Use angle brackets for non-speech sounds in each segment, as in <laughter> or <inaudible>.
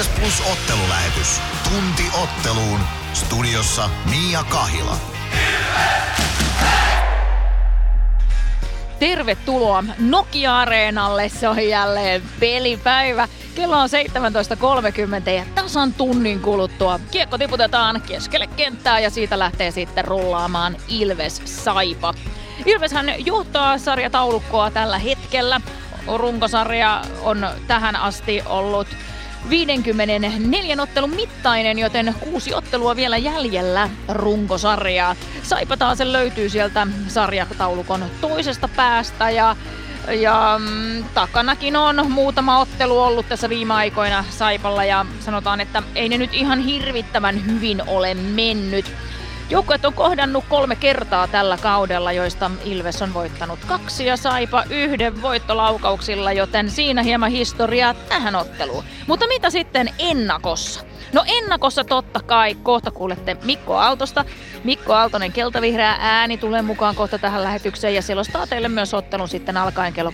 Ilves Plus ottelulähetys. Tunti otteluun. Studiossa Mia Kahila. Tervetuloa Nokia-areenalle. Se on jälleen pelipäivä. Kello on 17.30 ja tasan tunnin kuluttua kiekko tiputetaan keskelle kenttää ja siitä lähtee sitten rullaamaan Ilves Saipa. Ilveshän johtaa sarjataulukkoa tällä hetkellä. Runkosarja on tähän asti ollut 54 ottelun mittainen, joten kuusi ottelua vielä jäljellä runkosarjaa. Saipa taas löytyy sieltä sarjataulukon toisesta päästä ja ja mm, takanakin on muutama ottelu ollut tässä viime aikoina Saipalla ja sanotaan, että ei ne nyt ihan hirvittävän hyvin ole mennyt. Joukkueet on kohdannut kolme kertaa tällä kaudella, joista Ilves on voittanut kaksi ja Saipa yhden voittolaukauksilla, joten siinä hieman historiaa tähän otteluun. Mutta mitä sitten ennakossa? No ennakossa totta kai, kohta kuulette Mikko Aaltosta. Mikko Aaltonen keltavihreä ääni tulee mukaan kohta tähän lähetykseen ja selostaa teille myös ottelun sitten alkaen kello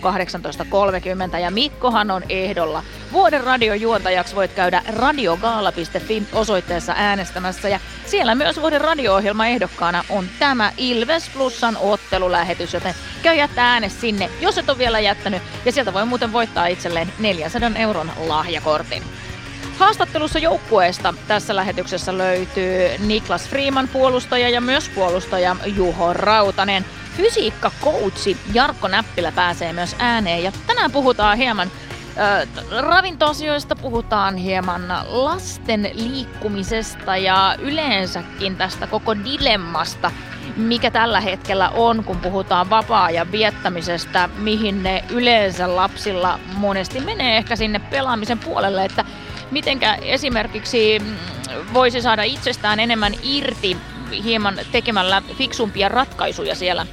18.30 ja Mikkohan on ehdolla. Vuoden radiojuontajaksi voit käydä radiogaala.fi osoitteessa äänestämässä ja siellä myös vuoden radio-ohjelma ehdokkaana on tämä Ilves Plusan ottelulähetys, joten käy jättää ääne sinne, jos et ole vielä jättänyt ja sieltä voi muuten voittaa itselleen 400 euron lahjakortin. Haastattelussa joukkueesta tässä lähetyksessä löytyy Niklas Freeman puolustaja ja myös puolustaja Juho Rautanen. Fysiikka-coachi Jarkko Näppilä pääsee myös ääneen ja tänään puhutaan hieman ravintoasioista, puhutaan hieman lasten liikkumisesta ja yleensäkin tästä koko dilemmasta, mikä tällä hetkellä on, kun puhutaan vapaa-ajan viettämisestä, mihin ne yleensä lapsilla monesti menee ehkä sinne pelaamisen puolelle, että mitenkä esimerkiksi mm, voisi saada itsestään enemmän irti hieman tekemällä fiksumpia ratkaisuja siellä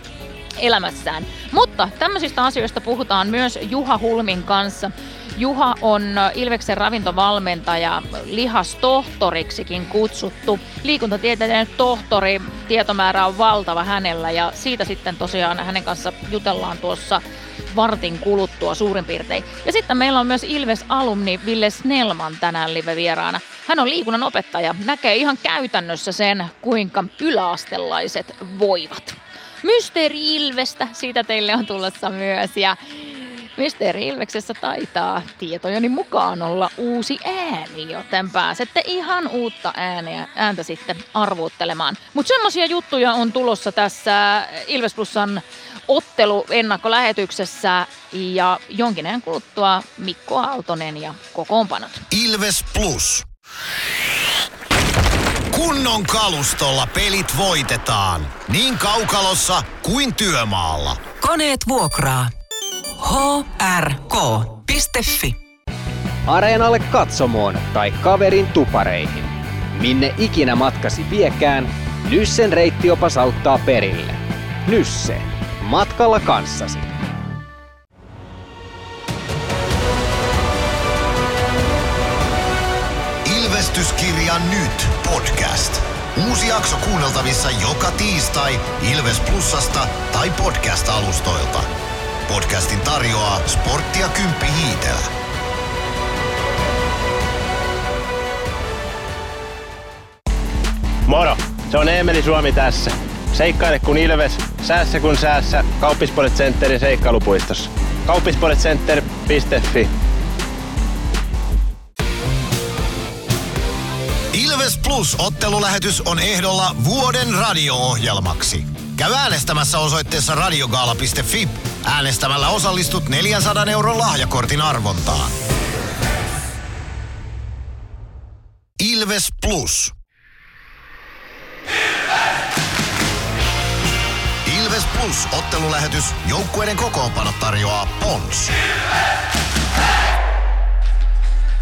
elämässään. Mutta tämmöisistä asioista puhutaan myös Juha Hulmin kanssa. Juha on Ilveksen ravintovalmentaja, lihastohtoriksikin kutsuttu. Liikuntatieteiden tohtori, tietomäärä on valtava hänellä ja siitä sitten tosiaan hänen kanssa jutellaan tuossa vartin kuluttua suurin piirtein. Ja sitten meillä on myös Ilves-alumni Ville Snellman tänään live-vieraana. Hän on liikunnan opettaja, näkee ihan käytännössä sen, kuinka yläastelaiset voivat. Mysteeri Ilvestä, siitä teille on tulossa myös. Ja Mysteeri Ilveksessä taitaa tietojeni mukaan olla uusi ääni, joten pääsette ihan uutta ääniä, ääntä sitten arvuuttelemaan. Mutta semmoisia juttuja on tulossa tässä Ilves Plusan ottelu ennakkolähetyksessä ja jonkin ajan kuluttua Mikko Aaltonen ja kokoonpanot. Ilves Plus. Kunnon kalustolla pelit voitetaan. Niin kaukalossa kuin työmaalla. Koneet vuokraa. hrk.fi Areenalle katsomoon tai kaverin tupareihin. Minne ikinä matkasi viekään, Nyssen reittiopas auttaa perille. Nysse. Matkalla kanssasi. Ilvestyskirja nyt podcast. Uusi jakso kuunneltavissa joka tiistai Ilves Plusasta tai podcast-alustoilta. Podcastin tarjoaa sporttia Kymppi Hiitelä. Moro! Se on Eemeli Suomi tässä. Seikkaile kun ilves, säässä kun säässä. Kauppispoilet Centerin seikkailupuistossa. Kauppispoiletcenter.fi Ilves Plus ottelulähetys on ehdolla vuoden radio-ohjelmaksi. Käy äänestämässä osoitteessa radiogaala.fi. Äänestämällä osallistut 400 euron lahjakortin arvontaan. Ilves Plus. Ilves Plus ottelulähetys. Joukkueiden kokoonpano tarjoaa Pons.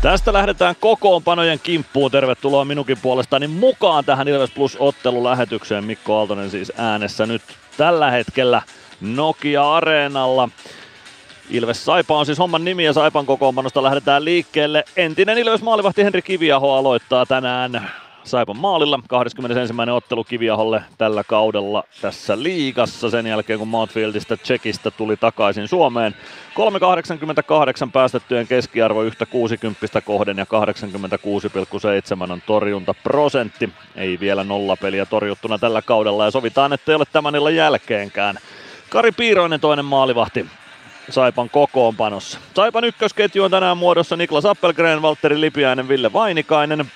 Tästä lähdetään kokoonpanojen kimppuun. Tervetuloa minunkin puolestani mukaan tähän Ilves Plus ottelulähetykseen. Mikko Aaltonen siis äänessä nyt tällä hetkellä Nokia-areenalla. Ilves Saipa on siis homman nimi ja Saipan kokoonpanosta lähdetään liikkeelle. Entinen Ilves maalivahti Henri Kiviaho aloittaa tänään Saipan maalilla. 21. ottelu Kiviaholle tällä kaudella tässä liigassa sen jälkeen, kun Mountfieldista Tsekistä tuli takaisin Suomeen. 3,88 päästettyjen keskiarvo yhtä 60 kohden ja 86,7 on torjunta prosentti. Ei vielä nolla peliä torjuttuna tällä kaudella ja sovitaan, että ei ole tämän illan jälkeenkään. Kari Piiroinen toinen maalivahti Saipan kokoonpanossa. Saipan ykkösketju on tänään muodossa Niklas Appelgren, Valtteri Lipiäinen, Ville Vainikainen.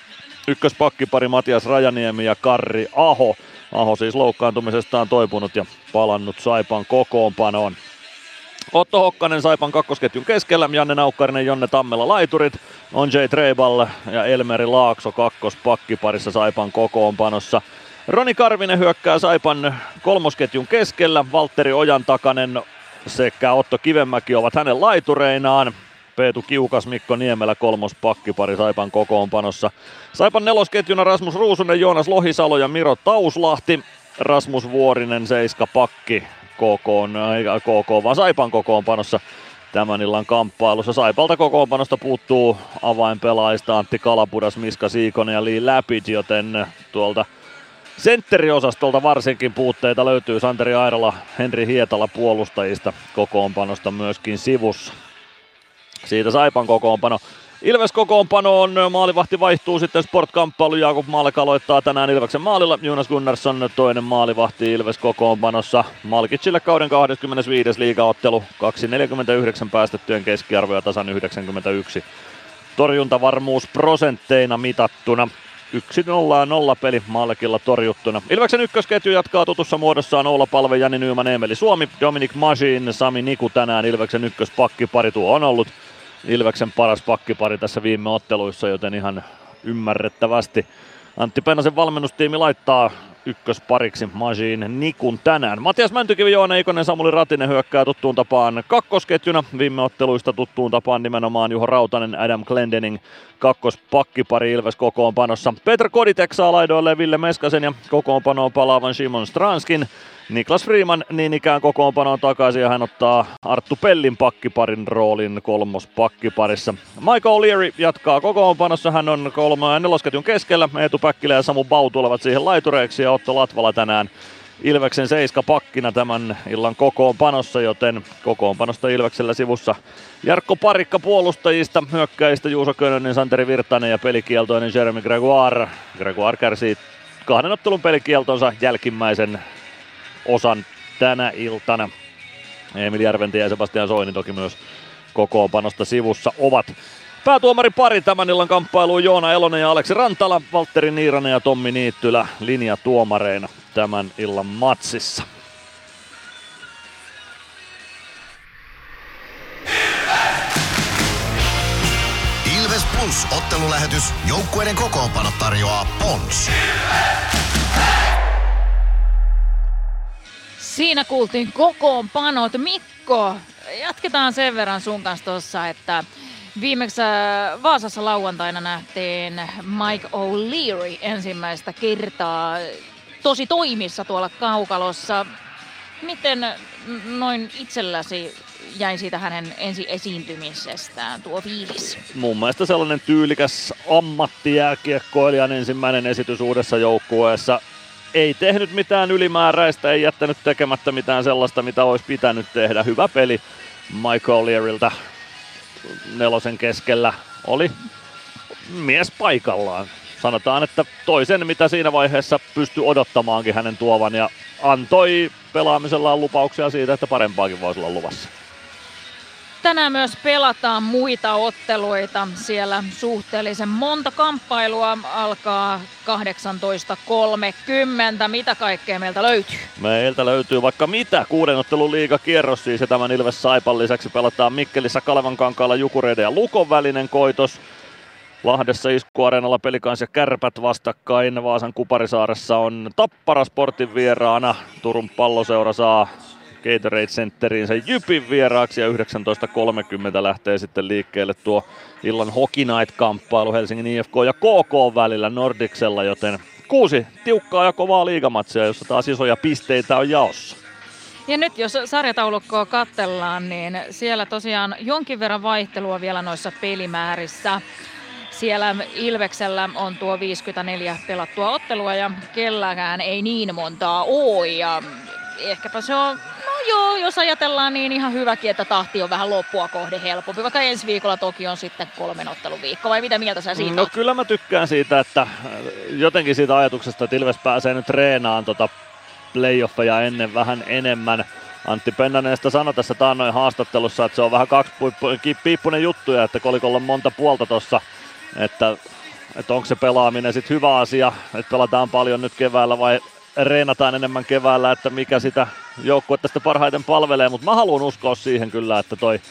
Ykköspakkipari Matias Rajaniemi ja Karri Aho. Aho siis loukkaantumisestaan toipunut ja palannut Saipan kokoonpanoon. Otto Hokkanen Saipan kakkosketjun keskellä, Janne Naukkarinen, Jonne Tammela laiturit, on J. Treiball ja Elmeri Laakso kakkospakkiparissa Saipan kokoonpanossa. Roni Karvinen hyökkää Saipan kolmosketjun keskellä, Valtteri Ojan takanen sekä Otto Kivemäki ovat hänen laitureinaan. Peetu Kiukas, Mikko Niemelä kolmos pakkipari Saipan kokoonpanossa. Saipan nelosketjuna Rasmus Ruusunen, Joonas Lohisalo ja Miro Tauslahti. Rasmus Vuorinen seiska pakki KK, KK, vaan Saipan kokoonpanossa tämän illan kamppailussa. Saipalta kokoonpanosta puuttuu avainpelaajista Antti Kalapudas, Miska Siikonen ja Lee Lapid, joten tuolta Sentteriosastolta varsinkin puutteita löytyy Santeri Airola, Henri Hietala puolustajista kokoonpanosta myöskin sivussa. Siitä Saipan kokoonpano. Ilves kokoonpano on, maalivahti vaihtuu sitten sportkamppailu, Jakub Malek aloittaa tänään Ilveksen maalilla, Jonas Gunnarsson toinen maalivahti Ilves kokoonpanossa, Malkitsille kauden 25. liigaottelu, 2.49 päästettyjen keskiarvo ja tasan 91 torjuntavarmuus prosentteina mitattuna. 1-0 peli Malkilla torjuttuna. Ilveksen ykkösketju jatkaa tutussa muodossaan Oula Palve, Jani Nyyman, Emeli Suomi, Dominic Majin, Sami Niku tänään Ilveksen ykköspakkipari. Tuo on ollut Ilveksen paras pakkipari tässä viime otteluissa, joten ihan ymmärrettävästi Antti Pennasen valmennustiimi laittaa ykköspariksi Majin Nikun tänään. Matias Mäntykivi, Joona Ikonen, Samuli Ratinen hyökkää tuttuun tapaan kakkosketjuna. Viime otteluista tuttuun tapaan nimenomaan Juho Rautanen, Adam Glendening kakkospakkipari Ilves kokoonpanossa. Petr Koditek saa laidoille Ville Meskasen ja kokoonpanoon palaavan Simon Stranskin. Niklas Freeman niin ikään kokoonpanoon takaisin ja hän ottaa Arttu Pellin pakkiparin roolin kolmos pakkiparissa. Michael Leary jatkaa kokoonpanossa, hän on kolme nelosketjun keskellä. Eetu Päkkilä ja Samu Bau tulevat siihen laitureiksi ja Otto Latvala tänään Ilveksen seiska pakkina tämän illan kokoonpanossa, joten kokoonpanosta Ilveksellä sivussa Jarkko Parikka puolustajista, hyökkäistä Juuso Könönen, Santeri Virtanen ja pelikieltoinen Jeremy Gregoire. Gregoire kärsii kahden ottelun pelikieltonsa jälkimmäisen osan tänä iltana. Emil Järventie ja Sebastian Soini toki myös kokoonpanosta sivussa ovat. Päätuomari pari tämän illan kamppailuun Joona Elonen ja Aleksi Rantala, Valtteri Niiranen ja Tommi Niittylä linjatuomareina tämän illan matsissa. Ilves Plus ottelulähetys. Joukkueiden kokoonpano tarjoaa Pons. Siinä kuultiin kokoonpanot. Mikko, jatketaan sen verran sun kanssa tuossa, että viimeksi äh, Vaasassa lauantaina nähtiin Mike O'Leary ensimmäistä kertaa tosi toimissa tuolla kaukalossa. Miten noin itselläsi jäi siitä hänen ensi esiintymisestään tuo fiilis? Mun mielestä sellainen tyylikäs ammattijääkiekkoilijan ensimmäinen esitys uudessa joukkueessa. Ei tehnyt mitään ylimääräistä, ei jättänyt tekemättä mitään sellaista, mitä olisi pitänyt tehdä. Hyvä peli Michael Leariltä nelosen keskellä oli mies paikallaan. Sanotaan, että toisen, mitä siinä vaiheessa pystyi odottamaankin hänen tuovan ja antoi pelaamisellaan lupauksia siitä, että parempaakin voisi olla luvassa. Tänään myös pelataan muita otteluita. Siellä suhteellisen monta kamppailua alkaa 18.30. Mitä kaikkea meiltä löytyy? Meiltä löytyy vaikka mitä. Kuuden ottelun liigakierros siis ja tämän Ilves Saipan lisäksi pelataan Mikkelissä Kalevan kankaalla Jukureiden ja Lukon välinen koitos. Lahdessa iskuareenalla pelikans ja kärpät vastakkain. Vaasan Kuparisaaressa on Tappara Sportin vieraana. Turun palloseura saa Gatorade Centeriin sen Jypin vieraaksi ja 19.30 lähtee sitten liikkeelle tuo illan Hockey Night-kamppailu Helsingin IFK ja KK välillä Nordiksella, joten kuusi tiukkaa ja kovaa liigamatsia, jossa taas isoja pisteitä on jaossa. Ja nyt jos sarjataulukkoa katsellaan, niin siellä tosiaan jonkin verran vaihtelua vielä noissa pelimäärissä. Siellä Ilveksellä on tuo 54 pelattua ottelua ja kelläkään ei niin montaa ole. Ja ehkäpä se on, no joo, jos ajatellaan niin ihan hyväkin, että tahti on vähän loppua kohde helpompi. Vaikka ensi viikolla toki on sitten kolmen ottelun viikko, vai mitä mieltä sä siitä No oot? kyllä mä tykkään siitä, että äh, jotenkin siitä ajatuksesta, että Ilves pääsee nyt treenaan tota playoffeja ennen vähän enemmän. Antti Pennanen sitä sanoi tässä taannoin haastattelussa, että se on vähän kaksi piippunen juttuja, että kolikolla on monta puolta tossa, että, että onko se pelaaminen sitten hyvä asia, että pelataan paljon nyt keväällä vai reenataan enemmän keväällä, että mikä sitä joukkuetta sitten parhaiten palvelee, mutta mä haluan uskoa siihen kyllä, että toi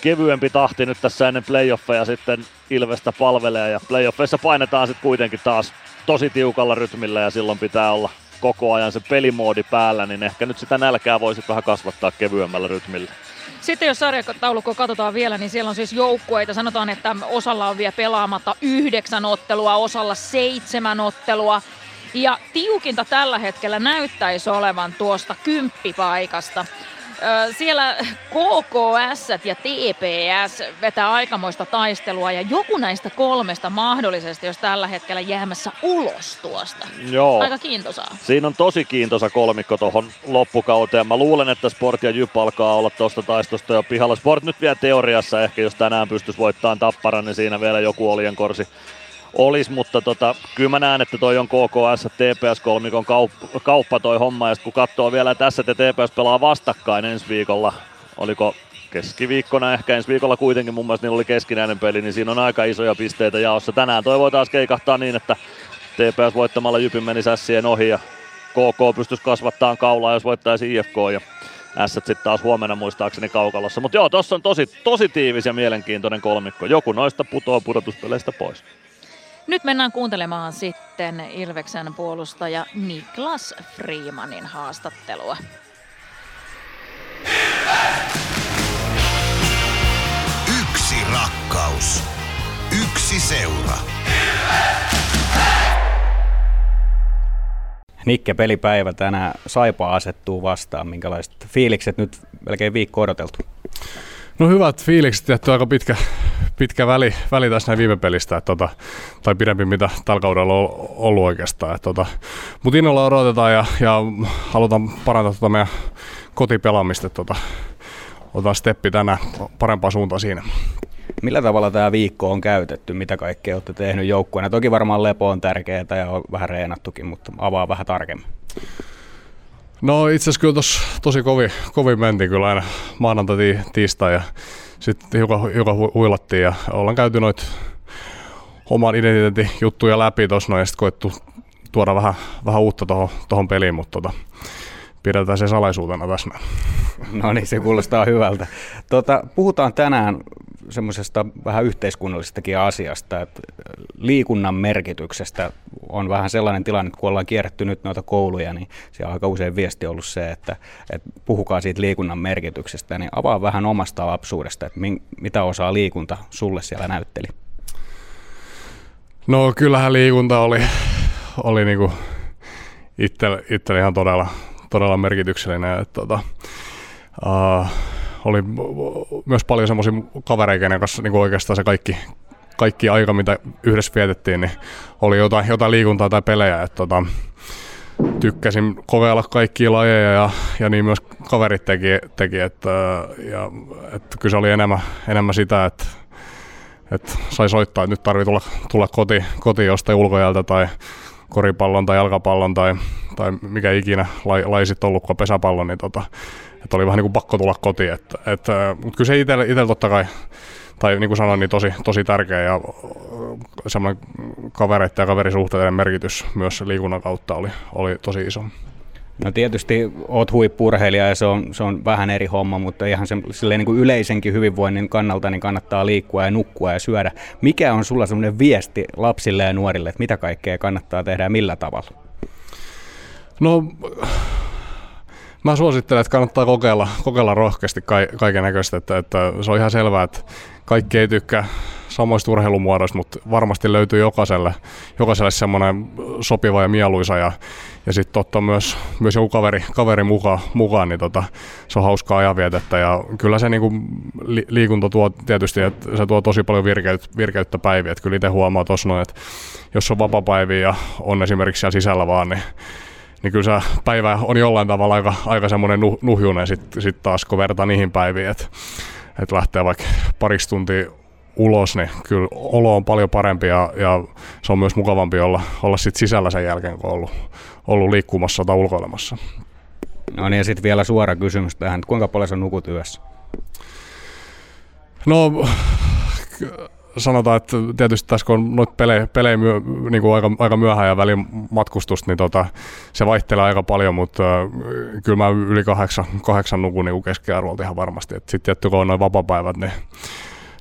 kevyempi tahti nyt tässä ennen playoffeja sitten Ilvestä palvelee ja playoffeissa painetaan sitten kuitenkin taas tosi tiukalla rytmillä ja silloin pitää olla koko ajan se pelimoodi päällä, niin ehkä nyt sitä nälkää voisi vähän kasvattaa kevyemmällä rytmillä. Sitten jos sarjataulukko katsotaan vielä, niin siellä on siis joukkueita. Sanotaan, että osalla on vielä pelaamatta yhdeksän ottelua, osalla seitsemän ottelua. Ja tiukinta tällä hetkellä näyttäisi olevan tuosta kymppipaikasta. Siellä KKS ja TPS vetää aikamoista taistelua ja joku näistä kolmesta mahdollisesti, jos tällä hetkellä jäämässä ulos tuosta. Joo. Aika kiintosaa. Siinä on tosi kiintoisa kolmikko tuohon loppukauteen. Mä luulen, että Sport ja Jyp alkaa olla tuosta taistosta jo pihalla. Sport nyt vielä teoriassa ehkä, jos tänään pystyisi voittamaan Tapparan, niin siinä vielä joku oljenkorsi olisi, mutta tota, kyllä mä näen, että toi on KKS TPS-kolmikon kaup- kauppa toi homma, ja kun katsoo vielä, että tässä ja TPS pelaa vastakkain ensi viikolla, oliko keskiviikkona ehkä ensi viikolla kuitenkin mun mielestä niillä oli keskinäinen peli, niin siinä on aika isoja pisteitä jaossa. Tänään toi voi taas keikahtaa niin, että TPS voittamalla Jypin meni sässien ohi ja KK pystyisi kasvattaa kaulaa, jos voittaisi IFK ja S sitten taas huomenna muistaakseni kaukalossa. Mutta joo, tossa on tosi, tosi tiivis ja mielenkiintoinen kolmikko. Joku noista putoaa pudotuspeleistä pois. Nyt mennään kuuntelemaan sitten Ilveksen puolustaja Niklas Freemanin haastattelua. Yksi rakkaus. Yksi seura. Nikke pelipäivä tänään Saipa asettuu vastaan. Minkälaiset fiilikset nyt melkein viikko odoteltu? No hyvät fiilikset, tietty aika pitkä, pitkä väli, väli tässä näin viime pelistä, että tota, tai pidempi mitä tällä kaudella on ollut oikeastaan. Että tota, Mutta innolla odotetaan ja, ja halutaan parantaa tota meidän kotipelaamista. että Tota, otetaan steppi tänään parempaan suuntaan siinä. Millä tavalla tämä viikko on käytetty? Mitä kaikkea olette tehnyt joukkueena? Toki varmaan lepo on tärkeää ja on vähän reenattukin, mutta avaa vähän tarkemmin. No itse asiassa kyllä tossa tosi kovin, kovin mentiin kyllä aina maanantai, ti- tiistai ja sitten hiukan, hiukan hu- huilattiin ja ollaan käyty noit oman identiteetin juttuja läpi tuossa noin ja sitten koettu tuoda vähän, vähän uutta tuohon peliin, mutta tota, pidetään se salaisuutena tässä. No niin, se kuulostaa hyvältä. Tota, puhutaan tänään semmoisesta vähän yhteiskunnallistakin asiasta, että liikunnan merkityksestä on vähän sellainen tilanne, että kun ollaan kierretty nyt noita kouluja, niin siellä on aika usein viesti ollut se, että, että puhukaa siitä liikunnan merkityksestä, niin avaa vähän omasta lapsuudesta, että min, mitä osaa liikunta sulle siellä näytteli. No kyllähän liikunta oli, oli niinku itselle, itselle ihan todella, todella merkityksellinen. Että, tota, uh, oli myös paljon semmoisia kavereita, kenen kanssa niin oikeastaan se kaikki, kaikki aika, mitä yhdessä vietettiin, niin oli jotain, jotain liikuntaa tai pelejä. Että, tota, tykkäsin kokeilla kaikkia lajeja ja, ja niin myös kaverit teki, teki että, ja, että kyllä se oli enemmän, enemmän sitä, että, että sai soittaa, että nyt tarvii tulla, tulla koti, koti jostain ulkojältä tai koripallon tai jalkapallon tai, tai mikä ikinä lai, lai sitten ollutkaan pesäpallon, niin tota, että oli vähän niin kuin pakko tulla kotiin. Että, että, mutta kyllä se itsellä totta kai, tai niin kuin sanoin, niin tosi, tosi tärkeä ja semmoinen kavereiden ja kaverisuhteiden merkitys myös liikunnan kautta oli, oli tosi iso. No tietysti oot huippurheilija ja se on, se on vähän eri homma, mutta ihan se, silleen niin kuin yleisenkin hyvinvoinnin kannalta niin kannattaa liikkua ja nukkua ja syödä. Mikä on sulla semmoinen viesti lapsille ja nuorille, että mitä kaikkea kannattaa tehdä ja millä tavalla? No mä suosittelen, että kannattaa kokeilla, kokeilla rohkeasti kaiken näköistä, että, että se on ihan selvää, että kaikki ei tykkää samoista urheilumuodoista, mutta varmasti löytyy jokaiselle, jokaiselle semmoinen sopiva ja mieluisa ja, ja sitten ottaa myös, myös joku kaveri, kaveri mukaan, mukaan, niin tota, se on hauskaa ajanvietettä ja kyllä se niinku li, liikunta tuo tietysti, että se tuo tosi paljon virkeyttä, virkeyttä päiviä, että kyllä itse huomaa tuossa noin, että jos on vapapäiviä ja on esimerkiksi siellä sisällä vaan, niin niin kyllä se päivä on jollain tavalla aika, aika semmoinen nuhjunen sitten sit taas, kun vertaa niihin päiviin, että et lähtee vaikka pariksi tuntia ulos, niin kyllä olo on paljon parempi ja, ja se on myös mukavampi olla, olla sit sisällä sen jälkeen, kun on ollut, ollut liikkumassa tai ulkoilemassa. No niin, ja sitten vielä suora kysymys tähän, kuinka paljon sä nukut yössä? No, sanotaan, että tietysti tässä kun on noita pelejä, pelejä myö, niin kuin aika, aika myöhään ja välin matkustusta, niin tota, se vaihtelee aika paljon, mutta äh, kyllä mä yli kahdeksan, kahdeksan nukun niin keskiarvolta ihan varmasti. Sitten tietty kun on noin vapapäivät, niin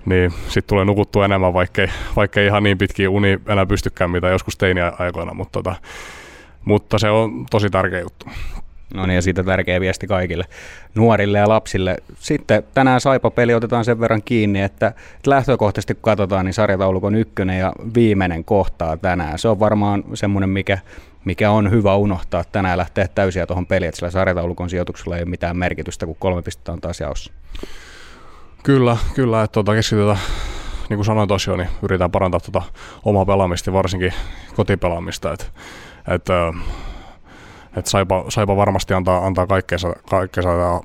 niin sitten tulee nukuttua enemmän, vaikkei, vaikkei ihan niin pitkiä uni enää pystykään, mitä joskus teini-aikoina, mutta, tota, mutta se on tosi tärkeä juttu. No niin, ja siitä tärkeä viesti kaikille nuorille ja lapsille. Sitten tänään Saipa-peli otetaan sen verran kiinni, että lähtökohtaisesti kun katsotaan, niin sarjataulukon ykkönen ja viimeinen kohtaa tänään. Se on varmaan semmoinen, mikä, mikä on hyvä unohtaa tänään lähteä täysiä tuohon peliin, että sillä sarjataulukon sijoituksella ei ole mitään merkitystä, kun kolme pistettä on taas jaossa. Kyllä, kyllä, että tuota keskitytään niin kuin sanoin tosiaan, niin yritetään parantaa tuota omaa pelaamista, varsinkin kotipelaamista. Että, että että Saipa, Saipa varmasti antaa, antaa kaikkeensa, kaikkeensa ja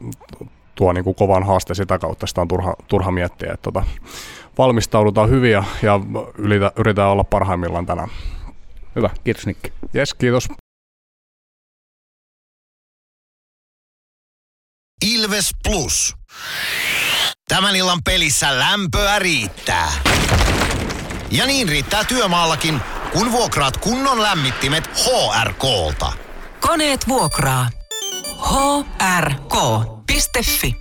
tuo niin kuin kovan haaste sitä kautta, sitä on turha, turha miettiä. Että tota, valmistaudutaan hyvin ja, ja ylitä, yritetään olla parhaimmillaan tänään. Hyvä, kiitos Nikki. Yes, kiitos. Ilves Plus. Tämän illan pelissä lämpöä riittää. Ja niin riittää työmaallakin, kun vuokraat kunnon lämmittimet HRKlta. Koneet vuokraa. hrk.fi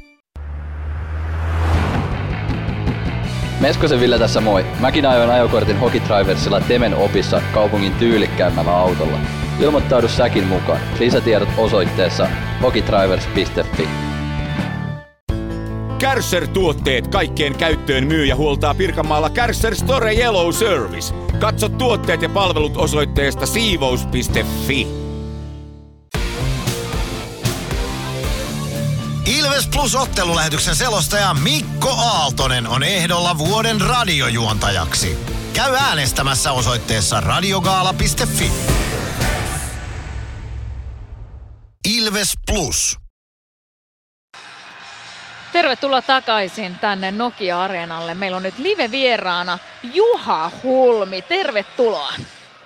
Meskosen Ville tässä moi. Mäkin ajoin ajokortin Hokitriversilla Temen opissa kaupungin tyylikkäämmällä autolla. Ilmoittaudu säkin mukaan. Lisätiedot osoitteessa hokitrivers.fi. Kärsser-tuotteet kaikkeen käyttöön myy ja huoltaa Pirkanmaalla Kärsser Store Yellow Service. Katso tuotteet ja palvelut osoitteesta siivous.fi. Ilves Plus ottelulähetyksen selostaja Mikko Aaltonen on ehdolla vuoden radiojuontajaksi. Käy äänestämässä osoitteessa radiogaala.fi. Ilves Plus. Tervetuloa takaisin tänne Nokia-areenalle. Meillä on nyt live-vieraana Juha Hulmi. Tervetuloa.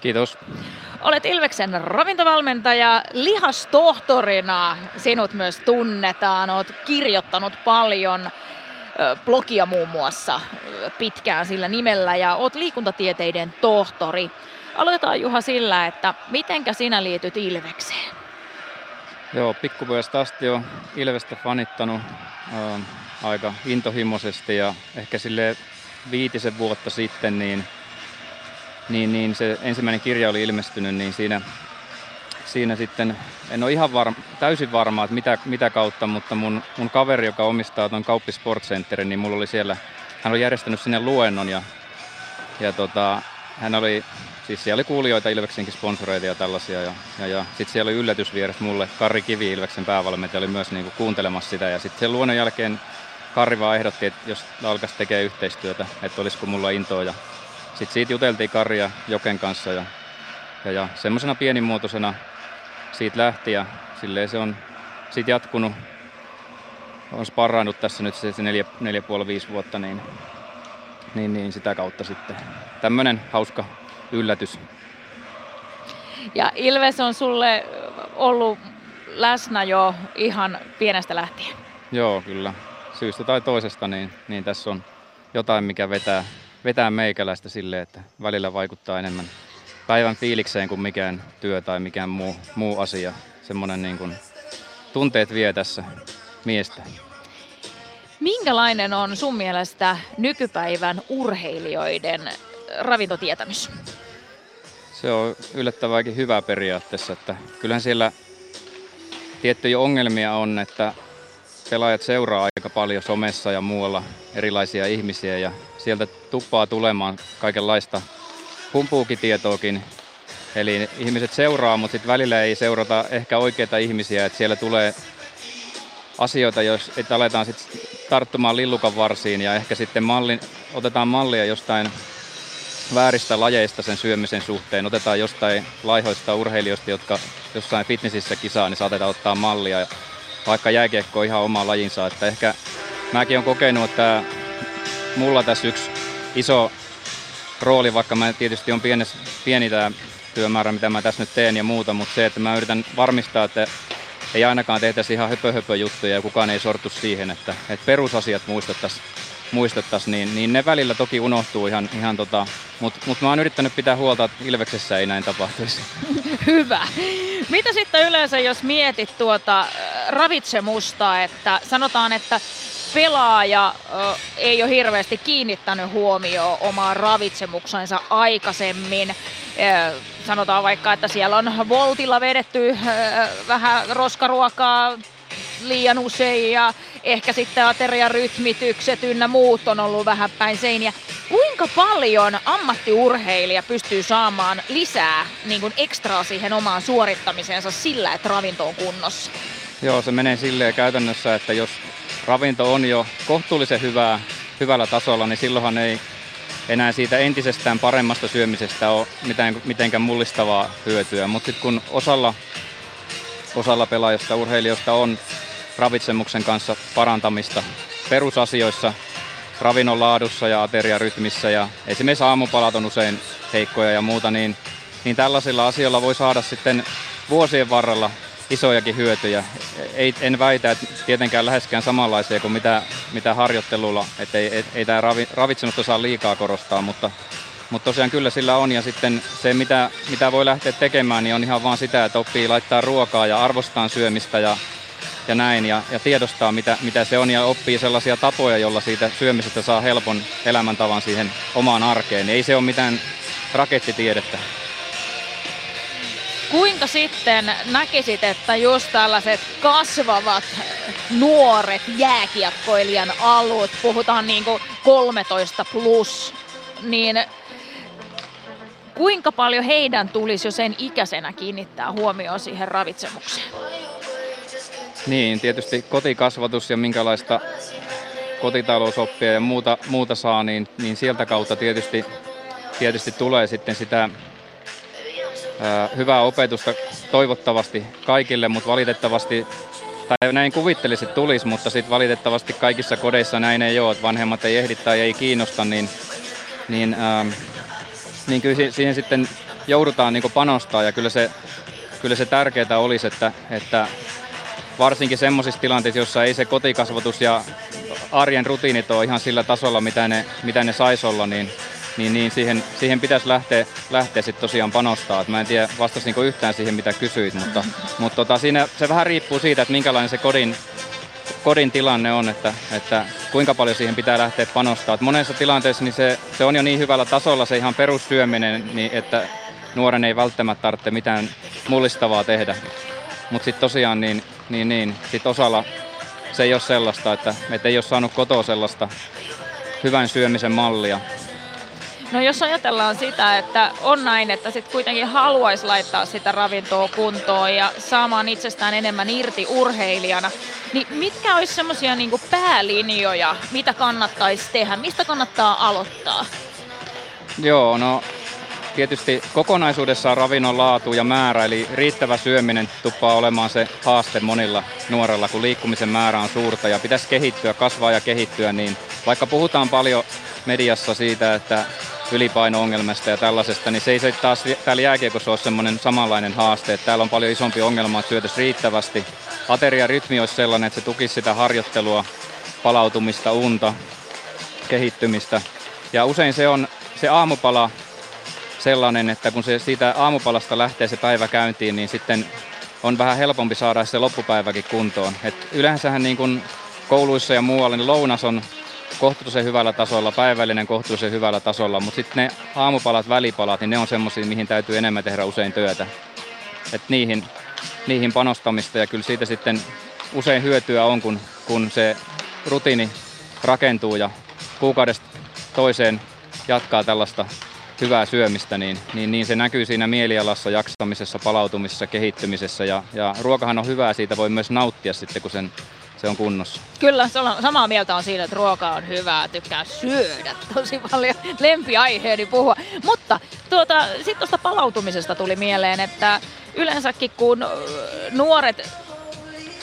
Kiitos. Olet Ilveksen ravintovalmentaja, lihastohtorina sinut myös tunnetaan, olet kirjoittanut paljon blogia muun muassa pitkään sillä nimellä ja olet liikuntatieteiden tohtori. Aloitetaan Juha sillä, että mitenkä sinä liityt Ilvekseen? Joo, pikkupojasta asti on Ilvestä fanittanut aika intohimoisesti ja ehkä sille viitisen vuotta sitten niin niin, niin se ensimmäinen kirja oli ilmestynyt, niin siinä, siinä sitten, en ole ihan varma, täysin varma, että mitä, mitä kautta, mutta mun, mun kaveri, joka omistaa tuon Kauppi Sports Centerin, niin mulla oli siellä, hän oli järjestänyt sinne luennon ja, ja tota, hän oli, siis siellä oli kuulijoita Ilveksenkin sponsoreita ja tällaisia ja, ja, ja sitten siellä oli yllätys vieressä mulle, Kari Kivi Ilveksen päävalmentaja oli myös niinku kuuntelemassa sitä. Ja sitten sen luennon jälkeen Kari vaan ehdotti, että jos alkaisi tekemään yhteistyötä, että olisiko mulla intoa. Ja sitten siitä juteltiin Karja Joken kanssa ja, ja, ja semmoisena pienimuotoisena siitä lähti ja silleen se on siitä jatkunut. On sparraannut tässä nyt se neljä, neljä puoli, viisi vuotta, niin, niin, niin sitä kautta sitten. Tämmöinen hauska yllätys. Ja Ilves on sulle ollut läsnä jo ihan pienestä lähtien. Joo, kyllä. Syystä tai toisesta, niin, niin tässä on jotain, mikä vetää, vetää meikäläistä silleen, että välillä vaikuttaa enemmän päivän fiilikseen kuin mikään työ tai mikään muu, muu asia. Semmoinen niin kuin tunteet vie tässä miestä. Minkälainen on sun mielestä nykypäivän urheilijoiden ravintotietämys? Se on yllättävänkin hyvä periaatteessa, että kyllähän siellä tiettyjä ongelmia on, että pelaajat seuraa aika paljon somessa ja muualla erilaisia ihmisiä ja sieltä tuppaa tulemaan kaikenlaista humpuukitietoakin. Eli ihmiset seuraa, mutta sitten välillä ei seurata ehkä oikeita ihmisiä, että siellä tulee asioita, jos että aletaan sitten tarttumaan lillukan varsiin ja ehkä sitten malli, otetaan mallia jostain vääristä lajeista sen syömisen suhteen. Otetaan jostain laihoista urheilijoista, jotka jossain fitnessissä kisaa, niin saatetaan ottaa mallia. Vaikka jääkiekko on ihan oma lajinsa. Että ehkä mäkin olen kokenut, että mulla tässä yksi iso rooli, vaikka mä tietysti on pienes, pieni tämä työmäärä, mitä mä tässä nyt teen ja muuta, mutta se, että mä yritän varmistaa, että ei ainakaan tehtäisi ihan höpö, höpö juttuja ja kukaan ei sortu siihen, että, että perusasiat muistettaisiin muistettais, niin, niin ne välillä toki unohtuu ihan, ihan tota, mutta mut mä oon yrittänyt pitää huolta, että Ilveksessä ei näin tapahtuisi. <laughs> Hyvä. Mitä sitten yleensä, jos mietit tuota äh, ravitsemusta, että sanotaan, että pelaaja ö, ei ole hirveästi kiinnittänyt huomioon omaan ravitsemuksensa aikaisemmin. Ö, sanotaan vaikka, että siellä on voltilla vedetty ö, vähän roskaruokaa liian usein ja ehkä sitten ateriarytmitykset ynnä muut on ollut vähän päin seiniä. Kuinka paljon ammattiurheilija pystyy saamaan lisää niin kuin ekstraa siihen omaan suorittamiseensa sillä, että ravinto on kunnossa? Joo, se menee silleen käytännössä, että jos ravinto on jo kohtuullisen hyvää, hyvällä tasolla, niin silloinhan ei enää siitä entisestään paremmasta syömisestä ole mitään, mitenkään mullistavaa hyötyä. Mutta sitten kun osalla, osalla pelaajista, urheilijoista on ravitsemuksen kanssa parantamista perusasioissa, ravinnon laadussa ja ateriarytmissä ja esimerkiksi aamupalat on usein heikkoja ja muuta, niin, niin tällaisilla asioilla voi saada sitten vuosien varrella isojakin hyötyjä. Ei, en väitä, että tietenkään läheskään samanlaisia kuin mitä, mitä harjoittelulla, että ei, ei, ei tämä ravi, ravitsemusta saa liikaa korostaa, mutta, mutta tosiaan kyllä sillä on ja sitten se mitä, mitä voi lähteä tekemään niin on ihan vaan sitä, että oppii laittaa ruokaa ja arvostaa syömistä ja, ja näin ja, ja tiedostaa mitä, mitä se on ja oppii sellaisia tapoja, jolla siitä syömisestä saa helpon elämäntavan siihen omaan arkeen. Ei se ole mitään rakettitiedettä. Kuinka sitten näkisit, että just tällaiset kasvavat nuoret jääkiekkoilijan alut, puhutaan niin kuin 13 plus, niin kuinka paljon heidän tulisi jo sen ikäisenä kiinnittää huomioon siihen ravitsemukseen? Niin, tietysti kotikasvatus ja minkälaista kotitalousoppia ja muuta, muuta saa, niin, niin sieltä kautta tietysti, tietysti tulee sitten sitä hyvää opetusta toivottavasti kaikille, mutta valitettavasti, tai näin kuvittelisi, että tulisi, mutta sitten valitettavasti kaikissa kodeissa näin ei ole, että vanhemmat ei ehdi tai ei kiinnosta, niin, niin, ähm, niin kyllä siihen sitten joudutaan niin panostaa ja kyllä se, kyllä se tärkeää olisi, että, että varsinkin semmoisissa tilanteissa, jossa ei se kotikasvatus ja arjen rutiinit ole ihan sillä tasolla, mitä ne, mitä ne saisi olla, niin, niin, niin siihen, siihen pitäisi lähteä, lähteä sitten tosiaan panostaa. Et mä en tiedä, vastasinko yhtään siihen, mitä kysyit, mutta, mutta tota, siinä se vähän riippuu siitä, että minkälainen se kodin, kodin tilanne on, että, että kuinka paljon siihen pitää lähteä panostaa. Et monessa tilanteessa niin se, se on jo niin hyvällä tasolla se ihan perussyöminen, niin että nuoren ei välttämättä tarvitse mitään mullistavaa tehdä. Mutta sitten tosiaan niin, niin, niin sit osalla se ei ole sellaista, että, että ei ole saanut kotoa sellaista hyvän syömisen mallia. No jos ajatellaan sitä, että on näin, että sitten kuitenkin haluaisi laittaa sitä ravintoa kuntoon ja saamaan itsestään enemmän irti urheilijana, niin mitkä olisi semmoisia niinku päälinjoja, mitä kannattaisi tehdä, mistä kannattaa aloittaa? Joo, no tietysti kokonaisuudessaan ravinnon laatu ja määrä, eli riittävä syöminen tuppaa olemaan se haaste monilla nuorella, kun liikkumisen määrä on suurta ja pitäisi kehittyä, kasvaa ja kehittyä, niin vaikka puhutaan paljon mediassa siitä, että ylipaino-ongelmasta ja tällaisesta, niin se ei se taas täällä jääkiekossa ole semmoinen samanlainen haaste, että täällä on paljon isompi ongelma, että syötäisiin riittävästi. Ateriarytmi olisi sellainen, että se tukisi sitä harjoittelua, palautumista, unta, kehittymistä. Ja usein se on se aamupala sellainen, että kun se siitä aamupalasta lähtee se päivä käyntiin, niin sitten on vähän helpompi saada se loppupäiväkin kuntoon. Et yleensähän niin kuin kouluissa ja muualla niin lounas on kohtuullisen hyvällä tasolla, päivällinen kohtuullisen hyvällä tasolla, mutta sitten ne aamupalat, välipalat, niin ne on semmoisia, mihin täytyy enemmän tehdä usein työtä. Et niihin, niihin panostamista ja kyllä siitä sitten usein hyötyä on, kun, kun se rutiini rakentuu ja kuukaudesta toiseen jatkaa tällaista hyvää syömistä, niin, niin, niin se näkyy siinä mielialassa, jaksamisessa, palautumisessa, kehittymisessä ja, ja ruokahan on hyvää, siitä voi myös nauttia sitten, kun sen, se on kunnossa. Kyllä, samaa mieltä on siinä, että ruoka on hyvää, tykkää syödä tosi paljon lempiaiheeni puhua. Mutta tuota, sitten tuosta palautumisesta tuli mieleen, että yleensäkin kun nuoret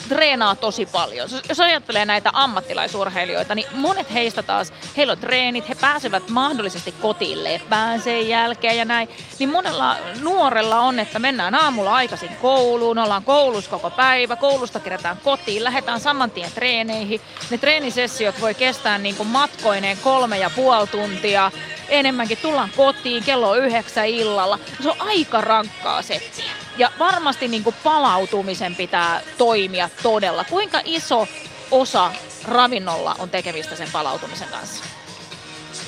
treenaa tosi paljon. Jos ajattelee näitä ammattilaisurheilijoita, niin monet heistä taas, heillä on treenit, he pääsevät mahdollisesti kotiin lepään sen jälkeen ja näin. Niin monella nuorella on, että mennään aamulla aikaisin kouluun, ollaan koulussa koko päivä, koulusta kerätään kotiin, lähdetään saman tien treeneihin. Ne treenisessiot voi kestää niin kuin matkoineen kolme ja puoli tuntia, enemmänkin tullaan kotiin, kello yhdeksän illalla. Se on aika rankkaa settiä. Ja varmasti niin kuin palautumisen pitää toimia todella. Kuinka iso osa ravinnolla on tekemistä sen palautumisen kanssa?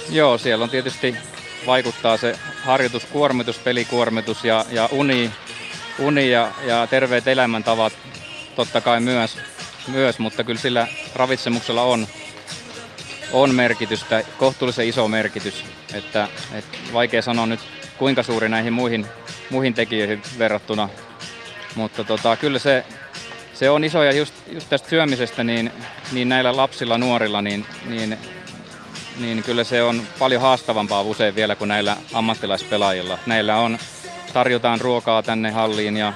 Joo, siellä on tietysti vaikuttaa se harjoituskuormitus, pelikuormitus ja, ja uni, uni ja, ja terveet elämäntavat totta kai myös, myös, mutta kyllä sillä ravitsemuksella on, on merkitystä, kohtuullisen iso merkitys. Että, että vaikea sanoa nyt kuinka suuri näihin muihin, muihin tekijöihin verrattuna. Mutta tota, kyllä se, se on iso ja just, just tästä syömisestä, niin, niin näillä lapsilla, nuorilla, niin, niin, niin kyllä se on paljon haastavampaa usein vielä kuin näillä ammattilaispelaajilla. Näillä on, tarjotaan ruokaa tänne halliin ja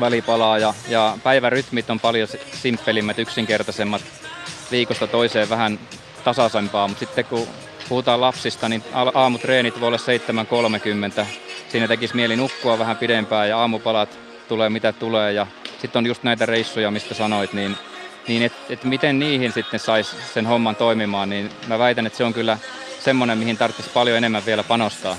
välipalaa ja, ja päivärytmit on paljon simppelimmät, yksinkertaisemmat, viikosta toiseen vähän tasaisempaa, mutta sitten kun puhutaan lapsista, niin aamutreenit voi olla 7.30. Siinä tekisi mieli nukkua vähän pidempään ja aamupalat tulee mitä tulee. Ja sitten on just näitä reissuja, mistä sanoit, niin, niin että et miten niihin sitten saisi sen homman toimimaan, niin mä väitän, että se on kyllä semmoinen, mihin tarvitsisi paljon enemmän vielä panostaa.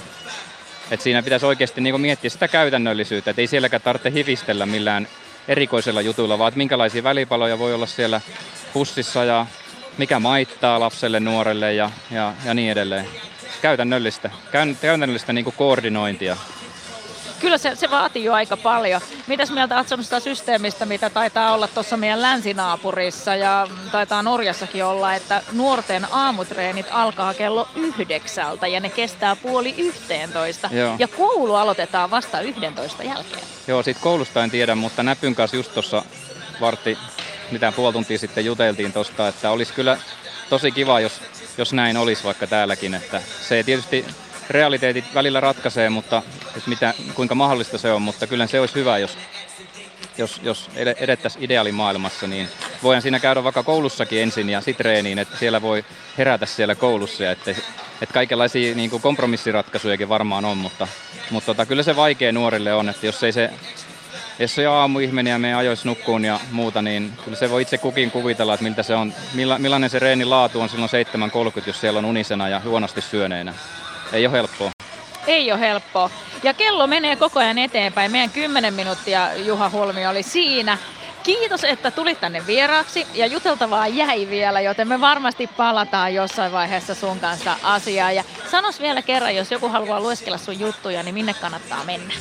Et siinä pitäisi oikeasti niin miettiä sitä käytännöllisyyttä, että ei sielläkään tarvitse hivistellä millään erikoisella jutulla, vaan minkälaisia välipaloja voi olla siellä pussissa ja mikä maittaa lapselle, nuorelle ja, ja, ja niin edelleen. Käytännöllistä, käytännöllistä niin kuin koordinointia. Kyllä se, se vaatii jo aika paljon. Mitäs mieltä olet sellaista systeemistä, mitä taitaa olla tuossa meidän länsinaapurissa ja taitaa Norjassakin olla, että nuorten aamutreenit alkaa kello yhdeksältä ja ne kestää puoli yhteentoista. Joo. Ja koulu aloitetaan vasta yhdentoista jälkeen. Joo, siitä koulusta en tiedä, mutta Näpyn kanssa just tuossa vartti mitä puoli tuntia sitten juteltiin tosta, että olisi kyllä tosi kiva, jos, jos näin olisi vaikka täälläkin. Että se tietysti realiteetit välillä ratkaisee, mutta että mitä, kuinka mahdollista se on, mutta kyllä se olisi hyvä, jos, jos, jos edettäisiin ideaalimaailmassa, niin voidaan siinä käydä vaikka koulussakin ensin ja sitten treeniin, että siellä voi herätä siellä koulussa että, että kaikenlaisia niin kuin kompromissiratkaisujakin varmaan on, mutta, mutta tota, kyllä se vaikea nuorille on, että jos ei se jos se aamuihminen ja me ajoissa nukkuun ja muuta, niin kyllä se voi itse kukin kuvitella, että miltä se on, millainen se reenin laatu on silloin 7.30, jos siellä on unisena ja huonosti syöneenä. Ei ole helppoa. Ei ole helppoa. Ja kello menee koko ajan eteenpäin. Meidän 10 minuuttia Juha Holmi oli siinä. Kiitos, että tulit tänne vieraaksi ja juteltavaa jäi vielä, joten me varmasti palataan jossain vaiheessa sun kanssa asiaan. Ja sanos vielä kerran, jos joku haluaa lueskella sun juttuja, niin minne kannattaa mennä?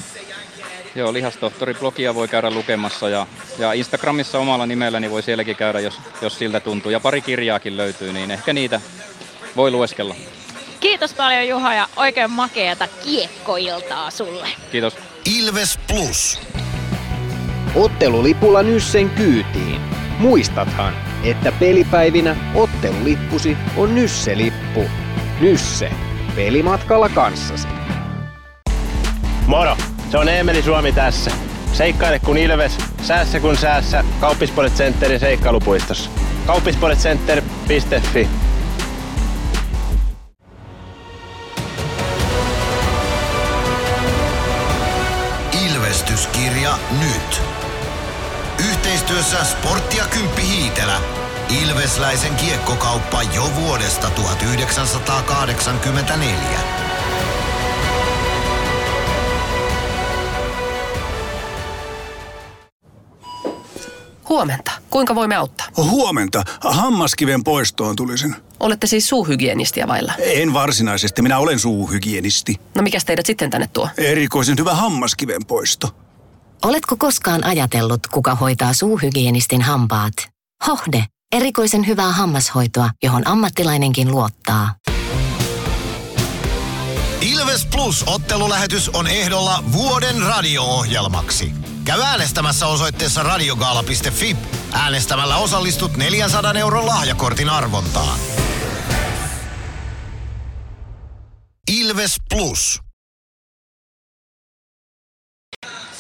Joo, Lihastohtori-blogia voi käydä lukemassa ja, ja Instagramissa omalla nimelläni voi sielläkin käydä, jos, jos siltä tuntuu. Ja pari kirjaakin löytyy, niin ehkä niitä voi lueskella. Kiitos paljon Juha ja oikein makeata kiekkoiltaa sulle. Kiitos. Ilves Plus. Ottelulipulla Nyssen kyytiin. Muistathan, että pelipäivinä ottelulippusi on Nysse-lippu. Nysse. Pelimatkalla kanssasi. Moro! Se on Eemeli Suomi tässä. Seikkaile kun ilves, säässä kun säässä. Kauppispoilet Centerin seikkailupuistossa. Kauppispoiletcenter.fi Ilvestyskirja nyt. Yhteistyössä Sportti ja Kymppi Hiitelä. Ilvesläisen kiekkokauppa jo vuodesta 1984. Huomenta. Kuinka voimme auttaa? Huomenta. Hammaskiven poistoon tulisin. Olette siis suuhygienistiä vailla? En varsinaisesti. Minä olen suuhygienisti. No mikä teidät sitten tänne tuo? Erikoisen hyvä hammaskiven poisto. Oletko koskaan ajatellut, kuka hoitaa suuhygienistin hampaat? Hohde, erikoisen hyvää hammashoitoa, johon ammattilainenkin luottaa. Ilves Plus ottelulähetys on ehdolla vuoden radio-ohjelmaksi. Käy äänestämässä osoitteessa radiogaala.fi. Äänestämällä osallistut 400 euron lahjakortin arvontaan. Ilves Plus.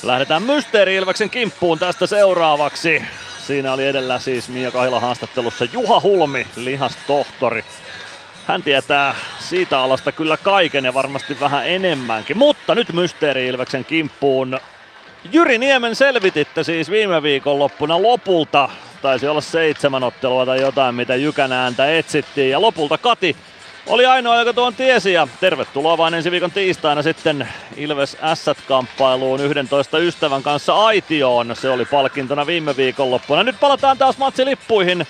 Lähdetään Mysteeri Ilveksen kimppuun tästä seuraavaksi. Siinä oli edellä siis Mia Kahila haastattelussa Juha Hulmi, lihastohtori. Hän tietää siitä alasta kyllä kaiken ja varmasti vähän enemmänkin. Mutta nyt Mysteeri Ilveksen kimppuun. Jyri Niemen selvititte siis viime viikonloppuna lopulta. Taisi olla seitsemän ottelua tai jotain, mitä Jykän ääntä etsittiin. Ja lopulta Kati oli ainoa, joka tuon tiesi ja tervetuloa vain ensi viikon tiistaina sitten Ilves S-kamppailuun 11 ystävän kanssa Aitioon. Se oli palkintona viime viikonloppuna. Nyt palataan taas matsilippuihin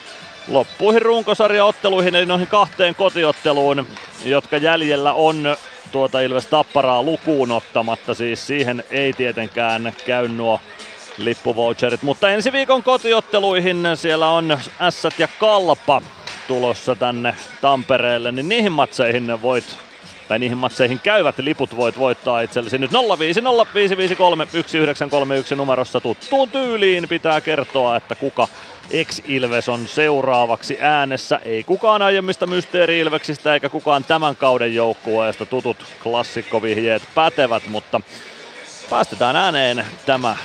loppuihin runkosarjaotteluihin, eli noihin kahteen kotiotteluun, jotka jäljellä on tuota Ilves Tapparaa lukuun ottamatta. Siis siihen ei tietenkään käy nuo lippuvoucherit, mutta ensi viikon kotiotteluihin siellä on Ässät ja Kalpa tulossa tänne Tampereelle, niin niihin matseihin voit tai niihin matseihin käyvät liput voit voittaa itsellesi. Nyt 050 553 1931 numerossa. Tuttuun tyyliin pitää kertoa, että kuka ex-Ilves on seuraavaksi äänessä. Ei kukaan aiemmista mysteeri-Ilveksistä eikä kukaan tämän kauden joukkueesta. Tutut klassikkovihjeet pätevät, mutta päästetään ääneen tämä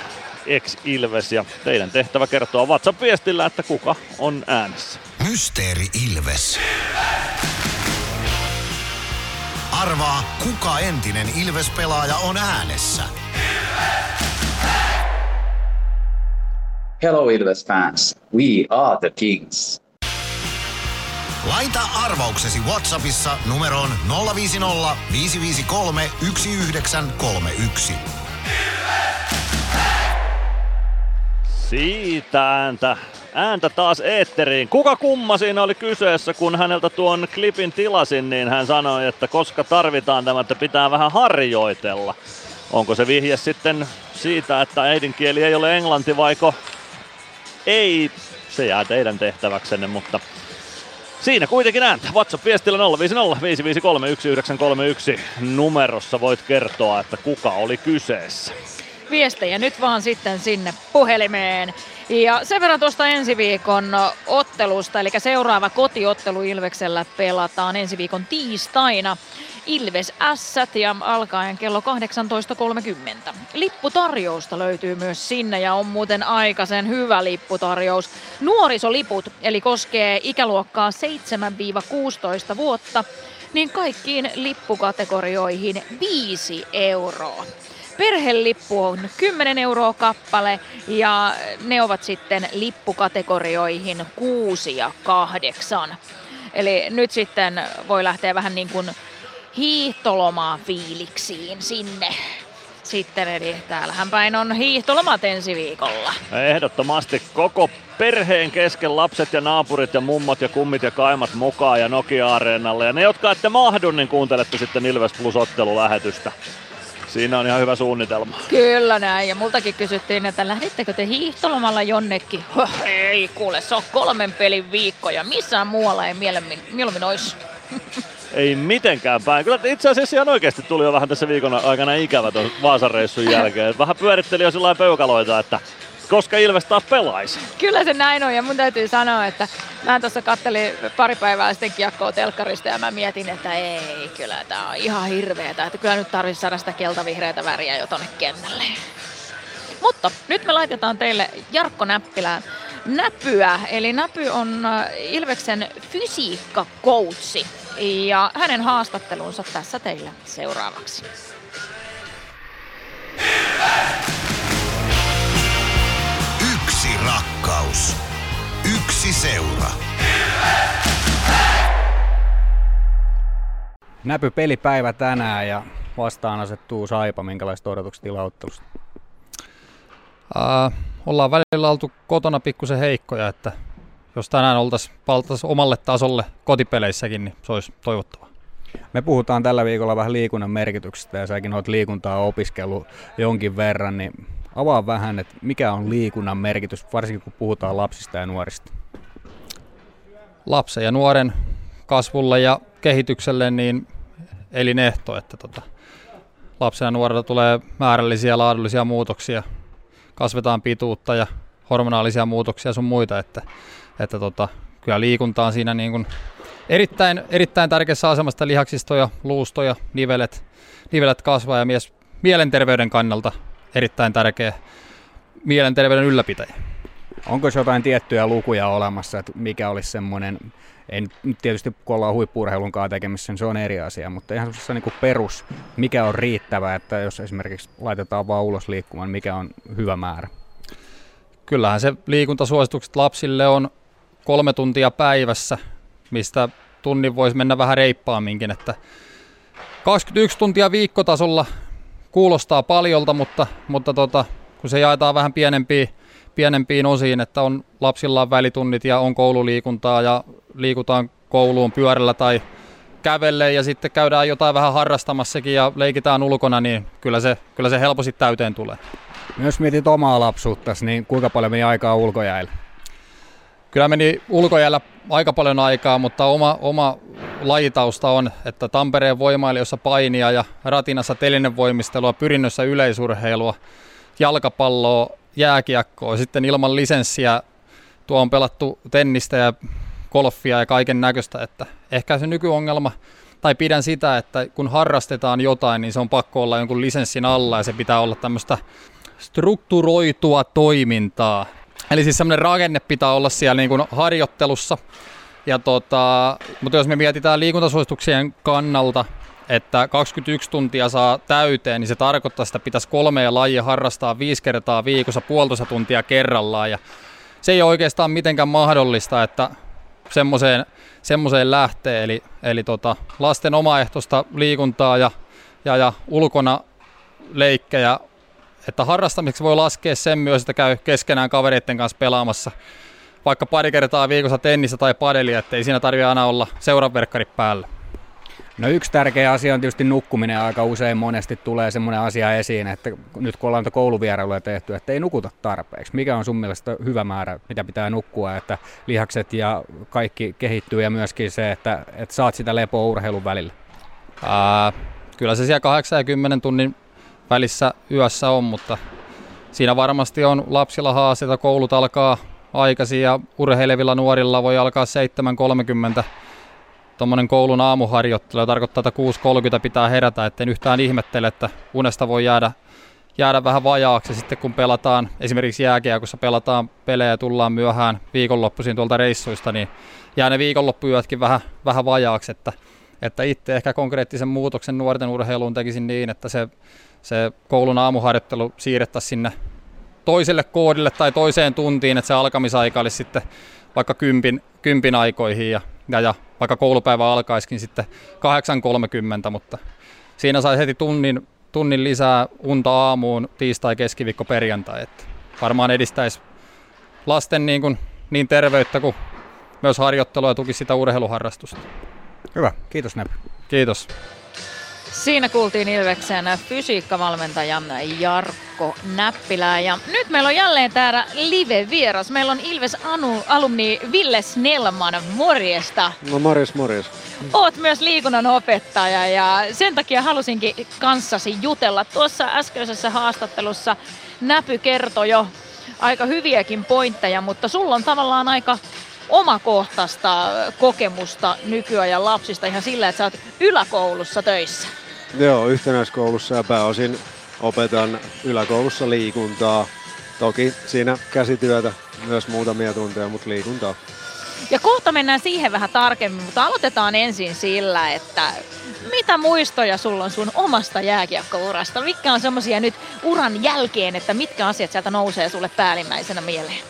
ex-Ilves ja teidän tehtävä kertoa WhatsApp-viestillä, että kuka on äänessä. Mysteeri Ilves. Arvaa, kuka entinen Ilves-pelaaja on äänessä. Hello Ilves fans, we are the Kings. Laita arvauksesi Whatsappissa numeroon 050 553 1931. Siitä ääntä, ääntä taas eetteriin. Kuka kumma siinä oli kyseessä, kun häneltä tuon klipin tilasin, niin hän sanoi, että koska tarvitaan tämä, että pitää vähän harjoitella. Onko se vihje sitten siitä, että äidinkieli ei ole englanti vaiko ei? Se jää teidän tehtäväksenne, mutta Siinä kuitenkin ääntä. WhatsApp-viestillä 050 553 1931 numerossa voit kertoa, että kuka oli kyseessä viestejä nyt vaan sitten sinne puhelimeen. Ja sen verran tuosta ensi viikon ottelusta, eli seuraava kotiottelu Ilveksellä pelataan ensi viikon tiistaina. Ilves S ja alkaen kello 18.30. Lipputarjousta löytyy myös sinne ja on muuten aikaisen hyvä lipputarjous. Nuorisoliput, eli koskee ikäluokkaa 7-16 vuotta, niin kaikkiin lippukategorioihin 5 euroa. Perhelippu on 10 euroa kappale ja ne ovat sitten lippukategorioihin 6 ja 8. Eli nyt sitten voi lähteä vähän niin kuin hiihtolomaa fiiliksiin sinne sitten, eli täällähän päin on hiihtolomat ensi viikolla. Ehdottomasti koko perheen kesken lapset ja naapurit ja mummot ja kummit ja kaimat mukaan ja Nokia-areenalle. Ja ne, jotka ette mahdu, niin kuuntelette sitten Ilves Plus ottelulähetystä. Siinä on ihan hyvä suunnitelma. Kyllä näin. Ja multakin kysyttiin, että lähdittekö te hiihtolomalla jonnekin? Huh, ei kuule, se on kolmen pelin viikko ja missään muualla ei mieluummin, mieluummin olisi. <laughs> ei mitenkään päin. Kyllä itse asiassa ihan oikeasti tuli jo vähän tässä viikon aikana ikävä tuon Vaasan reissun jälkeen. Vähän pyöritteli jo sillä peukaloita, että koska Ilves taas pelaisi. Kyllä se näin on ja mun täytyy sanoa, että mä tuossa kattelin pari päivää sitten kiekkoa telkkarista ja mä mietin, että ei, kyllä tää on ihan hirveetä, että kyllä nyt tarvitsisi saada sitä keltavihreätä väriä jo tonne kentälle. Mutta nyt me laitetaan teille Jarkko Näppilään näpyä. Eli näpy on äh, Ilveksen fysiikkakoutsi ja hänen haastattelunsa tässä teille seuraavaksi. Yksi rakkaus. Yksi seura. Näpy pelipäivä tänään ja vastaan asettuu Saipa. Minkälaiset odotukset tilauttelusta? Uh, ollaan välillä oltu kotona pikkusen heikkoja, että jos tänään oltaisiin omalle tasolle kotipeleissäkin, niin se olisi toivottavaa. Me puhutaan tällä viikolla vähän liikunnan merkityksestä ja säkin olet liikuntaa opiskellut jonkin verran, niin avaa vähän, että mikä on liikunnan merkitys, varsinkin kun puhutaan lapsista ja nuorista. Lapsen ja nuoren kasvulle ja kehitykselle niin elinehto, että tota, lapsen ja nuorella tulee määrällisiä ja laadullisia muutoksia, kasvetaan pituutta ja hormonaalisia muutoksia sun muita, että, että tota, kyllä liikunta on siinä niin kuin erittäin, erittäin tärkeässä asemassa lihaksistoja, luustoja, nivelet, nivelet kasvaa ja mies, mielenterveyden kannalta erittäin tärkeä mielenterveyden ylläpitäjä. Onko jotain tiettyjä lukuja olemassa, että mikä olisi semmoinen, nyt tietysti kun ollaan huippuurheilun kanssa tekemissä, niin se on eri asia, mutta ihan semmoisessa niin perus, mikä on riittävä, että jos esimerkiksi laitetaan vaan ulos liikkumaan, mikä on hyvä määrä? Kyllähän se liikuntasuositukset lapsille on kolme tuntia päivässä, mistä tunnin voisi mennä vähän reippaamminkin, että 21 tuntia viikkotasolla kuulostaa paljolta, mutta, mutta tota, kun se jaetaan vähän pienempiin, pienempiin osiin, että on lapsilla on välitunnit ja on koululiikuntaa ja liikutaan kouluun pyörällä tai kävelle ja sitten käydään jotain vähän harrastamassakin ja leikitään ulkona, niin kyllä se, kyllä se helposti täyteen tulee. Myös mietit omaa lapsuutta, niin kuinka paljon meni aikaa ulkojäällä? Kyllä meni ulkojäällä aika paljon aikaa, mutta oma, oma lajitausta on, että Tampereen voimailijoissa painia ja ratinassa telinevoimistelua, pyrinnössä yleisurheilua, jalkapalloa, jääkiekkoa. Sitten ilman lisenssiä tuo on pelattu tennistä ja golfia ja kaiken näköistä, että ehkä se nykyongelma, tai pidän sitä, että kun harrastetaan jotain, niin se on pakko olla jonkun lisenssin alla ja se pitää olla tämmöistä strukturoitua toimintaa. Eli siis semmoinen rakenne pitää olla siellä niin kuin harjoittelussa. Ja tota, mutta jos me mietitään liikuntasuosituksien kannalta, että 21 tuntia saa täyteen, niin se tarkoittaa, että pitäisi kolmea lajia harrastaa viisi kertaa viikossa puolitoista tuntia kerrallaan. Ja se ei ole oikeastaan mitenkään mahdollista, että semmoiseen, semmoiseen lähtee. Eli, eli tota, lasten omaehtoista liikuntaa ja, ja, ja ulkona leikkejä että harrastamiseksi voi laskea sen myös, että käy keskenään kavereiden kanssa pelaamassa vaikka pari kertaa viikossa tennistä tai padelia, ettei siinä tarvitse aina olla seuraverkkari päällä. No yksi tärkeä asia on tietysti nukkuminen. Aika usein monesti tulee semmoinen asia esiin, että nyt kun ollaan kouluvierailuja tehty, että ei nukuta tarpeeksi. Mikä on sun mielestä hyvä määrä, mitä pitää nukkua, että lihakset ja kaikki kehittyy ja myöskin se, että, että saat sitä lepoa urheilun välillä? Ää, kyllä se siellä 8 ja 10 tunnin välissä yössä on, mutta siinä varmasti on lapsilla haasteita. Koulut alkaa aikaisin ja urheilevilla nuorilla voi alkaa 7.30 tuommoinen koulun aamuharjoittelu tarkoittaa, että 6.30 pitää herätä, etten yhtään ihmettele, että unesta voi jäädä, jäädä vähän vajaaksi sitten kun pelataan, esimerkiksi jääkiekossa pelataan pelejä ja tullaan myöhään viikonloppuisin tuolta reissuista, niin jää ne viikonloppuyötkin vähän, vähän vajaaksi, että, että itse ehkä konkreettisen muutoksen nuorten urheiluun tekisin niin, että se se koulun aamuharjoittelu siirrettäisiin sinne toiselle koodille tai toiseen tuntiin, että se alkamisaika olisi sitten vaikka kympin, kympin aikoihin ja, ja, ja vaikka koulupäivä alkaisikin sitten 8.30, mutta siinä sai heti tunnin, tunnin lisää unta aamuun tiistai, keskiviikko, perjantai, että varmaan edistäisi lasten niin, kuin, niin terveyttä kuin myös harjoittelua ja tuki sitä urheiluharrastusta. Hyvä, kiitos Nep. Kiitos. Siinä kuultiin Ilveksen fysiikkavalmentaja Jarkko Näppilä. Ja nyt meillä on jälleen täällä live-vieras. Meillä on Ilves anu, alumni Ville Snellman. Morjesta. No morjes, morjes. Oot myös liikunnan opettaja ja sen takia halusinkin kanssasi jutella. Tuossa äskeisessä haastattelussa Näpy kertoi jo aika hyviäkin pointteja, mutta sulla on tavallaan aika omakohtaista kokemusta nykyajan lapsista ihan sillä, että sä oot yläkoulussa töissä. Joo, yhtenäiskoulussa ja pääosin opetan yläkoulussa liikuntaa. Toki siinä käsityötä myös muutamia tunteja, mutta liikuntaa. Ja kohta mennään siihen vähän tarkemmin, mutta aloitetaan ensin sillä, että mitä muistoja sulla on sun omasta jääkiekkourasta? Mitkä on semmoisia nyt uran jälkeen, että mitkä asiat sieltä nousee sulle päällimmäisenä mieleen?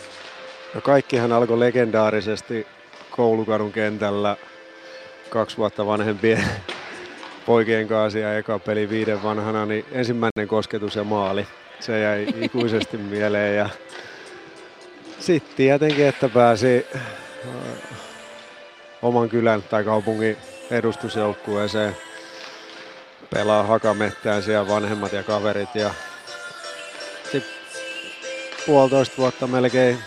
No kaikkihan alkoi legendaarisesti koulukadun kentällä kaksi vuotta vanhempien poikien kanssa ja eka peli viiden vanhana, niin ensimmäinen kosketus ja maali. Se jäi <laughs> ikuisesti mieleen ja sitten tietenkin, että pääsi oman kylän tai kaupungin edustusjoukkueeseen. Pelaa hakamettään siellä vanhemmat ja kaverit ja sitten puolitoista vuotta melkein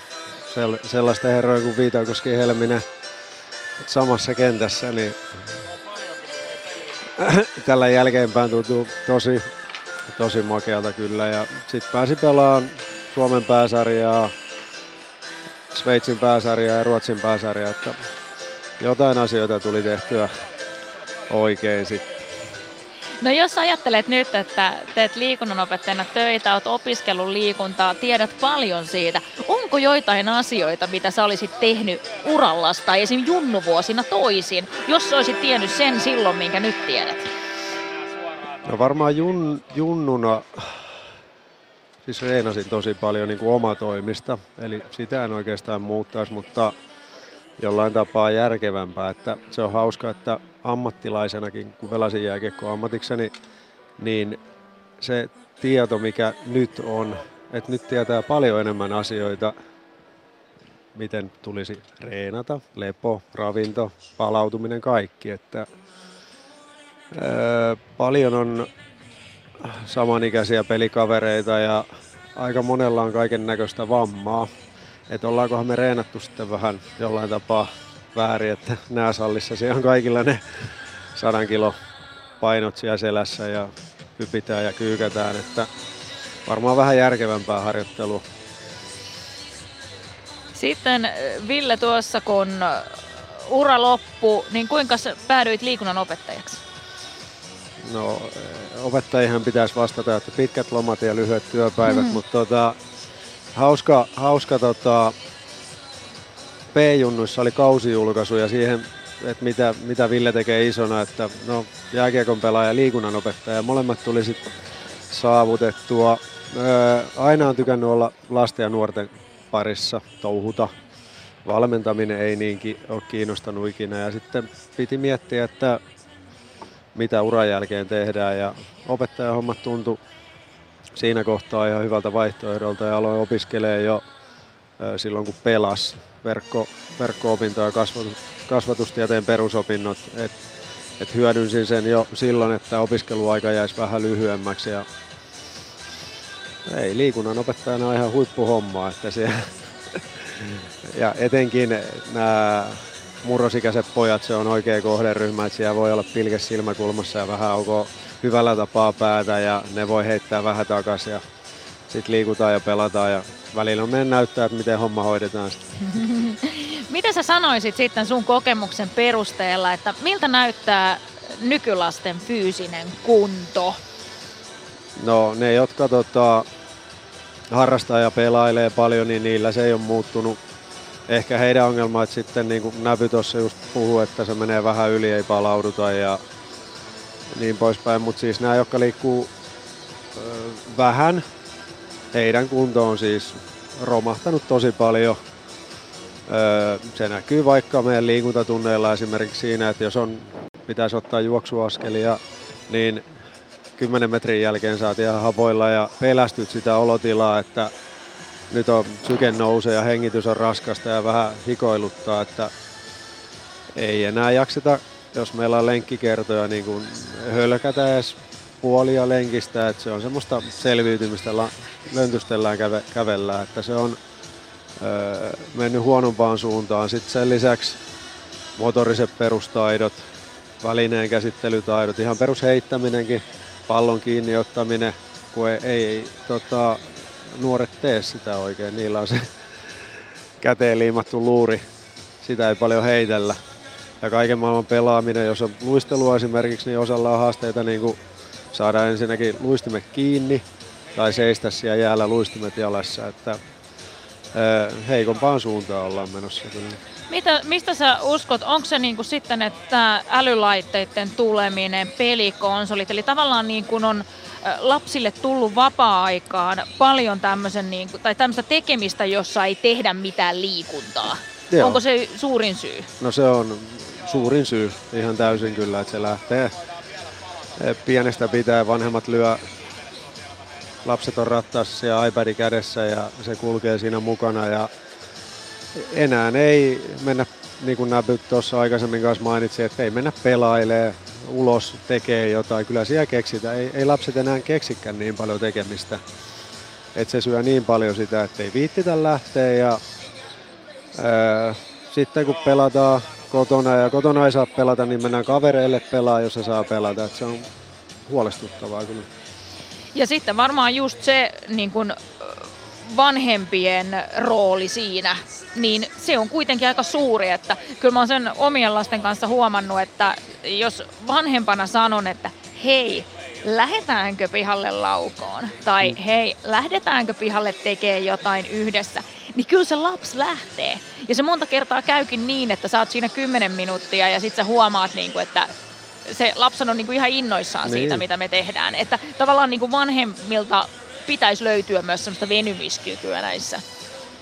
sel- sellaista herroja kuin Viitakoski Helminen samassa kentässä, niin <laughs> tällä jälkeenpäin tuntuu tosi, tosi makealta kyllä. Ja sitten pääsi pelaamaan Suomen pääsarjaa, Sveitsin pääsarjaa ja Ruotsin pääsarjaa, että jotain asioita tuli tehtyä oikein sitten. No jos ajattelet nyt, että teet liikunnanopettajana töitä, oot opiskellut liikuntaa, tiedät paljon siitä. Onko joitain asioita, mitä sä olisit tehnyt urallasi tai esim. junnuvuosina toisin, jos olisit tiennyt sen silloin, minkä nyt tiedät? No varmaan jun, junnuna, siis reenasin tosi paljon niin kuin omatoimista, eli sitä en oikeastaan muuttaisi, mutta jollain tapaa järkevämpää. Että se on hauska, että ammattilaisenakin, kun pelasin jääkiekkoa ammatikseni, niin se tieto, mikä nyt on, että nyt tietää paljon enemmän asioita, miten tulisi reenata, lepo, ravinto, palautuminen, kaikki. Että, ää, paljon on samanikäisiä pelikavereita ja aika monella on kaiken näköistä vammaa. Että ollaankohan me reenattu sitten vähän jollain tapaa väärin, että nääsallissa siellä on kaikilla ne sadan kilo painot siellä selässä ja hypitään ja kyykätään, että varmaan vähän järkevämpää harjoittelua. Sitten äh, Ville tuossa, kun äh, ura loppu, niin kuinka päädyit liikunnan opettajaksi? No, opettajihan pitäisi vastata, että pitkät lomat ja lyhyet työpäivät, mm. mutta tota, hauska, hauska tota, P-junnuissa oli kausijulkaisu ja siihen, että mitä, mitä Ville tekee isona, että no jääkiekon pelaaja ja liikunnan opettaja, molemmat tuli sitten saavutettua. Öö, aina on tykännyt olla lasten ja nuorten parissa touhuta. Valmentaminen ei niin ole kiinnostanut ikinä ja sitten piti miettiä, että mitä uran jälkeen tehdään ja opettajahommat tuntui siinä kohtaa ihan hyvältä vaihtoehdolta ja aloin opiskelemaan jo silloin kun pelas verkko, verkko-opintoja ja kasvatust, kasvatustieteen perusopinnot. Et, et hyödynsin sen jo silloin, että opiskeluaika jäisi vähän lyhyemmäksi ja ei, liikunnan opettajana on ihan huippuhomma, että se, ja etenkin nämä murrosikäiset pojat, se on oikea kohderyhmä, että siellä voi olla pilkes silmäkulmassa ja vähän onko hyvällä tapaa päätä ja ne voi heittää vähän takaisin ja sitten liikutaan ja pelataan ja välillä on meidän näyttää, että miten homma hoidetaan <laughs> Mitä sä sanoisit sitten sun kokemuksen perusteella, että miltä näyttää nykylasten fyysinen kunto? No ne, jotka tota, harrastaa ja pelailee paljon, niin niillä se ei ole muuttunut. Ehkä heidän ongelma, että sitten niin kuin Näpy tuossa just puhuu, että se menee vähän yli, ei palauduta ja niin poispäin. Mutta siis nämä, jotka liikkuu ö, vähän, heidän kunto on siis romahtanut tosi paljon. Öö, se näkyy vaikka meidän liikuntatunneilla esimerkiksi siinä, että jos on, pitäisi ottaa juoksuaskelia, niin 10 metrin jälkeen saat ihan havoilla ja pelästyt sitä olotilaa, että nyt on syke nousee ja hengitys on raskasta ja vähän hikoiluttaa, että ei enää jakseta, jos meillä on lenkkikertoja, niin kuin hölkätä edes puolia lenkistä, että se on semmoista selviytymistä, löntystellään käve, kävellään, että se on öö, mennyt huonompaan suuntaan. Sitten sen lisäksi motoriset perustaidot, välineen käsittelytaidot, ihan perusheittäminenkin, pallon kiinni ottaminen, kun ei, ei tota, nuoret tee sitä oikein, niillä on se <laughs> käteen liimattu luuri, sitä ei paljon heitellä. Ja kaiken maailman pelaaminen, jos on luistelua esimerkiksi, niin osalla on haasteita niin kuin saada ensinnäkin luistimet kiinni tai seistä siellä jäällä luistimet jalassa, että heikompaan suuntaan ollaan menossa. Mitä, mistä sä uskot, onko se niinku sitten, että älylaitteiden tuleminen, pelikonsolit, eli tavallaan niin kuin on lapsille tullut vapaa-aikaan paljon tämmöisen, niin kuin, tai tämmöistä tekemistä, jossa ei tehdä mitään liikuntaa. Joo. Onko se suurin syy? No se on suurin syy ihan täysin kyllä, että se lähtee pienestä pitää vanhemmat lyö lapset on rattaassa ja iPad kädessä ja se kulkee siinä mukana ja enää ei mennä niin kuin Näpyt tuossa aikaisemmin kanssa mainitsi, että ei mennä pelailee ulos tekee jotain. Kyllä siellä keksitään. Ei, ei lapset enää keksikään niin paljon tekemistä. Että se syö niin paljon sitä, että ei viittitä lähteä. Ja, ää, sitten kun pelataan kotona ja kotona ei saa pelata, niin mennään kavereille pelaa, jos se saa pelata. Et se on huolestuttavaa kyllä. Ja sitten varmaan just se niin kun, vanhempien rooli siinä, niin se on kuitenkin aika suuri, että kyllä mä oon sen omien lasten kanssa huomannut, että jos vanhempana sanon, että hei, lähdetäänkö pihalle laukoon, tai mm. hei, lähdetäänkö pihalle tekemään jotain yhdessä, niin kyllä se lapsi lähtee. Ja se monta kertaa käykin niin, että sä oot siinä 10 minuuttia ja sit sä huomaat, niin kuin, että se lapsi on niin kuin ihan innoissaan niin. siitä, mitä me tehdään. Että tavallaan niin kuin vanhemmilta pitäisi löytyä myös semmoista venymiskykyä näissä.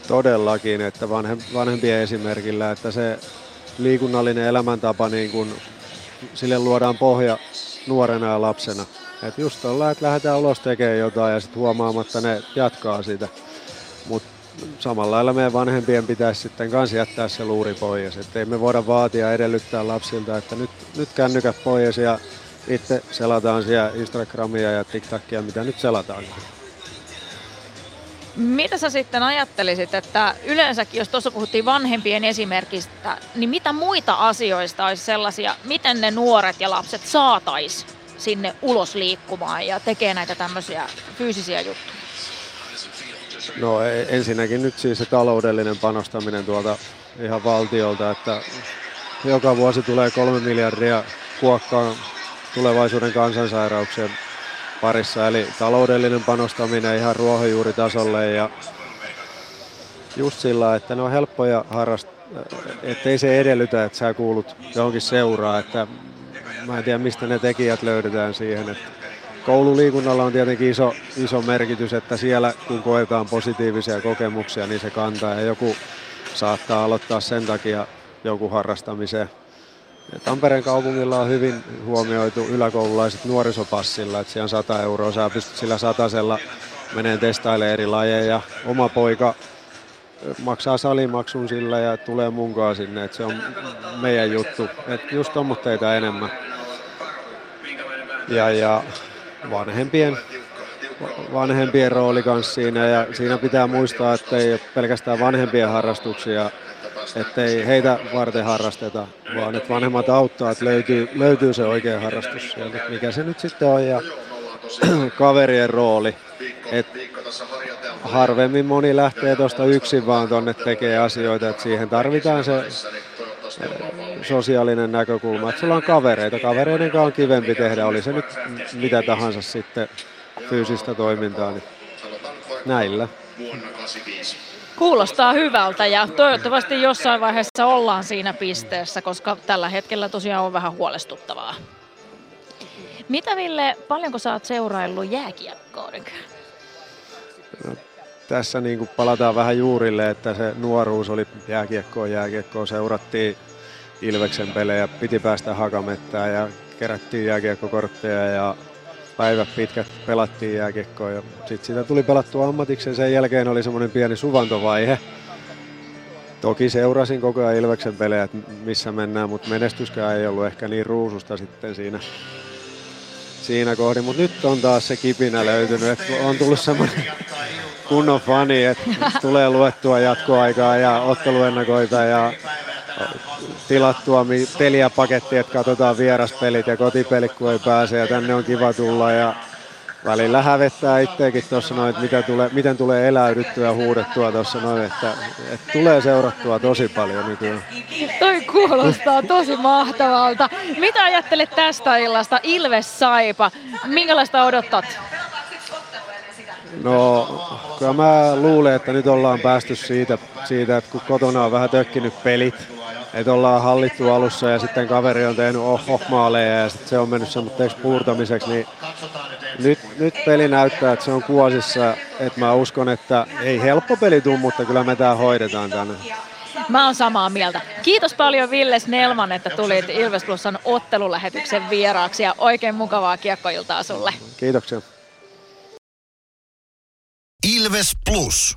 Todellakin, että vanhem, vanhempien esimerkillä, että se liikunnallinen elämäntapa, niin kun, sille luodaan pohja nuorena ja lapsena. Et just ollaan, että lähdetään ulos tekemään jotain ja sitten huomaamatta ne jatkaa sitä. Mutta samalla lailla meidän vanhempien pitäisi sitten kanssa jättää se luuri pois. Että ei me voida vaatia edellyttää lapsilta, että nyt, nyt kännykät pois ja itse selataan siellä Instagramia ja TikTokia, mitä nyt selataan. Mitä sä sitten ajattelisit, että yleensäkin, jos tuossa puhuttiin vanhempien esimerkistä, niin mitä muita asioista olisi sellaisia, miten ne nuoret ja lapset saatais sinne ulos liikkumaan ja tekee näitä tämmöisiä fyysisiä juttuja? No e- ensinnäkin nyt siis se taloudellinen panostaminen tuolta ihan valtiolta, että joka vuosi tulee kolme miljardia kuokkaan tulevaisuuden kansansairauksien parissa. Eli taloudellinen panostaminen ihan ruohonjuuritasolle ja just sillä, että ne on helppoja harrastaa, ettei se edellytä, että sä kuulut johonkin seuraa, että mä en tiedä mistä ne tekijät löydetään siihen, että koululiikunnalla on tietenkin iso, iso merkitys, että siellä kun koetaan positiivisia kokemuksia, niin se kantaa ja joku saattaa aloittaa sen takia joku harrastamisen Tampereen kaupungilla on hyvin huomioitu yläkoululaiset nuorisopassilla, että siellä on 100 euroa, sä pystyt sillä satasella menee testailemaan eri lajeja. Oma poika maksaa salimaksun sillä ja tulee munkaan sinne, että se on meidän juttu. Et just tommotteita enemmän. Ja, ja vanhempien, vanhempien rooli kanssa siinä ja siinä pitää muistaa, että ei ole pelkästään vanhempien harrastuksia ettei heitä varten harrasteta, vaan että vanhemmat auttaa, että löytyy, löytyy se oikea harrastus sieltä, mikä se nyt sitten on ja <clears throat> kaverien rooli. Et harvemmin moni lähtee tuosta yksin vaan tonne tekee asioita, että siihen tarvitaan se sosiaalinen näkökulma, että sulla on kavereita. Kavereiden kanssa on kivempi tehdä, oli se nyt mitä tahansa sitten fyysistä toimintaa, niin näillä. Kuulostaa hyvältä ja toivottavasti jossain vaiheessa ollaan siinä pisteessä, koska tällä hetkellä tosiaan on vähän huolestuttavaa. Mitä Ville, paljonko sä oot seuraillut jääkiekkoa no, tässä niin kuin palataan vähän juurille, että se nuoruus oli jääkiekkoa, jääkiekkoa seurattiin Ilveksen pelejä, piti päästä hakamettään ja kerättiin jääkiekkokortteja ja päivät pitkät pelattiin jääkiekkoa ja sitten siitä tuli pelattua ammatikseen. Sen jälkeen oli semmoinen pieni suvantovaihe. Toki seurasin koko ajan Ilveksen pelejä, että missä mennään, mutta menestyskään ei ollut ehkä niin ruususta sitten siinä, siinä kohdin. Mutta nyt on taas se kipinä löytynyt, että on tullut semmoinen kunnon fani, että tulee luettua jatkoaikaa ja otteluennakoita ja tilattua peliä paketti, että katsotaan vieraspelit ja kotipelit, kun ei pääse ja tänne on kiva tulla ja välillä hävettää itseäkin tuossa noin, että mitä tulee, miten tulee eläydyttyä ja huudettua tuossa noin, että, että, tulee seurattua tosi paljon nykyään. Toi kuulostaa tosi mahtavalta. Mitä ajattelet tästä illasta? Ilves Saipa, minkälaista odotat? No, kyllä mä luulen, että nyt ollaan päästy siitä, siitä että kun kotona on vähän tökkinyt pelit, että ollaan hallittu alussa ja sitten kaveri on tehnyt oho maaleja ja sitten se on mennyt semmoitteeksi puurtamiseksi, niin nyt, nyt peli näyttää, että se on kuosissa, että mä uskon, että ei helppo peli tule, mutta kyllä me tämä hoidetaan tänne. Mä oon samaa mieltä. Kiitos paljon Ville Snellman, että tulit Ilves Plusan ottelulähetyksen vieraaksi ja oikein mukavaa kiekkoiltaa sulle. Kiitoksia. Ilves Plus.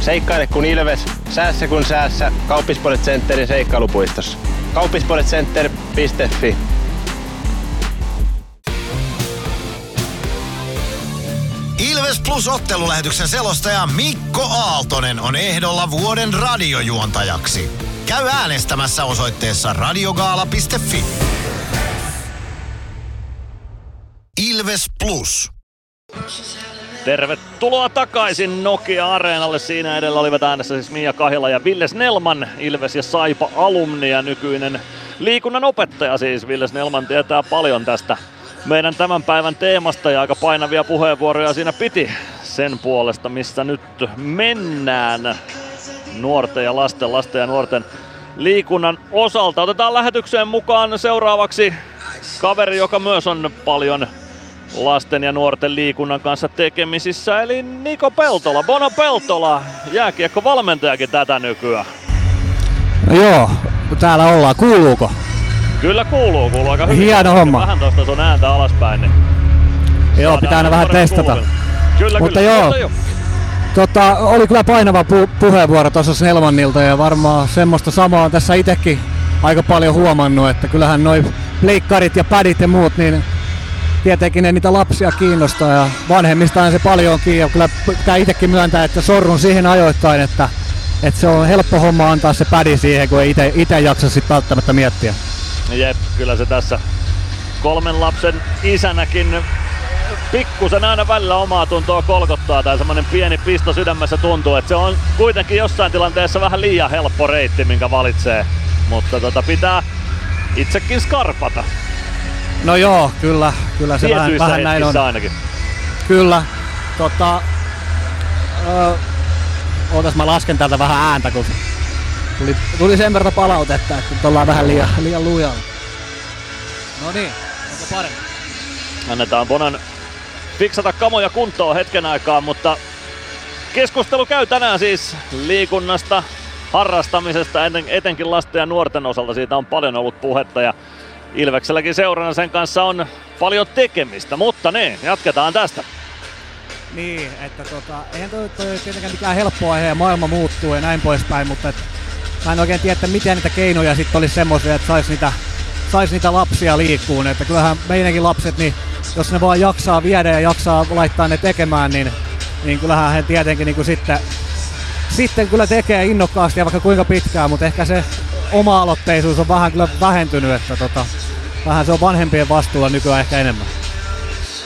Seikkaile kun ilves, säässä kun säässä. Kauppispoilet Centerin seikkailupuistossa. Kauppispoiletcenter.fi Ilves Plus ottelulähetyksen selostaja Mikko Aaltonen on ehdolla vuoden radiojuontajaksi. Käy äänestämässä osoitteessa radiogaala.fi. Ilves Plus. Tervetuloa takaisin Nokia-areenalle. Siinä edellä olivat äänessä siis Mia Kahila ja Ville Snellman, Ilves ja Saipa alumni ja nykyinen liikunnan opettaja siis. Ville Snellman tietää paljon tästä meidän tämän päivän teemasta ja aika painavia puheenvuoroja siinä piti sen puolesta, missä nyt mennään nuorten ja lasten, lasten ja nuorten liikunnan osalta. Otetaan lähetykseen mukaan seuraavaksi kaveri, joka myös on paljon lasten ja nuorten liikunnan kanssa tekemisissä, eli Niko Peltola, Bono Peltola, jääkiekko valmentajakin tätä nykyään. No joo, täällä ollaan. Kuuluuko? Kyllä kuuluu, kuuluu aika hyvin. Hieno homma. Vähän tosta sun ääntä alaspäin. Niin Joo, pitää aina vähän testata. kuuluville. Kyllä, Mutta kyllä. joo, joo. Tota, oli kyllä painava pu- puheenvuoro tuossa Snellmanilta ja varmaan semmoista samaa on tässä itsekin aika paljon huomannut, että kyllähän noi leikkarit ja pädit ja muut, niin tietenkin ne niitä lapsia kiinnostaa ja vanhemmistaan se paljon on kiinni. Ja kyllä pitää itsekin myöntää, että sorrun siihen ajoittain, että, että se on helppo homma antaa se pädi siihen, kun ei itse jaksa sit välttämättä miettiä. Jep, kyllä se tässä kolmen lapsen isänäkin pikkusen aina välillä omaa tuntoa kolkottaa tai semmonen pieni pisto sydämessä tuntuu, että se on kuitenkin jossain tilanteessa vähän liian helppo reitti, minkä valitsee. Mutta tota pitää itsekin skarpata. No joo, kyllä, kyllä se vähän, vähän näin on. ainakin. Kyllä. Tota, ö, ootas mä lasken täältä vähän ääntä, kun tuli, tuli sen verran palautetta, että nyt ollaan vähän liian, liian lujalla. No niin, onko parempi? Annetaan Bonan fiksata kamoja kuntoon hetken aikaa, mutta keskustelu käy tänään siis liikunnasta, harrastamisesta, eten- etenkin lasten ja nuorten osalta. Siitä on paljon ollut puhetta ja Ilvekselläkin seurana sen kanssa on paljon tekemistä, mutta niin, jatketaan tästä. Niin, että tota, eihän toi, toi tietenkään mikään helppo aihe ja maailma muuttuu ja näin poispäin, mutta et, mä en oikein tiedä, että miten niitä keinoja sitten olisi semmoisia, että sais niitä, sais niitä lapsia liikkuun. Että kyllähän meidänkin lapset, niin jos ne vaan jaksaa viedä ja jaksaa laittaa ne tekemään, niin, niin kyllähän he tietenkin niin kuin sitten, sitten kyllä tekee innokkaasti ja vaikka kuinka pitkään, mutta ehkä se oma-aloitteisuus on vähän kyllä vähentynyt, että tota, vähän se on vanhempien vastuulla nykyään ehkä enemmän.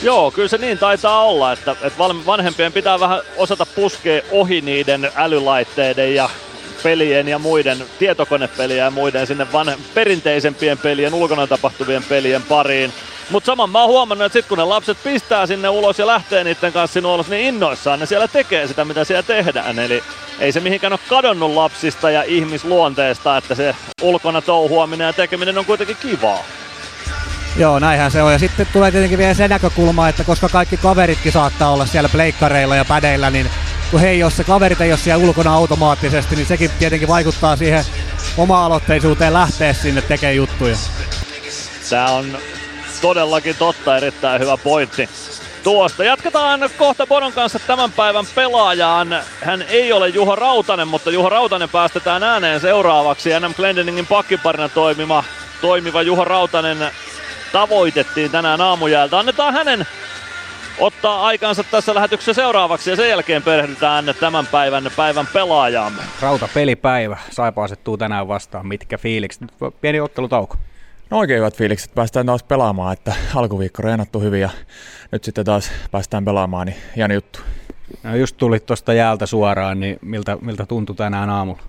Joo, kyllä se niin taitaa olla, että, että vanhempien pitää vähän osata puskea ohi niiden älylaitteiden ja pelien ja muiden, tietokonepelien ja muiden sinne vanhe- perinteisempien pelien, ulkona tapahtuvien pelien pariin. Mutta saman mä oon huomannut, että sit kun ne lapset pistää sinne ulos ja lähtee niiden kanssa sinne ulos, niin innoissaan ne siellä tekee sitä, mitä siellä tehdään. Eli ei se mihinkään ole kadonnut lapsista ja ihmisluonteesta, että se ulkona touhuaminen ja tekeminen on kuitenkin kivaa. Joo, näinhän se on. Ja sitten tulee tietenkin vielä se näkökulma, että koska kaikki kaveritkin saattaa olla siellä pleikkareilla ja pädeillä, niin kun he ei ole, se kaverit ei ole siellä ulkona automaattisesti, niin sekin tietenkin vaikuttaa siihen oma-aloitteisuuteen lähteä sinne tekemään juttuja. Tää on todellakin totta, erittäin hyvä pointti. Tuosta jatketaan kohta Bonon kanssa tämän päivän pelaajaan. Hän ei ole Juho Rautanen, mutta Juho Rautanen päästetään ääneen seuraavaksi. NM Glendeningin pakkiparina toimiva, toimiva Juho Rautanen tavoitettiin tänään aamujäältä. Annetaan hänen ottaa aikansa tässä lähetyksessä seuraavaksi ja sen jälkeen perehdytään tämän päivän päivän pelaajaamme. Rauta pelipäivä. Saipa asettuu tänään vastaan. Mitkä fiilikset? Pieni ottelutauko. No oikein hyvät fiilikset. Päästään taas pelaamaan, että alkuviikko reenattu hyvin ja nyt sitten taas päästään pelaamaan, niin hieno juttu. No just tulit tuosta jäältä suoraan, niin miltä, miltä tuntui tänään aamulla?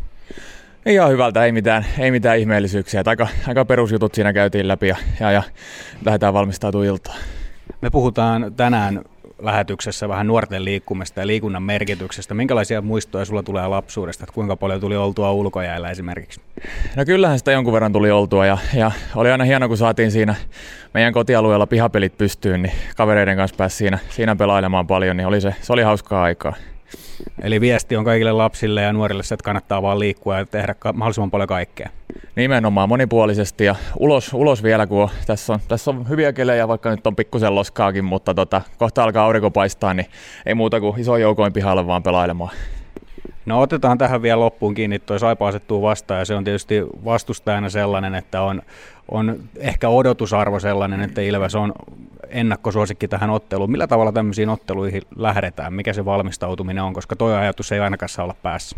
Ihan hyvältä, ei mitään, ei mitään ihmeellisyyksiä. Aika, aika perusjutut siinä käytiin läpi ja, ja, ja lähdetään valmistautumaan iltaan. Me puhutaan tänään lähetyksessä vähän nuorten liikkumista ja liikunnan merkityksestä. Minkälaisia muistoja sulla tulee lapsuudesta, että kuinka paljon tuli oltua ulkojäällä esimerkiksi? No kyllähän sitä jonkun verran tuli oltua ja, ja oli aina hieno, kun saatiin siinä meidän kotialueella pihapelit pystyyn, niin kavereiden kanssa pääsi siinä, siinä pelailemaan paljon, niin oli se, se oli hauskaa aikaa. Eli viesti on kaikille lapsille ja nuorille se, että kannattaa vaan liikkua ja tehdä mahdollisimman paljon kaikkea. Nimenomaan monipuolisesti ja ulos, ulos vielä, kun tässä, on, tässä on hyviä kelejä, vaikka nyt on pikkusen loskaakin, mutta tota, kohta alkaa aurinko paistaa, niin ei muuta kuin iso joukoin pihalle vaan pelailemaan. No otetaan tähän vielä loppuun kiinni, tuo Saipa asettuu vastaan ja se on tietysti vastustajana sellainen, että on, on ehkä odotusarvo sellainen, että Ilves on ennakkosuosikki tähän otteluun. Millä tavalla tämmöisiin otteluihin lähdetään? Mikä se valmistautuminen on, koska tuo ajatus ei ainakaan saa olla päässä?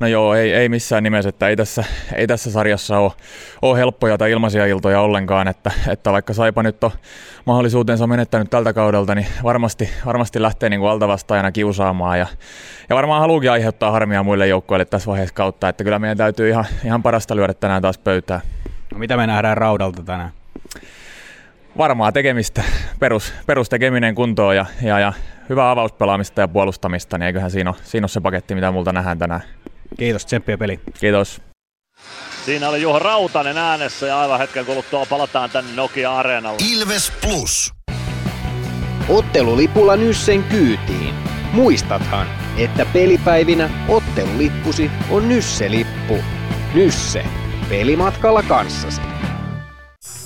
No joo, ei, ei missään nimessä, että ei tässä, ei tässä sarjassa ole, ole helppoja tai ilmaisia iltoja ollenkaan, että, että vaikka Saipa nyt on mahdollisuutensa menettänyt tältä kaudelta, niin varmasti, varmasti lähtee niin kuin altavastaajana kiusaamaan ja, ja varmaan haluukin aiheuttaa harmia muille joukkoille tässä vaiheessa kautta, että kyllä meidän täytyy ihan, ihan parasta lyödä tänään taas pöytään. No mitä me nähdään raudalta tänään? Varmaa tekemistä, <laughs> perus, perustekeminen kuntoon ja, ja, ja hyvää avauspelaamista ja puolustamista, niin eiköhän siinä ole, siinä ole se paketti, mitä multa nähdään tänään. Kiitos, tsemppiä peli. Kiitos. Siinä oli Juho Rautanen äänessä ja aivan hetken kuluttua palataan tänne Nokia-areenalle. Ilves Plus. Ottelulipulla Nyssen kyytiin. Muistathan, että pelipäivinä ottelulippusi on Nysse-lippu. Nysse. Pelimatkalla kanssasi.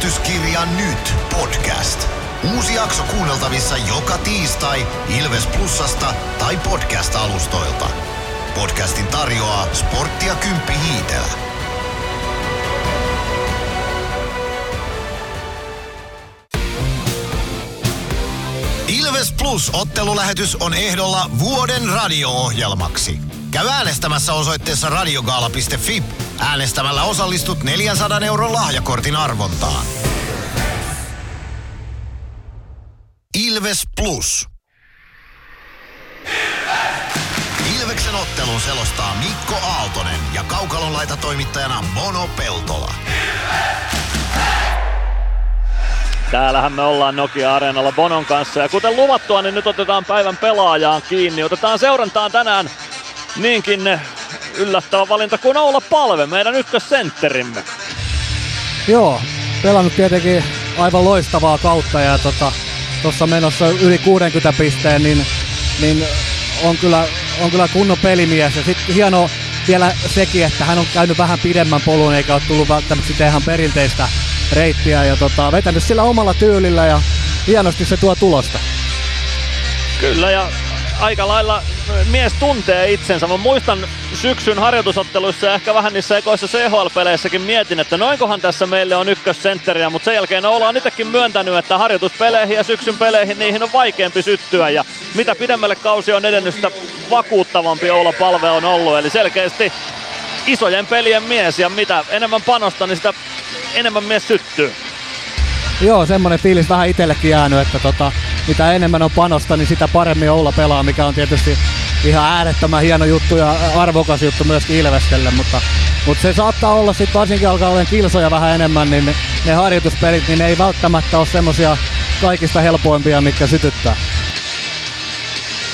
Ilvestyskirja nyt podcast. Uusi jakso kuunneltavissa joka tiistai Ilves Plusasta tai podcast-alustoilta. Podcastin tarjoaa sporttia Kymppi Hiitelä. Ilves Plus ottelulähetys on ehdolla vuoden radio-ohjelmaksi. Käy äänestämässä osoitteessa radiogaala.fi. Äänestämällä osallistut 400 euron lahjakortin arvontaan. Ilves Plus. Ilveksen ottelun selostaa Mikko Aaltonen ja Kaukalon laita toimittajana Mono Peltola. Täällähän me ollaan Nokia-areenalla Bonon kanssa ja kuten luvattua, niin nyt otetaan päivän pelaajaan kiinni. Otetaan seurantaan tänään niinkin yllättävä valinta kuin Oula Palve, meidän ykkössentterimme. Joo, pelannut tietenkin aivan loistavaa kautta ja tuossa tota, menossa yli 60 pisteen, niin, niin on, kyllä, on kyllä kunnon pelimies. Ja sitten hieno vielä sekin, että hän on käynyt vähän pidemmän polun eikä ole tullut välttämättä ihan perinteistä reittiä ja tota, vetänyt sillä omalla tyylillä ja hienosti se tuo tulosta. Kyllä ja aika lailla mies tuntee itsensä. Mä muistan syksyn harjoitusotteluissa ja ehkä vähän niissä ekoissa CHL-peleissäkin mietin, että noinkohan tässä meille on ykkössentteriä, mutta sen jälkeen ollaan itsekin myöntänyt, että harjoituspeleihin ja syksyn peleihin niihin on vaikeampi syttyä ja mitä pidemmälle kausi on edennyt, sitä vakuuttavampi olla palve on ollut. Eli selkeästi isojen pelien mies ja mitä enemmän panosta, niin sitä enemmän mies syttyy. Joo, semmonen fiilis vähän itsellekin jäänyt, että tota, mitä enemmän on panosta, niin sitä paremmin Oula pelaa, mikä on tietysti ihan äärettömän hieno juttu ja arvokas juttu myöskin Ilvestelle, mutta, mutta se saattaa olla sitten varsinkin alkaa olla kilsoja vähän enemmän, niin ne, ne harjoituspelit, niin ne ei välttämättä ole semmosia kaikista helpoimpia, mikä sytyttää.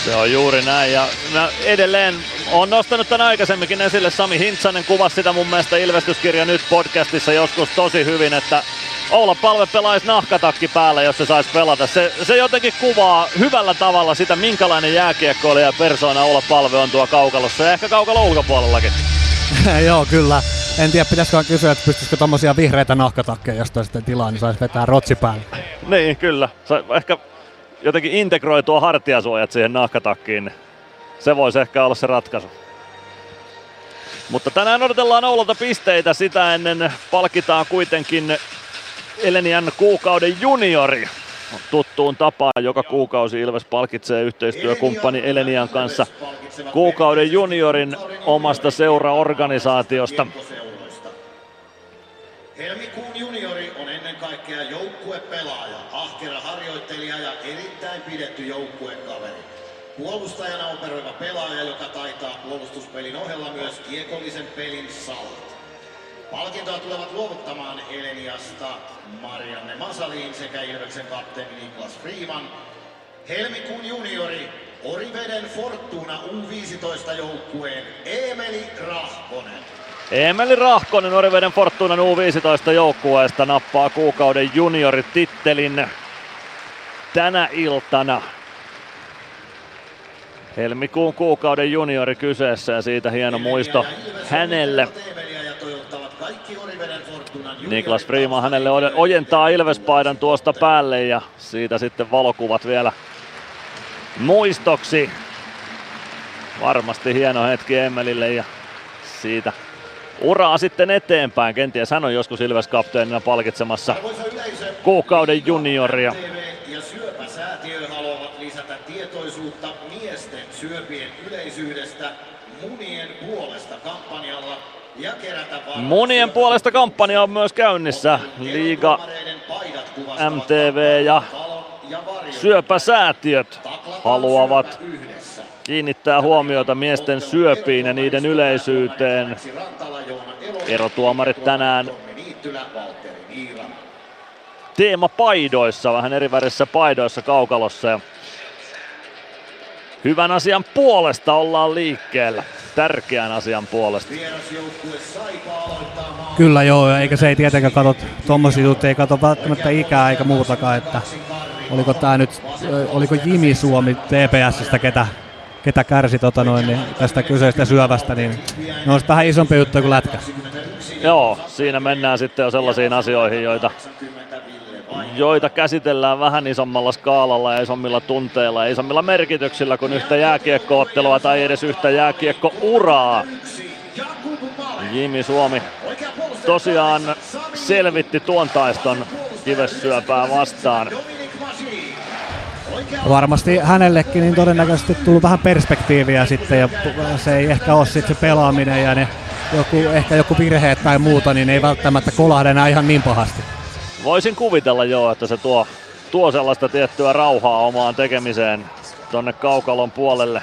Se on juuri näin ja mä edelleen on nostanut tämän aikaisemminkin esille. Sami Hintsanen kuvasi sitä mun mielestä Ilvestyskirja nyt podcastissa joskus tosi hyvin, että Oula Palve pelaisi nahkatakki päällä, jos se saisi pelata. Se, se jotenkin kuvaa hyvällä tavalla sitä, minkälainen jääkiekkoilija ja persoona Oula Palve on tuo kaukalossa ja ehkä kaukalo ulkopuolellakin. <laughs> Joo, kyllä. En tiedä, pitäisikö kysyä, että pystyisikö tommosia vihreitä nahkatakkeja, jos sitten tilaa, niin saisi vetää rotsi päälle. Niin, kyllä. Se ehkä jotenkin integroitua hartiasuojat siihen nahkatakkiin. Se voisi ehkä olla se ratkaisu. Mutta tänään odotellaan Oulalta pisteitä, sitä ennen palkitaan kuitenkin Elenian kuukauden juniori. Tuttuun tapaan joka kuukausi Ilves palkitsee yhteistyökumppani Elenian kanssa kuukauden juniorin omasta seuraorganisaatiosta. Helmikuun juniori on ennen kaikkea joukkuepelaaja, ahkera harjoittelija ja erittäin pidetty joukkuekaveri. Puolustajana operoiva pelaaja, joka taitaa puolustuspelin ohella myös kiekollisen pelin salat. Palkintoa tulevat luovuttamaan Eleniasta Marianne Masaliin sekä Ilveksen kapteeni Niklas Freeman. Helmikuun juniori Oriveden Fortuna U15 joukkueen Emeli Rahkonen. Emeli Rahkonen Oriveden Fortunan U15 joukkueesta nappaa kuukauden junioritittelin tänä iltana. Helmikuun kuukauden juniori kyseessä ja siitä hieno muisto hänelle. Niklas Freeman hänelle ojentaa Ilvespaidan tuosta päälle ja siitä sitten valokuvat vielä muistoksi. Varmasti hieno hetki Emmelille ja siitä uraa sitten eteenpäin. Kenties hän on joskus Ilves kapteenina palkitsemassa kuukauden junioria. Ja syöpäsäätiö haluavat lisätä tietoisuutta miesten syöpien yleisyydestä munien puolesta kampanjalla ja kerätä Munien puolesta kampanja on myös käynnissä. Liiga, MTV ja syöpäsäätiöt haluavat kiinnittää huomiota miesten syöpiin ja niiden yleisyyteen. Erotuomarit tänään teemapaidoissa, vähän eri värissä paidoissa kaukalossa. Hyvän asian puolesta ollaan liikkeellä. Tärkeän asian puolesta. Kyllä joo, eikä se ei tietenkään katso, tommosia juttuja ei katso välttämättä ikää eikä muutakaan, että oliko tää nyt, oliko Jimi Suomi TPSstä, ketä, ketä kärsi tota noin, niin tästä kyseisestä syövästä, niin ne on vähän isompi juttu kuin lätkä. Joo, siinä mennään sitten jo sellaisiin asioihin, joita, joita käsitellään vähän isommalla skaalalla ja isommilla tunteilla ja isommilla merkityksillä kuin yhtä jääkiekkoottelua tai edes yhtä jääkiekkouraa. Jimi Suomi tosiaan selvitti tuon taiston kivessyöpää vastaan. Varmasti hänellekin niin todennäköisesti tullut vähän perspektiiviä sitten ja se ei ehkä ole sitten se pelaaminen ja ne joku, ehkä joku virheet tai muuta, niin ei välttämättä kolahda enää ihan niin pahasti. Voisin kuvitella jo, että se tuo, tuo sellaista tiettyä rauhaa omaan tekemiseen tonne kaukalon puolelle.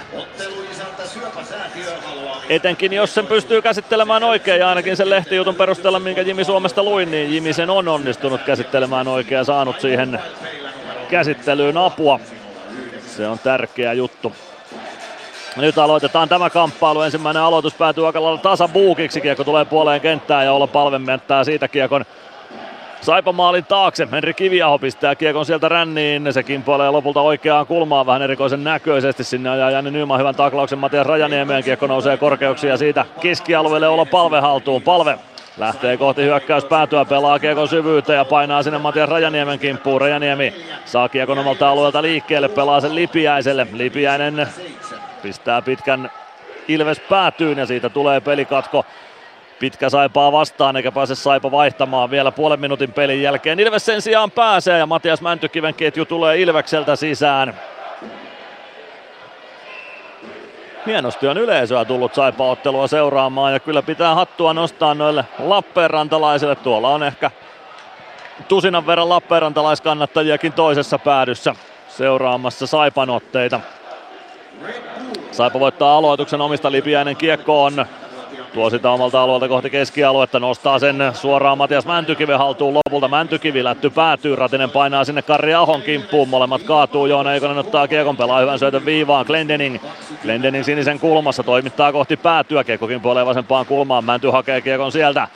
Etenkin jos sen pystyy käsittelemään oikein ja ainakin sen lehtijutun perusteella, minkä Jimi Suomesta luin, niin Jimi sen on onnistunut käsittelemään oikein ja saanut siihen käsittelyyn apua. Se on tärkeä juttu. Nyt aloitetaan tämä kamppailu. Ensimmäinen aloitus päätyy aika lailla tasabuukiksi. Kiekko tulee puoleen kenttään ja olla palvementtää siitä kiekon Saipa maalin taakse. Henri Kiviaho pistää kiekon sieltä ränniin. Se kimpoilee lopulta oikeaan kulmaan vähän erikoisen näköisesti. Sinne ajaa Janne Nyman hyvän taklauksen Matias Rajaniemeen. Kiekko nousee korkeuksia ja siitä keskialueelle olla palve haltuun. Palve Lähtee kohti hyökkäys päätyä, pelaa kiekon syvyyteen ja painaa sinne Matias Rajaniemen kimppuun. Rajaniemi saa kiekon omalta alueelta liikkeelle, pelaa sen Lipiäiselle. Lipiäinen pistää pitkän Ilves päätyyn ja siitä tulee pelikatko. Pitkä Saipaa vastaan eikä pääse Saipa vaihtamaan vielä puolen minuutin pelin jälkeen. Ilves sen sijaan pääsee ja Matias Mäntykiven ketju tulee Ilvekseltä sisään. Hienosti on yleisöä tullut Saipa-ottelua seuraamaan ja kyllä pitää hattua nostaa noille Lappeenrantalaisille. Tuolla on ehkä tusinan verran Lappeenrantalaiskannattajia,kin toisessa päädyssä seuraamassa Saipan otteita. Saipa voittaa aloituksen omista Lipiäinen kiekko on Tuo sitä omalta alueelta kohti keskialuetta, nostaa sen suoraan Matias Mäntykiven haltuun lopulta. Mäntykivi lätty päätyy, Ratinen painaa sinne Karri Ahon kimppuun, molemmat kaatuu. Joona Eikonen ottaa kiekon, pelaa hyvän syötön viivaan. Glendening, Glendening sinisen kulmassa, toimittaa kohti päätyä. Kiekko kimpoilee vasempaan kulmaan, Mänty hakee kiekon sieltä.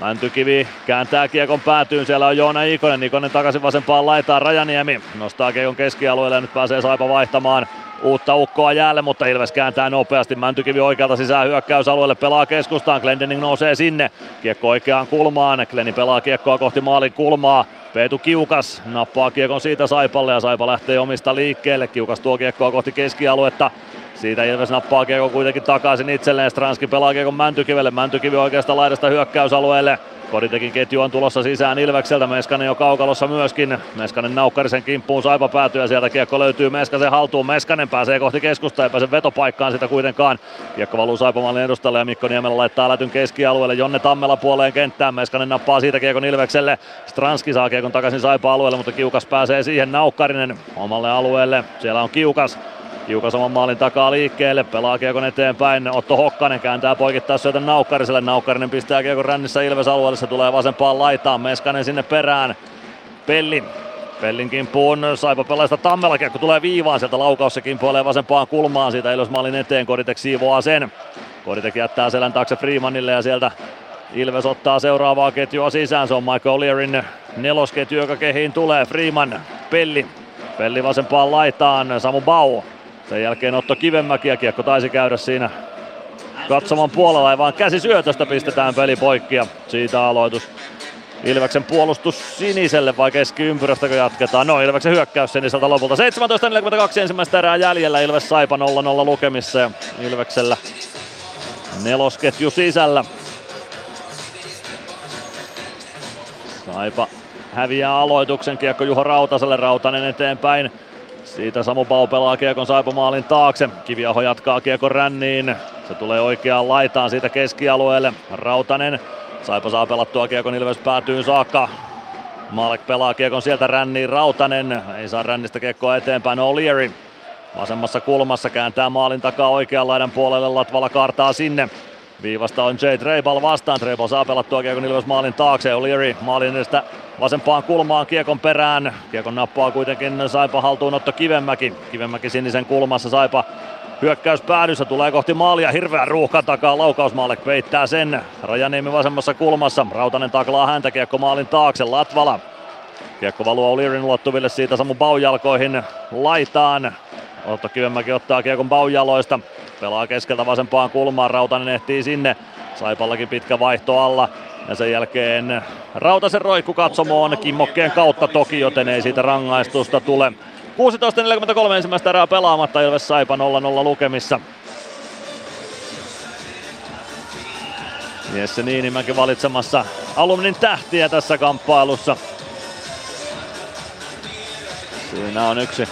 Mäntykivi kääntää kiekon päätyyn, siellä on Joona Ikonen, Ikonen takaisin vasempaan laitaan, Rajaniemi nostaa kiekon keskialueelle ja nyt pääsee Saipa vaihtamaan uutta ukkoa jäälle, mutta Ilves kääntää nopeasti. Mäntykivi oikealta sisään hyökkäysalueelle, pelaa keskustaan. Glendening nousee sinne. Kiekko oikeaan kulmaan. Glenni pelaa kiekkoa kohti maalin kulmaa. Peetu Kiukas nappaa kiekon siitä Saipalle ja Saipa lähtee omista liikkeelle. Kiukas tuo kiekkoa kohti keskialuetta. Siitä Ilves nappaa kiekko kuitenkin takaisin itselleen. Stranski pelaa kiekon Mäntykivelle. Mäntykivi oikeasta laidasta hyökkäysalueelle. Koditekin ketju on tulossa sisään Ilvekseltä, Meskanen jo kaukalossa myöskin. Meskanen naukkarisen kimppuun saipa päätyä ja sieltä kiekko löytyy Meskasen haltuun. Meskanen pääsee kohti keskusta, ei pääse vetopaikkaan sitä kuitenkaan. Kiekko valuu Saipamallin edustalle ja Mikko Niemelä laittaa lätyn keskialueelle. Jonne Tammela puoleen kenttään, Meskanen nappaa siitä kiekon Ilvekselle. Stranski saa kiekon takaisin Saipa-alueelle, mutta Kiukas pääsee siihen. Naukkarinen omalle alueelle, siellä on Kiukas. Kiukas oman maalin takaa liikkeelle, pelaa kiekon eteenpäin. Otto Hokkanen kääntää poikittaa syötä Naukkariselle. Naukkarinen pistää kiekon rännissä Ilves alueelle, se tulee vasempaan laitaan. Meskanen sinne perään. Pelli Pellin kimppuun Saipa pelaista Tammela kiekko tulee viivaan sieltä laukaus se kimpoilee vasempaan kulmaan siitä Ilves maalin eteen Koditek siivoaa sen. Koditek jättää selän taakse Freemanille ja sieltä Ilves ottaa seuraavaa ketjua sisään. Se on Michael Learin nelosketju, joka kehiin tulee. Freeman, Pelli. Pelli vasempaan laitaan. Samu Bau sen jälkeen Otto Kivemäki ja kiekko taisi käydä siinä katsoman puolella, ei vaan käsi syötöstä pistetään peli poikki ja siitä aloitus. Ilveksen puolustus siniselle vai keskiympyrästä kun jatketaan? No Ilveksen hyökkäys siniseltä lopulta. 17.42 ensimmäistä erää jäljellä. Ilves Saipa 0-0 lukemissa ja Ilveksellä nelosketju sisällä. Saipa häviää aloituksen. Kiekko Juho Rautaselle. Rautanen eteenpäin. Siitä Samu Pau pelaa kiekon Saipomaalin taakse. Kiviaho jatkaa kiekon ränniin. Se tulee oikeaan laitaan siitä keskialueelle. Rautanen. Saipa saa pelattua kiekon Ilves päätyy saakka. Maalek pelaa kiekon sieltä ränniin. Rautanen ei saa rännistä kiekkoa eteenpäin. O'Leary vasemmassa kulmassa kääntää maalin takaa oikean laidan puolelle. Latvala kartaa sinne. Viivasta on Jay Treibal vastaan. Treibal saa pelattua Kiekon Ilves maalin taakse. O'Leary maalin edestä vasempaan kulmaan Kiekon perään. Kiekon nappaa kuitenkin Saipa haltuun Otto Kivemäki. Kivemäki sinisen kulmassa Saipa Hyökkäys päädyssä tulee kohti maalia, hirveä ruuhka takaa, laukausmaalle peittää sen. Rajaniemi vasemmassa kulmassa, Rautanen taklaa häntä, kiekko maalin taakse, Latvala. Kiekko valuu O'Learyn ulottuville siitä Samu Baujalkoihin laitaan. Otto Kivemäki ottaa kiekon Baujaloista, pelaa keskeltä vasempaan kulmaan, Rautanen ehtii sinne. Saipallakin pitkä vaihto alla. Ja sen jälkeen Rautasen roikku katsomoon kimmokkeen kautta toki, joten ei siitä rangaistusta tule. 16.43 ensimmäistä erää pelaamatta Ilves Saipa 0-0 lukemissa. Jesse Niinimäki valitsemassa alumnin tähtiä tässä kamppailussa. Siinä on yksi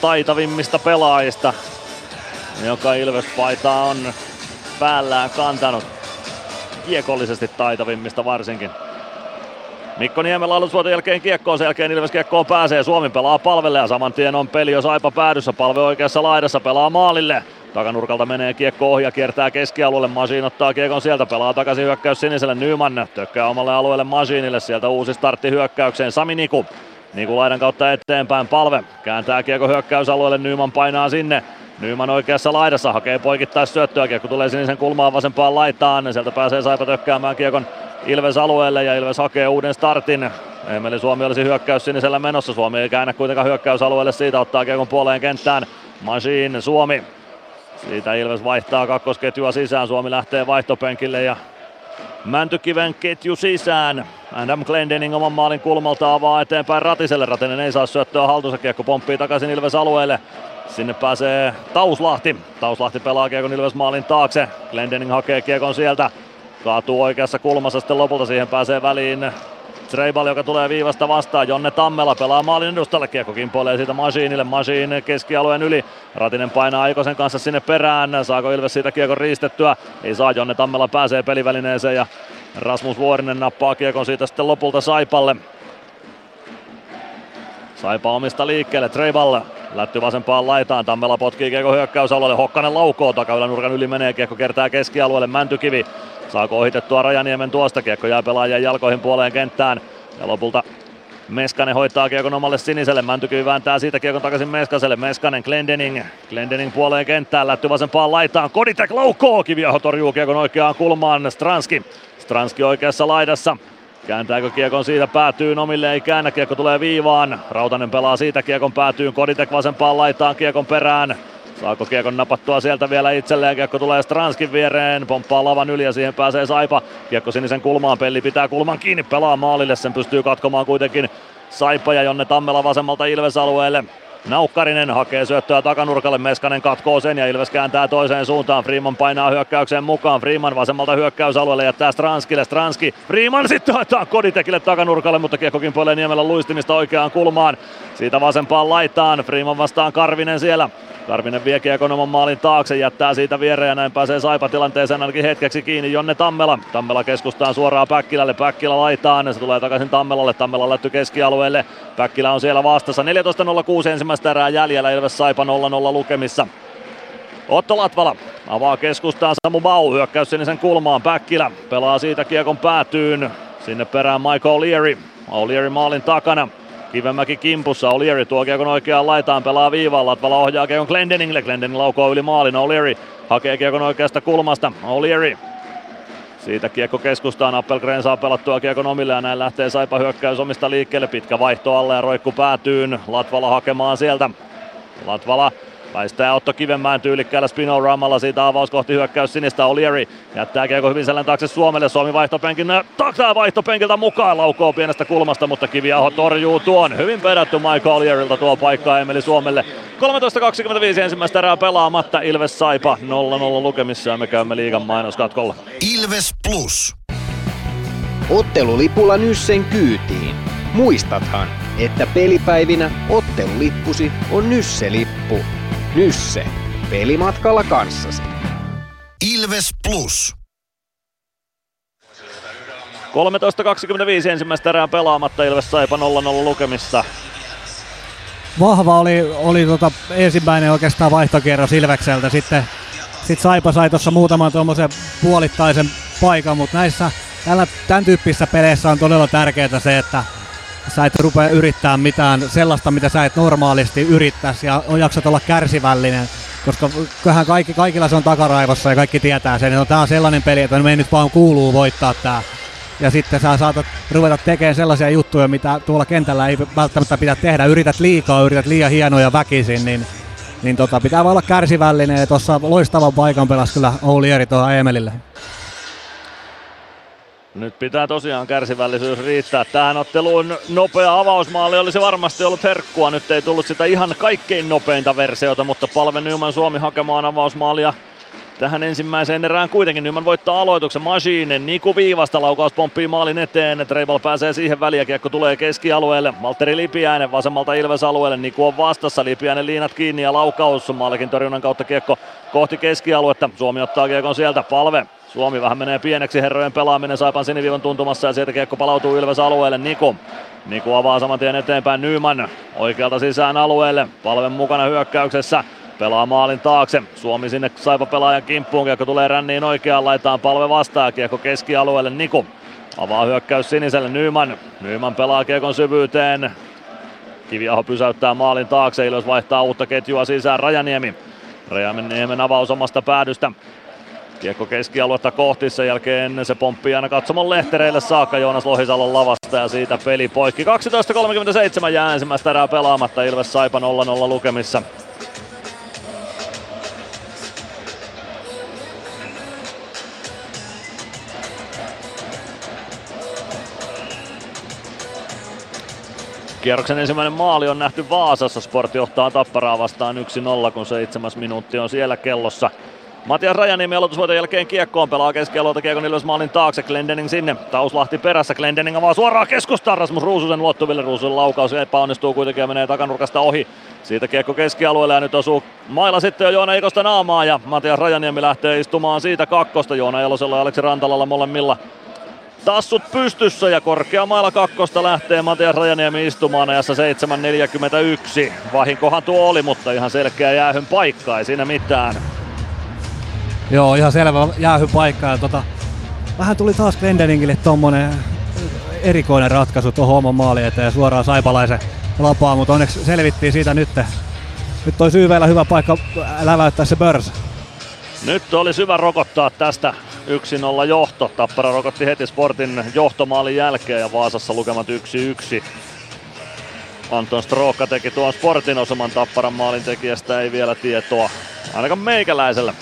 taitavimmista pelaajista, joka Ilves-paitaa on päällään kantanut. Kiekollisesti taitavimmista varsinkin. Mikko Niemelä alusvuoton jälkeen kiekkoon, sen jälkeen Ilves kiekkoon pääsee. Suomi pelaa palvelle ja saman tien on peli jo Saipa päädyssä. Palve oikeassa laidassa pelaa maalille. Takanurkalta menee kiekko ohi ja kiertää keskialueelle. Masiin ottaa kiekon sieltä, pelaa takaisin hyökkäys siniselle. Nyman tökkää omalle alueelle Masiinille. Sieltä uusi startti hyökkäykseen. Sami Niku. Niku laidan kautta eteenpäin palve. Kääntää kiekko hyökkäysalueelle. Nyman painaa sinne. Nyman oikeassa laidassa hakee poikittais syöttöä. Kiekko tulee sinisen kulmaan vasempaan laitaan. Sieltä pääsee Saipa tökkäämään kiekon Ilves alueelle ja Ilves hakee uuden startin. Emeli Suomi olisi hyökkäys sinisellä menossa. Suomi ei käännä kuitenkaan hyökkäysalueelle siitä, ottaa kiekon puoleen kenttään. Machine Suomi. Siitä Ilves vaihtaa kakkosketjua sisään. Suomi lähtee vaihtopenkille ja Mäntykiven ketju sisään. Adam Glendening oman maalin kulmalta avaa eteenpäin Ratiselle. Ratinen ei saa syöttöä haltuunsa. Kiekko pomppii takaisin Ilves alueelle. Sinne pääsee Tauslahti. Tauslahti pelaa kiekon Ilves maalin taakse. Glendening hakee kiekon sieltä. Kaatuu oikeassa kulmassa sitten lopulta siihen pääsee väliin Treibal, joka tulee viivasta vastaan. Jonne Tammela pelaa maalin edustalle. Kiekko kimpoilee siitä Masiinille. Masiin keskialueen yli. Ratinen painaa Aikosen kanssa sinne perään. Saako Ilves siitä kiekon riistettyä? Ei saa. Jonne Tammela pääsee pelivälineeseen ja Rasmus Vuorinen nappaa kiekon siitä sitten lopulta Saipalle. Saipa omista liikkeelle. Treibal lätty vasempaan laitaan. Tammela potkii kiekko hyökkäysalueelle. Hokkanen laukoo. Takaylänurkan yli menee. Kiekko kertaa keskialueelle. Mäntykivi Saako ohitettua Rajaniemen tuosta, kiekko jää pelaajien jalkoihin puoleen kenttään. Ja lopulta Meskanen hoitaa kiekon omalle siniselle, Mäntykivi vääntää siitä kiekon takaisin Meskaselle, Meskanen Glendening, Glendening puoleen kenttään, lätty vasempaan laitaan, Koditek laukoo, Kiviaho torjuu kiekon oikeaan kulmaan, Stranski, Stranski oikeassa laidassa, Kääntääkö kiekon siitä päätyy omille, ei käännä, kiekko tulee viivaan. Rautanen pelaa siitä kiekon päätyyn, Koditek vasempaan laitaan kiekon perään. Saako kiekon napattua sieltä vielä itselleen, kiekko tulee Stranskin viereen, pomppaa lavan yli ja siihen pääsee Saipa. Kiekko sinisen kulmaan, Pelli pitää kulman kiinni, pelaa maalille, sen pystyy katkomaan kuitenkin Saipa ja Jonne Tammela vasemmalta Ilves-alueelle. Naukkarinen hakee syöttöä takanurkalle, Meskanen katkoo sen ja Ilves kääntää toiseen suuntaan. Freeman painaa hyökkäykseen mukaan. Freeman vasemmalta hyökkäysalueelle jättää Stranskille. Stranski, Freeman sitten haetaan Koditekille takanurkalle, mutta kiekko kimpoilee Niemellä luistimista oikeaan kulmaan. Siitä vasempaan laitaan. Freeman vastaan Karvinen siellä. Karvinen vie kiekon oman maalin taakse, jättää siitä viereen ja näin pääsee Saipa tilanteeseen ainakin hetkeksi kiinni. Jonne Tammela. Tammela keskustaan suoraan Päkkilälle, Päkkilä laitaan, se tulee takaisin Tammelalle, Tammela lätty keskialueelle. Päkkilä on siellä vastassa, 14.06 ensimmäistä erää jäljellä, Ilves Saipa 0-0 lukemissa. Otto Latvala avaa keskustaan Samu Bau, hyökkäys sinisen kulmaan, Päkkilä pelaa siitä kiekon päätyyn, sinne perään Michael O'Leary, O'Leary maalin takana. Kivemäki kimpussa, O'Leary tuo kiekon oikeaan laitaan, pelaa viivaan, Latvala ohjaa kiekon Glendeningille, Glendening laukoo yli maalin, O'Leary hakee kiekon oikeasta kulmasta, O'Leary siitä kiekko keskustaan, Appelgren saa pelattua kiekon omille ja näin lähtee Saipa hyökkäys omista liikkeelle. Pitkä vaihto alle ja roikku päätyyn. Latvala hakemaan sieltä. Latvala Väistää Otto Kivenmäen tyylikkäällä spinoraamalla siitä avaus kohti hyökkäys sinistä Olieri. Jättää kiekko hyvin selän taakse Suomelle. Suomi vaihtopenkin takaa vaihtopenkiltä mukaan. Laukoo pienestä kulmasta, mutta Kiviaho torjuu tuon. Hyvin perätty Mike Olierilta tuo paikka Emeli Suomelle. 13.25 ensimmäistä erää pelaamatta. Ilves Saipa 0-0 lukemissa ja me käymme liigan mainoskatkolla. Ilves Plus. Ottelulipulla Nyssen kyytiin. Muistathan, että pelipäivinä ottelulippusi on Nysse-lippu. Nysse. Pelimatkalla kanssasi. Ilves Plus. 13.25 ensimmäistä erää pelaamatta Ilves Saipa 0-0 lukemissa. Vahva oli, oli tota ensimmäinen oikeastaan vaihtokierros Ilvekseltä. Sitten sit Saipa sai tuossa muutaman tuommoisen puolittaisen paikan, mutta näissä tällä, tämän tyyppisissä peleissä on todella tärkeää se, että sä et rupea yrittää mitään sellaista, mitä sä et normaalisti yrittäisi ja jaksat olla kärsivällinen. Koska kyllähän kaikki, kaikilla se on takaraivossa ja kaikki tietää sen. No, tää on sellainen peli, että me nyt vaan kuuluu voittaa tää. Ja sitten sä saatat ruveta tekemään sellaisia juttuja, mitä tuolla kentällä ei välttämättä pidä tehdä. Yrität liikaa, yrität liian hienoja väkisin, niin, niin tota, pitää vaan olla kärsivällinen. Ja tuossa loistavan paikan pelas kyllä Ouli Eri tuohon Emelille. Nyt pitää tosiaan kärsivällisyys riittää. Tähän otteluun nopea avausmaali olisi varmasti ollut herkkua. Nyt ei tullut sitä ihan kaikkein nopeinta versiota, mutta Palve Nyman Suomi hakemaan avausmaalia tähän ensimmäiseen erään kuitenkin. Nyman voittaa aloituksen. Machine, Niku Viivasta laukaus pomppii maalin eteen. Treibal pääsee siihen väliin kiekko tulee keskialueelle. Valtteri Lipiäinen vasemmalta Ilves alueelle. Niku on vastassa. Lipiäinen liinat kiinni ja laukaus. Maalikin torjunnan kautta kiekko kohti keskialuetta. Suomi ottaa kiekon sieltä. Palve Suomi vähän menee pieneksi herrojen pelaaminen Saipan siniviivan tuntumassa ja sieltä kiekko palautuu Ilves alueelle Niku. Niku avaa saman tien eteenpäin Nyman oikealta sisään alueelle. Palven mukana hyökkäyksessä. Pelaa maalin taakse. Suomi sinne Saipa pelaajan kimppuun. Kiekko tulee ränniin oikeaan laitaan. Palve vastaa. Kiekko keskialueelle Niku. Avaa hyökkäys siniselle Nyman. Nyman pelaa kiekon syvyyteen. Kiviaho pysäyttää maalin taakse. Ilves vaihtaa uutta ketjua sisään. Rajaniemi. Rajaniemen avaus omasta päädystä. Kiekko keskialuetta kohti, sen jälkeen se pomppii aina katsomon lehtereille saakka Joonas Lohisalon lavasta ja siitä peli poikki. 12.37 jää ensimmäistä erää pelaamatta, Ilves Saipa 0-0 lukemissa. Kierroksen ensimmäinen maali on nähty Vaasassa. Sport johtaa Tapparaa vastaan 1-0, kun seitsemäs minuutti on siellä kellossa. Matias Rajaniemi aloitusvoiton jälkeen kiekkoon pelaa keskialueelta kiekon Ilves maalin taakse. Glendening sinne. Tauslahti perässä. Glendening avaa suoraan keskustaan. Rasmus Ruususen luottuville. Ruususen laukaus epäonnistuu kuitenkin ja menee takanurkasta ohi. Siitä kiekko keskialueelle ja nyt osuu mailla sitten jo Joona Ikosta naamaa ja Matias Rajaniemi lähtee istumaan siitä kakkosta. Joona Elosella ja Aleksi Rantalalla molemmilla tassut pystyssä ja korkeamailla kakkosta lähtee Matias Rajaniemi istumaan ajassa 7.41. Vahinkohan tuo oli, mutta ihan selkeä jäähyn paikka, ei siinä mitään. Joo, ihan selvä jäähypaikka. Ja tota, vähän tuli taas Glendeningille tommonen erikoinen ratkaisu tuohon oman maali eteen ja suoraan Saipalaisen lapaa, mutta onneksi selvittiin siitä nyt. Nyt olisi Syyveillä hyvä paikka läväyttää se börsä. Nyt oli hyvä rokottaa tästä 1-0 johto. Tappara rokotti heti Sportin johtomaalin jälkeen ja Vaasassa lukemat 1-1. Anton Strookka teki tuon Sportin osuman Tapparan maalin tekijästä, ei vielä tietoa. Ainakaan meikäläisellä.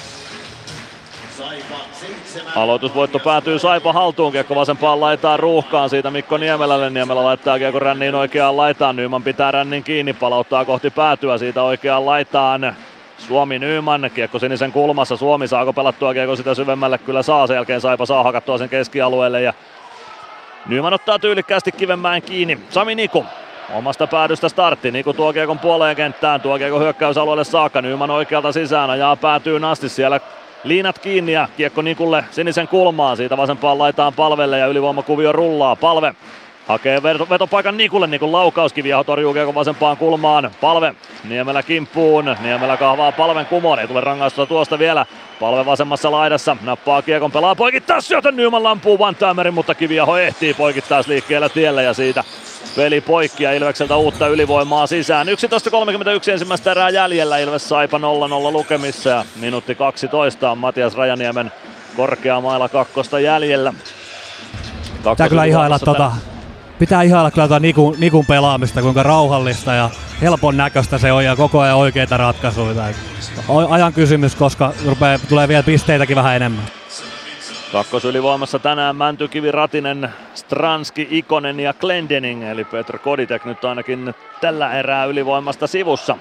Aloitusvoitto päätyy Saipa haltuun, kiekko vasempaan laitaan ruuhkaan. Siitä Mikko Niemelälle. Niemelä laittaa kiekko ränniin oikeaan laitaan, Nyman pitää rännin kiinni, palauttaa kohti päätyä. Siitä oikeaan laitaan. Suomi Nyman, kiekko sinisen kulmassa, Suomi saako pelattua kiekko sitä syvemmälle, kyllä saa, sen jälkeen Saipa saa hakattua sen keskialueelle. Ja Nyman ottaa tyylikkäästi Kivenmäen kiinni. Sami Niku omasta päädystä startti. Niku tuo kiekon puoleen kenttään, tuo kiekko hyökkäysalueelle saakka. Nyman oikealta sisään, ajaa päätyy asti. Siellä liinat kiinni ja kiekko Nikulle sinisen kulmaan. Siitä vasempaan laitaan palvelle ja ylivoimakuvio rullaa. Palve Hakee veto, vetopaikan Nikulle, Nikun laukaus, Kiviaho torjuu kiekon vasempaan kulmaan. Palve, Niemelä kimppuun, Niemelä kahvaa palven kumoon, ei tule rangaistusta tuosta vielä. Palve vasemmassa laidassa, nappaa kiekon, pelaa poikittaa syötön Nyman lampuu Vantaamerin, mutta Kiviaho ehtii poikittaa liikkeellä tiellä ja siitä peli poikki ja Ilvekseltä uutta ylivoimaa sisään. 11.31 ensimmäistä erää jäljellä, Ilves Saipa 0-0 lukemissa ja minuutti 12 on Matias Rajaniemen korkea maila kakkosta jäljellä. Pitää kyllä ihailla tota, pitää ihailla kyllä tota Nikun, Nikun pelaamista, kuinka rauhallista ja helpon näköistä se on ja koko ajan oikeita ratkaisuja. Ajan kysymys, koska rupeaa, tulee vielä pisteitäkin vähän enemmän. Kakkosylivoimassa tänään Mäntykivi, Ratinen, Stranski, Ikonen ja Glendening, eli Petr Koditek nyt ainakin tällä erää ylivoimasta sivussa.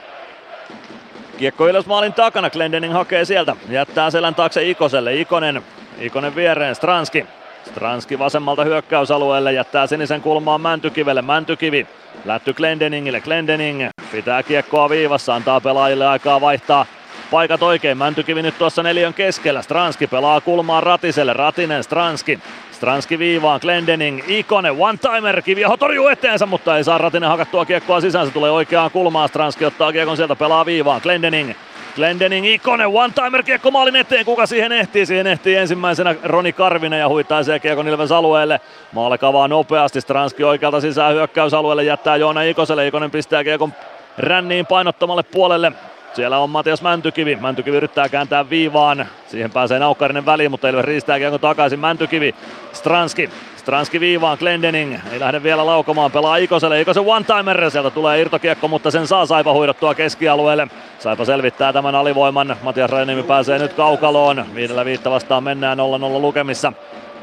Kiekko ylös maalin takana, Glendening hakee sieltä, jättää selän taakse Ikoselle, Ikonen, Ikonen viereen, Stranski, Stranski vasemmalta hyökkäysalueelle jättää sinisen kulmaan Mäntykivelle. Mäntykivi lätty Glendeningille. Glendening pitää kiekkoa viivassa, antaa pelaajille aikaa vaihtaa paikat oikein. Mäntykivi nyt tuossa neljön keskellä. Stranski pelaa kulmaan Ratiselle. Ratinen Stranski. Stranski viivaan, Glendening, Ikonen, one-timer, Kiviaho torjuu eteensä, mutta ei saa Ratinen hakattua kiekkoa sisään, se tulee oikeaan kulmaan, Stranski ottaa kiekon sieltä, pelaa viivaan, Glendening, Glendening Ikonen, one-timer kiekko maalin eteen, kuka siihen ehtii? Siihen ehtii ensimmäisenä Roni Karvinen ja huittaisee kiekon Ilves alueelle. Maalle kavaa nopeasti, Stranski oikealta sisään hyökkäysalueelle, jättää Joona Ikoselle, Ikonen pistää kiekon ränniin painottamalle puolelle. Siellä on Matias Mäntykivi. Mäntykivi yrittää kääntää viivaan. Siihen pääsee Naukkarinen väliin, mutta Ilves riistää kiekon takaisin. Mäntykivi, Stranski. Stranski viivaan, Glendening ei lähde vielä laukomaan, pelaa Ikoselle, Ikosen one-timer, sieltä tulee irtokiekko, mutta sen saa Saipa huidottua keskialueelle. Saipa selvittää tämän alivoiman, Matias Rajanimi pääsee nyt kaukaloon, viidellä viitta vastaan mennään 0-0 lukemissa.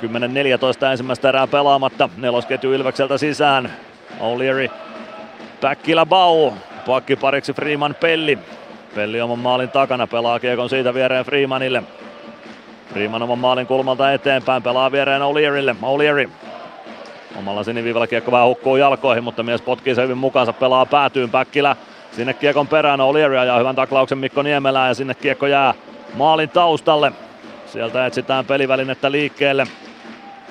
10-14 ensimmäistä erää pelaamatta, nelosketju Ilvekseltä sisään, O'Leary, Päkkilä Bau, pakki pariksi Freeman Pelli. Pelli oman maalin takana, pelaa kiekon siitä viereen Freemanille. Freeman oman maalin kulmalta eteenpäin, pelaa viereen O'Learylle. O'Leary omalla siniviivalla kiekko vähän hukkuu jalkoihin, mutta mies potkii sen hyvin mukaansa, pelaa päätyyn Päkkilä. Sinne kiekon perään O'Leary ajaa hyvän taklauksen Mikko Niemelään ja sinne kiekko jää maalin taustalle. Sieltä etsitään pelivälinettä liikkeelle.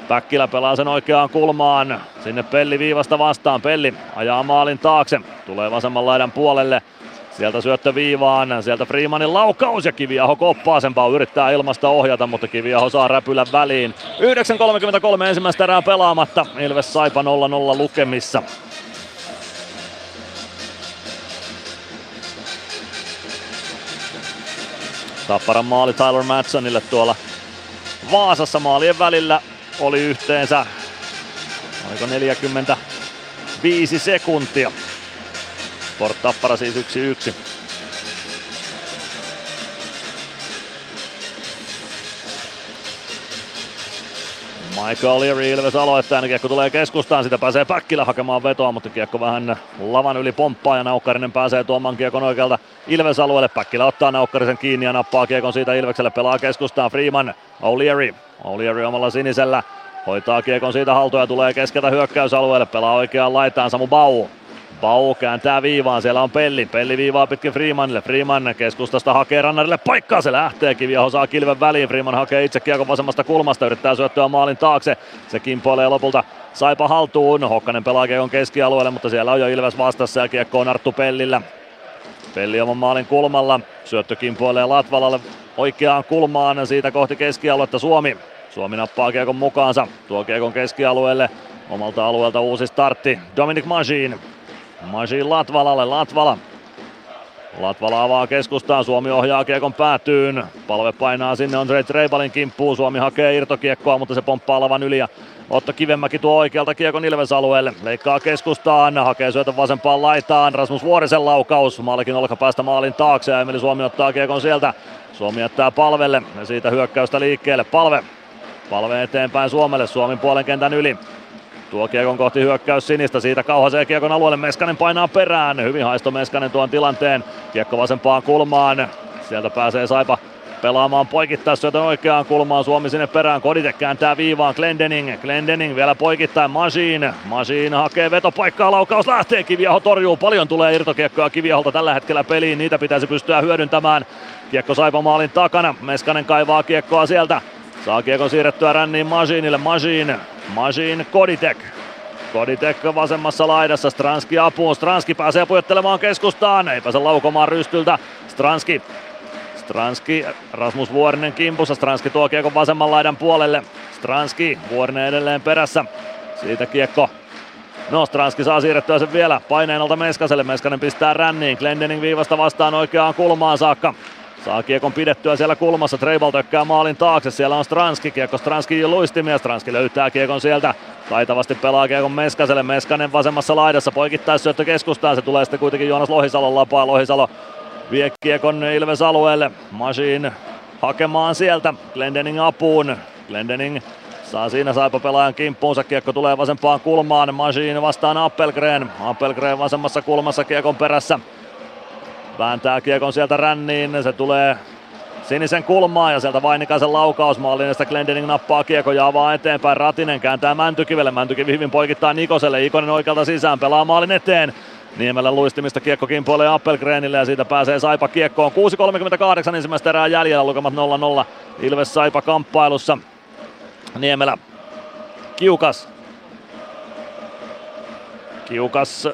Päkkilä pelaa sen oikeaan kulmaan. Sinne Pelli viivasta vastaan. Pelli ajaa maalin taakse. Tulee vasemman laidan puolelle. Sieltä syöttö viivaan, sieltä Freemanin laukaus ja Kiviaho koppaa sen yrittää ilmasta ohjata, mutta Kiviaho saa räpylän väliin. 9.33 ensimmäistä erää pelaamatta, Ilves Saipa 0-0 lukemissa. Tapparan maali Tyler Madsonille tuolla Vaasassa maalien välillä oli yhteensä oliko 45 sekuntia. Sport Tappara siis 1-1. Michael Leary Ilves aloittaa, kiekko tulee keskustaan, sitä pääsee Päkkilä hakemaan vetoa, mutta kiekko vähän lavan yli pomppaa ja Naukkarinen pääsee tuomaan kiekon oikealta Ilves alueelle. Päkkilä ottaa Naukkarisen kiinni ja nappaa kiekon siitä Ilvekselle, pelaa keskustaan Freeman, O'Leary, O'Leary omalla sinisellä, hoitaa kiekon siitä haltuja, tulee keskeltä hyökkäysalueelle, pelaa oikeaan laitaan Samu Bau, Bau kääntää viivaan, siellä on Pelli. Pelli viivaa pitkin Freemanille. Freeman keskustasta hakee rannarille paikkaa, se lähtee. Kiviaho saa kilven väliin. Freeman hakee itse kiekon vasemmasta kulmasta, yrittää syöttöä maalin taakse. Se kimpoilee lopulta Saipa haltuun. Hokkanen pelaa kiekon keskialueelle, mutta siellä on jo Ilves vastassa ja kiekko on Arttu Pellillä. Pelli oman maalin kulmalla. Syöttö kimpoilee Latvalalle oikeaan kulmaan siitä kohti keskialuetta Suomi. Suomi nappaa kiekon mukaansa. Tuo kiekon keskialueelle. Omalta alueelta uusi startti. Dominic Majin Majin Latvalalle, Latvala. Latvala avaa keskustaan, Suomi ohjaa kiekon päätyyn. Palve painaa sinne Andrei Treibalin kimppuun, Suomi hakee irtokiekkoa, mutta se pomppaa lavan yli ja Otto Kivemäki tuo oikealta kiekon Ilves alueelle. Leikkaa keskustaan, hakee syötön vasempaan laitaan. Rasmus Vuorisen laukaus, maalikin olkapäästä maalin taakse ja Emeli Suomi ottaa kiekon sieltä Suomi jättää palvelle ja siitä hyökkäystä liikkeelle. Palve. Palve eteenpäin Suomelle, Suomen puolen kentän yli. Tuo kiekon kohti hyökkäys sinistä, siitä kauhasee kiekon alueelle, Meskanen painaa perään. Hyvin haisto Meskanen tuon tilanteen. Kiekko vasempaan kulmaan. Sieltä pääsee Saipa pelaamaan poikittaisyötön oikeaan kulmaan. Suomi sinne perään. Kodite kääntää viivaan. Glendening. Glendening vielä poikittain. Machine. Machine hakee vetopaikkaa. Laukaus lähtee. Kiviaho torjuu. Paljon tulee irtokiekkoa Kiviaholta tällä hetkellä peliin. Niitä pitäisi pystyä hyödyntämään. Kiekko Saipa maalin takana. Meskanen kaivaa kiekkoa sieltä. Saa kiekon siirrettyä ränniin Masinille. Masin. Masin Koditek. Koditek vasemmassa laidassa, Stranski apuun, Stranski pääsee pujottelemaan keskustaan, ei pääse laukomaan rystyltä, Stranski Stranski, Rasmus Vuorinen kimpussa, Stranski tuo kiekon vasemman laidan puolelle, Stranski, Vuorinen edelleen perässä, siitä kiekko No, Stranski saa siirrettyä sen vielä paineen alta Meskaselle. Meskanen pistää ränniin. Glendening viivasta vastaan oikeaan kulmaan saakka. Saa kiekon pidettyä siellä kulmassa. Treibal tökkää maalin taakse. Siellä on Stranski. Kiekko Stranski luistimia. Stranski löytää kiekon sieltä. Taitavasti pelaa kiekon Meskaselle. Meskanen vasemmassa laidassa. Poikittaissyöttö keskustaan. Se tulee sitten kuitenkin Joonas Lohisalon lapaa. Lohisalo vie kiekon Ilves alueelle. Machine hakemaan sieltä. Glendening apuun. Glendening Saa siinä Saipa pelaajan kimppuunsa, kiekko tulee vasempaan kulmaan, Machine vastaan Appelgren. Appelgren vasemmassa kulmassa kiekon perässä. Vääntää kiekon sieltä ränniin, se tulee sinisen kulmaan ja sieltä Vainikaisen laukaus maallinesta Glendening nappaa kiekko ja avaa eteenpäin. Ratinen kääntää Mäntykivelle, Mäntykivi hyvin poikittaa Nikoselle, Ikonen oikealta sisään, pelaa maalin eteen. Niemellä luistimista kiekko kimpoilee Appelgrenille ja siitä pääsee Saipa kiekkoon. 6.38 ensimmäistä erää jäljellä, lukemat 0-0 Ilves Saipa kamppailussa. Niemelä Kiukas. Kiukas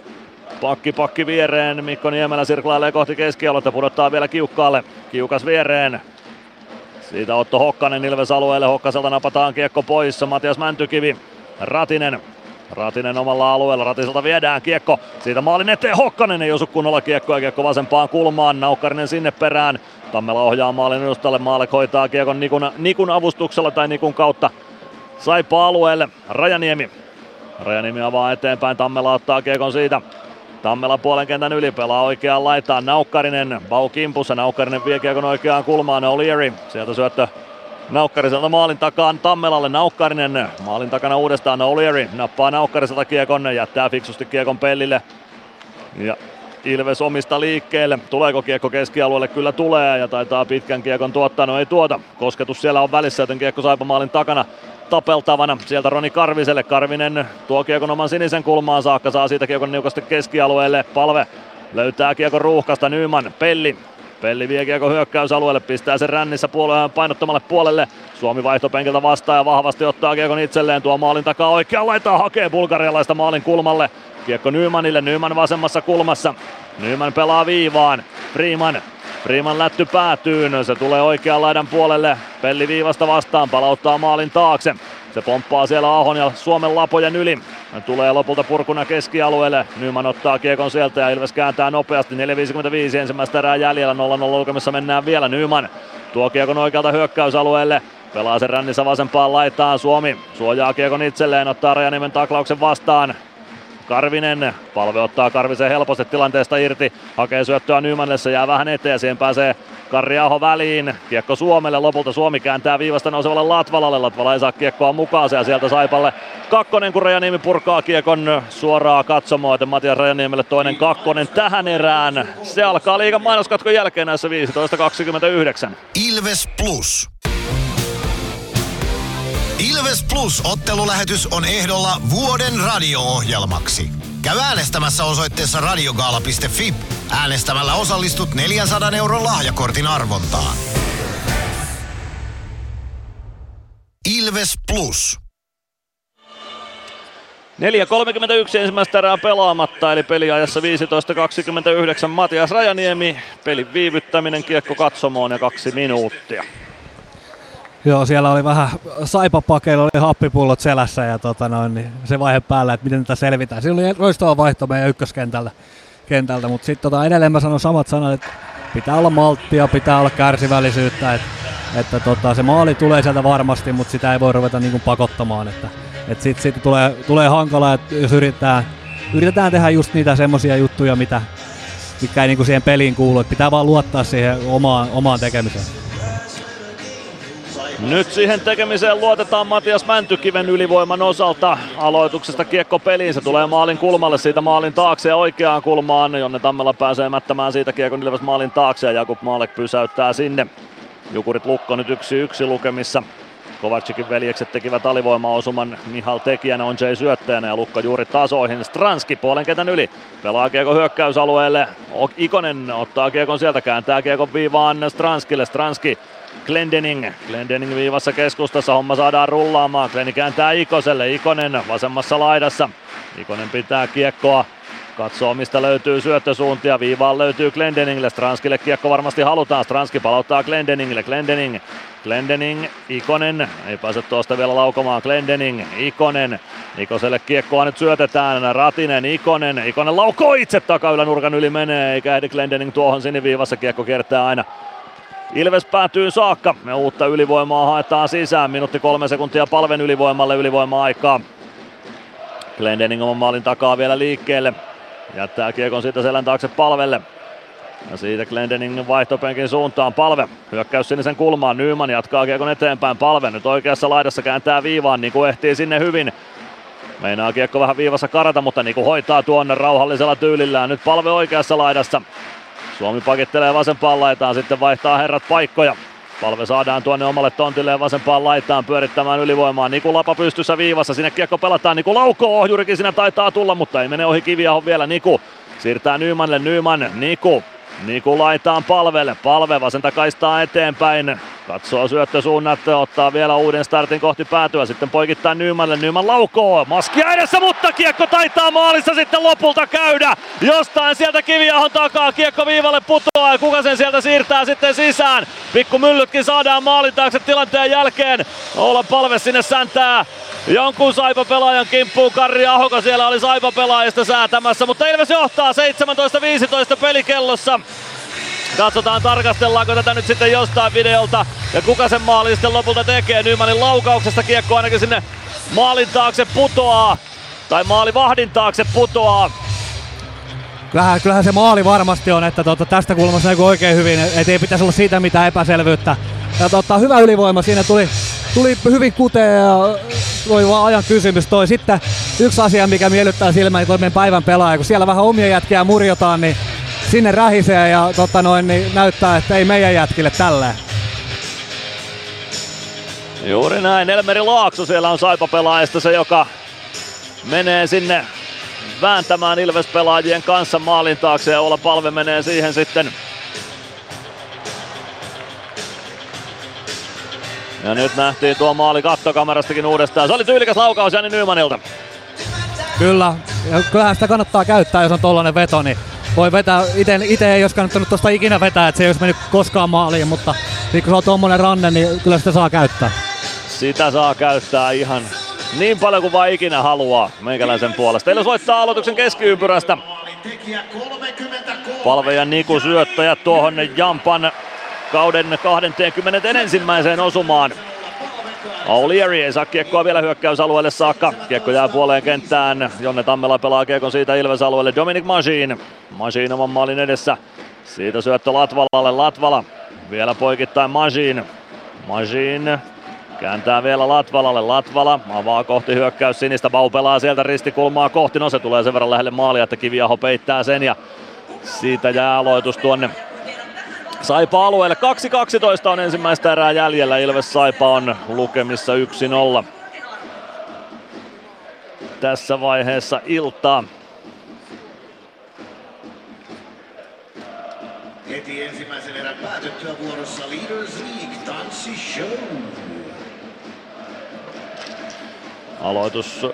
pakki pakki viereen. Mikko Niemelä sirklailee kohti keskialuetta, pudottaa vielä Kiukkaalle. Kiukas viereen. Siitä Otto Hokkanen Ilves alueelle. Hokkaselta napataan kiekko pois. Matias Mäntykivi. Ratinen. Ratinen omalla alueella. Ratiselta viedään kiekko. Siitä maalin eteen Hokkanen ei osu kunnolla kiekkoa. Kiekko vasempaan kulmaan. Naukkarinen sinne perään. Tammela ohjaa maalin edustalle. Maalek hoitaa kiekon Nikun, Nikun avustuksella tai Nikun kautta. Saipa alueelle. Rajaniemi. Rajaniemi avaa eteenpäin. Tammela ottaa kiekon siitä. Tammela puolen kentän yli pelaa oikeaan laitaan. Naukkarinen. Bau kimpussa. Naukkarinen vie kiekon oikeaan kulmaan. O'Leary. Sieltä syöttö Naukkariselta maalin takaan Tammelalle Naukkarinen. Maalin takana uudestaan O'Leary. Nappaa Naukkariselta kiekon. Jättää fiksusti kiekon pellille. Ja Ilves omista liikkeelle. Tuleeko kiekko keskialueelle? Kyllä tulee ja taitaa pitkän kiekon tuottaa. No ei tuota. Kosketus siellä on välissä, joten kiekko Saipa maalin takana tapeltavana. Sieltä Roni Karviselle. Karvinen tuo kiekon oman sinisen kulmaan saakka. Saa siitä kiekon niukasti keskialueelle. Palve löytää kiekon ruuhkasta. Nyman, Pelli. Pelli vie kiekko hyökkäysalueelle, pistää sen rännissä puolelle, painottomalle puolelle. Suomi vaihtopenkiltä vastaan ja vahvasti ottaa kiekon itselleen. Tuo maalin takaa oikeaan laitaa, hakee bulgarialaista maalin kulmalle. Kiekko Nymanille, Nyman vasemmassa kulmassa. Nyman pelaa viivaan. Freeman Freeman lätty päätyyn, se tulee oikean laidan puolelle. Pelli viivasta vastaan, palauttaa maalin taakse. Se pomppaa siellä Ahon ja Suomen lapojen yli. Hän tulee lopulta purkuna keskialueelle. Nyman ottaa kiekon sieltä ja Ilves kääntää nopeasti. 4.55 ensimmäistä erää jäljellä. 0-0 lukemissa mennään vielä. Nyman tuo kiekon oikealta hyökkäysalueelle. Pelaa sen rännissä vasempaan laitaan. Suomi suojaa kiekon itselleen, ottaa Rajaniemen taklauksen vastaan. Karvinen, palve ottaa Karvisen helposti tilanteesta irti, hakee syöttöä Nymanille, se jää vähän eteen, siihen pääsee Karri Aho väliin, kiekko Suomelle, lopulta Suomi kääntää viivasta nousevalle Latvalalle, Latvala ei saa kiekkoa mukaan ja sieltä Saipalle kakkonen, kun Rajaniemi purkaa kiekon suoraa katsomoa, joten Matias Rajaniemelle toinen kakkonen tähän erään. Se alkaa liigan mainoskatkon jälkeen näissä 15.29. Ilves Plus. Ilves Plus ottelulähetys on ehdolla vuoden radio-ohjelmaksi. Käy äänestämässä osoitteessa radiogaala.fi. Äänestämällä osallistut 400 euron lahjakortin arvontaan. Ilves Plus. 4.31 ensimmäistä erää pelaamatta, eli peliajassa 15.29 Matias Rajaniemi. Pelin viivyttäminen kiekko katsomoon ja kaksi minuuttia. Joo, siellä oli vähän saipapakeilla, oli happipullot selässä ja tota noin, niin se vaihe päällä, että miten tätä selvitään. Siinä oli loistava vaihto meidän ykköskentältä, kentältä, mutta sitten tota, edelleen mä sanon samat sanat, että pitää olla malttia, pitää olla kärsivällisyyttä, että, että tota, se maali tulee sieltä varmasti, mutta sitä ei voi ruveta niin pakottamaan. Että, että sitten sit tulee, tulee hankalaa, että jos yritetään, yritetään tehdä just niitä semmoisia juttuja, mitä, mitkä ei niin siihen peliin kuulu, että pitää vaan luottaa siihen omaan, omaan tekemiseen. Nyt siihen tekemiseen luotetaan Matias Mäntykiven ylivoiman osalta. Aloituksesta kiekko peliin, se tulee maalin kulmalle siitä maalin taakse ja oikeaan kulmaan. Jonne Tammela pääsee mättämään siitä kiekon Ilves maalin taakse ja Jakub Maalek pysäyttää sinne. Jukurit Lukko nyt yksi yksi lukemissa. Kovacikin veljekset tekivät alivoimaosuman. Mihal tekijänä on Jay syöttäjänä ja Lukko juuri tasoihin. Stranski puolen ketän yli. Pelaa kiekko hyökkäysalueelle. Ikonen ottaa kiekon sieltä, kääntää kiekon viivaan Stranskille. Stranski Glendening. Glendening viivassa keskustassa, homma saadaan rullaamaan. Gleni kääntää Ikoselle, Ikonen vasemmassa laidassa. Ikonen pitää kiekkoa, katsoo mistä löytyy syöttösuuntia, viivaan löytyy Glendeningille, Stranskille kiekko varmasti halutaan, Stranski palauttaa Glendeningille, Glendening, Glendening, Ikonen, ei pääse tuosta vielä laukomaan, Glendening, Ikonen, Ikoselle kiekkoa nyt syötetään, Ratinen, Ikonen, Ikonen laukoo itse takaylänurkan yli menee, eikä ehdi Glendening tuohon siniviivassa, kiekko kiertää aina Ilves päätyy saakka ja uutta ylivoimaa haetaan sisään. Minuutti kolme sekuntia palven ylivoimalle ylivoima-aikaa. Glendening oman maalin takaa vielä liikkeelle. Jättää kiekon siitä selän taakse palvelle. Ja siitä Glendening vaihtopenkin suuntaan. Palve hyökkäys sinisen kulmaan. Nyman jatkaa kiekon eteenpäin. Palve nyt oikeassa laidassa kääntää viivaan niin kuin ehtii sinne hyvin. Meinaa kiekko vähän viivassa karata, mutta niin kuin hoitaa tuonne rauhallisella tyylillään. Nyt palve oikeassa laidassa. Suomi pakittelee vasempaan laitaan, sitten vaihtaa herrat paikkoja. Palve saadaan tuonne omalle tontilleen vasempaan laitaan pyörittämään ylivoimaa. Niku Lapa pystyssä viivassa, sinne kiekko pelataan. Niku laukoo, ohjurikin sinne taitaa tulla, mutta ei mene ohi kiviahon vielä. Niku siirtää Nymanille, Nyman, Niku Niku laitaan palvelle, palve vasenta kaistaa eteenpäin. Katsoo syöttösuunnat, ottaa vielä uuden startin kohti päätyä, sitten poikittaa Nymanille, Nyman laukoo, maskia edessä, mutta kiekko taitaa maalissa sitten lopulta käydä. Jostain sieltä kiviahon takaa kiekko viivalle putoaa ja kuka sen sieltä siirtää sitten sisään. Pikku myllytkin saadaan maalin taakse tilanteen jälkeen. Olla palve sinne säntää jonkun saipa pelaajan kimppuun. Karri Ahoka siellä oli saipa pelaajista säätämässä, mutta Ilves johtaa 17-15 pelikellossa. Katsotaan tarkastellaanko tätä nyt sitten jostain videolta ja kuka sen maalin sitten lopulta tekee. Nymanin laukauksesta kiekko ainakin sinne maalin taakse putoaa. Tai maalivahdin taakse putoaa. Kyllähän, kyllähän se maali varmasti on, että tota, tästä kulmasta näkyy oikein hyvin, et ei pitäisi olla siitä mitään epäselvyyttä. Ja tota, hyvä ylivoima siinä tuli, tuli hyvin kuteen ja toi vaan ajan kysymys toi. Sitten yksi asia, mikä miellyttää silmään, niin toi meidän päivän pelaaja, kun siellä vähän omia jätkiä murjotaan, niin sinne rähisee ja tota noin, niin näyttää, että ei meidän jätkille tällä. Juuri näin, Elmeri Laakso siellä on Saipa-pelaajista se, joka menee sinne vääntämään Ilves-pelaajien kanssa maalin taakse ja Ola Palve menee siihen sitten Ja nyt nähtiin tuo maali kattokamerastakin uudestaan. Se oli tyylikäs laukaus Jani Nymanilta. Kyllä, kyllähän sitä kannattaa käyttää, jos on tollanen veto, niin voi vetää, ite, ite ei olisi kannattanut tuosta ikinä vetää, että se ei olisi mennyt koskaan maaliin, mutta niin kun se on tommonen ranne, niin kyllä sitä saa käyttää. Sitä saa käyttää ihan niin paljon kuin vain ikinä haluaa meikäläisen puolesta. Ilves voittaa aloituksen keskiympyrästä. Palve ja Niku syöttäjät tuohon Jampan kauden 21. osumaan. O'Leary ei saa kiekkoa vielä hyökkäysalueelle saakka. Kiekko jää puoleen kenttään. Jonne Tammela pelaa kiekon siitä Ilves alueelle. Dominic Machine. Machine oman maalin edessä. Siitä syöttö Latvalalle. Latvala vielä poikittain Machine. Machine Kääntää vielä Latvalalle. Latvala avaa kohti hyökkäys sinistä. Bau pelaa sieltä ristikulmaa kohti. No se tulee sen verran lähelle maalia, että Kiviaho peittää sen ja siitä jää aloitus tuonne Saipa alueelle. 2-12 on ensimmäistä erää jäljellä. Ilves Saipa on lukemissa 1-0. Tässä vaiheessa iltaa. Heti ensimmäisen erän päätyttyä vuorossa Leaders League tanssishow. Aloitus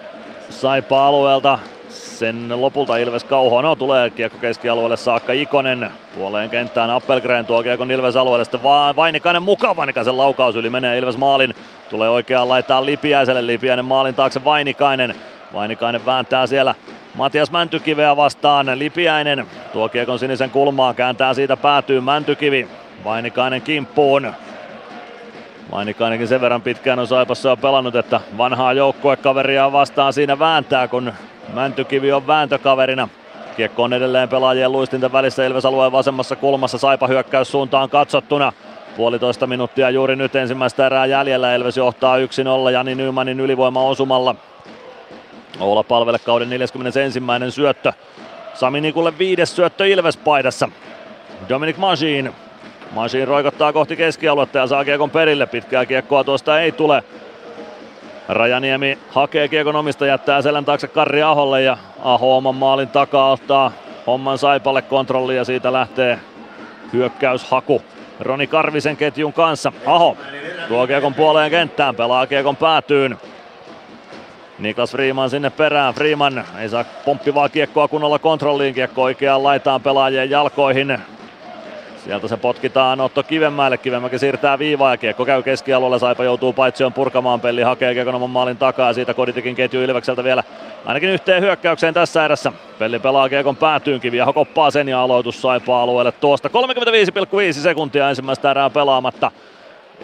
Saipa alueelta. Sen lopulta Ilves kauhoa. No tulee kiekko keskialueelle saakka Ikonen. Puoleen kenttään Appelgren tuo kiekon Ilves alueelle. Sitten vaan Vainikainen mukaan. Vainikaisen laukaus yli menee Ilves maalin. Tulee oikeaan laittaa Lipiäiselle. Lipiäinen maalin taakse Vainikainen. Vainikainen vääntää siellä Matias Mäntykiveä vastaan. Lipiäinen tuo kiekon sinisen kulmaan. Kääntää siitä päätyy Mäntykivi. Vainikainen kimppuun. Mainikainenkin sen verran pitkään on Saipassa jo pelannut, että vanhaa joukkuekaveria vastaan siinä vääntää, kun Mäntykivi on vääntökaverina. Kiekko on edelleen pelaajien luistinten välissä Ilves alueen vasemmassa kulmassa. Saipa hyökkäys suuntaan katsottuna. Puolitoista minuuttia juuri nyt ensimmäistä erää jäljellä. Elves johtaa 1-0 Jani Nymanin ylivoima osumalla. Oula palvelle kauden 41. syöttö. Sami Nikulle viides syöttö Ilves-paidassa. Dominic Majin. Majin roikottaa kohti keskialuetta ja saa kiekon perille. Pitkää kiekkoa tuosta ei tule. Rajaniemi hakee kiekon omista, jättää selän taakse Karri Aholle ja Aho oman maalin takaa ottaa homman Saipalle kontrolli ja siitä lähtee hyökkäyshaku. Roni Karvisen ketjun kanssa. Aho tuo kiekon puoleen kenttään, pelaa kiekon päätyyn. Niklas Freeman sinne perään. Freeman ei saa pomppivaa kiekkoa kunnolla kontrolliin. Kiekko oikeaan laitaan pelaajien jalkoihin. Sieltä se potkitaan Otto Kivenmäelle. Kivenmäki siirtää viivaa ja kiekko käy keskialueelle. Saipa joutuu paitsioon purkamaan. Pelli hakee kiekon oman maalin takaa. Siitä Koditikin ketju Ilvekseltä vielä ainakin yhteen hyökkäykseen tässä erässä. Pelli pelaa kiekon päätyyn. Kiviä koppaa sen ja aloitus Saipa alueelle tuosta. 35,5 sekuntia ensimmäistä erää pelaamatta.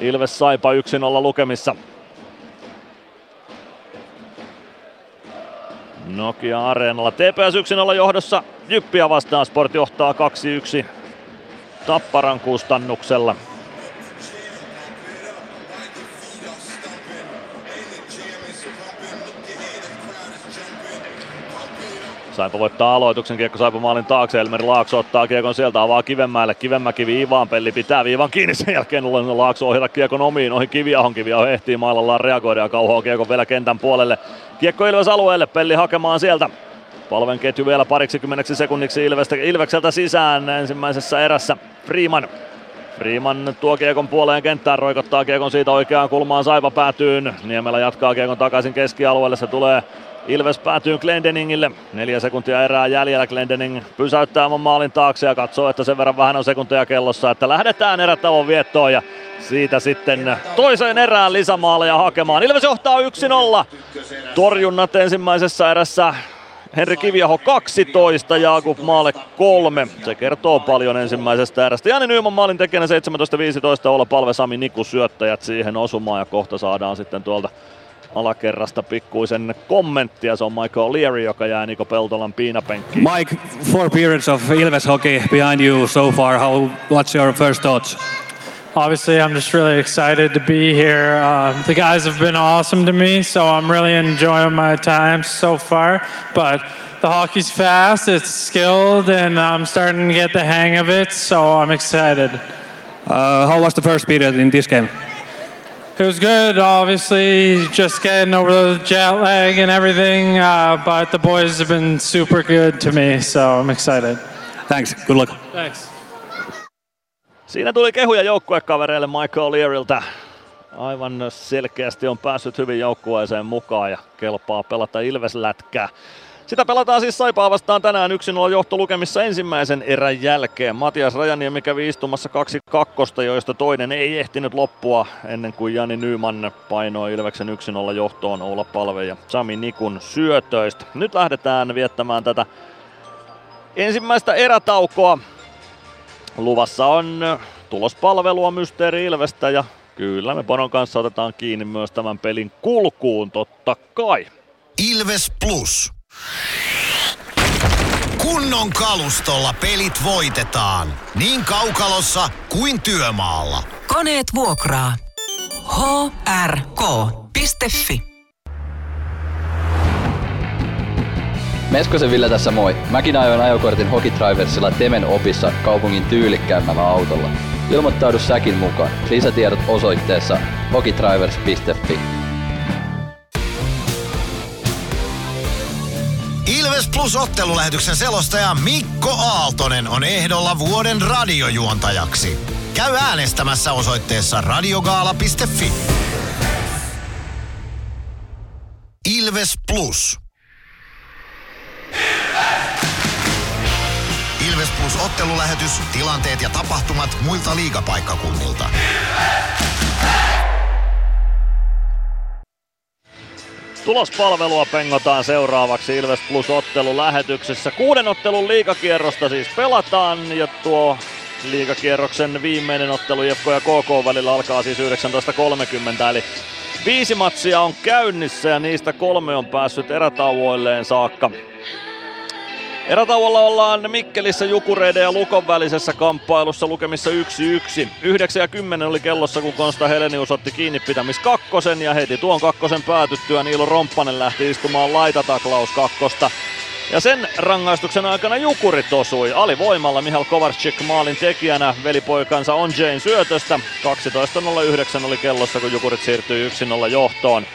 Ilves Saipa 1-0 lukemissa. Nokia Areenalla. TPS 1-0 johdossa Jyppiä vastaan. Sport johtaa 2-1 Tapparan kustannuksella. Saipa voittaa aloituksen, kiekko Saipa maalin taakse, Elmeri Laakso ottaa kiekon sieltä, avaa Kivenmäelle, Kivenmäki viivaan, Pelli pitää viivan kiinni, sen jälkeen Laakso ohjata kiekon omiin, ohi Kiviahon, Kiviaho ehtii mailallaan reagoida ja kauhoa kiekon vielä kentän puolelle. Kiekko Ilves alueelle, Pelli hakemaan sieltä, Palven ketju vielä pariksi kymmeneksi sekunniksi Ilvestä, Ilvekseltä sisään ensimmäisessä erässä. Freeman. Freeman tuo kiekon puoleen kenttään, roikottaa kiekon siitä oikeaan kulmaan Saipa päätyyn. Niemelä jatkaa kiekon takaisin keskialueelle, se tulee Ilves päätyy Glendeningille. Neljä sekuntia erää jäljellä. Glendening pysäyttää oman maalin taakse ja katsoo, että sen verran vähän on sekunteja kellossa, että lähdetään erätauon viettoon ja siitä sitten toiseen erään lisämaaleja hakemaan. Ilves johtaa 1-0. Torjunnat ensimmäisessä erässä Henri Kiviaho 12, Jakub Maale 3. Se kertoo paljon ensimmäisestä erästä. Jani Nyman maalin tekijänä 17-15, olla palve Sami Niku syöttäjät siihen osumaan ja kohta saadaan sitten tuolta alakerrasta pikkuisen kommenttia. Se on Michael Leary, joka jää Niko Peltolan piinapenkkiin. Mike, four periods of Ilves hockey behind you so far. How, what's your first thoughts? Obviously, I'm just really excited to be here. Uh, the guys have been awesome to me, so I'm really enjoying my time so far. But the hockey's fast, it's skilled, and I'm starting to get the hang of it, so I'm excited. Uh, how was the first period in this game? It was good, obviously, just getting over the jet lag and everything, uh, but the boys have been super good to me, so I'm excited. Thanks, good luck. Thanks. Siinä tuli kehuja joukkuekavereille Michael Leariltä. Aivan selkeästi on päässyt hyvin joukkueeseen mukaan ja kelpaa pelata Ilveslätkää. Sitä pelataan siis Saipaa vastaan tänään 1-0 johtolukemissa ensimmäisen erän jälkeen. Matias Rajaniemi kävi istumassa kaksi kakkosta, joista toinen ei ehtinyt loppua ennen kuin Jani Nyman painoi Ilveksen 1-0 johtoon Oula Palve ja Sami Nikun syötöistä. Nyt lähdetään viettämään tätä ensimmäistä erätaukoa. Luvassa on tulospalvelua Mysteeri Ilvestä ja kyllä me Ponon kanssa otetaan kiinni myös tämän pelin kulkuun totta kai. Ilves Plus. Kunnon kalustolla pelit voitetaan. Niin kaukalossa kuin työmaalla. Koneet vuokraa. hrk.fi Meskosen Ville tässä moi. Mäkin ajoin ajokortin Hokitriversilla Temen opissa kaupungin tyylikkäämmällä autolla. Ilmoittaudu säkin mukaan. Lisätiedot osoitteessa hokitrivers.fi. Ilves Plus ottelulähetyksen selostaja Mikko Aaltonen on ehdolla vuoden radiojuontajaksi. Käy äänestämässä osoitteessa radiogaala.fi. Ilves Plus. Ilves Plus ottelulähetys, tilanteet ja tapahtumat muilta liigapaikkakunnilta. Tulospalvelua pengotaan seuraavaksi Ilves Plus ottelu lähetyksessä. Kuuden ottelun liigakierrosta siis pelataan ja tuo liigakierroksen viimeinen ottelu Jefko ja KK välillä alkaa siis 19.30 eli viisi matsia on käynnissä ja niistä kolme on päässyt erätauoilleen saakka. Erätauolla ollaan Mikkelissä Jukureiden ja Lukon välisessä kamppailussa lukemissa 1-1. 9 ja 10 oli kellossa, kun Konsta Helenius otti kiinni pitämis kakkosen ja heti tuon kakkosen päätyttyä Niilo Romppanen lähti istumaan laitataklaus kakkosta. Ja sen rangaistuksen aikana Jukurit osui alivoimalla Mihal Kovarczyk maalin tekijänä velipoikansa On Jane syötöstä. 12.09 oli kellossa, kun Jukurit siirtyi 1-0 johtoon.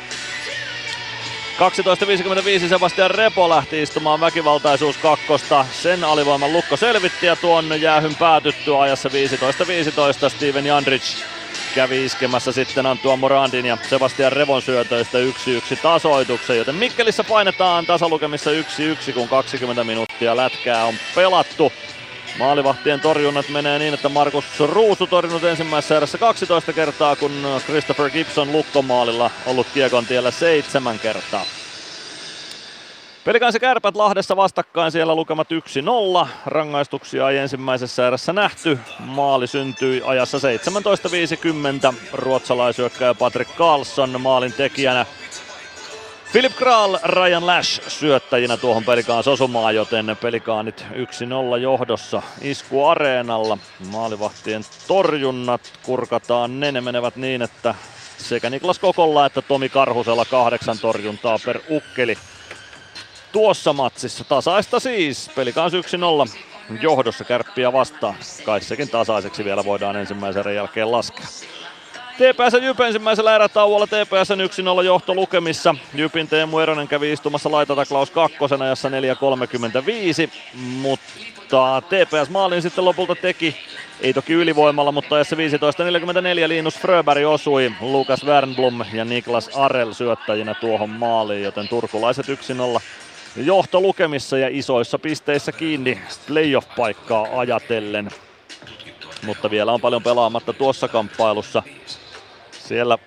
12.55 Sebastian Repo lähti istumaan väkivaltaisuus kakkosta. Sen alivoiman Lukko selvitti ja tuon jäähyn päätyttyä ajassa 15.15 Steven Jandrich kävi iskemässä sitten Antua Morandin ja Sebastian Revon syötöistä 1-1 tasoituksen, joten Mikkelissä painetaan tasalukemissa 1-1, kun 20 minuuttia lätkää on pelattu. Maalivahtien torjunnat menee niin, että Markus Ruusu torjunut ensimmäisessä erässä 12 kertaa, kun Christopher Gibson lukkomaalilla ollut kiekon tiellä seitsemän kertaa. Pelikansi kärpät Lahdessa vastakkain siellä lukemat 1-0. Rangaistuksia ei ensimmäisessä erässä nähty. Maali syntyi ajassa 17.50. Ruotsalaisyökkäjä Patrick Carlson maalin tekijänä. Philip Kral, Ryan Lash syöttäjinä tuohon pelikaans osumaan, joten pelikaanit 1-0 johdossa isku areenalla. Maalivahtien torjunnat kurkataan, ne, ne menevät niin, että sekä Niklas Kokolla että Tomi Karhusella kahdeksan torjuntaa per ukkeli tuossa matsissa. Tasaista siis, pelikaans 1-0 johdossa kärppiä vastaan. Kai sekin tasaiseksi vielä voidaan ensimmäisen jälkeen laskea. TPS Jyp ensimmäisellä erätauolla TPS 1-0 johto lukemissa. Jypin Teemu Eronen kävi istumassa laitataklaus kakkosena, jossa 4.35, mutta TPS maalin sitten lopulta teki ei toki ylivoimalla, mutta ajassa 15.44 Linus Fröberg osui, Lukas Wernblom ja Niklas Arel syöttäjinä tuohon maaliin, joten turkulaiset 1-0 johto lukemissa ja isoissa pisteissä kiinni playoff-paikkaa ajatellen. Mutta vielä on paljon pelaamatta tuossa kamppailussa. Siellä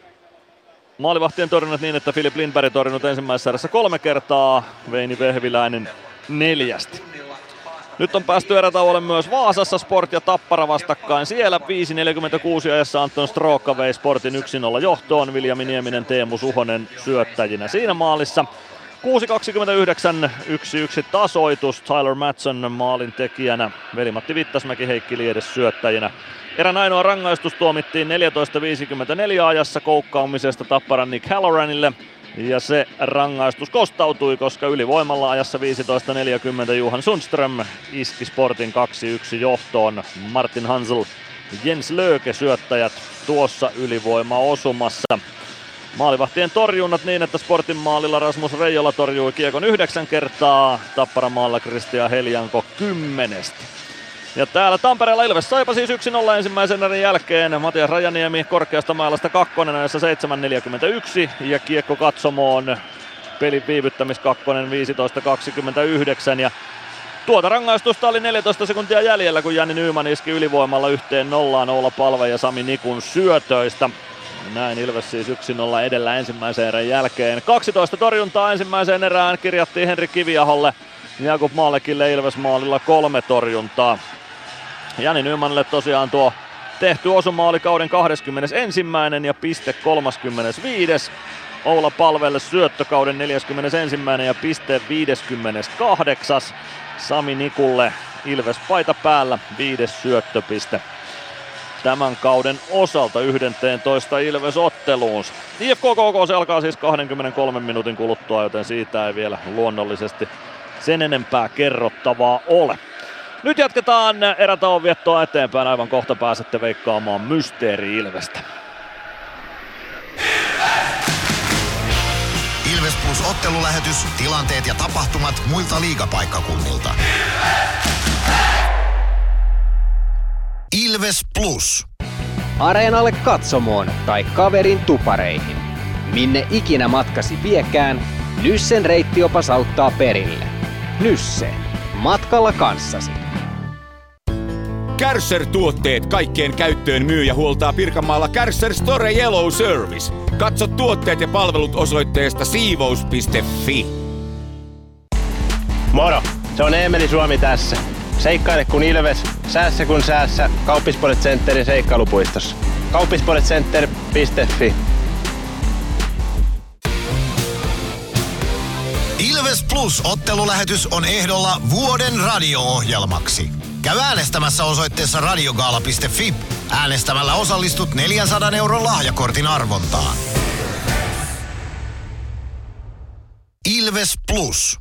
maalivahtien torjunnat niin, että Filip Lindberg torjunut ensimmäisessä erässä kolme kertaa, Veini Vehviläinen neljästi. Nyt on päästy erätauolle myös Vaasassa, Sport ja Tappara vastakkain. Siellä 5.46 ajassa Anton Strookka vei Sportin 1-0 johtoon. Viljami Nieminen, Teemu Suhonen syöttäjinä siinä maalissa. 6.29, 1-1 tasoitus. Tyler Matson maalin tekijänä. Veli-Matti Vittasmäki, Heikki Liedes syöttäjinä. Erän ainoa rangaistus tuomittiin 14.54 ajassa koukkaamisesta Tapparan Nick Halloranille. Ja se rangaistus kostautui, koska ylivoimalla ajassa 15.40 Juhan Sundström iski Sportin 2-1 johtoon. Martin Hansel Jens Lööke syöttäjät tuossa ylivoima-osumassa. Maalivahtien torjunnat niin, että Sportin maalilla Rasmus Reijola torjui kiekon yhdeksän kertaa, Tapparamaalla Kristian Heljanko kymmenestä. Ja täällä Tampereella Ilves saipa siis 1-0 ensimmäisen erän jälkeen. Matias Rajaniemi korkeasta maalasta kakkonen ajassa 7.41 ja kiekko katsomoon pelin viivyttämiskakkonen 15.29 ja Tuota rangaistusta oli 14 sekuntia jäljellä, kun Jani Nyyman iski ylivoimalla yhteen nollaan Oula Palve ja Sami Nikun syötöistä. Näin Ilves siis 1-0 edellä ensimmäisen erän jälkeen. 12 torjuntaa ensimmäiseen erään kirjattiin Henri Kiviaholle. Jakub Maalekille Ilves maalilla kolme torjuntaa. Jani Nymanille tosiaan tuo tehty osuma oli kauden 21. ja piste 35. Oula Palvelle syöttökauden 41. ja piste 58. Sami Nikulle Ilves paita päällä viides syöttöpiste tämän kauden osalta 11 Ilves-otteluun. IFK KK se alkaa siis 23 minuutin kuluttua, joten siitä ei vielä luonnollisesti sen enempää kerrottavaa ole. Nyt jatketaan erätauon viettoa eteenpäin. Aivan kohta pääsette veikkaamaan Mysteeri Ilvestä. Ilves Plus ottelulähetys, tilanteet ja tapahtumat muilta liigapaikkakunnilta. Ilves Plus. Areenalle katsomoon tai kaverin tupareihin. Minne ikinä matkasi viekään, Nyssen reittiopas auttaa perille. Nysse. Matkalla kanssasi. Kärsser-tuotteet kaikkeen käyttöön myy ja huoltaa Pirkanmaalla Kärsser Store Yellow Service. Katso tuotteet ja palvelut osoitteesta siivous.fi. Moro! Se on Eemeli Suomi tässä. Seikkaile kun ilves, säässä kun säässä. Kauppispoilet Centerin seikkailupuistossa. Kauppispoiletcenter.fi Ilves Plus ottelulähetys on ehdolla vuoden radio-ohjelmaksi. Käy äänestämässä osoitteessa radiogaala.fi. Äänestämällä osallistut 400 euron lahjakortin arvontaan. Ilves Plus.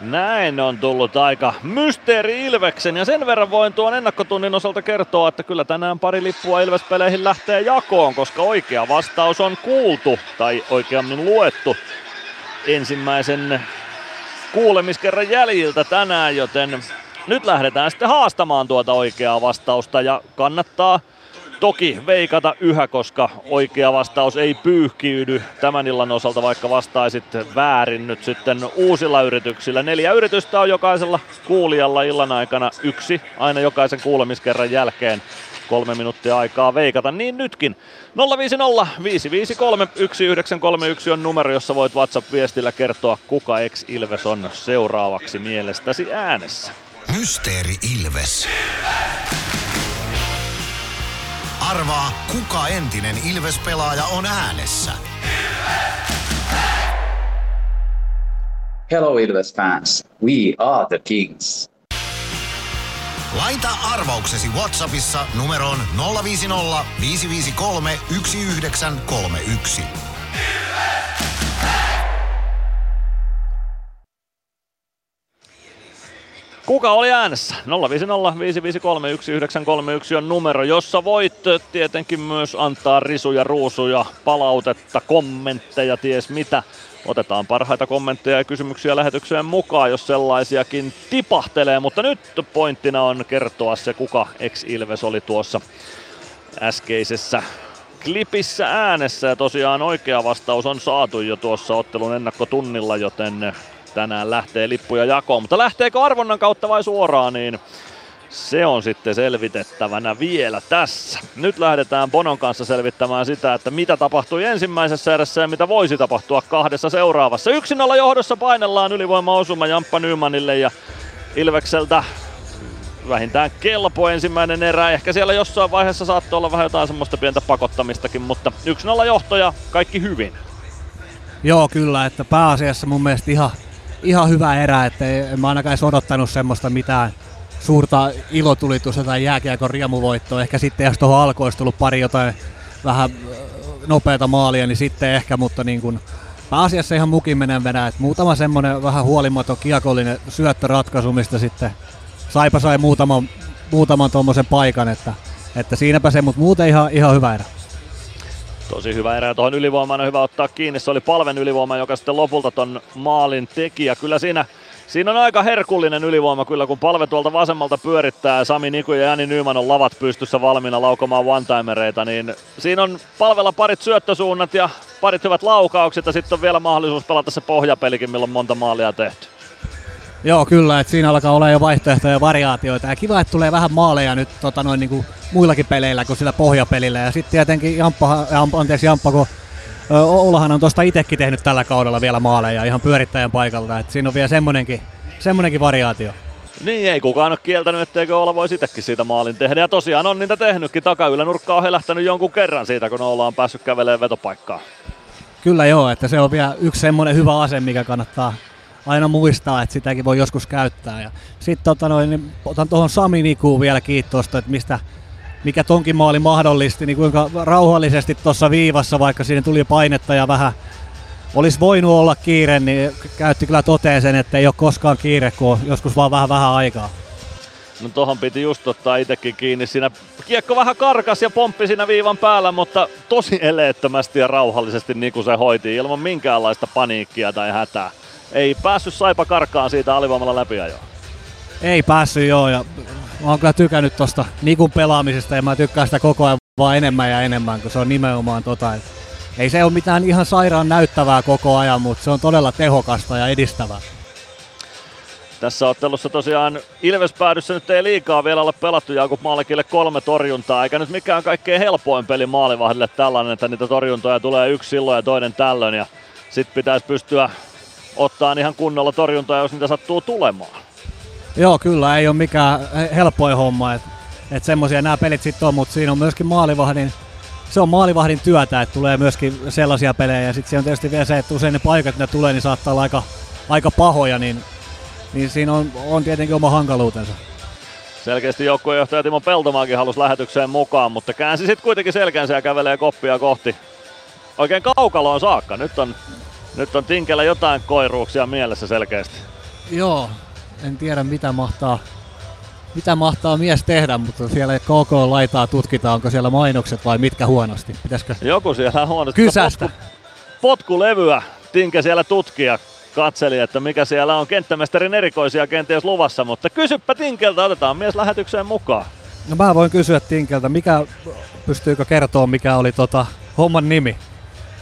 Näin on tullut aika mysteeri Ilveksen ja sen verran voin tuon ennakkotunnin osalta kertoa, että kyllä tänään pari lippua Ilves-peleihin lähtee jakoon, koska oikea vastaus on kuultu tai oikeammin luettu ensimmäisen kuulemiskerran jäljiltä tänään, joten nyt lähdetään sitten haastamaan tuota oikeaa vastausta ja kannattaa toki veikata yhä, koska oikea vastaus ei pyyhkiydy tämän illan osalta, vaikka vastaisit väärin nyt sitten uusilla yrityksillä. Neljä yritystä on jokaisella kuulijalla illan aikana yksi, aina jokaisen kuulemiskerran jälkeen kolme minuuttia aikaa veikata, niin nytkin. 050 553 1931 on numero, jossa voit WhatsApp-viestillä kertoa, kuka ex Ilves on seuraavaksi mielestäsi äänessä. Mysteeri Ilves. Arvaa, kuka entinen Ilves-pelaaja on äänessä. Hello Ilves fans, we are the Kings. Laita arvauksesi Whatsappissa numeroon 050 553 1931. Kuka oli äänessä? 050 553 1931 on numero, jossa voit tietenkin myös antaa risuja, ruusuja, palautetta, kommentteja, ties mitä. Otetaan parhaita kommentteja ja kysymyksiä lähetykseen mukaan, jos sellaisiakin tipahtelee, mutta nyt pointtina on kertoa se, kuka ex-Ilves oli tuossa äskeisessä klipissä äänessä. Ja tosiaan oikea vastaus on saatu jo tuossa ottelun ennakkotunnilla, joten tänään lähtee lippuja jakoon. Mutta lähteekö arvonnan kautta vai suoraan, niin se on sitten selvitettävänä vielä tässä. Nyt lähdetään Bonon kanssa selvittämään sitä, että mitä tapahtui ensimmäisessä erässä ja mitä voisi tapahtua kahdessa seuraavassa. Yksin olla johdossa painellaan ylivoima-osuma Jamppa Nymanille ja Ilvekseltä vähintään kelpo ensimmäinen erä. Ehkä siellä jossain vaiheessa saattoi olla vähän jotain semmoista pientä pakottamistakin, mutta 1-0 johtoja, kaikki hyvin. Joo, kyllä, että pääasiassa mun mielestä ihan, ihan hyvä erä, että en mä ainakaan edes odottanut semmoista mitään suurta ilotulitusta tai jääkiekon riemuvoittoa. Ehkä sitten, jos tuohon alkoon olisi tullut pari jotain vähän nopeata maalia, niin sitten ehkä, mutta niin kuin pääasiassa ihan mukin menen venää. Että muutama semmoinen vähän huolimaton kiekollinen syöttöratkaisu, mistä sitten Saipa sai muutaman, muutaman tuommoisen paikan, että, että siinäpä se, mutta muuten ihan, ihan hyvä erä. Tosi hyvä erä. Tuohon ylivoimaan on hyvä ottaa kiinni. Se oli palven ylivoima, joka sitten lopulta ton maalin teki. Ja kyllä siinä Siinä on aika herkullinen ylivoima kyllä, kun palve tuolta vasemmalta pyörittää. Sami Niku ja Jani Nyman on lavat pystyssä valmiina laukomaan one-timereita, niin siinä on palvella parit syöttösuunnat ja parit hyvät laukaukset ja sitten on vielä mahdollisuus pelata se pohjapelikin, milloin monta maalia tehty. Joo, kyllä, että siinä alkaa olla jo vaihtoehtoja ja variaatioita. Ja kiva, että tulee vähän maaleja nyt tota, noin, niin kuin muillakin peleillä kuin sillä pohjapelillä. Ja sitten tietenkin Jamppa, Jamppa, anteeksi Jamppa, kun Oulahan on tuosta itsekin tehnyt tällä kaudella vielä maaleja ihan pyörittäjän paikalta. Et siinä on vielä semmonenkin, semmonenkin variaatio. Niin, ei kukaan ole kieltänyt, etteikö olla voisi itsekin siitä maalin tehdä. Ja tosiaan on niitä tehnytkin. Takaylänurkka on helähtänyt jonkun kerran siitä, kun ollaan päässyt kävelemään vetopaikkaan. Kyllä joo, että se on vielä yksi semmoinen hyvä ase, mikä kannattaa aina muistaa, että sitäkin voi joskus käyttää. Ja sitten tota noin, niin otan tuohon Sami Nikuun vielä kiitosta, että mistä, mikä tonkin maali mahdollisti, niin kuinka rauhallisesti tuossa viivassa, vaikka siinä tuli painetta ja vähän olisi voinut olla kiire, niin käytti kyllä toteen sen, että ei ole koskaan kiire, kun on joskus vaan vähän vähän aikaa. No tohon piti just ottaa itekin kiinni. Siinä kiekko vähän karkas ja pomppi siinä viivan päällä, mutta tosi eleettömästi ja rauhallisesti niin kuin se hoiti ilman minkäänlaista paniikkia tai hätää. Ei päässyt Saipa karkaan siitä alivoimalla läpi ajoa. Ei päässyt joo ja mä oon kyllä tykännyt tosta Nikun pelaamisesta ja mä tykkään sitä koko ajan vaan enemmän ja enemmän, kun se on nimenomaan tota, että ei se ole mitään ihan sairaan näyttävää koko ajan, mutta se on todella tehokasta ja edistävää. Tässä ottelussa tosiaan Ilves päädyssä nyt ei liikaa vielä ole pelattu Jakub Maalekille kolme torjuntaa, eikä nyt mikään kaikkein helpoin peli maalivahdille tällainen, että niitä torjuntoja tulee yksi silloin ja toinen tällöin ja sitten pitäisi pystyä ottaa ihan kunnolla torjuntoja, jos niitä sattuu tulemaan. Joo, kyllä, ei ole mikään helpoin homma, että et semmoisia nämä pelit sitten on, mutta siinä on myöskin maalivahdin se on maalivahdin työtä, että tulee myöskin sellaisia pelejä. Ja sitten se on tietysti vielä se, että usein ne paikat, ne tulee, niin saattaa olla aika, aika pahoja, niin, niin siinä on, on tietenkin oma hankaluutensa. Selkeästi joukkuejohtaja Timo Peltomaakin halusi lähetykseen mukaan, mutta käänsi sitten kuitenkin selkänsä ja kävelee koppia kohti oikein kaukaloon saakka. Nyt on, nyt on Tinkellä jotain koiruuksia mielessä selkeästi. Joo, en tiedä mitä mahtaa, mitä mahtaa mies tehdä, mutta siellä KK laitaa tutkitaan, onko siellä mainokset vai mitkä huonosti. Pitäisikö Joku siellä huonosti. kysästä? Potku, potkulevyä Tinke siellä tutkia katseli, että mikä siellä on kenttämestarin erikoisia kenties luvassa, mutta kysyppä Tinkeltä, otetaan mies lähetykseen mukaan. No mä voin kysyä Tinkeltä, mikä, pystyykö kertoa mikä oli tota homman nimi?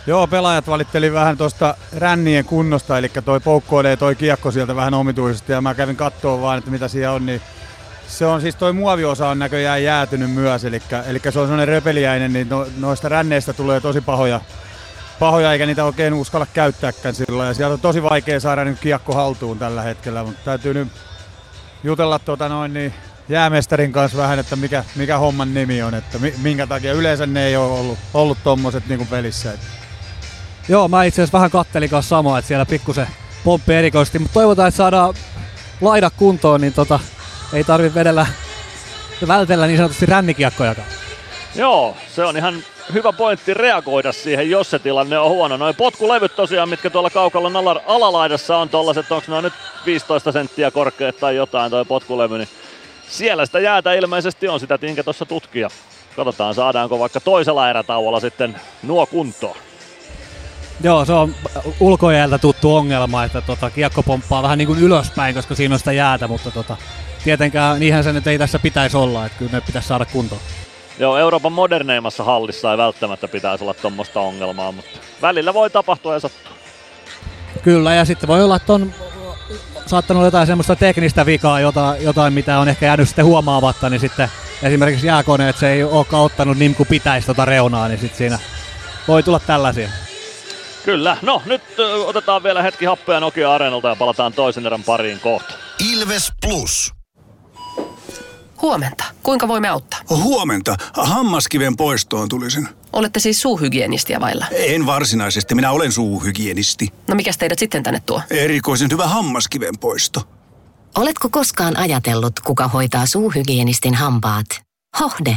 Joo, pelaajat valitteli vähän tuosta rännien kunnosta, eli toi poukkoilee toi kiekko sieltä vähän omituisesti, ja mä kävin katsoa vaan, että mitä siellä on, niin se on siis toi muoviosa on näköjään jäätynyt myös, eli, eli se on sellainen röpeliäinen, niin no, noista ränneistä tulee tosi pahoja, pahoja, eikä niitä oikein uskalla käyttääkään sillä ja sieltä on tosi vaikea saada nyt kiekko haltuun tällä hetkellä, mutta täytyy nyt jutella tuota noin niin jäämestarin kanssa vähän, että mikä, mikä homman nimi on, että minkä takia yleensä ne ei ole ollut, ollut tommoset niin pelissä. Että. Joo, mä itse asiassa vähän kattelin kanssa samaa, että siellä pikkusen pomppi erikoisesti, mutta toivotaan, että saadaan laida kuntoon, niin tota, ei tarvi vedellä vältellä niin sanotusti rännikiekkojakaan. Joo, se on ihan hyvä pointti reagoida siihen, jos se tilanne on huono. Noin potkulevyt tosiaan, mitkä tuolla kaukalon alalaidassa on tollaset, onko ne nyt 15 senttiä korkeat tai jotain toi potkulevy, niin siellä sitä jäätä ilmeisesti on, sitä Tinke tuossa tutkia. Katsotaan, saadaanko vaikka toisella erätauolla sitten nuo kuntoon. Joo, se on ulkojäältä tuttu ongelma, että tota, kiekko pomppaa vähän niin kuin ylöspäin, koska siinä on sitä jäätä, mutta tota, tietenkään niinhän se nyt ei tässä pitäisi olla, että kyllä ne pitäisi saada kuntoon. Joo, Euroopan moderneimmassa hallissa ei välttämättä pitäisi olla tuommoista ongelmaa, mutta välillä voi tapahtua ja sattua. Kyllä, ja sitten voi olla, että on saattanut jotain semmoista teknistä vikaa, jotain, jotain mitä on ehkä jäänyt sitten huomaavatta, niin sitten esimerkiksi jääkone, että se ei olekaan ottanut niin kuin pitäisi tota reunaa, niin sitten siinä voi tulla tällaisia. Kyllä, no nyt otetaan vielä hetki happea Nokia Areenalta ja palataan toisen erän pariin kohta. Ilves Plus. Huomenta. Kuinka voimme auttaa? Huomenta. Hammaskiven poistoon tulisin. Olette siis suuhygienistiä vailla? En varsinaisesti. Minä olen suuhygienisti. No mikä teidät sitten tänne tuo? Erikoisen hyvä hammaskiven poisto. Oletko koskaan ajatellut, kuka hoitaa suuhygienistin hampaat? Hohde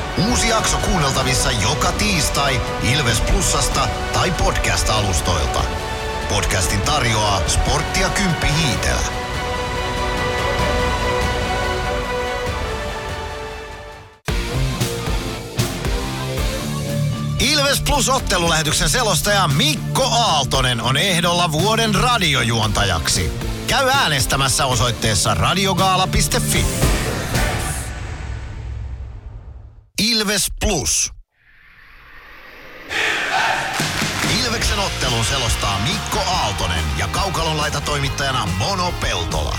Uusi jakso kuunneltavissa joka tiistai Ilves Plusasta tai podcast-alustoilta. Podcastin tarjoaa sporttia Kymppi Hiitelä. Ilves Plus ottelulähetyksen selostaja Mikko Aaltonen on ehdolla vuoden radiojuontajaksi. Käy äänestämässä osoitteessa radiogaala.fi. Ilves Plus. Ilves! Ilveksen ottelun selostaa Mikko Aaltonen ja Kaukalon laita toimittajana Mono Peltola.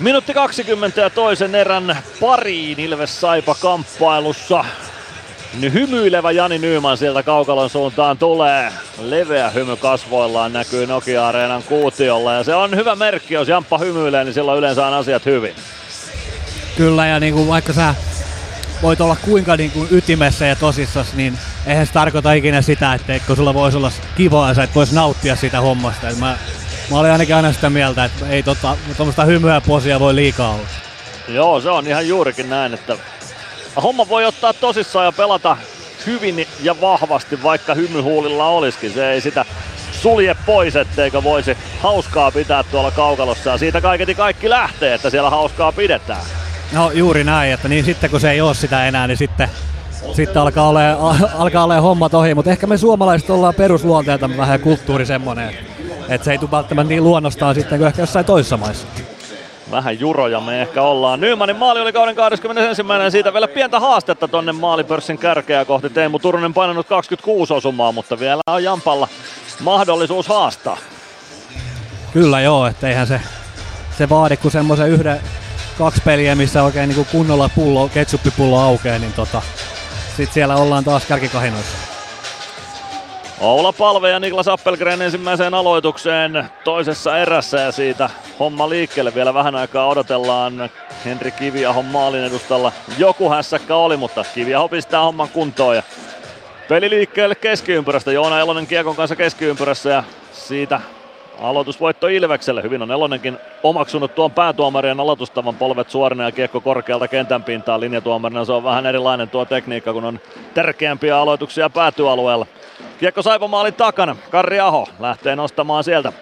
Minuutti 20 ja toisen erän pariin Ilves Saipa kamppailussa. Hymyilevä Jani Nyyman sieltä Kaukalon suuntaan tulee. Leveä hymy kasvoillaan näkyy Nokia-areenan kuutiolla ja se on hyvä merkki, jos Jamppa hymyilee, niin silloin yleensä on asiat hyvin. Kyllä ja niin kuin vaikka sä voit olla kuinka niin kuin ytimessä ja tosissas, niin eihän se tarkoita ikinä sitä, että sulla voisi olla kivaa ja sä et voisi nauttia siitä hommasta. Et mä, mä olin ainakin aina sitä mieltä, että ei tota, tuommoista hymyä ja posia voi liikaa olla. Joo, se on ihan juurikin näin, että homma voi ottaa tosissaan ja pelata hyvin ja vahvasti, vaikka hymyhuulilla olisikin. Se ei sitä sulje pois, etteikö voisi hauskaa pitää tuolla kaukalossa. Ja siitä kaiketi kaikki lähtee, että siellä hauskaa pidetään. No juuri näin, että niin sitten kun se ei ole sitä enää, niin sitten, sitten alkaa olla, alkaa olla hommat ohi. Mutta ehkä me suomalaiset ollaan perusluonteelta vähän kulttuuri semmoinen, että se ei tule välttämättä niin luonnostaan sitten kuin ehkä jossain toisessa maissa. Vähän juroja me ehkä ollaan. Nymanin maali oli kauden 21. Ja siitä vielä pientä haastetta tonne maalipörssin kärkeä kohti. Teemu Turunen painanut 26 osumaa, mutta vielä on Jampalla mahdollisuus haastaa. Kyllä joo, että eihän se, se vaadi kuin semmoisen yhden, kaksi peliä, missä oikein niin kunnolla pullo, ketsuppipullo aukeaa, niin tota, sit siellä ollaan taas kärkikahinoissa. Oula Palve ja Niklas Appelgren ensimmäiseen aloitukseen toisessa erässä ja siitä homma liikkeelle. Vielä vähän aikaa odotellaan Henri Kiviahon maalin edustalla. Joku hässäkkä oli, mutta Kiviaho pistää homman kuntoon ja peli liikkeelle keskiympyrästä. Joona Elonen Kiekon kanssa keskiympyrässä ja siitä aloitusvoitto Ilvekselle. Hyvin on Elonenkin omaksunut tuon päätuomarien aloitustavan polvet suorina ja kiekko korkealta kentän pintaan linjatuomarina. Se on vähän erilainen tuo tekniikka, kun on tärkeämpiä aloituksia päätyalueella. Kiekko Saipa maalin takana. Karri Aho lähtee nostamaan sieltä.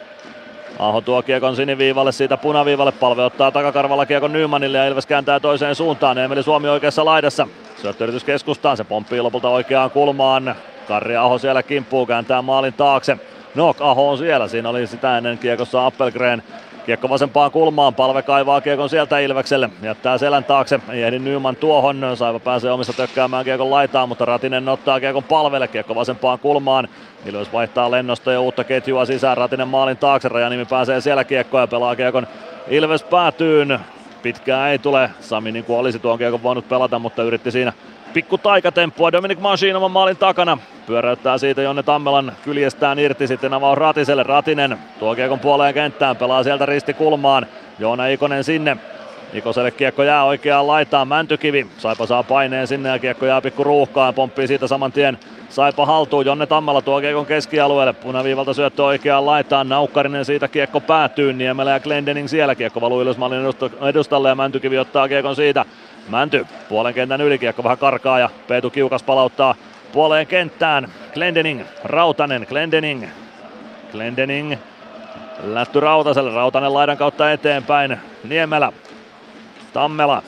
Aho tuo kiekon siniviivalle, siitä punaviivalle. Palve ottaa takakarvalla kiekon Nymanille ja Ilves kääntää toiseen suuntaan. Emeli Suomi oikeassa laidassa. Syöttöyritys keskustaan, se pomppii lopulta oikeaan kulmaan. Karri Aho siellä kimppuu, kääntää maalin taakse. No, Aho on siellä, siinä oli sitä ennen kiekossa Appelgren. Kiekko vasempaan kulmaan, palve kaivaa kiekon sieltä Ilvekselle, jättää selän taakse, ei ehdi Nyman tuohon, Saiva pääsee omista tökkäämään kiekon laitaan, mutta Ratinen ottaa kiekon palvelle, kiekko vasempaan kulmaan. Ilves vaihtaa lennosta ja uutta ketjua sisään, Ratinen maalin taakse, Rajanimi pääsee siellä kiekkoon ja pelaa kiekon. Ilves päätyyn. Pitkään ei tule, Sami niin kuin olisi tuon kiekon voinut pelata, mutta yritti siinä pikku taikatemppua Dominic Manchin maalin takana. Pyöräyttää siitä Jonne Tammelan kyljestään irti, sitten avaus Ratiselle. Ratinen tuo kiekon puoleen kenttään, pelaa sieltä ristikulmaan. Joona Ikonen sinne. Ikoselle kiekko jää oikeaan laitaan, Mäntykivi. Saipa saa paineen sinne ja kiekko jää pikku ruuhkaan, pomppii siitä saman tien Saipa haltuun, Jonne Tammala tuo kiekon keskialueelle, punaviivalta syöttö oikeaan laitaan, Naukkarinen siitä kiekko päätyy, Niemelä ja Glendening siellä, kiekko valuu ylös mallin edustalle ja Mäntykivi ottaa kiekon siitä Mänty puolen kentän ylikiekko vähän karkaa ja Peetu Kiukas palauttaa puoleen kenttään. Glendening, Rautanen, Glendening. Glendening lätty Rautaselle, Rautanen laidan kautta eteenpäin. Niemelä, Tammela.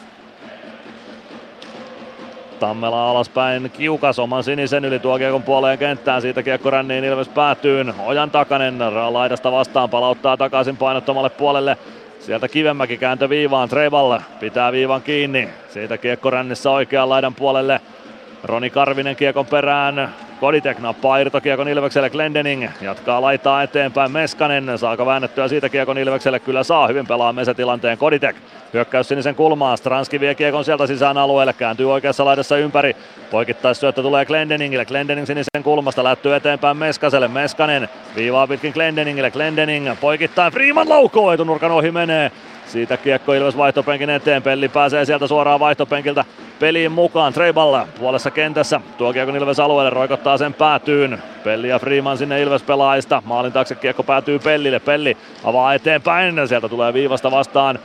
Tammela alaspäin, Kiukas oman sinisen yli tuo kiekon puoleen kenttään, siitä kiekko ränniin Ilves päätyyn. Ojan Takanen laidasta vastaan palauttaa takaisin painottomalle puolelle Sieltä Kivemäki kääntö viivaan, Trevalle pitää viivan kiinni. Siitä kiekko rännissä oikean laidan puolelle. Roni Karvinen kiekon perään. Koditek nappaa irtokiekon Ilvekselle Glendening. Jatkaa laitaa eteenpäin Meskanen. Saako väännettyä siitä kiekon Ilvekselle? Kyllä saa. Hyvin pelaa Mese-tilanteen Koditek. Hyökkäys sinisen kulmaan. Stranski vie kiekon sieltä sisään alueelle. Kääntyy oikeassa laidassa ympäri. Poikittaisyöttö tulee Glendeningille. Glendening sinisen kulmasta lättyy eteenpäin Meskaselle. Meskanen viivaa pitkin Glendeningille. Glendening poikittain. Freeman laukoo. Etunurkan ohi menee. Siitä kiekko Ilves vaihtopenkin eteen. Pelli pääsee sieltä suoraan vaihtopenkiltä peliin mukaan. Treiballa puolessa kentässä. Tuo kiekko Ilves alueelle roikottaa sen päätyyn. Pelli ja Freeman sinne Ilves pelaajista. Maalin taakse kiekko päätyy Pellille. Pelli avaa eteenpäin. Sieltä tulee viivasta vastaan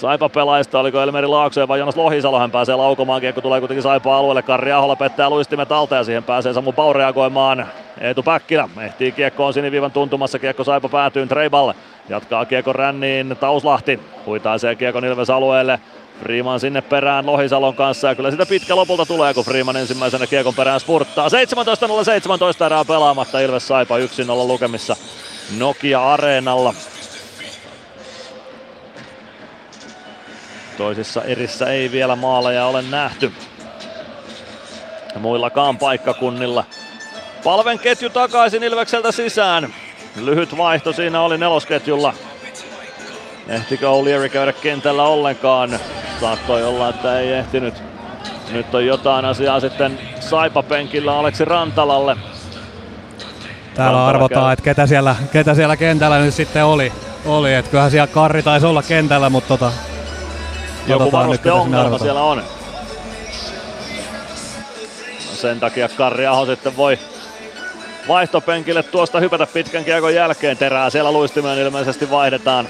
Saipa pelaajista, oliko Elmeri Laakso vai Jonas Lohisalo, hän pääsee laukomaan, kiekko tulee kuitenkin Saipa alueelle, Karri Ahola pettää luistimet alta ja siihen pääsee Samu Pau reagoimaan. Eetu Päkkilä ehtii kiekkoon siniviivan tuntumassa, kiekko Saipa päätyy Treiballe, jatkaa kiekko ränniin Tauslahti, huitaisee kiekon Ilves alueelle, Freeman sinne perään Lohisalon kanssa ja kyllä sitä pitkä lopulta tulee, kun Freeman ensimmäisenä kiekon perään spurttaa. 17.017 erää pelaamatta. Ilves Saipa 1-0 lukemissa Nokia Areenalla. Toisissa erissä ei vielä maaleja ole nähty. Muillakaan paikkakunnilla. Palven ketju takaisin Ilvekseltä sisään. Lyhyt vaihto siinä oli nelosketjulla. Ehtikö O'Leary käydä kentällä ollenkaan? Saattoi olla, että ei ehtinyt. Nyt on jotain asiaa sitten Saipa-penkillä Aleksi Rantalalle. Täällä arvotaan, että ketä siellä, ketä siellä kentällä nyt sitten oli. oli. Että kyllähän siellä Karri taisi olla kentällä, mutta tota, joku varmasti ongelma siellä on. Sen takia Karri Aho sitten voi vaihtopenkille tuosta hypätä pitkän kiekon jälkeen. Terää siellä luistimeen ilmeisesti vaihdetaan.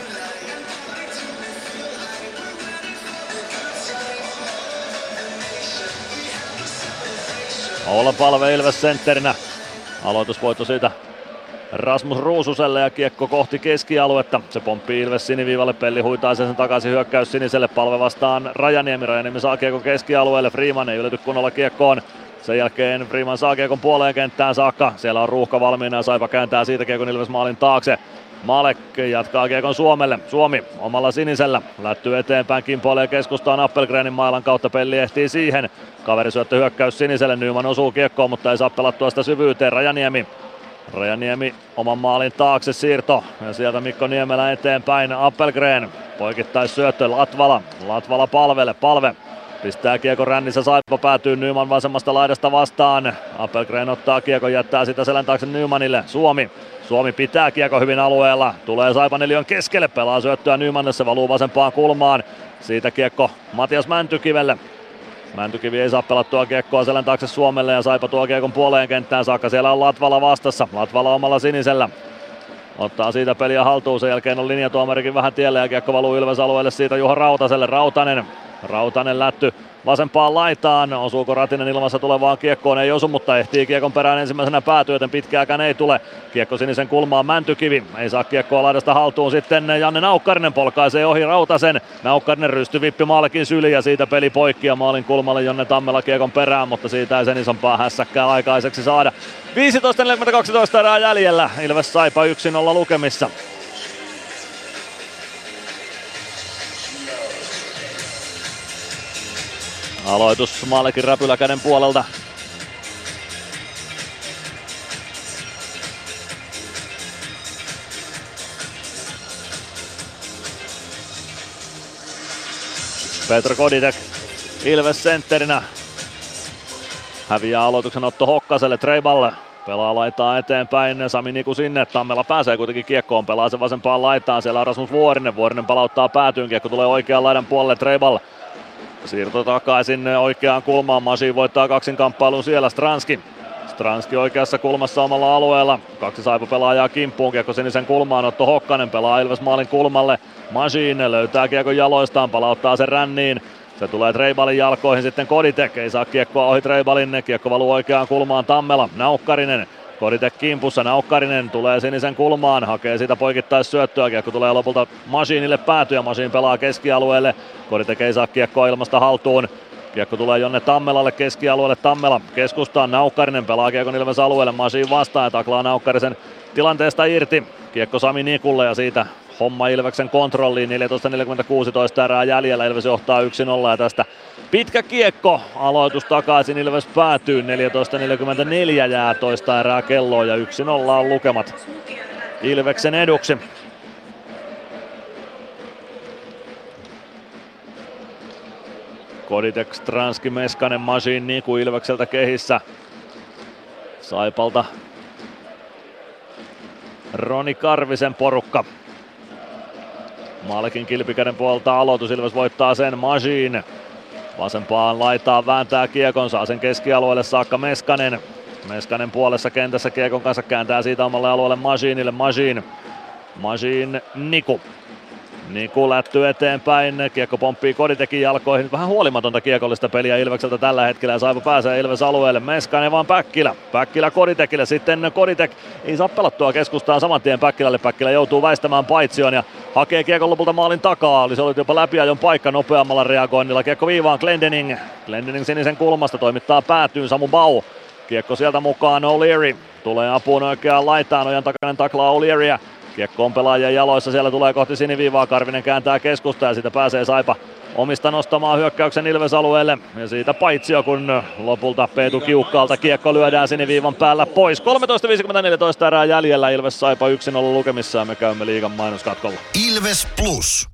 Olla palve Ilves sentterinä. Aloitusvoitto siitä Rasmus Ruususelle ja kiekko kohti keskialuetta. Se pomppii Ilves siniviivalle, Pelli huitaa sen takaisin hyökkäys siniselle, palve vastaan Rajaniemi. Rajaniemi saa kiekko keskialueelle, Freeman ei ylety kunnolla kiekkoon. Sen jälkeen Freeman saa kiekon puoleen kenttään saakka. Siellä on ruuhka valmiina ja Saipa kääntää siitä kiekon Ilves maalin taakse. Malek jatkaa kiekon Suomelle. Suomi omalla sinisellä. Lättyy eteenpäin, kimpoilee keskustaan Appelgrenin mailan kautta. Pelli ehtii siihen. Kaveri syöttö hyökkäys siniselle. Nyman osuu kiekkoon, mutta ei saa pelattua sitä syvyyteen. Rajaniemi Rajaniemi oman maalin taakse siirto ja sieltä Mikko Niemelä eteenpäin Appelgren poikittais syöttö Latvala, Latvala palvelle, palve Pistää kiekko rännissä, Saipa päätyy Nyman vasemmasta laidasta vastaan. Appelgren ottaa kiekko, jättää sitä selän taakse Nymanille. Suomi. Suomi pitää kiekko hyvin alueella. Tulee Saipa neliön keskelle, pelaa syöttöä Nymanille, se valuu vasempaan kulmaan. Siitä kiekko Matias Mäntykivelle. Mäntykivi ei saa pelattua kiekkoa selän taakse Suomelle ja Saipa tuo kiekon puoleen kenttään saakka. Siellä on Latvala vastassa. Latvala omalla sinisellä. Ottaa siitä peliä haltuun. Sen jälkeen on linjatuomarikin vähän tielle ja kiekko valuu Ilves alueelle siitä Juha Rautaselle. Rautanen. Rautanen lätty vasempaan laitaan. Osuuko Ratinen ilmassa tulevaan kiekkoon? Ei osu, mutta ehtii kiekon perään ensimmäisenä päätyä, joten pitkääkään ei tule. Kiekko sinisen kulmaan Mäntykivi. Ei saa kiekkoa laidasta haltuun. Sitten Janne Naukkarinen polkaisee ohi Rautasen. Naukkarinen rystyy vippi maalikin syli ja siitä peli poikki ja maalin kulmalle Jonne Tammela kiekon perään, mutta siitä ei sen isompaa hässäkkää aikaiseksi saada. 15.42 erää jäljellä. Ilves Saipa 1-0 lukemissa. Aloitus Malekin räpyläkäden puolelta. Petro Koditek Ilves sentterinä. Häviää aloituksen Otto Hokkaselle, Treiballe. Pelaa laitaa eteenpäin, Sami Niku sinne, Tammela pääsee kuitenkin kiekkoon, pelaa sen vasempaan laitaan, siellä on Rasmus Vuorinen, Vuorinen palauttaa päätyyn, kiekko tulee oikean laidan puolelle, Treibal Siirto takaisin oikeaan kulmaan. Masi voittaa kaksinkamppailun siellä. Stranski. Stranski oikeassa kulmassa omalla alueella. Kaksi saipa pelaajaa kimppuun. Kiekko sinisen kulmaan. Otto Hokkanen pelaa Ilves maalin kulmalle. Machine löytää kiekon jaloistaan. Palauttaa sen ränniin. Se tulee Treibalin jalkoihin sitten Koditek. Ei saa kiekkoa ohi Treibalin. Kiekko valuu oikeaan kulmaan Tammela. Naukkarinen Koditek kimpussa, Naukkarinen tulee sinisen kulmaan, hakee sitä poikittais syöttöä, kiekko tulee lopulta Masiinille päätyä, Masiin pelaa keskialueelle, Koditek ei saa kiekkoa ilmasta haltuun, Kiekko tulee Jonne Tammelalle keskialueelle. Tammela keskustaan. Naukkarinen pelaa Kiekon Ilves alueelle. Masiin vastaan ja taklaa Naukkarisen tilanteesta irti. Kiekko Sami Nikulle ja siitä homma Ilveksen kontrolliin. 14.46 erää jäljellä. Ilves johtaa 1-0 ja tästä pitkä kiekko. Aloitus takaisin. Ilves päätyy. 14.44 jää toista erää kelloa ja 1-0 on lukemat Ilveksen eduksi. Koditek, Stranski, Meskanen, Masin, Niku Ilvekseltä kehissä. Saipalta Roni Karvisen porukka. Maalekin kilpikäden puolta aloitus, Ilves voittaa sen Masin. Vasempaan laitaan vääntää kiekon, saa sen keskialueelle saakka Meskanen. Meskanen puolessa kentässä kiekon kanssa kääntää siitä omalle alueelle Masinille. Masin. Masin Niku. Niku lätty eteenpäin, kiekko pomppii Koditekin jalkoihin. Vähän huolimatonta kiekollista peliä Ilvekseltä tällä hetkellä ja Saipa pääsee Ilves alueelle. Meskanen vaan Päkkilä. Päkkilä Koditekille. Sitten Koditek ei saa pelattua keskustaan saman tien Päkkilälle. Päkkilä joutuu väistämään paitsion ja hakee kiekon lopulta maalin takaa. Oli se ollut jopa läpiajon paikka nopeammalla reagoinnilla. Kiekko viivaan Glendening. Glendening sinisen kulmasta toimittaa päätyyn Samu Bau. Kiekko sieltä mukaan O'Leary. Tulee apuun oikeaan laitaan. Ojan takainen taklaa O'Learyä. Kiekko on pelaajien jaloissa, siellä tulee kohti siniviivaa, Karvinen kääntää keskusta ja siitä pääsee Saipa omista nostamaan hyökkäyksen Ilves-alueelle. Ja siitä paitsio, kun lopulta Peetu Kiukkaalta kiekko lyödään siniviivan päällä pois. 13.54 erää jäljellä Ilves Saipa 1-0 lukemissa ja me käymme liigan mainoskatkolla. Ilves Plus.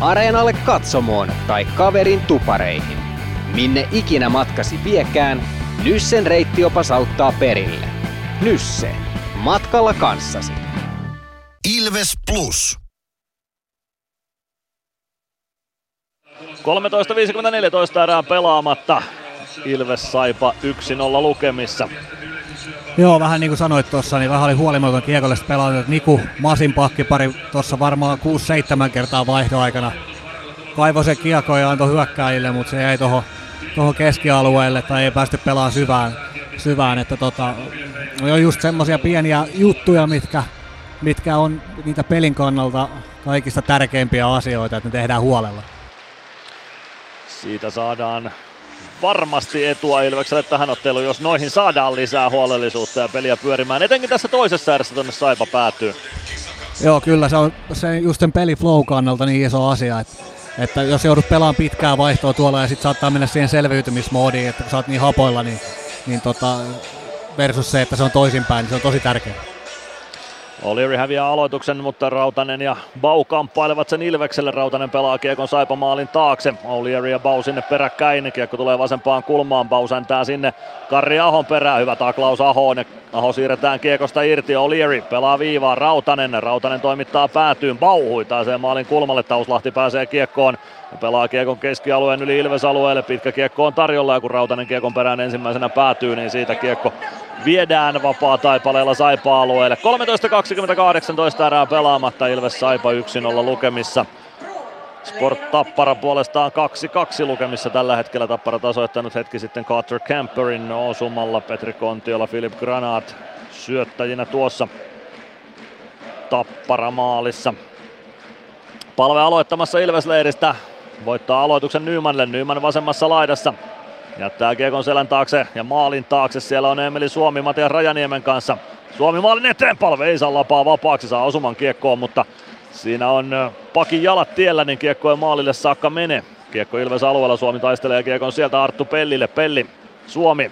Areenalle katsomoon tai kaverin tupareihin. Minne ikinä matkasi viekään, Nyssen reittiopas auttaa perille. Nysse. Matkalla kanssasi. Ilves Plus. 13.54 erää pelaamatta. Ilves Saipa 1-0 lukemissa. Joo, vähän niin kuin sanoit tuossa, niin vähän oli huolimaton kiekollista pelannut. Niku Masin pakkipari tuossa varmaan 6-7 kertaa vaihdoaikana kaivoi se kiekko ja antoi hyökkäjille, mutta se jäi tuohon toho keskialueelle tai ei päästy pelaamaan syvään. syvään että tota, on just semmoisia pieniä juttuja, mitkä, mitkä on niitä pelin kannalta kaikista tärkeimpiä asioita, että ne tehdään huolella. Siitä saadaan varmasti etua Ilvekselle tähän otteluun, jos noihin saadaan lisää huolellisuutta ja peliä pyörimään. Etenkin tässä toisessa erässä tuonne Saipa päätyy. Joo, kyllä se on se just sen peliflow kannalta niin iso asia, että, että jos joudut pelaamaan pitkää vaihtoa tuolla ja sitten saattaa mennä siihen selviytymismoodiin, että kun sä oot niin hapoilla, niin, niin tota, versus se, että se on toisinpäin, niin se on tosi tärkeää. O'Leary häviää aloituksen, mutta Rautanen ja Bau kamppailevat sen Ilvekselle. Rautanen pelaa kiekon Saipa maalin taakse. O'Leary ja Bau sinne peräkkäin. Kiekko tulee vasempaan kulmaan. Bau säntää sinne Karri Ahon perään. Hyvä taklaus Ahoon. Aho siirretään kiekosta irti. O'Leary pelaa viivaa. Rautanen. Rautanen toimittaa päätyyn. Bau huitaa sen maalin kulmalle. Tauslahti pääsee kiekkoon. Pelaa kiekon keskialueen yli Ilves-alueelle. Pitkä kiekko on tarjolla ja kun Rautanen kiekon perään ensimmäisenä päätyy, niin siitä kiekko viedään vapaa taipaleella Saipa-alueelle. 13.20-18 erää pelaamatta, Ilves Saipa 1-0 lukemissa. Sport Tappara puolestaan 2-2 lukemissa tällä hetkellä. Tappara tasoittanut hetki sitten Carter Camperin osumalla. Petri Kontiola, Philip Granat syöttäjinä tuossa Tappara maalissa. Palve aloittamassa Ilves-leiristä. Voittaa aloituksen Nymanille. Nyman vasemmassa laidassa. Jättää Kiekon selän taakse ja maalin taakse. Siellä on Emeli Suomi Matias Rajaniemen kanssa. Suomi maalin eteen, palve ei saa lapaa vapaaksi, saa osuman kiekkoon, mutta siinä on pakin jalat tiellä, niin kiekko ei maalille saakka mene. Kiekko Ilves alueella, Suomi taistelee kiekon sieltä Arttu Pellille, Pelli, Suomi.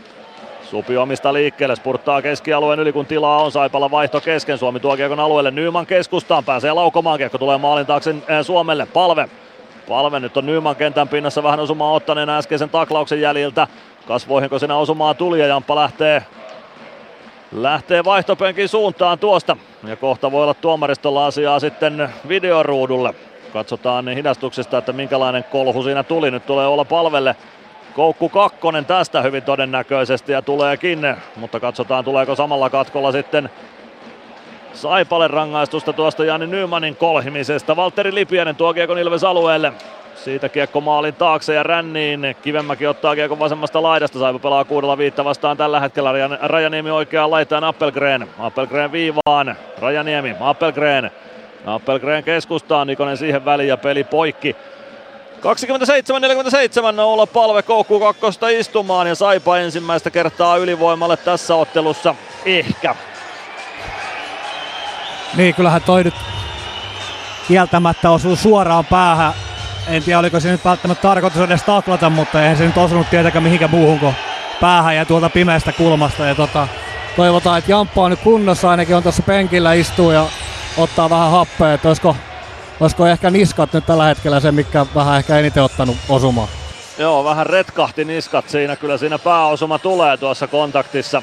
Supi omista liikkeelle, spurttaa keskialueen yli kun tilaa on, Saipalla vaihto kesken, Suomi tuo kiekon alueelle, Nyman keskustaan, pääsee laukomaan, kiekko tulee maalin taakse Suomelle, palve. Palve nyt on Nyman kentän pinnassa vähän osumaan ottaneen äskeisen taklauksen jäljiltä. Kasvoihinko sinä osumaa tuli ja Jamppa lähtee lähtee vaihtopenkin suuntaan tuosta. Ja kohta voi olla tuomaristolla asiaa sitten videoruudulle. Katsotaan niin hidastuksesta, että minkälainen kolhu siinä tuli. Nyt tulee olla palvelle Koukku kakkonen tästä hyvin todennäköisesti ja tuleekin, mutta katsotaan tuleeko samalla katkolla sitten Saipalle rangaistusta tuosta Jani Nymanin kolhimisesta. Valtteri Lipiänen tuo Kiekon Ilves alueelle. Siitä kiekko maalin taakse ja ränniin. Kivemäki ottaa kiekon vasemmasta laidasta. Saipa pelaa kuudella viitta vastaan tällä hetkellä. Rajaniemi oikeaan laitaan Appelgren. Appelgren viivaan. Rajaniemi, Appelgren. Appelgren keskustaan, Nikonen siihen väliin ja peli poikki. 27-47 olla palve koukku kakkosta istumaan ja Saipa ensimmäistä kertaa ylivoimalle tässä ottelussa. Ehkä. Niin, kyllähän toi nyt kieltämättä osuu suoraan päähän. En tiedä, oliko se nyt välttämättä tarkoitus edes taklata, mutta eihän se nyt osunut tietenkään mihinkä muuhun kuin päähän ja tuolta pimeästä kulmasta. Ja tota, toivotaan, että Jamppa on nyt kunnossa, ainakin on tuossa penkillä istuu ja ottaa vähän happea, että olisiko, olisiko ehkä niskat nyt tällä hetkellä se, mikä vähän ehkä eniten ottanut osumaan. Joo, vähän retkahti niskat siinä, kyllä siinä pääosuma tulee tuossa kontaktissa.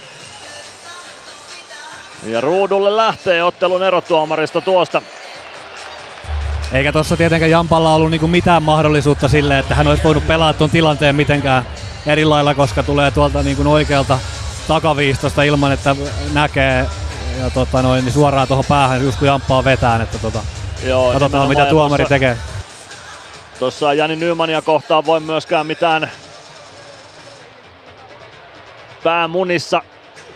Ja ruudulle lähtee ottelun erotuomarista tuosta. Eikä tuossa tietenkään Jampalla ollut niinku mitään mahdollisuutta sille, että hän olisi voinut pelaa tuon tilanteen mitenkään eri lailla, koska tulee tuolta niinku oikealta takaviistosta ilman, että näkee ja tota noin, niin suoraan tuohon päähän just kun Jamppaa vetään. Että tota, Joo, katsotaan mitä tuomari tossa, tekee. Tuossa Jani Nymania kohtaan voi myöskään mitään päämunissa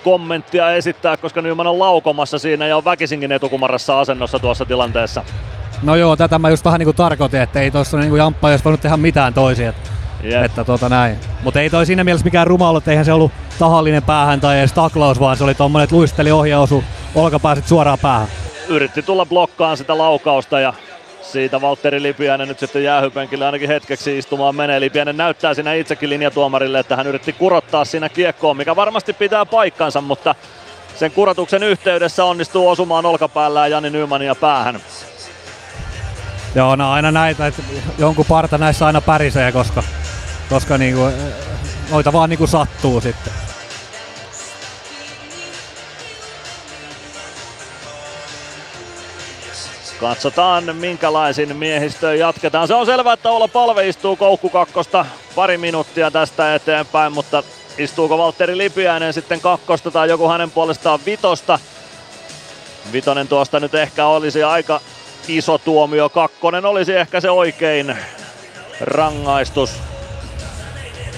kommenttia esittää, koska Nyman on laukomassa siinä ja on väkisinkin etukumarassa asennossa tuossa tilanteessa. No joo, tätä mä just vähän niinku tarkoitin, että ei tuossa niinku Jamppa olisi voinut tehdä mitään toisin. Että, Jep. että tota näin. Mutta ei toi siinä mielessä mikään ruma ollut, eihän se ollut tahallinen päähän tai edes taklaus, vaan se oli tommonen, että luisteli ohi ja osui olkapääsit suoraan päähän. Yritti tulla blokkaan sitä laukausta ja siitä Valtteri Lipiäinen nyt sitten jäähypenkille ainakin hetkeksi istumaan menee. Lipiäinen näyttää siinä itsekin linjatuomarille, että hän yritti kurottaa siinä kiekkoon, mikä varmasti pitää paikkansa, mutta sen kurotuksen yhteydessä onnistuu osumaan olkapäällään Jani Nymania päähän. Joo, no aina näitä, että jonkun parta näissä aina pärisee, koska, koska niinku, noita vaan niinku sattuu sitten. Katsotaan minkälaisin miehistöön jatketaan. Se on selvää, että olla palve istuu koukku kakkosta pari minuuttia tästä eteenpäin, mutta istuuko Valtteri Lipiäinen sitten kakkosta tai joku hänen puolestaan vitosta. Vitonen tuosta nyt ehkä olisi aika iso tuomio. Kakkonen olisi ehkä se oikein rangaistus.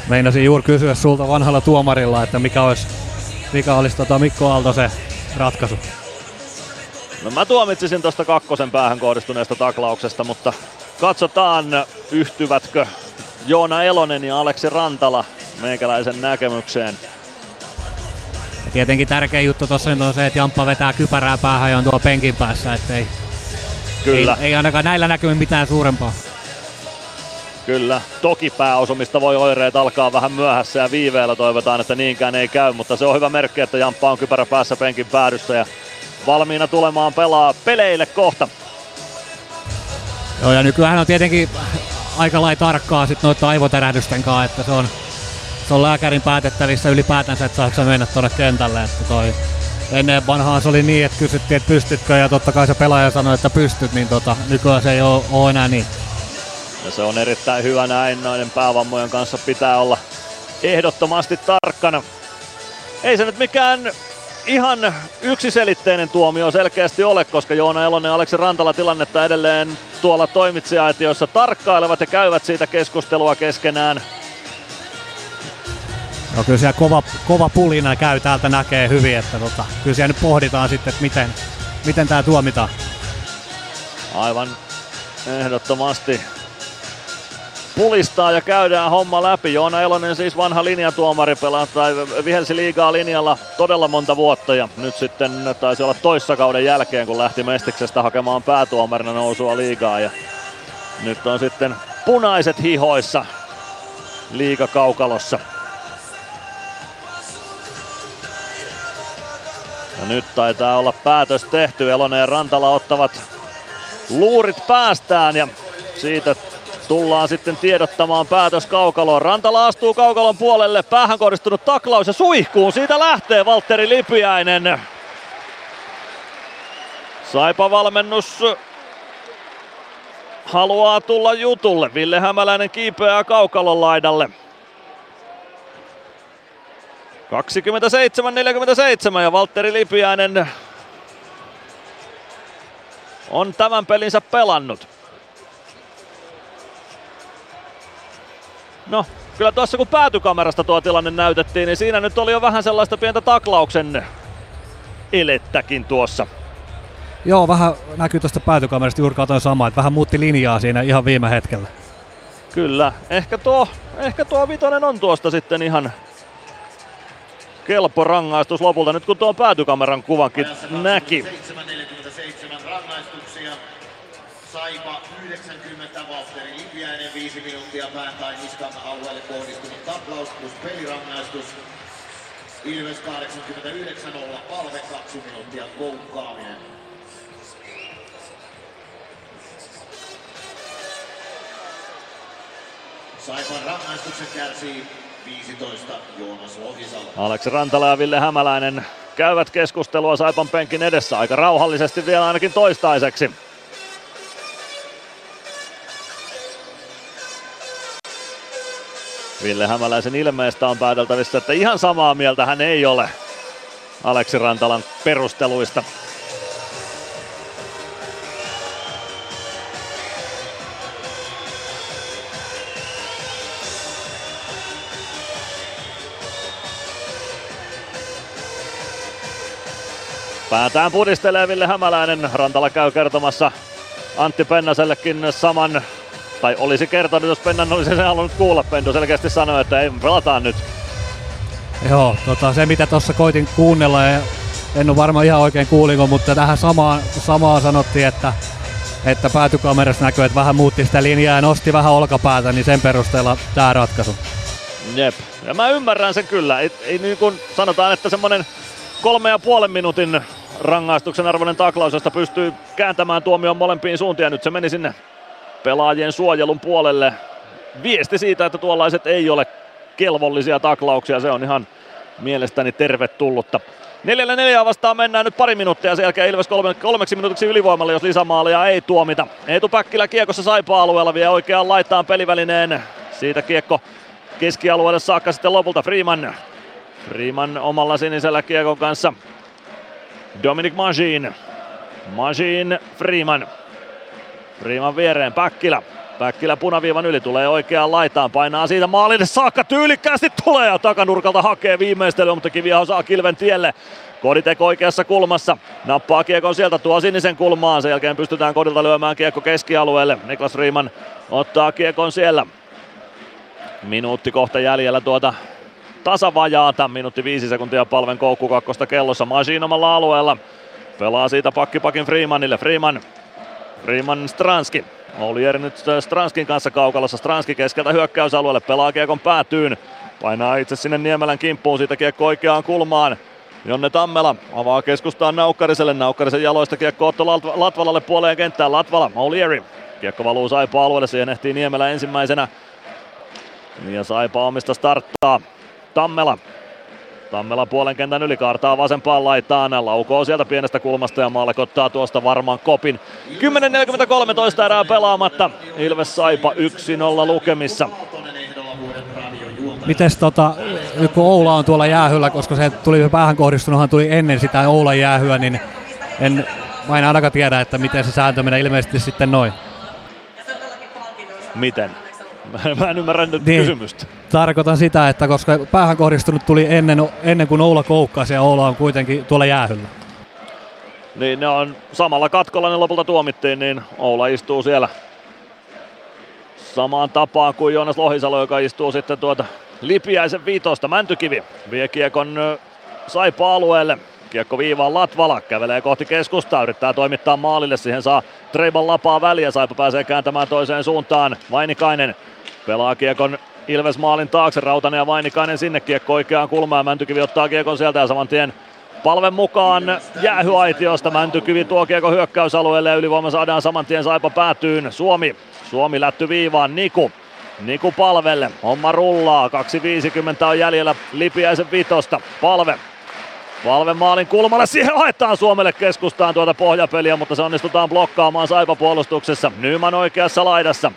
Meinasin juuri kysyä sulta vanhalla tuomarilla, että mikä olisi, mikä olisi tota Mikko Aalto se ratkaisu. No mä tuomitsisin tuosta kakkosen päähän kohdistuneesta taklauksesta, mutta katsotaan yhtyvätkö Joona Elonen ja Aleksi Rantala meikäläisen näkemykseen. Ja tietenkin tärkeä juttu tuossa nyt on se, että Jamppa vetää kypärää päähän ja on tuo penkin päässä, ettei, Kyllä. Ei, ei ainakaan näillä näkymin mitään suurempaa. Kyllä, toki pääosumista voi oireet alkaa vähän myöhässä ja viiveellä toivotaan, että niinkään ei käy, mutta se on hyvä merkki, että Jamppa on kypärä päässä penkin päädyssä ja valmiina tulemaan pelaa peleille kohta. Joo, ja nykyään on tietenkin aika lai tarkkaa sit noita aivotärähdysten kanssa, että se on, se on lääkärin päätettävissä ylipäätänsä, että saako mennä tuonne kentälle. Että toi, ennen vanhaan se oli niin, että kysyttiin, että pystytkö, ja totta kai se pelaaja sanoi, että pystyt, niin tota, nykyään se ei ole, ole enää niin. Ja se on erittäin hyvä näin, noiden päävammojen kanssa pitää olla ehdottomasti tarkkana. Ei se nyt mikään ihan yksiselitteinen tuomio selkeästi ole, koska Joona Elonen ja Aleksi Rantala tilannetta edelleen tuolla toimitsijaitiossa tarkkailevat ja käyvät siitä keskustelua keskenään. No kyllä siellä kova, kova pulina käy, täältä näkee hyvin, että tota, kyllä siellä nyt pohditaan sitten, että miten, miten tämä tuomitaan. Aivan ehdottomasti pulistaa ja käydään homma läpi. Joona Elonen siis vanha linjatuomari pelaa tai vihelsi liigaa linjalla todella monta vuotta ja nyt sitten taisi olla toissa kauden jälkeen kun lähti Mestiksestä hakemaan päätuomarina nousua liigaa ja nyt on sitten punaiset hihoissa liigakaukalossa. Ja nyt taitaa olla päätös tehty. Elonen ja Rantala ottavat luurit päästään ja siitä tullaan sitten tiedottamaan päätös kaukaloon. Rantala astuu kaukalon puolelle, päähän kohdistunut taklaus ja suihkuun. Siitä lähtee Valtteri Lipiäinen. Saipa valmennus haluaa tulla jutulle. Ville Hämäläinen kiipeää kaukalon laidalle. 27-47 ja Valtteri Lipiäinen on tämän pelinsä pelannut. No, kyllä tuossa kun päätykamerasta tuo tilanne näytettiin, niin siinä nyt oli jo vähän sellaista pientä taklauksen elettäkin tuossa. Joo, vähän näkyy tuosta päätykamerasta juuri katoin sama, että vähän muutti linjaa siinä ihan viime hetkellä. Kyllä, ehkä tuo, ehkä tuo vitonen on tuosta sitten ihan kelpo rangaistus lopulta, nyt kun tuo päätykameran kuvankin näki. 7.47 Ilves 89, 0 palve 2 minuuttia koukkaaminen. Saipan rangaistuksen kärsii 15 Joonas Lohisalo. Aleksi Rantala ja Ville Hämäläinen käyvät keskustelua Saipan penkin edessä aika rauhallisesti vielä ainakin toistaiseksi. Ville Hämäläisen ilmeestä on pääteltävissä, että ihan samaa mieltä hän ei ole Aleksi Rantalan perusteluista. Päätään pudistelee Ville Hämäläinen. Rantala käy kertomassa Antti Pennasellekin saman, tai olisi kertonut, jos Pennan olisi sen halunnut kuulla. Pendo selkeästi sanoi, että ei, pelataan nyt. Joo, tota, se mitä tuossa koitin kuunnella, ja en ole varmaan ihan oikein kuulinko, mutta tähän samaan, samaan sanottiin, että, että päätykamerassa näkyy, että vähän muutti sitä linjaa ja nosti vähän olkapäätä, niin sen perusteella tämä ratkaisu. Jep, ja mä ymmärrän sen kyllä. Ei, ei niin kuin sanotaan, että semmonen kolme ja puolen minuutin rangaistuksen arvoinen taklaus, josta pystyy kääntämään tuomion molempiin suuntiin. Nyt se meni sinne pelaajien suojelun puolelle. Viesti siitä, että tuollaiset ei ole kelvollisia taklauksia, se on ihan mielestäni tervetullutta. Neljällä neljää vastaan mennään nyt pari minuuttia, sen jälkeen Ilves kolme, kolmeksi minuutiksi ylivoimalle, jos lisämaalia ei tuomita. Eetu Päkkilä kiekossa Saipa-alueella vie oikeaan laittaan pelivälineen. Siitä kiekko keskialueelle saakka sitten lopulta Freeman. Freeman omalla sinisellä kiekon kanssa. Dominic Majin. Majin Freeman. Freeman viereen Päkkilä. Päkkilä punaviivan yli tulee oikeaan laitaan, painaa siitä maalille saakka, tyylikkäästi tulee ja takanurkalta hakee viimeistelyä, mutta Kiviaho saa kilven tielle. Koditek oikeassa kulmassa, nappaa kiekon sieltä, tuo sinisen kulmaan, sen jälkeen pystytään Kodilta lyömään kiekko keskialueelle. Niklas Riiman ottaa kiekon siellä. Minuutti kohta jäljellä tuota tasavajaata, minuutti viisi sekuntia palven koukku kakkosta kellossa, Machine omalla alueella. Pelaa siitä pakkipakin Freemanille, Freeman Freeman Stranski. Olieri nyt Stranskin kanssa kaukalossa. Stranski keskeltä hyökkäysalueelle pelaa kiekon päätyyn. Painaa itse sinne Niemelän kimppuun, siitä kiekko oikeaan kulmaan. Jonne Tammela avaa keskustaan Naukkariselle. Naukkarisen jaloista kiekko Otto Latvalalle puoleen kenttään. Latvala, Olieri. Kiekko valuu Saipa alueelle, siihen ehtii Niemelä ensimmäisenä. Ja Saipa omista starttaa. Tammela. Tammela puolen kentän yli kaartaa vasempaan laitaan. Laukoo sieltä pienestä kulmasta ja Maalek ottaa tuosta varmaan kopin. 10.43 erää pelaamatta. Ilves Saipa 1-0 lukemissa. Mites tota, kun Oula on tuolla jäähyllä, koska se tuli päähän kohdistunuthan tuli ennen sitä Oulan jäähyä, niin en, mä en ainakaan tiedä, että miten se sääntö menee ilmeisesti sitten noin. Miten? <laughs> Mä en ymmärrä nyt niin, kysymystä. Tarkoitan sitä, että koska päähän kohdistunut tuli ennen, ennen kuin Oula koukkasi ja Oula on kuitenkin tuolla jäähyllä. Niin ne on samalla katkolla ne lopulta tuomittiin, niin Oula istuu siellä samaan tapaan kuin Joonas Lohisalo, joka istuu sitten tuota Lipiäisen viitosta. Mäntykivi vie kiekon Saipa-alueelle. Kiekko viivaan Latvala, kävelee kohti keskustaa, yrittää toimittaa maalille, siihen saa Treiban lapaa väliä, Saipa pääsee kääntämään toiseen suuntaan. Vainikainen pelaa kiekon Ilves maalin taakse, Rautanen ja Vainikainen sinne kiekko oikeaan kulmaan, Mäntykivi ottaa kiekon sieltä ja saman tien palven mukaan jäähyaitiosta. Mäntykivi tuo kiekko hyökkäysalueelle ja ylivoima saadaan saman tien Saipa päätyyn. Suomi, Suomi lätty viivaan, Niku Niku Palvelle. Homma rullaa. 2.50 on jäljellä Lipiäisen vitosta. Palve. Palve maalin kulmalla. Siihen haetaan Suomelle keskustaan tuota pohjapeliä, mutta se onnistutaan blokkaamaan Saipa puolustuksessa. Nyman oikeassa laidassa.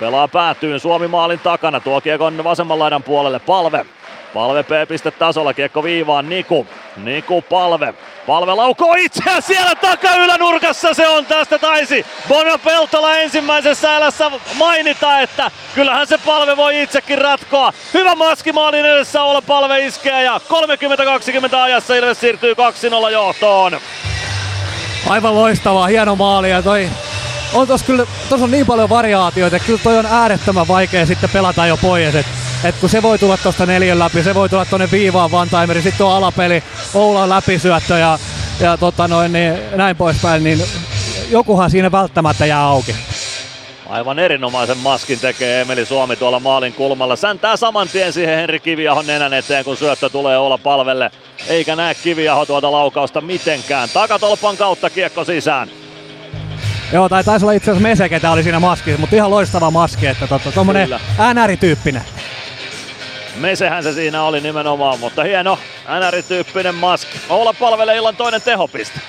Pelaa päätyyn Suomi maalin takana. Tuo kiekon vasemman laidan puolelle. Palve. Palve P-piste tasolla, kiekko viivaan Niku. Niku Palve. Palve laukoo itseään siellä takaylänurkassa, se on tästä taisi Bono Peltola ensimmäisessä älässä mainita, että kyllähän se Palve voi itsekin ratkoa. Hyvä maski maalin edessä olla Palve iskeä ja 30-20 ajassa Ilves siirtyy 2-0 johtoon. Aivan loistavaa, hieno maali ja toi on tos kyllä, tos on niin paljon variaatioita, että kyllä toi on äärettömän vaikea sitten pelata jo pois. Et et kun se voi tulla tuosta neljän läpi, se voi tulla tuonne viivaan one sitten on alapeli, Oulan läpisyöttö ja, ja tota noin, niin, näin poispäin, niin jokuhan siinä välttämättä jää auki. Aivan erinomaisen maskin tekee Emeli Suomi tuolla maalin kulmalla. Säntää saman tien siihen Henri Kiviahon nenän eteen, kun syöttö tulee olla palvelle. Eikä näe Kiviaho tuota laukausta mitenkään. Takatolpan kautta kiekko sisään. Joo, tai taisi olla itse asiassa Mese, ketä oli siinä maskissa, mutta ihan loistava maski, että tota, tommonen NR-tyyppinen. Mesehän se siinä oli nimenomaan, mutta hieno NR-tyyppinen mask. Oula palvelee illan toinen tehopiste.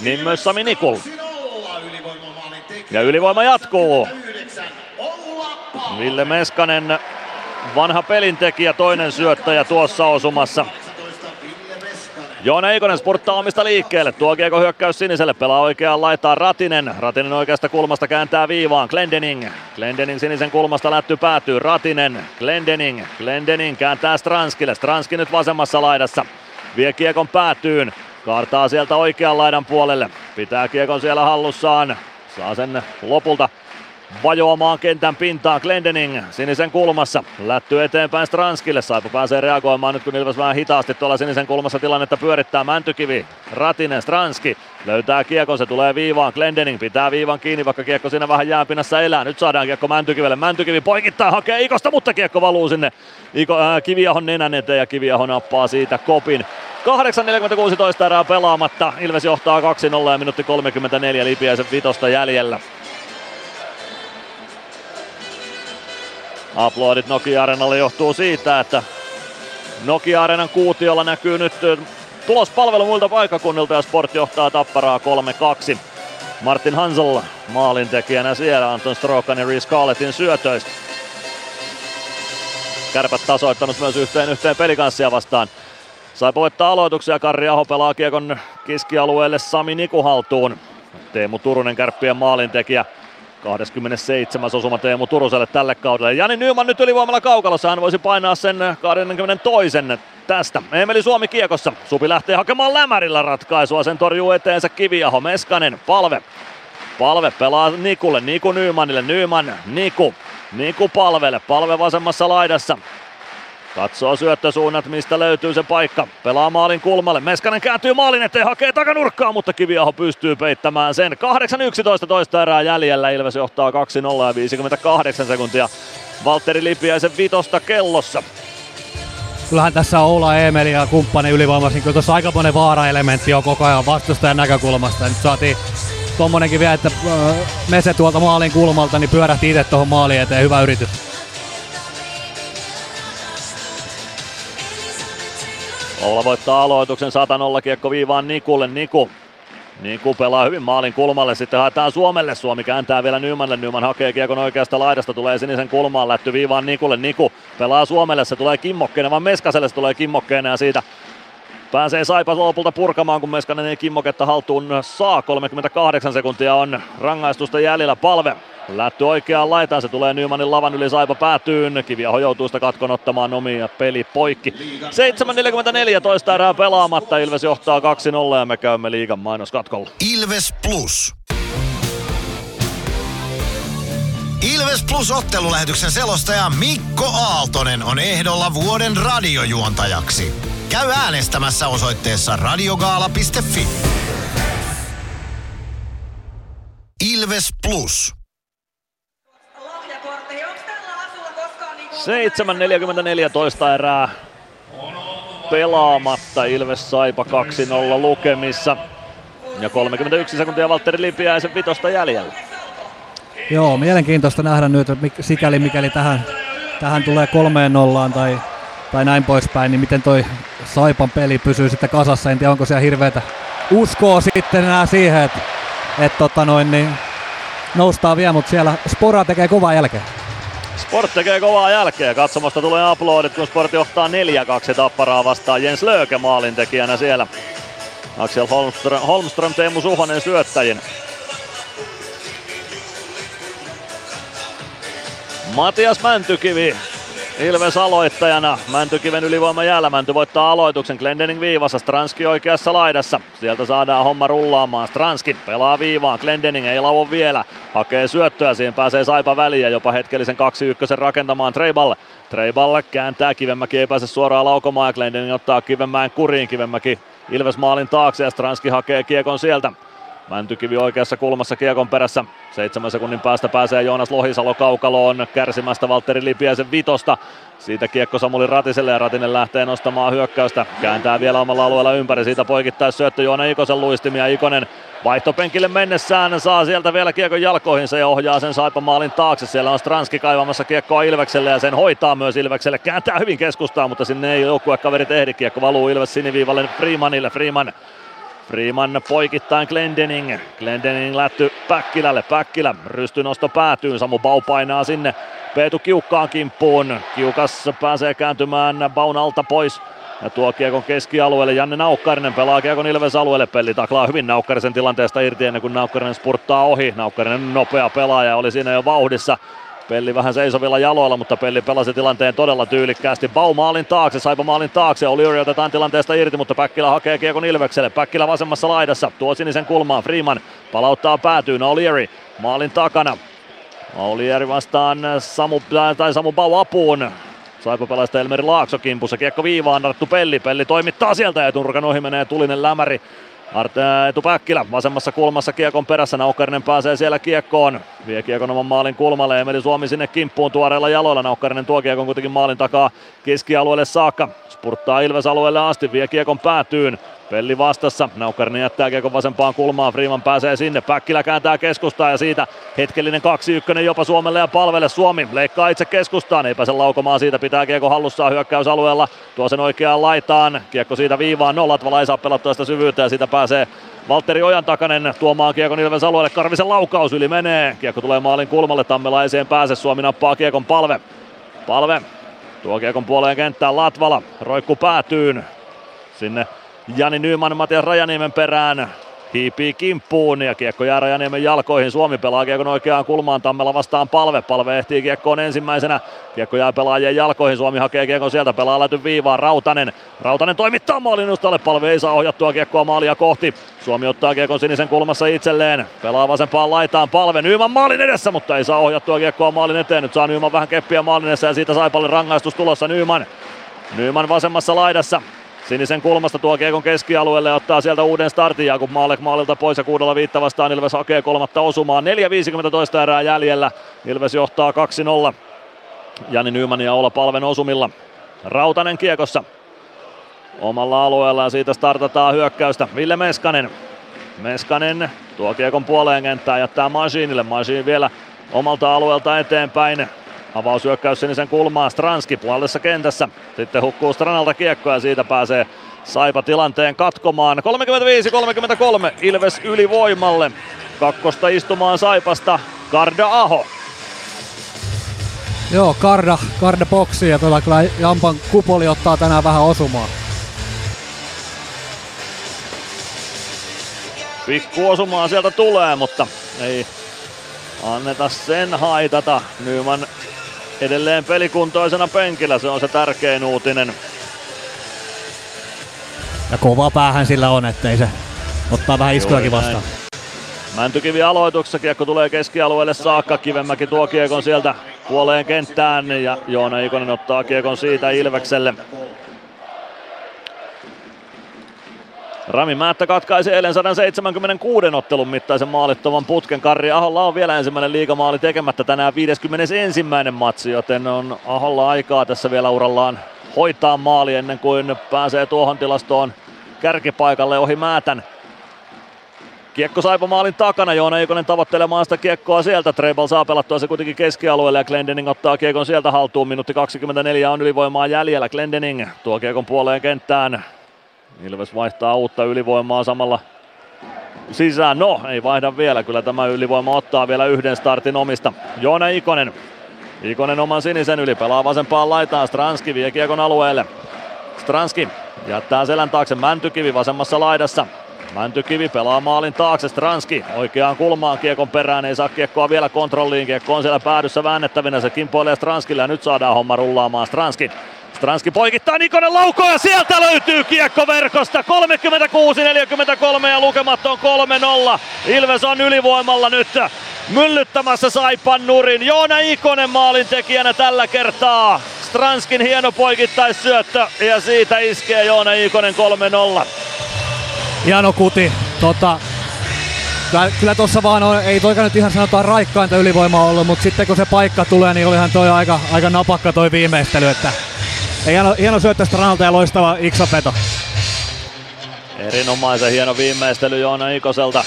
Niin myös Sami Nikul. Ja ylivoima jatkuu. Ville Meskanen, vanha pelintekijä, toinen syöttäjä tuossa osumassa. Joona Eikonen spurttaa omista liikkeelle. Tuo kiekko hyökkäys siniselle. Pelaa oikeaan laittaa Ratinen. Ratinen oikeasta kulmasta kääntää viivaan. Glendening. Glendening sinisen kulmasta lätty päätyy. Ratinen. Glendening. Glendening kääntää Stranskille. Stranski nyt vasemmassa laidassa. Vie kiekon päätyyn. Kaartaa sieltä oikean laidan puolelle. Pitää kiekon siellä hallussaan. Saa sen lopulta vajoamaan kentän pintaan Glendening sinisen kulmassa. Lätty eteenpäin Stranskille. Saipa pääsee reagoimaan nyt kun Ilves vähän hitaasti tuolla sinisen kulmassa tilannetta pyörittää. Mäntykivi, Ratinen, Stranski löytää kiekon, se tulee viivaan. Glendening pitää viivan kiinni, vaikka kiekko siinä vähän jääpinnassa elää. Nyt saadaan kiekko Mäntykivelle. Mäntykivi poikittaa, hakee Ikosta, mutta kiekko valuu sinne Iko, äh, Kiviahon nenän eteen ja Kiviaho nappaa siitä kopin. 8.46 erää pelaamatta. Ilves johtaa 2-0 ja minuutti 34 Lipiäisen vitosta jäljellä. Aplodit Nokia-areenalle johtuu siitä, että Nokia-areenan kuutiolla näkyy nyt tulospalvelu muilta paikakunnilta ja Sport johtaa Tapparaa 3-2. Martin Hansel maalintekijänä siellä Anton Strokan ja Reece Carletin syötöistä. Kärpät tasoittanut myös yhteen yhteen pelikanssia vastaan. Sai voittaa aloituksia, Karri Aho pelaa kiekon kiskialueelle Sami Nikuhaltuun. Teemu Turunen kärppien maalintekijä 27. osuma Teemu Turuselle tälle kaudelle. Jani Nyman nyt ylivoimalla kaukalossa, hän voisi painaa sen 22. tästä. Emeli Suomi kiekossa. Supi lähtee hakemaan lämärillä ratkaisua, sen torjuu eteensä Kiviaho, Meskanen, palve. Palve pelaa Nikulle, Niku Nymanille, Nyman, Niku. Niku palvelle, palve vasemmassa laidassa. Katsoo syöttösuunnat, mistä löytyy se paikka. Pelaa maalin kulmalle. Meskanen kääntyy maalin eteen, hakee takanurkkaa, mutta Kiviaho pystyy peittämään sen. 8-11 toista erää jäljellä. Ilves johtaa 2-0 ja 58 sekuntia. Valtteri Lipiäisen vitosta kellossa. Kyllähän tässä Oula Emeli ja kumppani ylivoimassa, niin kyllä tuossa aika monen vaara-elementti on koko ajan vastustajan näkökulmasta. Nyt saatiin tommonenkin vielä, että äh, Mese tuolta maalin kulmalta, niin pyörähti itse tuohon maaliin eteen. Hyvä yritys. Oula voittaa aloituksen 100 kiekko viivaan Nikulle. Niku Niku pelaa hyvin maalin kulmalle, sitten haetaan Suomelle. Suomi kääntää vielä Nymanille. Nyman hakee kiekon oikeasta laidasta, tulee sinisen kulmaan, lätty viivaan Nikulle. Niku pelaa Suomelle, se tulee kimmokkeena, vaan Meskaselle se tulee kimmokkeena ja siitä pääsee Saipa lopulta purkamaan, kun Meskanen ei kimmoketta haltuun saa. 38 sekuntia on rangaistusta jäljellä palve. Lätty oikeaan laitaan, se tulee Nymanin lavan yli Saipa päätyyn. Kiviaho joutuu sitä katkon ottamaan ja peli poikki. 7.44 toista erää pelaamatta, Ilves johtaa 2-0 ja me käymme liigan mainoskatkolla. Ilves Plus. Ilves Plus ottelulähetyksen selostaja Mikko Aaltonen on ehdolla vuoden radiojuontajaksi. Käy äänestämässä osoitteessa radiogaala.fi. Ilves Plus. 7.44 toista erää pelaamatta. Ilves Saipa 2-0 lukemissa. Ja 31 sekuntia Valtteri Lipiäisen vitosta jäljellä. Joo, mielenkiintoista nähdä nyt, että sikäli mikäli tähän, tähän tulee kolmeen nollaan tai, tai näin poispäin, niin miten toi Saipan peli pysyy sitten kasassa. En tiedä, onko siellä hirveätä uskoa sitten enää siihen, että, että tota noin, niin noustaan vielä, mutta siellä Spora tekee kovaa jälkeen. Sport tekee kovaa jälkeä. Katsomasta tulee uploadit, kun Sport johtaa 4-2 tapparaa vastaan. Jens Lööke maalintekijänä siellä. Axel Holmström, Holmström Teemu Suhonen syöttäjin. Matias Mäntykivi Ilves aloittajana. Mäntykiven ylivoima jäällä. Mänty voittaa aloituksen. Glendening viivassa. Stranski oikeassa laidassa. Sieltä saadaan homma rullaamaan. Stranski pelaa viivaan. Glendening ei lauo vielä. Hakee syöttöä. Siihen pääsee Saipa väliin ja jopa hetkellisen 2-1 rakentamaan Treiballe. Treiballe kääntää. Kivenmäki ei pääse suoraan laukomaan ja Glendening ottaa Kivenmäen kuriin. Kivenmäki Ilves maalin taakse ja Stranski hakee kiekon sieltä. Mäntykivi oikeassa kulmassa kiekon perässä. Seitsemän sekunnin päästä pääsee Joonas Lohisalo kaukaloon kärsimästä Valtteri Lipiäisen vitosta. Siitä kiekko Samuli Ratiselle ja Ratinen lähtee nostamaan hyökkäystä. Kääntää vielä omalla alueella ympäri. Siitä poikittais syöttö Joona Ikosen luistimia. Ikonen vaihtopenkille mennessään saa sieltä vielä kiekon jalkoihinsa ja ohjaa sen Saipa maalin taakse. Siellä on Stranski kaivamassa kiekkoa Ilvekselle ja sen hoitaa myös Ilvekselle. Kääntää hyvin keskustaa, mutta sinne ei joukkuekaverit ehdi. Kiekko valuu Ilves siniviivalle Freemanille. Freeman Freeman poikittain Glendening. Glendening lätty Päkkilälle. Päkkilä rystynosto päätyy. Samu Bau painaa sinne Peetu Kiukkaan kimppuun. Kiukas pääsee kääntymään Baun alta pois. Ja tuo kiekon keskialueelle Janne Naukkarinen pelaa kiekon Ilves alueelle. Pelli taklaa hyvin Naukkarisen tilanteesta irti ennen kuin Naukkarinen spurttaa ohi. Naukkarinen nopea pelaaja oli siinä jo vauhdissa. Pelli vähän seisovilla jaloilla, mutta Pelli pelasi tilanteen todella tyylikkäästi. Bau maalin taakse, Saipa maalin taakse. Oli otetaan tilanteesta irti, mutta Päkkilä hakee kiekon Ilvekselle. Päkkilä vasemmassa laidassa, tuo sinisen kulmaan. Freeman palauttaa päätyyn. Olieri maalin takana. Olieri vastaan Samu, tai Samu Bau apuun. Saipa pelaista Elmeri Laakso kimpussa. Kiekko viivaan, Arttu Pelli. Pelli toimittaa sieltä ja Turkan ohi menee tulinen lämäri. Arte Etu Päkkilä vasemmassa kulmassa kiekon perässä. Naukkarinen pääsee siellä kiekkoon. Vie kiekon oman maalin kulmalle. Emeli Suomi sinne kimppuun tuoreilla jaloilla. Naukkarinen tuo kiekon kuitenkin maalin takaa keskialueelle saakka. Spurttaa Ilves alueelle asti. Vie kiekon päätyyn. Pelli vastassa. Naukkarinen jättää kiekon vasempaan kulmaan. Freeman pääsee sinne. Päkkilä kääntää keskustaa ja siitä hetkellinen 2-1 jopa Suomelle ja palvelle. Suomi leikkaa itse keskustaan. Ei pääse laukomaan siitä. Pitää kiekko hallussaan hyökkäysalueella. Tuo sen oikeaan laitaan. Kiekko siitä viivaan. Nollatvala ei saa pelattua sitä syvyyttä ja siitä pääsee Valtteri Ojan takanen tuomaan kiekon Ilves alueelle. Karvisen laukaus yli menee. Kiekko tulee maalin kulmalle. Tammela ei siihen pääse. Suomi nappaa kiekon palve. Palve tuo kiekon puoleen kenttään Latvala. Roikku päätyyn. Sinne Jani Nyman Matias Rajaniemen perään. Hiipii kimppuun ja kiekko jää Rajaniemen jalkoihin. Suomi pelaa kiekon oikeaan kulmaan. Tammela vastaan palve. Palve ehtii kiekkoon ensimmäisenä. Kiekko jää pelaajien jalkoihin. Suomi hakee kiekon sieltä. Pelaa läty viivaan. Rautanen. Rautanen toimittaa maalin ustalle. Palve ei saa ohjattua kiekkoa maalia kohti. Suomi ottaa kiekon sinisen kulmassa itselleen. Pelaa vasempaan laitaan palve. Nyman maalin edessä, mutta ei saa ohjattua kiekkoa maalin eteen. Nyt saa Nyman vähän keppiä maalin edessä ja siitä Saipalle rangaistus tulossa Nyman. Nyman vasemmassa laidassa. Sinisen kulmasta tuo kiekon keskialueelle ja ottaa sieltä uuden startin. Jakub Maalek maalilta pois ja kuudella viitta vastaan Ilves hakee kolmatta osumaa. 4.50 toista erää jäljellä. Ilves johtaa 2-0. Jani Nyman ja Ola Palven osumilla. Rautanen kiekossa omalla alueella ja siitä startataan hyökkäystä. Ville Meskanen. Meskanen tuo kiekon puoleen kenttään jättää Masiinille. Masiin vielä omalta alueelta eteenpäin. Avaushyökkäys sinisen kulmaan Stranski puolessa kentässä. Sitten hukkuu Stranalta kiekko ja siitä pääsee Saipa tilanteen katkomaan. 35-33 Ilves ylivoimalle. Kakkosta istumaan Saipasta Karda Aho. Joo, Karda, Karda boksi ja tuota kyllä Jampan kupoli ottaa tänään vähän osumaa. Pikku osumaa sieltä tulee, mutta ei anneta sen haitata. Nyman edelleen pelikuntoisena penkillä, se on se tärkein uutinen. Ja kova päähän sillä on, ettei se ottaa vähän iskujakin vastaan. Mäntykivi aloituksessa, kiekko tulee keskialueelle saakka, Kivenmäki tuo kiekon sieltä puoleen kenttään ja Joona Ikonen ottaa kiekon siitä Ilvekselle. Rami Määttä katkaisi eilen 176 ottelun mittaisen maalittoman putken. Karri Aholla on vielä ensimmäinen liigamaali tekemättä tänään 51. matsi, joten on Aholla aikaa tässä vielä urallaan hoitaa maali ennen kuin pääsee tuohon tilastoon kärkipaikalle ohi Määtän. Kiekko Saipa maalin takana, Joona Ikonen tavoittelemaan sitä kiekkoa sieltä. Treibal saa pelattua se kuitenkin keskialueelle ja Glendening ottaa kiekon sieltä haltuun. Minuutti 24 on ylivoimaa jäljellä. Glendening tuo kiekon puoleen kenttään. Ilves vaihtaa uutta ylivoimaa samalla sisään. No, ei vaihda vielä. Kyllä tämä ylivoima ottaa vielä yhden startin omista. Joona Ikonen. Ikonen oman sinisen yli. Pelaa vasempaan laitaan. Stranski vie kiekon alueelle. Stranski jättää selän taakse Mäntykivi vasemmassa laidassa. Mäntykivi pelaa maalin taakse, Stranski oikeaan kulmaan kiekon perään, ei saa kiekkoa vielä kontrolliin, kiekko on siellä päädyssä väännettävinä, se kimpoilee Stranskille ja nyt saadaan homma rullaamaan Stranski. Stranski poikittaa Nikonen laukoa ja sieltä löytyy kiekko verkosta. 36-43 ja lukemat on 3-0. Ilves on ylivoimalla nyt myllyttämässä Saipan nurin. Joona Ikonen maalin tekijänä tällä kertaa. Stranskin hieno poikittaisyöttö ja siitä iskee Joona Ikonen 3-0. Hieno kuti. Tota, kyllä, kyllä tuossa vaan on, ei toika nyt ihan sanotaan raikkainta ylivoimaa ollut, mutta sitten kun se paikka tulee, niin olihan toi aika, aika napakka toi viimeistely. Että, hieno, hieno syöttö Stranalta ja loistava iksapeto. Erinomaisen hieno viimeistely Joona Ikoselta.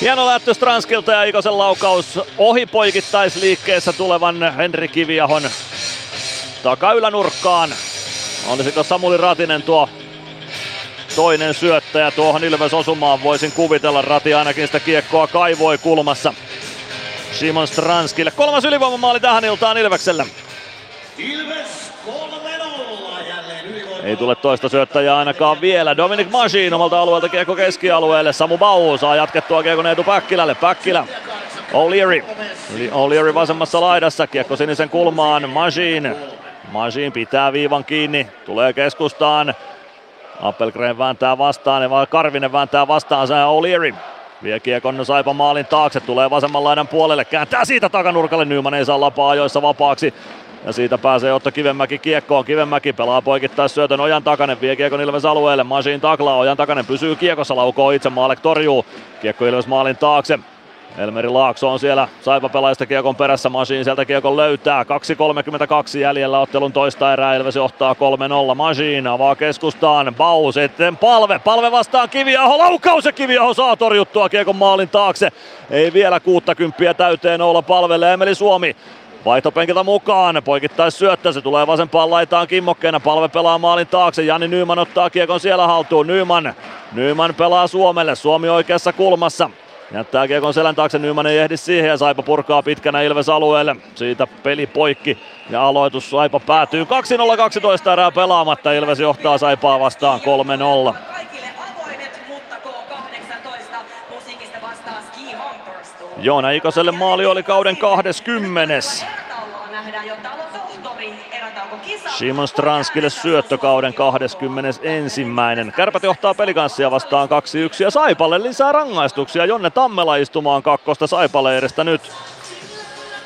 Hieno lähtö Stranskilta ja Ikosen laukaus ohi poikittaisliikkeessä tulevan Henri Kiviahon takaylänurkkaan. Olisiko Samuli Ratinen tuo toinen syöttäjä tuohon Ilves osumaan voisin kuvitella. Rati ainakin sitä kiekkoa kaivoi kulmassa. Simon Stranskille. Kolmas ylivoimamaali tähän iltaan Ilveksellä. Ilves 3-0 jälleen ylivoima. Ei tule toista syöttäjää ainakaan vielä. Dominic Machine omalta alueelta kiekko keskialueelle. Samu Bau saa jatkettua kiekon Eetu Päkkilälle. Päkkilä. O'Leary. O'Leary vasemmassa laidassa. Kiekko sinisen kulmaan. Machine. Machine pitää viivan kiinni. Tulee keskustaan. Appelgren vääntää vastaan, ja Karvinen vääntää vastaan, se O'Leary. Vie kiekon Saipa maalin taakse, tulee vasemman laidan puolelle, kääntää siitä takanurkalle, Nyman ei saa lapaa ajoissa vapaaksi. Ja siitä pääsee Otto Kivenmäki kiekkoon. Kivenmäki pelaa poikittais syötön Ojan takanen, vie kiekon Ilves alueelle. Masin taklaa, Ojan takanen pysyy kiekossa, laukoo itse, Maalek torjuu. Kiekko Ilves maalin taakse. Elmeri Laakso on siellä Saipa pelaajista kiekon perässä, Masin sieltä kiekon löytää. 2.32 jäljellä ottelun toista erää, Ilves johtaa 3-0. Masin avaa keskustaan, Bau sitten palve, palve vastaan Kiviaho, laukaus ja Kiviaho saa torjuttua kiekon maalin taakse. Ei vielä 60 täyteen olla palvelle. Emeli Suomi. Vaihtopenkiltä mukaan, poikittais syöttö, se tulee vasempaan laitaan kimmokkeena, palve pelaa maalin taakse, Jani Nyman ottaa kiekon siellä haltuun, Nyman, Nyman pelaa Suomelle, Suomi oikeassa kulmassa, Jättää kiekon selän taakse, Nyman ei ehdi siihen ja Saipa purkaa pitkänä Ilves alueelle. Siitä peli poikki ja aloitus Saipa päätyy 2-0-12 erää pelaamatta. Ilves johtaa Saipaa vastaan 3-0. Joona Ikoselle maali oli kauden 20. Simon Stranskille syöttökauden 21. Kärpät johtaa pelikanssia vastaan 2-1 ja Saipalle lisää rangaistuksia. Jonne Tammela istumaan kakkosta Saipaleiristä nyt.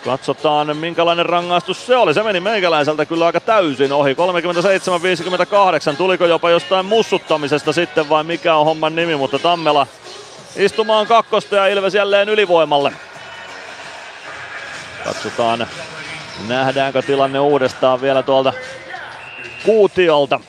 Katsotaan minkälainen rangaistus se oli. Se meni meikäläiseltä kyllä aika täysin ohi. 37-58. Tuliko jopa jostain mussuttamisesta sitten vai mikä on homman nimi, mutta Tammela istumaan kakkosta ja Ilves jälleen ylivoimalle. Katsotaan nähdäänkö tilanne uudestaan vielä tuolta kuutiolta.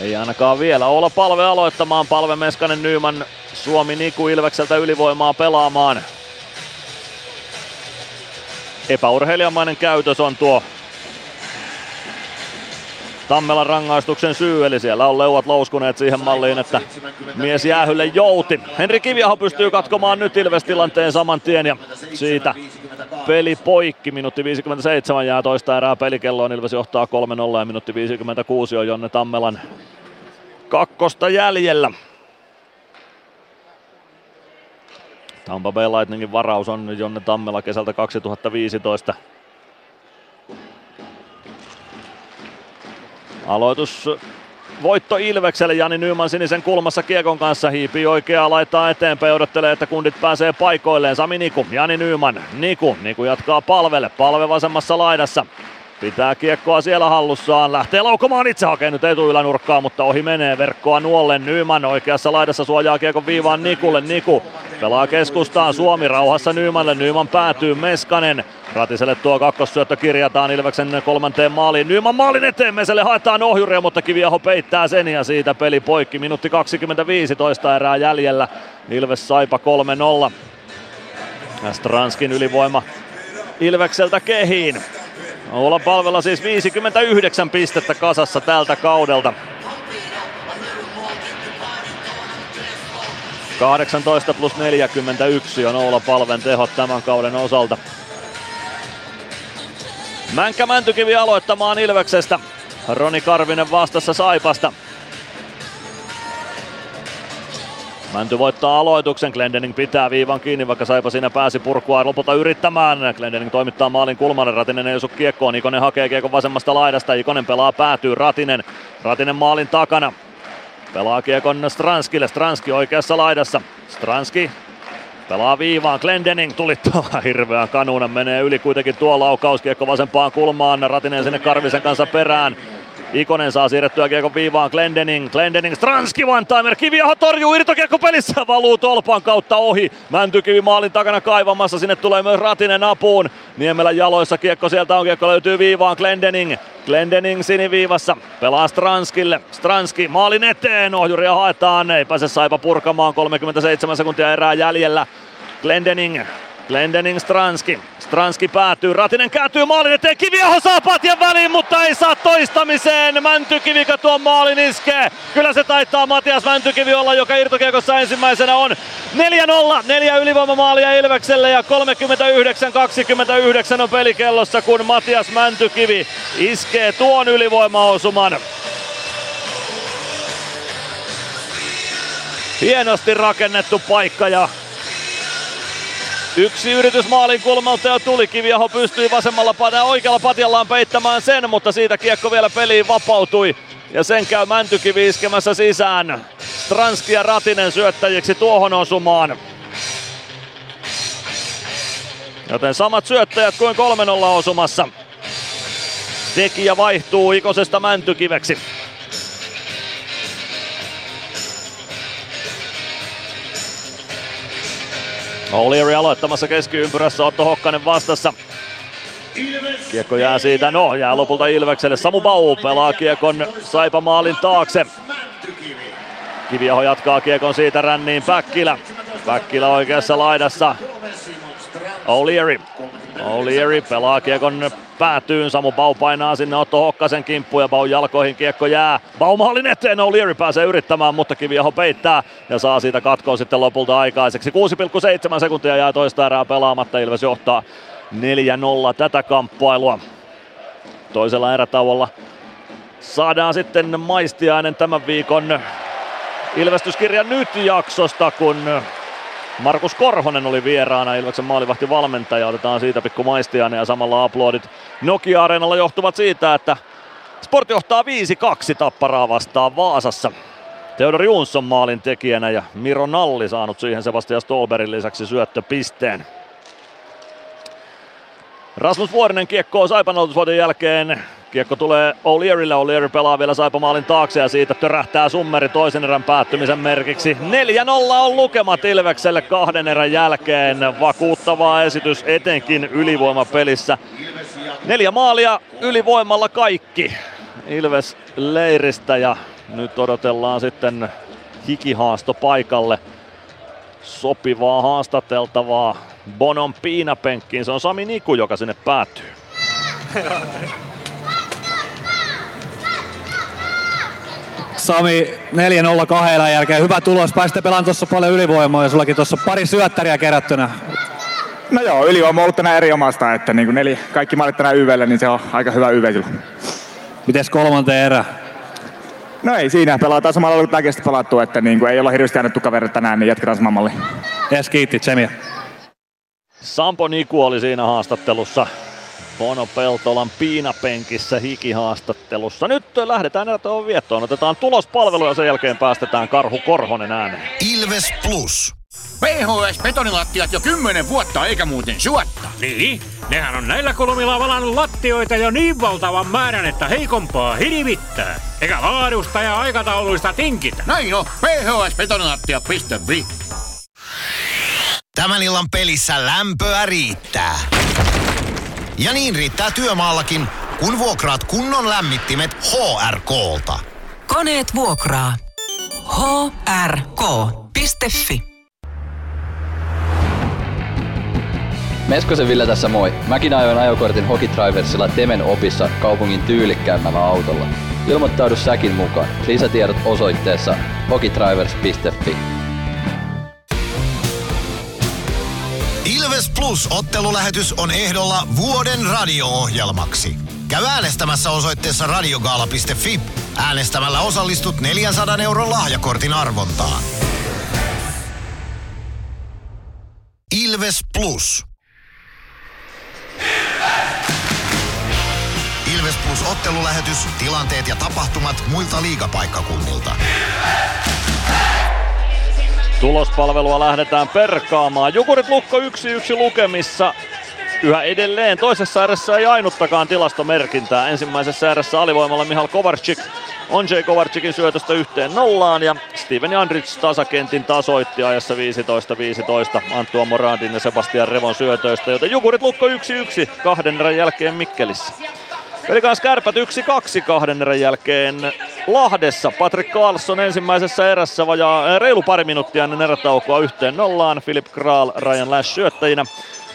Ei ainakaan vielä olla palve aloittamaan. Palve Meskanen Nyman Suomi Niku Ilvekseltä ylivoimaa pelaamaan. Epäurheilijamainen käytös on tuo Tammelan rangaistuksen syy, eli siellä on leuat louskuneet siihen malliin, että mies jäähylle jouti. Henri Kiviaho pystyy katkomaan nyt Ilves-tilanteen saman tien ja siitä peli poikki. Minuutti 57 jää toista erää pelikelloon. Ilves johtaa 3-0 ja minuutti 56 on Jonne Tammelan kakkosta jäljellä. Tampa Bay Lightningin varaus on Jonne Tammela kesältä 2015. Aloitus voitto Ilvekselle. Jani Nyman sinisen kulmassa kiekon kanssa hiipii oikeaa laittaa eteenpäin. Odottelee, että kundit pääsee paikoilleen. Sami Niku, Jani Nyman, Niku. Niku jatkaa palvelle. Palve vasemmassa laidassa. Pitää kiekkoa siellä hallussaan. Lähtee laukomaan itse hakee nyt etuylänurkkaa, mutta ohi menee verkkoa nuolle. Nyman oikeassa laidassa suojaa kiekon viivaan Nikulle. Niku pelaa keskustaan. Suomi rauhassa Nymanille. Nyman päätyy Meskanen. Ratiselle tuo kakkossyöttö kirjataan Ilveksen kolmanteen maaliin. Nyman maalin eteen Meselle haetaan ohjuria, mutta Kiviaho peittää sen ja siitä peli poikki. Minuutti 25 toista erää jäljellä. Ilves Saipa 3-0. Stranskin ylivoima Ilvekseltä kehiin. Olla palvella siis 59 pistettä kasassa tältä kaudelta. 18 plus 41 on Oula Palven tehot tämän kauden osalta. Mänkä Mäntykivi aloittamaan Ilveksestä. Roni Karvinen vastassa Saipasta. Mänty voittaa aloituksen, Glendening pitää viivan kiinni, vaikka Saipa siinä pääsi purkua lopulta yrittämään. Glendening toimittaa maalin kulmalle, Ratinen ei osu kiekkoon, Ikonen hakee kiekon vasemmasta laidasta, Ikonen pelaa päätyy, Ratinen, Ratinen maalin takana. Pelaa kiekon Stranskille, Stranski oikeassa laidassa. Stranski pelaa viivaan, Glendening tulittava hirveän kanuunan, menee yli kuitenkin tuo laukaus, kiekko vasempaan kulmaan, Ratinen sinne Karvisen kanssa perään. Ikonen saa siirrettyä kiekon viivaan Glendening, Glendening, Stranski one timer, Kiviaho torjuu, irtokiekko pelissä, valuu tolpan kautta ohi. Mäntykivi maalin takana kaivamassa, sinne tulee myös Ratinen apuun. Niemelän jaloissa kiekko sieltä on, kiekko löytyy viivaan Glendening. Glendening siniviivassa, pelaa Stranskille, Stranski maalin eteen, ohjuria haetaan, ei pääse Saipa purkamaan, 37 sekuntia erää jäljellä. Glendening Glendening Stranski. Stranski päätyy, Ratinen kääntyy maalin eteen, Kiviaho saa patjan väliin, mutta ei saa toistamiseen. Mäntykivi tuon maalin iskee. Kyllä se taitaa Matias Mäntykivi olla, joka irtokiekossa ensimmäisenä on 4-0. Neljä ylivoimamaalia Ilvekselle ja 39-29 on pelikellossa, kun Matias Mäntykivi iskee tuon ylivoimaosuman. Hienosti rakennettu paikka ja Yksi yritys maalin kulmalta ja tuli. Kiviaho pystyi vasemmalla ja oikealla patjallaan peittämään sen, mutta siitä kiekko vielä peliin vapautui. Ja sen käy Mäntykivi iskemässä sisään. Stranski ja Ratinen syöttäjiksi tuohon osumaan. Joten samat syöttäjät kuin 3-0 osumassa. Tekijä vaihtuu Ikosesta Mäntykiveksi. O'Leary aloittamassa keskiympyrässä, Otto Hokkanen vastassa. Kiekko jää siitä, no jää lopulta Ilvekselle. Samu Bau pelaa kiekon Saipa maalin taakse. Kiviaho jatkaa kiekon siitä ränniin Päkkilä. Päkkilä oikeassa laidassa. O'Leary. O'Leary pelaa kiekon päätyyn. Samu Bau painaa sinne Otto Hokkasen kimppuun ja Bau jalkoihin kiekko jää. Bau maalin eteen, O'Leary pääsee yrittämään, mutta Kiviaho peittää ja saa siitä katkoon sitten lopulta aikaiseksi. 6,7 sekuntia jää toista erää pelaamatta. Ilves johtaa 4-0 tätä kamppailua. Toisella erätauolla saadaan sitten maistiainen tämän viikon Ilvestyskirja nyt jaksosta, kun Markus Korhonen oli vieraana, Ilveksen maalivahti valmentaja. Otetaan siitä pikku maistiainen ja samalla aplodit Nokia-areenalla johtuvat siitä, että Sport johtaa 5-2 tapparaa vastaan Vaasassa. Theodor Jonsson maalin tekijänä ja Miro Nalli saanut siihen Sebastian Stolberin lisäksi syöttöpisteen. Rasmus Vuorinen kiekko Saipan jälkeen. Kiekko tulee O'Learylle, O'Leary pelaa vielä Saipa maalin taakse ja siitä törähtää summeri toisen erän päättymisen merkiksi. 4-0 on lukemat Ilvekselle kahden erän jälkeen. Vakuuttava esitys etenkin ylivoimapelissä. Neljä maalia ylivoimalla kaikki Ilves leiristä ja nyt odotellaan sitten hikihaasto paikalle. Sopivaa haastateltavaa Bonon piinapenkkiin. Se on Sami Niku, joka sinne päätyy. <laughs> Sami 4-0 kahden jälkeen. Hyvä tulos. Pääsitte pelaamaan tuossa paljon ylivoimaa ja sullakin tuossa pari syöttäriä kerättynä. No joo, ylivoima on ollut tänään eriomasta, että niin kuin neli, kaikki maalit tänään YVlle, niin se on aika hyvä YV kyllä. Mites kolmanteen erä? No ei siinä, pelataan samalla kuin tämäkin pelattu, että niin kuin ei olla hirveästi annettu kaverit tänään, niin jatketaan saman malliin. Jes, kiitti, Tsemiä. Sampo Niku oli siinä haastattelussa. Bono Peltolan piinapenkissä hikihaastattelussa. Nyt lähdetään erätauon viettoon. Otetaan tulospalvelu ja sen jälkeen päästetään Karhu Korhonen ääneen. Ilves Plus. PHS betonilattiat jo kymmenen vuotta eikä muuten suotta. Niin, nehän on näillä kolmilla valannut lattioita jo niin valtavan määrän, että heikompaa hirvittää. Eikä laadusta ja aikatauluista tinkitä. Näin on, phsbetonilattia.fi. Tämän illan pelissä lämpöä riittää. Ja niin riittää työmaallakin, kun vuokraat kunnon lämmittimet HRKlta. Koneet vuokraa. hrk.fi Meskosen Ville tässä moi. Mäkin ajoin ajokortin Hokitriversilla Temen opissa kaupungin tyylikkäämmällä autolla. Ilmoittaudu säkin mukaan. Lisätiedot osoitteessa hokitrivers.fi. Ilves Plus ottelulähetys on ehdolla vuoden radio-ohjelmaksi. Käy äänestämässä osoitteessa radiogaala.fi. Äänestämällä osallistut 400 euron lahjakortin arvontaan. Ilves Plus. Ilves Plus ottelulähetys, tilanteet ja tapahtumat muilta liigapaikkakunnilta. Tulospalvelua lähdetään perkaamaan. Jukurit Lukko 1-1 lukemissa. Yhä edelleen toisessa erässä ei ainuttakaan tilastomerkintää. Ensimmäisessä erässä alivoimalla Mihal Kovarczyk on J. Kovarczykin syötöstä yhteen nollaan ja Steven Jandrich tasakentin tasoitti ajassa 15-15 Antua Morandin ja Sebastian Revon syötöistä, joten Jukurit Lukko 1-1 kahden erän jälkeen Mikkelissä. Pelikans kärpät 1-2 kahden erän jälkeen Lahdessa. Patrick Carlson ensimmäisessä erässä vajaa reilu pari minuuttia ennen erätaukoa yhteen nollaan. Philip Kral, Ryan Lash syöttäjinä.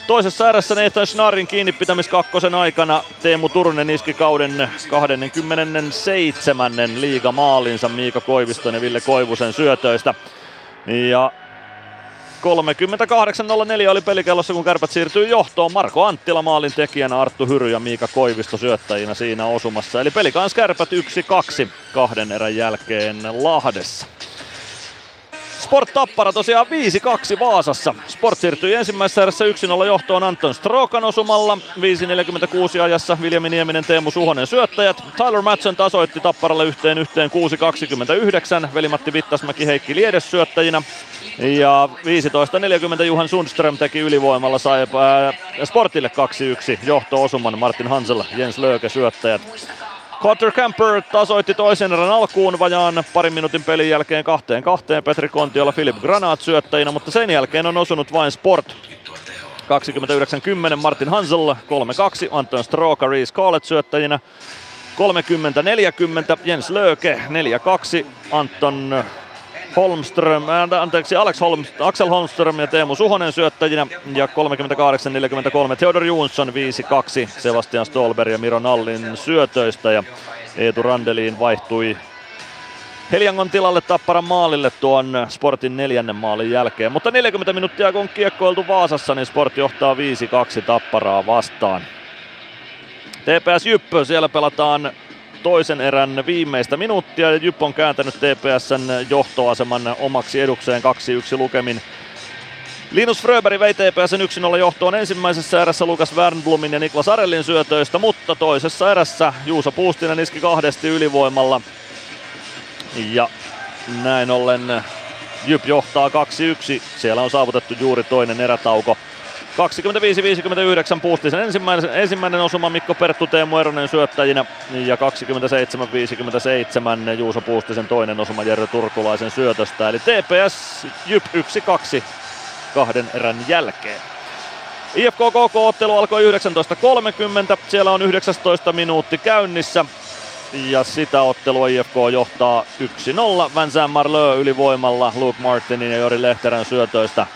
Toisessa erässä Nathan Schnarin kiinni pitämis kakkosen aikana Teemu Turunen iski kauden 27. liigamaalinsa Miika Koiviston ja Ville Koivusen syötöistä. Ja 38.04 oli pelikellossa, kun kärpät siirtyy johtoon. Marko Anttila maalin tekijänä, Arttu Hyry ja Miika Koivisto syöttäjinä siinä osumassa. Eli pelikans kärpät 1-2 kahden erän jälkeen Lahdessa. Sport Tappara tosiaan 5-2 Vaasassa. Sport siirtyi ensimmäisessä erässä 1-0 johtoon Anton Strokan osumalla. 5-46 ajassa Viljami Nieminen, Teemu Suhonen syöttäjät. Tyler Matson tasoitti Tapparalle yhteen yhteen 6-29. Veli-Matti Vittasmäki, Heikki Liedes syöttäjinä. Ja 15.40 Juhan Sundström teki ylivoimalla sai äh, Sportille 2-1 johto-osuman Martin Hansel, Jens Lööke syöttäjät. Carter Camper tasoitti toisen erän alkuun vajaan parin minuutin pelin jälkeen kahteen kahteen Petri Kontiola Philip Granat syöttäjinä, mutta sen jälkeen on osunut vain Sport. 29-10 Martin Hansel, 3-2 Anton Stroka, Reese Kaalet syöttäjinä. 30-40 Jens Lööke, 4-2 Anton Holmström, äh, anteeksi Alex Holm, Axel Holmström ja Teemu Suhonen syöttäjinä ja 38-43 Theodor Jonsson 5-2 Sebastian Stolberg ja Miro Nallin syötöistä ja Eetu Randeliin vaihtui Heliangon tilalle Tapparan maalille tuon Sportin neljännen maalin jälkeen. Mutta 40 minuuttia kun on kiekkoiltu Vaasassa, niin Sport johtaa 5-2 Tapparaa vastaan. TPS Jyppö, siellä pelataan toisen erän viimeistä minuuttia ja Jyp on kääntänyt TPSn johtoaseman omaksi edukseen 2-1 lukemin. Linus Fröberg vei TPSn 1-0 johtoon ensimmäisessä erässä Lukas Wernblumin ja Niklas Arellin syötöistä, mutta toisessa erässä Juuso Puustinen iski kahdesti ylivoimalla. Ja näin ollen Jyp johtaa 2-1. Siellä on saavutettu juuri toinen erätauko. 25-59 Puustisen ensimmäinen, ensimmäinen osuma Mikko Perttu Teemu Eronen syöttäjinä ja 27-57 Juuso Puustisen toinen osuma Jerry Turkulaisen syötöstä. Eli TPS Jyp 1-2 kahden erän jälkeen. IFK KK-ottelu alkoi 19.30, siellä on 19 minuutti käynnissä ja sitä ottelua IFK johtaa 1-0. Vincent Marleux ylivoimalla Luke Martinin ja Jori Lehterän syötöistä.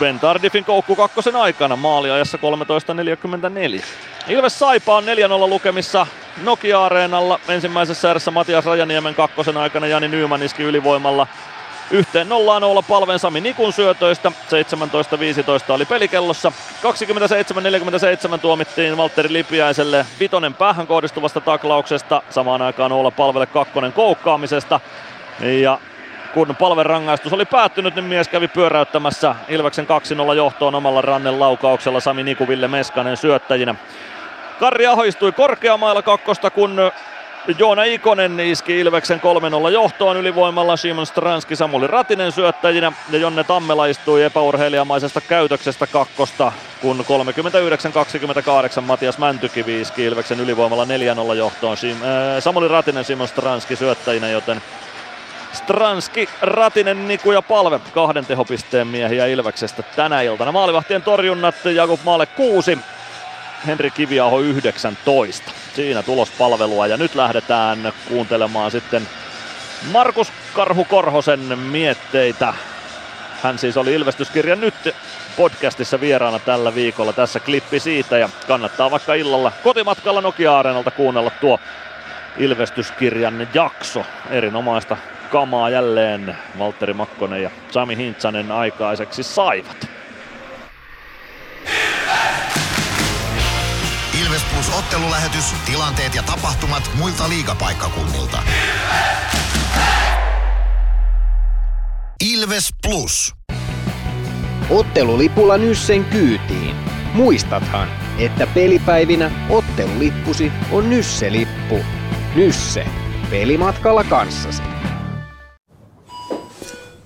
Ben Tardifin koukku kakkosen aikana maaliajassa 13.44. Ilves Saipa on 4-0 lukemissa Nokia-areenalla. Ensimmäisessä erässä Matias Rajaniemen kakkosen aikana Jani Nyman iski ylivoimalla Yhteen nollaan olla palven Sami Nikun syötöistä. 17-15 oli pelikellossa. 27-47 tuomittiin Valtteri Lipiäiselle vitonen päähän kohdistuvasta taklauksesta. Samaan aikaan olla palvelle kakkonen koukkaamisesta. Ja kun palven rangaistus oli päättynyt, niin mies kävi pyöräyttämässä Ilveksen 2-0 johtoon omalla rannen laukauksella Sami Niku Ville Meskanen syöttäjinä. Karri Aho istui korkeamailla kakkosta, kun Joona Ikonen iski Ilveksen 3-0 johtoon ylivoimalla Simon Stranski Samuli Ratinen syöttäjinä ja Jonne Tammela istui epäurheilijamaisesta käytöksestä kakkosta, kun 39-28 Matias Mäntykivi iski Ilveksen ylivoimalla 4-0 johtoon Sim, äh, Samuli Ratinen Simon Stranski syöttäjinä, joten Stranski, Ratinen, Niku ja Palve kahden tehopisteen miehiä Ilveksestä tänä iltana. Maalivahtien torjunnat Jakub Maale 6, Henri Kiviaho 19. Siinä tulospalvelua ja nyt lähdetään kuuntelemaan sitten Markus Karhu Korhosen mietteitä. Hän siis oli Ilvestyskirja nyt podcastissa vieraana tällä viikolla. Tässä klippi siitä ja kannattaa vaikka illalla kotimatkalla Nokia-areenalta kuunnella tuo Ilvestyskirjan jakso. Erinomaista kamaa jälleen Valtteri Makkonen ja Sami Hintsanen aikaiseksi saivat. Ilves Plus ottelulähetys, tilanteet ja tapahtumat muilta liigapaikkakunnilta. Ilves Plus. Ottelulipulla Nyssen kyytiin. Muistathan, että pelipäivinä ottelulippusi on Nysse-lippu. Nysse. Pelimatkalla kanssasi.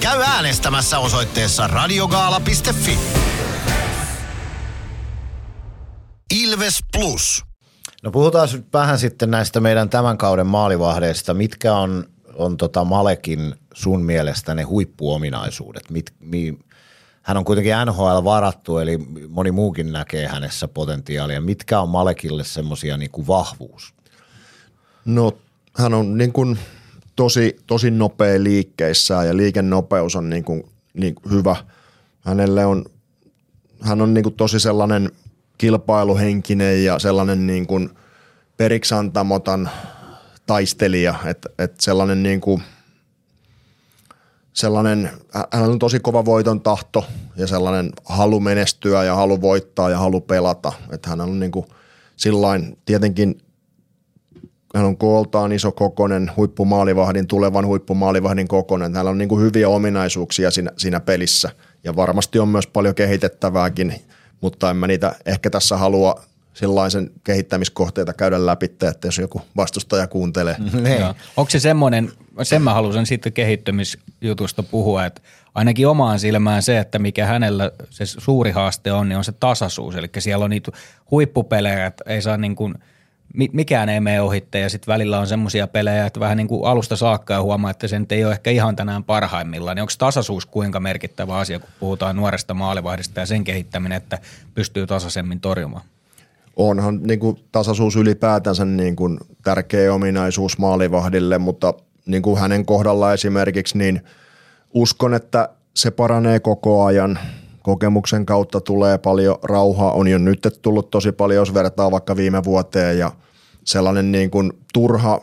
Käy äänestämässä osoitteessa radiogaala.fi. Ilves Plus. No puhutaan nyt vähän sitten näistä meidän tämän kauden maalivahdeista. Mitkä on, on tota Malekin sun mielestä ne huippuominaisuudet? Mit, mi, hän on kuitenkin NHL varattu, eli moni muukin näkee hänessä potentiaalia. Mitkä on Malekille semmoisia niin vahvuus? No hän on niin kuin tosi, tosi nopea liikkeissään ja liikennopeus on niin kuin, niin kuin hyvä. Hänelle on, hän on niin kuin tosi sellainen kilpailuhenkinen ja sellainen niin kuin periksantamotan taistelija, että että sellainen niin kuin, sellainen, hän on tosi kova voiton tahto ja sellainen halu menestyä ja halu voittaa ja halu pelata. Että hän on niin kuin sillain tietenkin hän on kooltaan iso kokonen, huippumaalivahdin, tulevan huippumaalivahdin kokonen. Hänellä on niin kuin hyviä ominaisuuksia siinä, siinä pelissä ja varmasti on myös paljon kehitettävääkin, mutta en mä niitä ehkä tässä halua sellaisen kehittämiskohteita käydä läpi, että jos joku vastustaja kuuntelee. <laughs> Joo. Onko se semmoinen, sen mä halusin sitten kehittymisjutusta puhua, että ainakin omaan silmään se, että mikä hänellä se suuri haaste on, niin on se tasaisuus. Eli siellä on niitä huippupelejä, että ei saa niin kuin, mikään ei mene ohitte ja sitten välillä on semmoisia pelejä, että vähän niin kuin alusta saakka ja huomaa, että se nyt ei ole ehkä ihan tänään parhaimmillaan. Niin onko tasaisuus kuinka merkittävä asia, kun puhutaan nuoresta maalivahdista ja sen kehittäminen, että pystyy tasaisemmin torjumaan? onhan niin kuin tasaisuus ylipäätänsä niin kuin tärkeä ominaisuus maalivahdille, mutta niin kuin hänen kohdalla esimerkiksi, niin uskon, että se paranee koko ajan. Kokemuksen kautta tulee paljon rauhaa, on jo nyt tullut tosi paljon, jos vertaa vaikka viime vuoteen ja sellainen niin kuin turha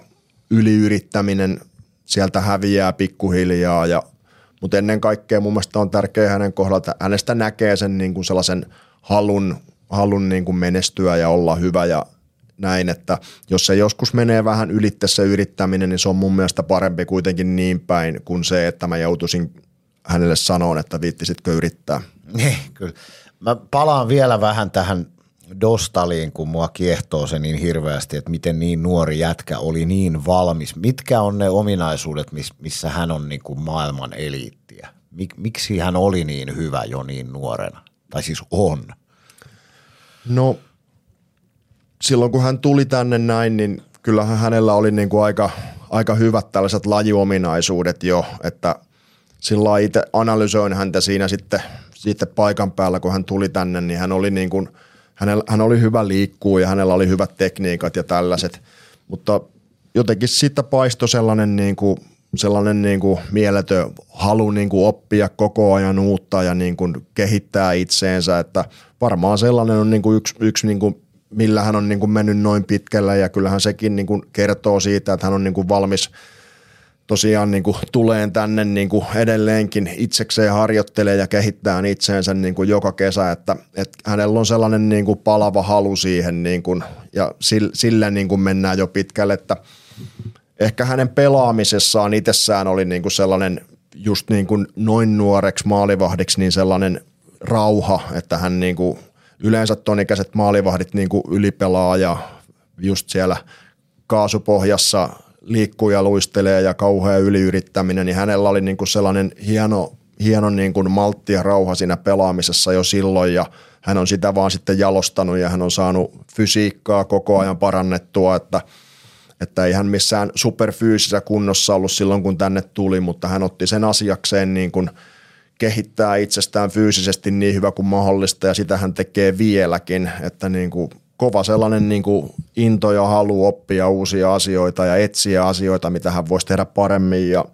yliyrittäminen sieltä häviää pikkuhiljaa. Ja, mutta ennen kaikkea mun mielestä on tärkeää hänen kohdalta, hänestä näkee sen niin kuin sellaisen halun, halun niin kuin menestyä ja olla hyvä ja näin, että jos se joskus menee vähän ylitte se yrittäminen, niin se on mun mielestä parempi kuitenkin niin päin kuin se, että mä joutuisin hänelle sanoon, että viittisitkö yrittää. Niin, kyllä. Mä palaan vielä vähän tähän Dostaliin, kun mua kiehtoo se niin hirveästi, että miten niin nuori jätkä oli niin valmis. Mitkä on ne ominaisuudet, missä hän on niin kuin maailman eliittiä? Mik, miksi hän oli niin hyvä jo niin nuorena? Tai siis on. No silloin kun hän tuli tänne näin, niin kyllähän hänellä oli niin kuin aika, aika hyvät tällaiset lajiominaisuudet jo, että sillä itse analysoin häntä siinä sitten, sitten paikan päällä, kun hän tuli tänne, niin hän oli, niin kuin, hänellä, hän oli hyvä liikkuu ja hänellä oli hyvät tekniikat ja tällaiset, mutta jotenkin siitä paistoi sellainen, niin kuin, sellainen niin kuin mieletön halu niin kuin oppia koko ajan uutta ja niin kuin kehittää itseensä, että varmaan sellainen on niin kuin yksi, yksi niin kuin millä hän on niin kuin mennyt noin pitkällä ja kyllähän sekin niin kuin kertoo siitä, että hän on niin kuin valmis tosiaan niin kuin tuleen tänne niin kuin edelleenkin itsekseen harjoittelee ja kehittää itseensä niin kuin joka kesä, että, että hänellä on sellainen niin kuin palava halu siihen niin kuin, ja sillä niin kuin mennään jo pitkälle, että ehkä hänen pelaamisessaan itsessään oli niin kuin sellainen just niin kuin noin nuoreksi maalivahdiksi niin sellainen rauha, että hän niin kuin yleensä ton ikäiset maalivahdit niin kuin ylipelaa ja just siellä kaasupohjassa liikkuu ja luistelee ja kauhea yliyrittäminen, niin hänellä oli niin kuin sellainen hieno, hieno niin kuin maltti ja rauha siinä pelaamisessa jo silloin ja hän on sitä vaan sitten jalostanut ja hän on saanut fysiikkaa koko ajan parannettua, että, että ei hän missään superfyysisessä kunnossa ollut silloin, kun tänne tuli, mutta hän otti sen asiakseen niin kuin – kehittää itsestään fyysisesti niin hyvä kuin mahdollista ja sitä hän tekee vieläkin, että niin kuin kova sellainen niin kuin into ja halu oppia uusia asioita ja etsiä asioita, mitä hän voisi tehdä paremmin. Ja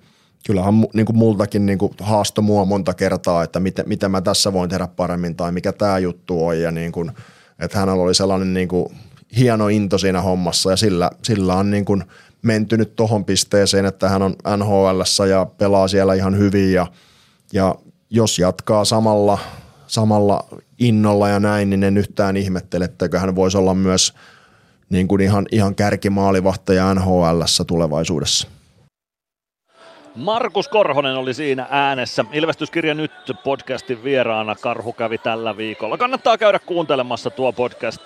kyllähän niin kuin multakin niin kuin haasto mua monta kertaa, että miten, miten mä tässä voin tehdä paremmin tai mikä tämä juttu on. Ja niin kuin, että hänellä oli sellainen niin kuin hieno into siinä hommassa ja sillä, sillä on niin kuin mentynyt tohon pisteeseen, että hän on NHL ja pelaa siellä ihan hyvin. Ja, ja jos jatkaa samalla, samalla innolla ja näin, niin en yhtään ihmettele, että hän voisi olla myös niin kuin ihan, ihan kärkimaalivahtaja nhl tulevaisuudessa. Markus Korhonen oli siinä äänessä. Ilmestyskirja nyt podcastin vieraana. Karhu kävi tällä viikolla. Kannattaa käydä kuuntelemassa tuo podcast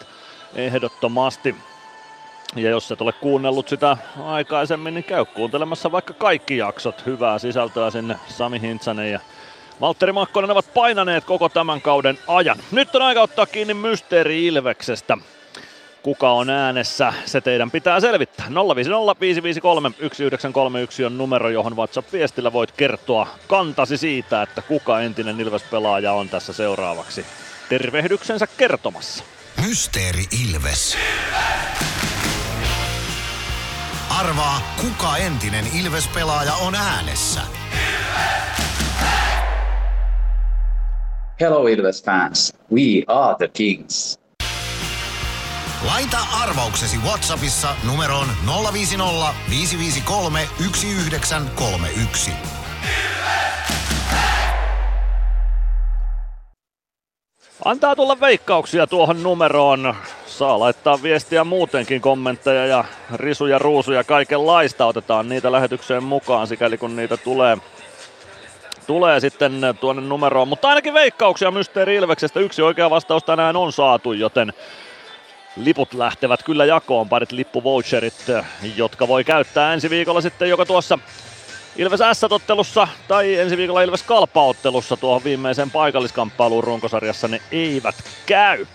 ehdottomasti. Ja jos et ole kuunnellut sitä aikaisemmin, niin käy kuuntelemassa vaikka kaikki jaksot. Hyvää sisältöä sinne Sami Hintsanen ja Valtteri Makkonen ovat painaneet koko tämän kauden ajan. Nyt on aika ottaa kiinni Mysteeri Ilveksestä. Kuka on äänessä, se teidän pitää selvittää. 050 553 1931 on numero, johon WhatsApp-viestillä voit kertoa kantasi siitä, että kuka entinen Ilves-pelaaja on tässä seuraavaksi tervehdyksensä kertomassa. Mysteeri Ilves. Arvaa, kuka entinen Ilves-pelaaja on äänessä. Ilves! Hello Ilves fans, we are the Kings. Laita arvauksesi Whatsappissa numeroon 050 553 1931. Antaa tulla veikkauksia tuohon numeroon. Saa laittaa viestiä muutenkin, kommentteja ja risuja, ruusuja, kaikenlaista. Otetaan niitä lähetykseen mukaan, sikäli kun niitä tulee tulee sitten tuonne numeroon. Mutta ainakin veikkauksia Mysteeri Ilveksestä. Yksi oikea vastaus tänään on saatu, joten liput lähtevät kyllä jakoon. Parit lippuvoucherit, jotka voi käyttää ensi viikolla sitten joko tuossa Ilves S-ottelussa tai ensi viikolla Ilves Kalpaottelussa tuohon viimeiseen paikalliskamppailuun runkosarjassa ne eivät käy.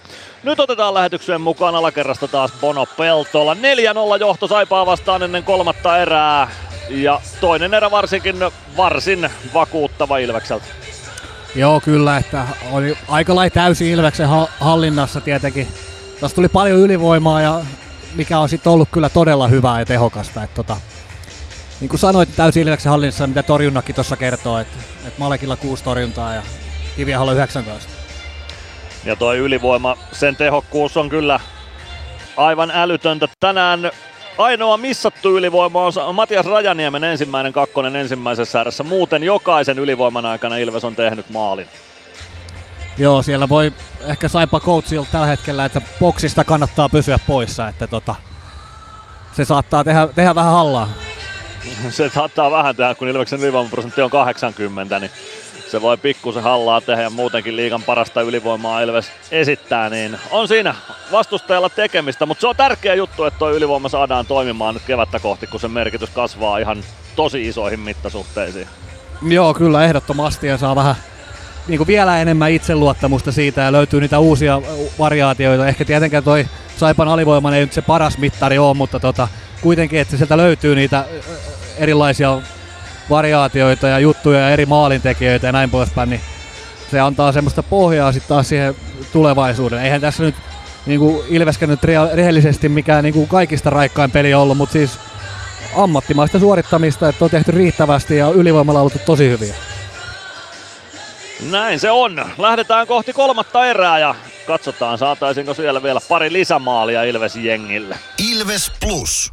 Nyt otetaan lähetykseen mukaan alakerrasta taas Bono Peltola. 4-0 johto Saipaa vastaan ennen kolmatta erää. Ja toinen erä varsinkin varsin vakuuttava Ilvekseltä. Joo, kyllä, että oli aika lailla täysin Ilveksen hallinnassa tietenkin. Tuossa tuli paljon ylivoimaa ja mikä on sitten ollut kyllä todella hyvää ja tehokasta. Että tota, niin kuin sanoit, täysin Ilveksen hallinnassa, mitä torjunnakin tuossa kertoo, että, että Malekilla kuusi torjuntaa ja Kiviahalla 19. Ja tuo ylivoima, sen tehokkuus on kyllä aivan älytöntä. Tänään ainoa missattu ylivoima on Matias Rajaniemen ensimmäinen kakkonen ensimmäisessä ääressä. Muuten jokaisen ylivoiman aikana Ilves on tehnyt maalin. Joo, siellä voi ehkä saipa coachilta tällä hetkellä, että boksista kannattaa pysyä poissa, että tota, se saattaa tehdä, tehdä vähän hallaa. se saattaa vähän tehdä, kun Ilveksen ylivoimaprosentti on 80, niin se voi pikkusen hallaa tehdä ja muutenkin liigan parasta ylivoimaa Ilves esittää, niin on siinä vastustajalla tekemistä, mutta se on tärkeä juttu, että tuo ylivoima saadaan toimimaan nyt kevättä kohti, kun sen merkitys kasvaa ihan tosi isoihin mittasuhteisiin. Joo, kyllä ehdottomasti ja saa vähän niin kuin vielä enemmän itseluottamusta siitä ja löytyy niitä uusia variaatioita. Ehkä tietenkään toi Saipan alivoiman ei nyt se paras mittari ole, mutta tota, kuitenkin, että sieltä löytyy niitä erilaisia variaatioita ja juttuja ja eri maalintekijöitä ja näin poispäin, niin se antaa semmoista pohjaa sitten taas siihen tulevaisuuden. Eihän tässä nyt niin kuin Ilveskä nyt rehellisesti mikään niin kuin kaikista raikkain peli ollut, mutta siis ammattimaista suorittamista, että on tehty riittävästi ja ylivoimalla on ollut tosi hyviä. Näin se on. Lähdetään kohti kolmatta erää ja katsotaan saataisinko siellä vielä pari lisämaalia Ilves-jengille. Ilves Plus.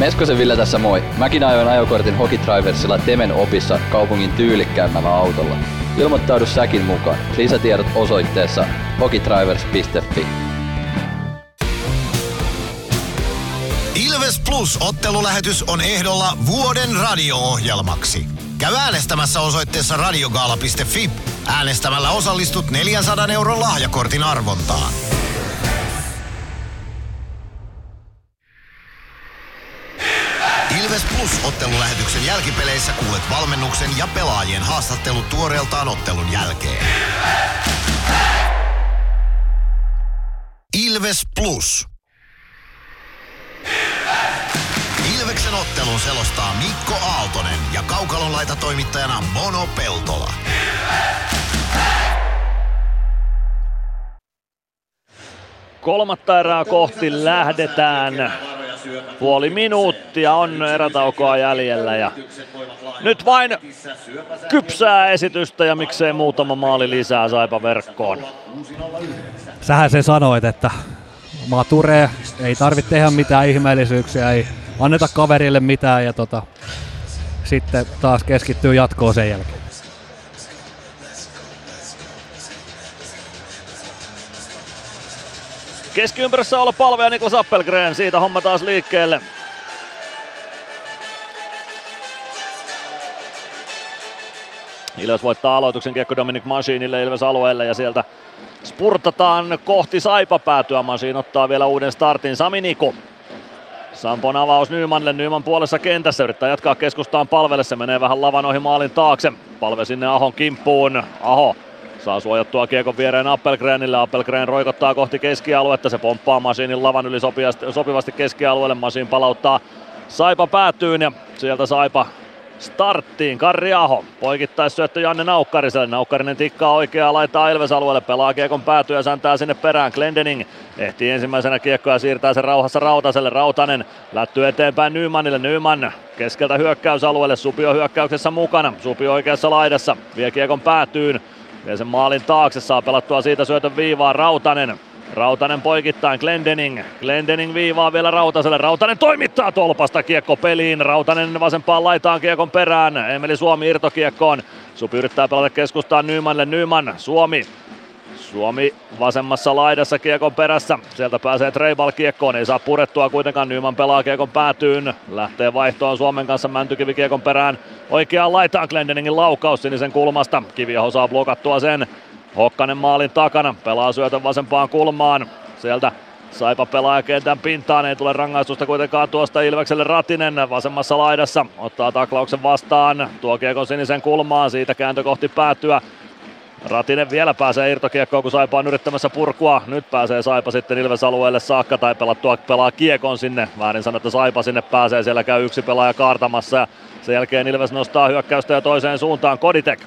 Meskosen Ville tässä moi. Mäkin ajoin ajokortin Hokitriversilla Temen opissa kaupungin tyylikkäämmällä autolla. Ilmoittaudu säkin mukaan. Lisätiedot osoitteessa hokitrivers.fi. Ilves Plus ottelulähetys on ehdolla vuoden radio-ohjelmaksi. Käy äänestämässä osoitteessa radiogaala.fi. Äänestämällä osallistut 400 euron lahjakortin arvontaan. Ilves Plus ottelulähetyksen jälkipeleissä kuulet valmennuksen ja pelaajien haastattelut tuoreeltaan ottelun jälkeen. Ilves Plus. Ilveksen ottelun selostaa Mikko Aaltonen ja Kaukalon laita toimittajana Mono Peltola. Kolmatta erää kohti lähdetään. Puoli minuuttia on erätaukoa jäljellä ja nyt vain kypsää esitystä ja miksei muutama maali lisää saipa verkkoon. Sähän se sanoit, että mature, ei tarvitse tehdä mitään ihmeellisyyksiä, ei anneta kaverille mitään ja tota, sitten taas keskittyy jatkoon sen jälkeen. Keskiympyrässä olla palve ja Niklas Appelgren, siitä homma taas liikkeelle. Ilves voittaa aloituksen kiekko Dominic Machinille Ilves alueelle ja sieltä spurtataan kohti Saipa päätyä. Machin ottaa vielä uuden startin Sami Niku. Sampon avaus Nymanille, Nyman puolessa kentässä, yrittää jatkaa keskustaan palvelle, se menee vähän lavan ohi maalin taakse. Palve sinne Ahon kimppuun, Aho Saa suojattua kiekon viereen Appelgrenille. Appelgren roikottaa kohti keskialuetta. Se pomppaa Masinin lavan yli sopivasti keskialueelle. Masin palauttaa Saipa päätyyn ja sieltä Saipa starttiin. Karri Aho syöttö Janne Naukkariselle. Naukkarinen tikkaa oikeaa laittaa Ilves alueelle. Pelaa kiekon päätyä ja säntää sinne perään. Glendening ehtii ensimmäisenä kiekkoa ja siirtää sen rauhassa Rautaselle. Rautanen lättyy eteenpäin Nymanille. Nyman keskeltä hyökkäysalueelle. Supio hyökkäyksessä mukana. Supio oikeassa laidassa. Vie kiekon päätyyn. Vie sen maalin taakse, saa pelattua siitä syötön viivaan Rautanen. Rautanen poikittain Glendening. Glendening viivaa vielä Rautaselle. Rautanen toimittaa tolpasta kiekko peliin. Rautanen vasempaan laitaan kiekon perään. Emeli Suomi irtokiekkoon. Supi yrittää pelata keskustaan Nymanille. Nyman, Suomi Suomi vasemmassa laidassa kiekon perässä. Sieltä pääsee Treibal kiekkoon. Ei saa purettua kuitenkaan. Nyman pelaa kiekon päätyyn. Lähtee vaihtoon Suomen kanssa Mäntykivi kiekon perään. Oikeaan laitaan Glendeningin laukaus sinisen kulmasta. Kiviaho saa blokattua sen. Hokkanen maalin takana. Pelaa syötön vasempaan kulmaan. Sieltä Saipa pelaa kentän pintaan, ei tule rangaistusta kuitenkaan tuosta Ilvekselle Ratinen vasemmassa laidassa. Ottaa taklauksen vastaan, tuo kiekon sinisen kulmaan, siitä kääntö kohti päätyä. Ratinen vielä pääsee irtokiekkoon, kun Saipa on yrittämässä purkua. Nyt pääsee Saipa sitten Ilves alueelle saakka tai pelattua pelaa kiekon sinne. Väärin sanoa, että Saipa sinne pääsee. Siellä käy yksi pelaaja kaartamassa ja sen jälkeen Ilves nostaa hyökkäystä ja toiseen suuntaan Koditek.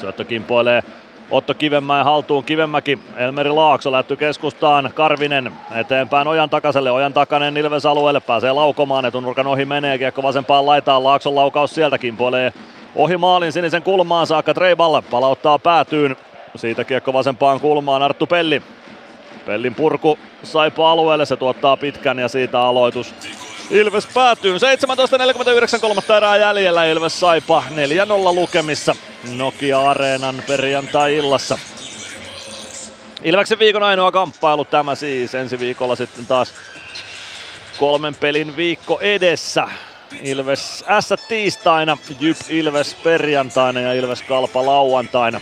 Syöttö kimpoilee Otto Kivenmäen haltuun. Kivenmäki, Elmeri Laakso lähty keskustaan. Karvinen eteenpäin Ojan takaselle. Ojan takainen Ilves alueelle. Pääsee laukomaan. Etunurkan ohi menee. Kiekko vasempaan laitaan. Laakson laukaus sieltä kimpoilee ohi maalin sinisen kulmaan saakka Treiball palauttaa päätyyn. Siitä kiekko vasempaan kulmaan Arttu Pelli. Pellin purku Saipa alueelle, se tuottaa pitkän ja siitä aloitus. Ilves päätyy 17.49 kolmatta erää jäljellä Ilves Saipa 4-0 lukemissa Nokia Areenan perjantai-illassa. Ilveksen viikon ainoa kamppailu tämä siis. Ensi viikolla sitten taas kolmen pelin viikko edessä. Ilves S tiistaina, Jyp Ilves perjantaina ja Ilves Kalpa lauantaina.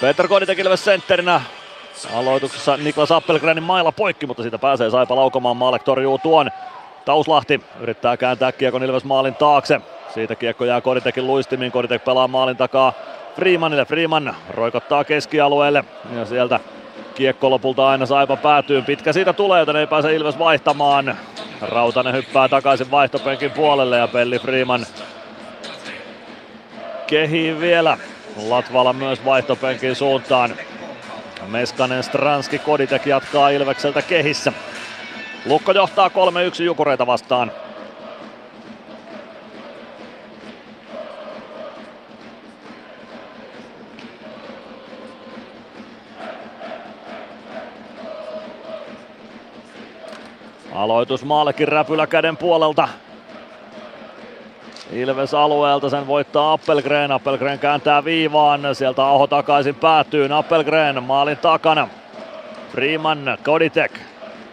Peter Koditek Ilves sentterinä. Aloituksessa Niklas Appelgrenin mailla poikki, mutta siitä pääsee Saipa laukomaan. Maalek torjuu tuon. Tauslahti yrittää kääntää kiekon Ilves maalin taakse. Siitä kiekko jää Koditekin luistimiin. Koditek pelaa maalin takaa Freemanille. Freeman roikottaa keskialueelle ja sieltä kiekko lopulta aina Saipa päätyy. Pitkä siitä tulee, joten ei pääse Ilves vaihtamaan. Rautanen hyppää takaisin vaihtopenkin puolelle ja Pelli Freeman kehii vielä. Latvala myös vaihtopenkin suuntaan. Meskanen, Stranski, Koditek jatkaa Ilvekseltä kehissä. Lukko johtaa 3-1 Jukureita vastaan. Aloitus Maalekin räpylä käden puolelta. Ilves alueelta sen voittaa Appelgren. Appelgren kääntää viivaan. Sieltä Aho takaisin päätyy. Appelgren maalin takana. Freeman, Koditek.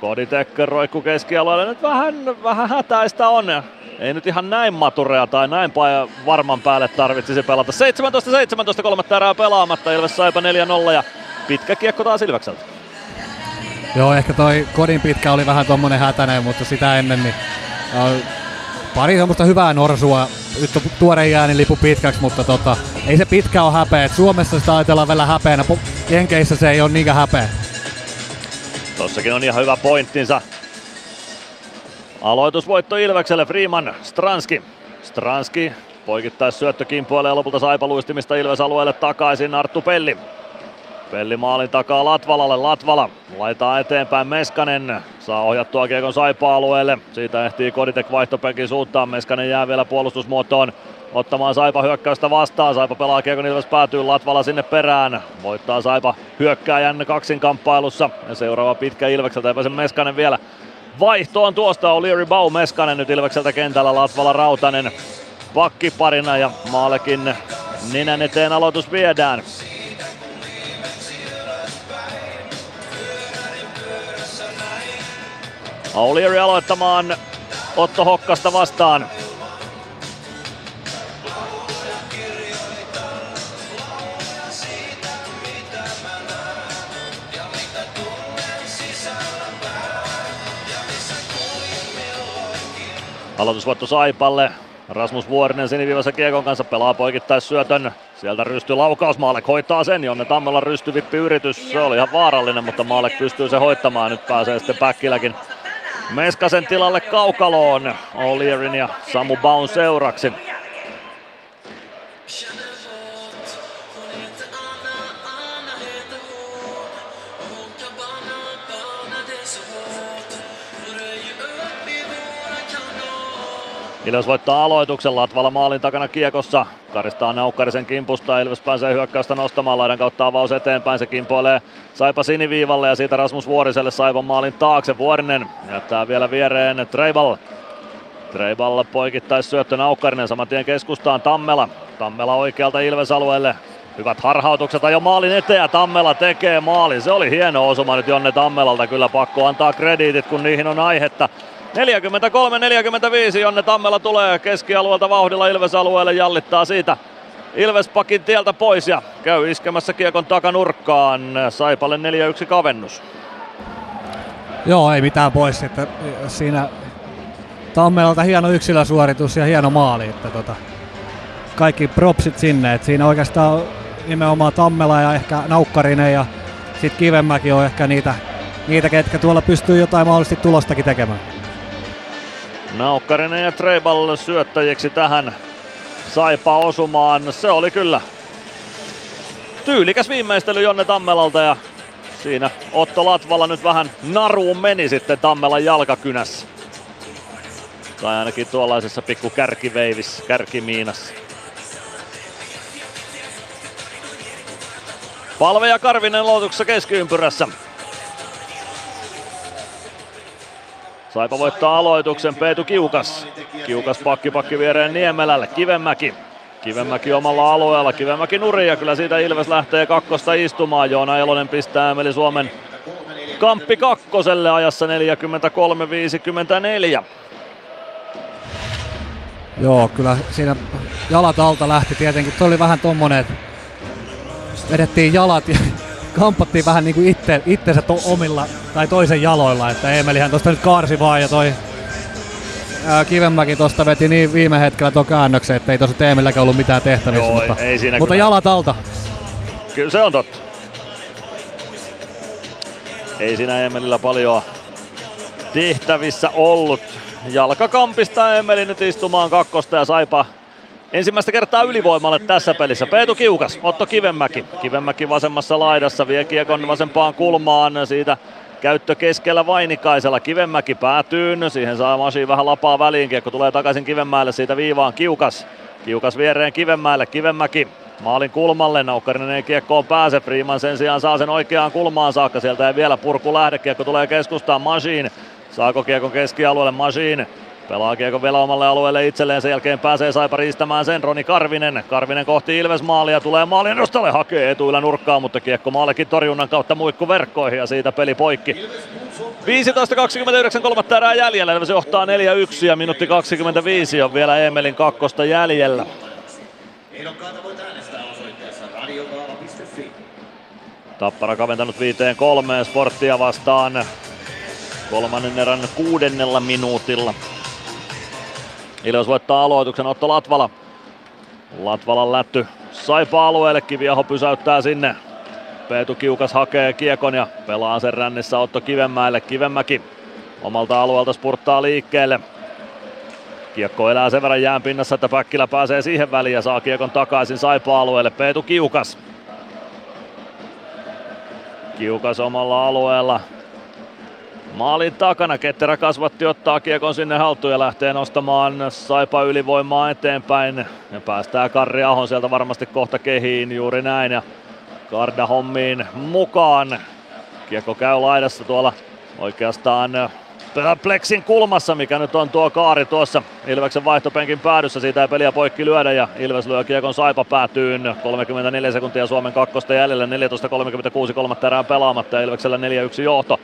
Koditek roikku keskialueelle. Nyt vähän, vähän hätäistä on. Ei nyt ihan näin maturea tai näin varman päälle tarvitsisi pelata. 17-17 kolmatta erää pelaamatta. Ilves Saipa 4-0 ja pitkä kiekko taas Ilvekseltä. Joo, ehkä toi kodin pitkä oli vähän tommonen hätäinen, mutta sitä ennen niin äh, pari semmoista hyvää norsua. Nyt on tuore jääni lipu pitkäksi, mutta tota, ei se pitkä ole häpeä. Et Suomessa sitä ajatellaan vielä häpeänä, Jenkeissä se ei ole niinkään häpeä. Tossakin on ihan hyvä pointtinsa. Aloitusvoitto Ilvekselle, Freeman, Stranski. Stranski poikittais syöttö kimpoilee ja lopulta Saipa luistimista Ilves alueelle takaisin Arttu Pelli. Pelli maalin takaa Latvalalle. Latvala laitaa eteenpäin Meskanen. Saa ohjattua Kiekon Saipa-alueelle. Siitä ehtii Koditek vaihtopenkin suuntaan. Meskanen jää vielä puolustusmuotoon ottamaan Saipa hyökkäystä vastaan. Saipa pelaa Kiekon Ilves päätyy Latvala sinne perään. Voittaa Saipa hyökkääjän kaksinkamppailussa. Ja seuraava pitkä Ilvekseltä ei pääse Meskanen vielä vaihtoon tuosta. O'Leary Bau Meskanen nyt Ilvekseltä kentällä. Latvala Rautanen pakkiparina ja Maalekin nenän eteen aloitus viedään. Aulieri aloittamaan Otto Hokkasta vastaan. Aloitusvoitto Saipalle. Rasmus Vuorinen siniviivassa kiekon kanssa pelaa poikittais syötön. Sieltä rysty laukaus, Maalek hoitaa sen, Jonne Tammella rystyvippi yritys. Se oli ihan vaarallinen, mutta Maalek pystyy se hoittamaan. Nyt pääsee sitten Päkkiläkin Meskasen tilalle kaukaloon O'Learyn ja Samu Baun seuraksi. Ilves voittaa aloituksen Latvala maalin takana kiekossa. Karistaa Naukkarisen kimpusta. Ilves pääsee hyökkäystä nostamaan laidan kautta avaus eteenpäin. Se kimpoilee Saipa siniviivalle ja siitä Rasmus Vuoriselle Saipan maalin taakse. Vuorinen jättää vielä viereen Treibal. Treibal poikittais syöttö Naukkarinen saman tien keskustaan Tammela. Tammela oikealta Ilves alueelle. Hyvät harhautukset jo maalin eteen ja Tammela tekee maalin. Se oli hieno osuma nyt Jonne Tammelalta. Kyllä pakko antaa krediitit kun niihin on aihetta. 43-45 Jonne Tammela tulee keskialueelta vauhdilla Ilves-alueelle, jallittaa siitä Ilves-pakin tieltä pois ja käy iskemässä kiekon takanurkkaan. Saipalle 4-1 kavennus. Joo, ei mitään pois. Että siinä Tammelalta hieno yksilösuoritus ja hieno maali. Että tota, kaikki propsit sinne. Et siinä oikeastaan nimenomaan Tammela ja ehkä Naukkarinen ja sitten Kivemäki on ehkä niitä, niitä, ketkä tuolla pystyy jotain mahdollisesti tulostakin tekemään. Naukkarinen ja Treibal syöttäjiksi tähän Saipa osumaan. Se oli kyllä tyylikäs viimeistely Jonne Tammelalta ja siinä Otto Latvala nyt vähän naruun meni sitten Tammelan jalkakynässä. Tai ainakin tuollaisessa pikku kärkiveivissä, kärkimiinassa. Palve ja Karvinen loutuksessa keskiympyrässä. Saipa voittaa aloituksen Peetu Kiukas. Kiukas pakki pakki viereen Niemelälle. Kivemäki. Kivemäki omalla alueella. Kivemäki nuri ja kyllä siitä Ilves lähtee kakkosta istumaan. Joona Elonen pistää Emeli Suomen kamppi kakkoselle ajassa 43-54. Joo, kyllä siinä jalat alta lähti tietenkin. Tuo oli vähän tommonen, että vedettiin jalat ja kampattiin vähän niin kuin itse, itsensä to, omilla tai toisen jaloilla, että Emelihän tuosta nyt kaarsi vaan ja toi ää, Kivenmäki tuosta veti niin viime hetkellä tuon käännöksen, että ei tuossa Teemilläkään ollut mitään tehtävissä, Joo, mutta, ei siinä mutta kyllä. jalat alta. Kyllä se on totta. Ei siinä Emelillä paljon tehtävissä ollut. Jalkakampista Emeli nyt istumaan kakkosta ja saipa ensimmäistä kertaa ylivoimalle tässä pelissä. Peetu Kiukas, Otto Kivenmäki. Kivenmäki vasemmassa laidassa vie kiekon vasempaan kulmaan. Siitä käyttö keskellä Vainikaisella. Kivenmäki päätyyn. Siihen saa Masi vähän lapaa väliin. Kiekko tulee takaisin Kivenmäelle siitä viivaan. Kiukas. Kiukas viereen Kivenmäelle. Kivenmäki maalin kulmalle. Naukkarinen ei kiekkoon pääse. Freeman sen sijaan saa sen oikeaan kulmaan saakka. Sieltä ei vielä purku lähde. Kiekko tulee keskustaan. Masiin. Saako kiekon keskialueelle? Masiin. Pelaa kiekko vielä omalle alueelle itselleen, sen jälkeen pääsee Saipa riistämään sen Roni Karvinen. Karvinen kohti Ilves maalia, tulee maalin edustalle, hakee etuilla nurkkaa, mutta kiekko maallekin torjunnan kautta muikku verkkoihin ja siitä peli poikki. 15.29 kolmatta erää jäljellä, Ilves johtaa 4-1 ja minuutti 25 on vielä Emelin kakkosta jäljellä. Tappara kaventanut viiteen kolmeen sporttia vastaan kolmannen erän kuudennella minuutilla. Ilves voittaa aloituksen Otto Latvala. Latvalan lätty Saipa alueelle, Kiviaho pysäyttää sinne. Peetu Kiukas hakee kiekon ja pelaa sen rännissä Otto Kivenmäelle. Kivenmäki omalta alueelta spurttaa liikkeelle. Kiekko elää sen verran jään pinnassa, että Päkkilä pääsee siihen väliin ja saa kiekon takaisin Saipa-alueelle. Peetu Kiukas. Kiukas omalla alueella. Maalin takana Ketterä kasvatti ottaa kiekon sinne haltuun ja lähtee nostamaan Saipa ylivoimaa eteenpäin. Ja päästää Karri Ahon sieltä varmasti kohta kehiin juuri näin. Ja Karda hommiin mukaan. Kiekko käy laidassa tuolla oikeastaan Plexin kulmassa, mikä nyt on tuo kaari tuossa Ilveksen vaihtopenkin päädyssä. Siitä ei peliä poikki lyödä ja Ilves lyö kiekon Saipa päätyyn. 34 sekuntia Suomen kakkosta jäljellä, 14.36 kolmatta erää pelaamatta ja Ilveksellä 4-1 johto.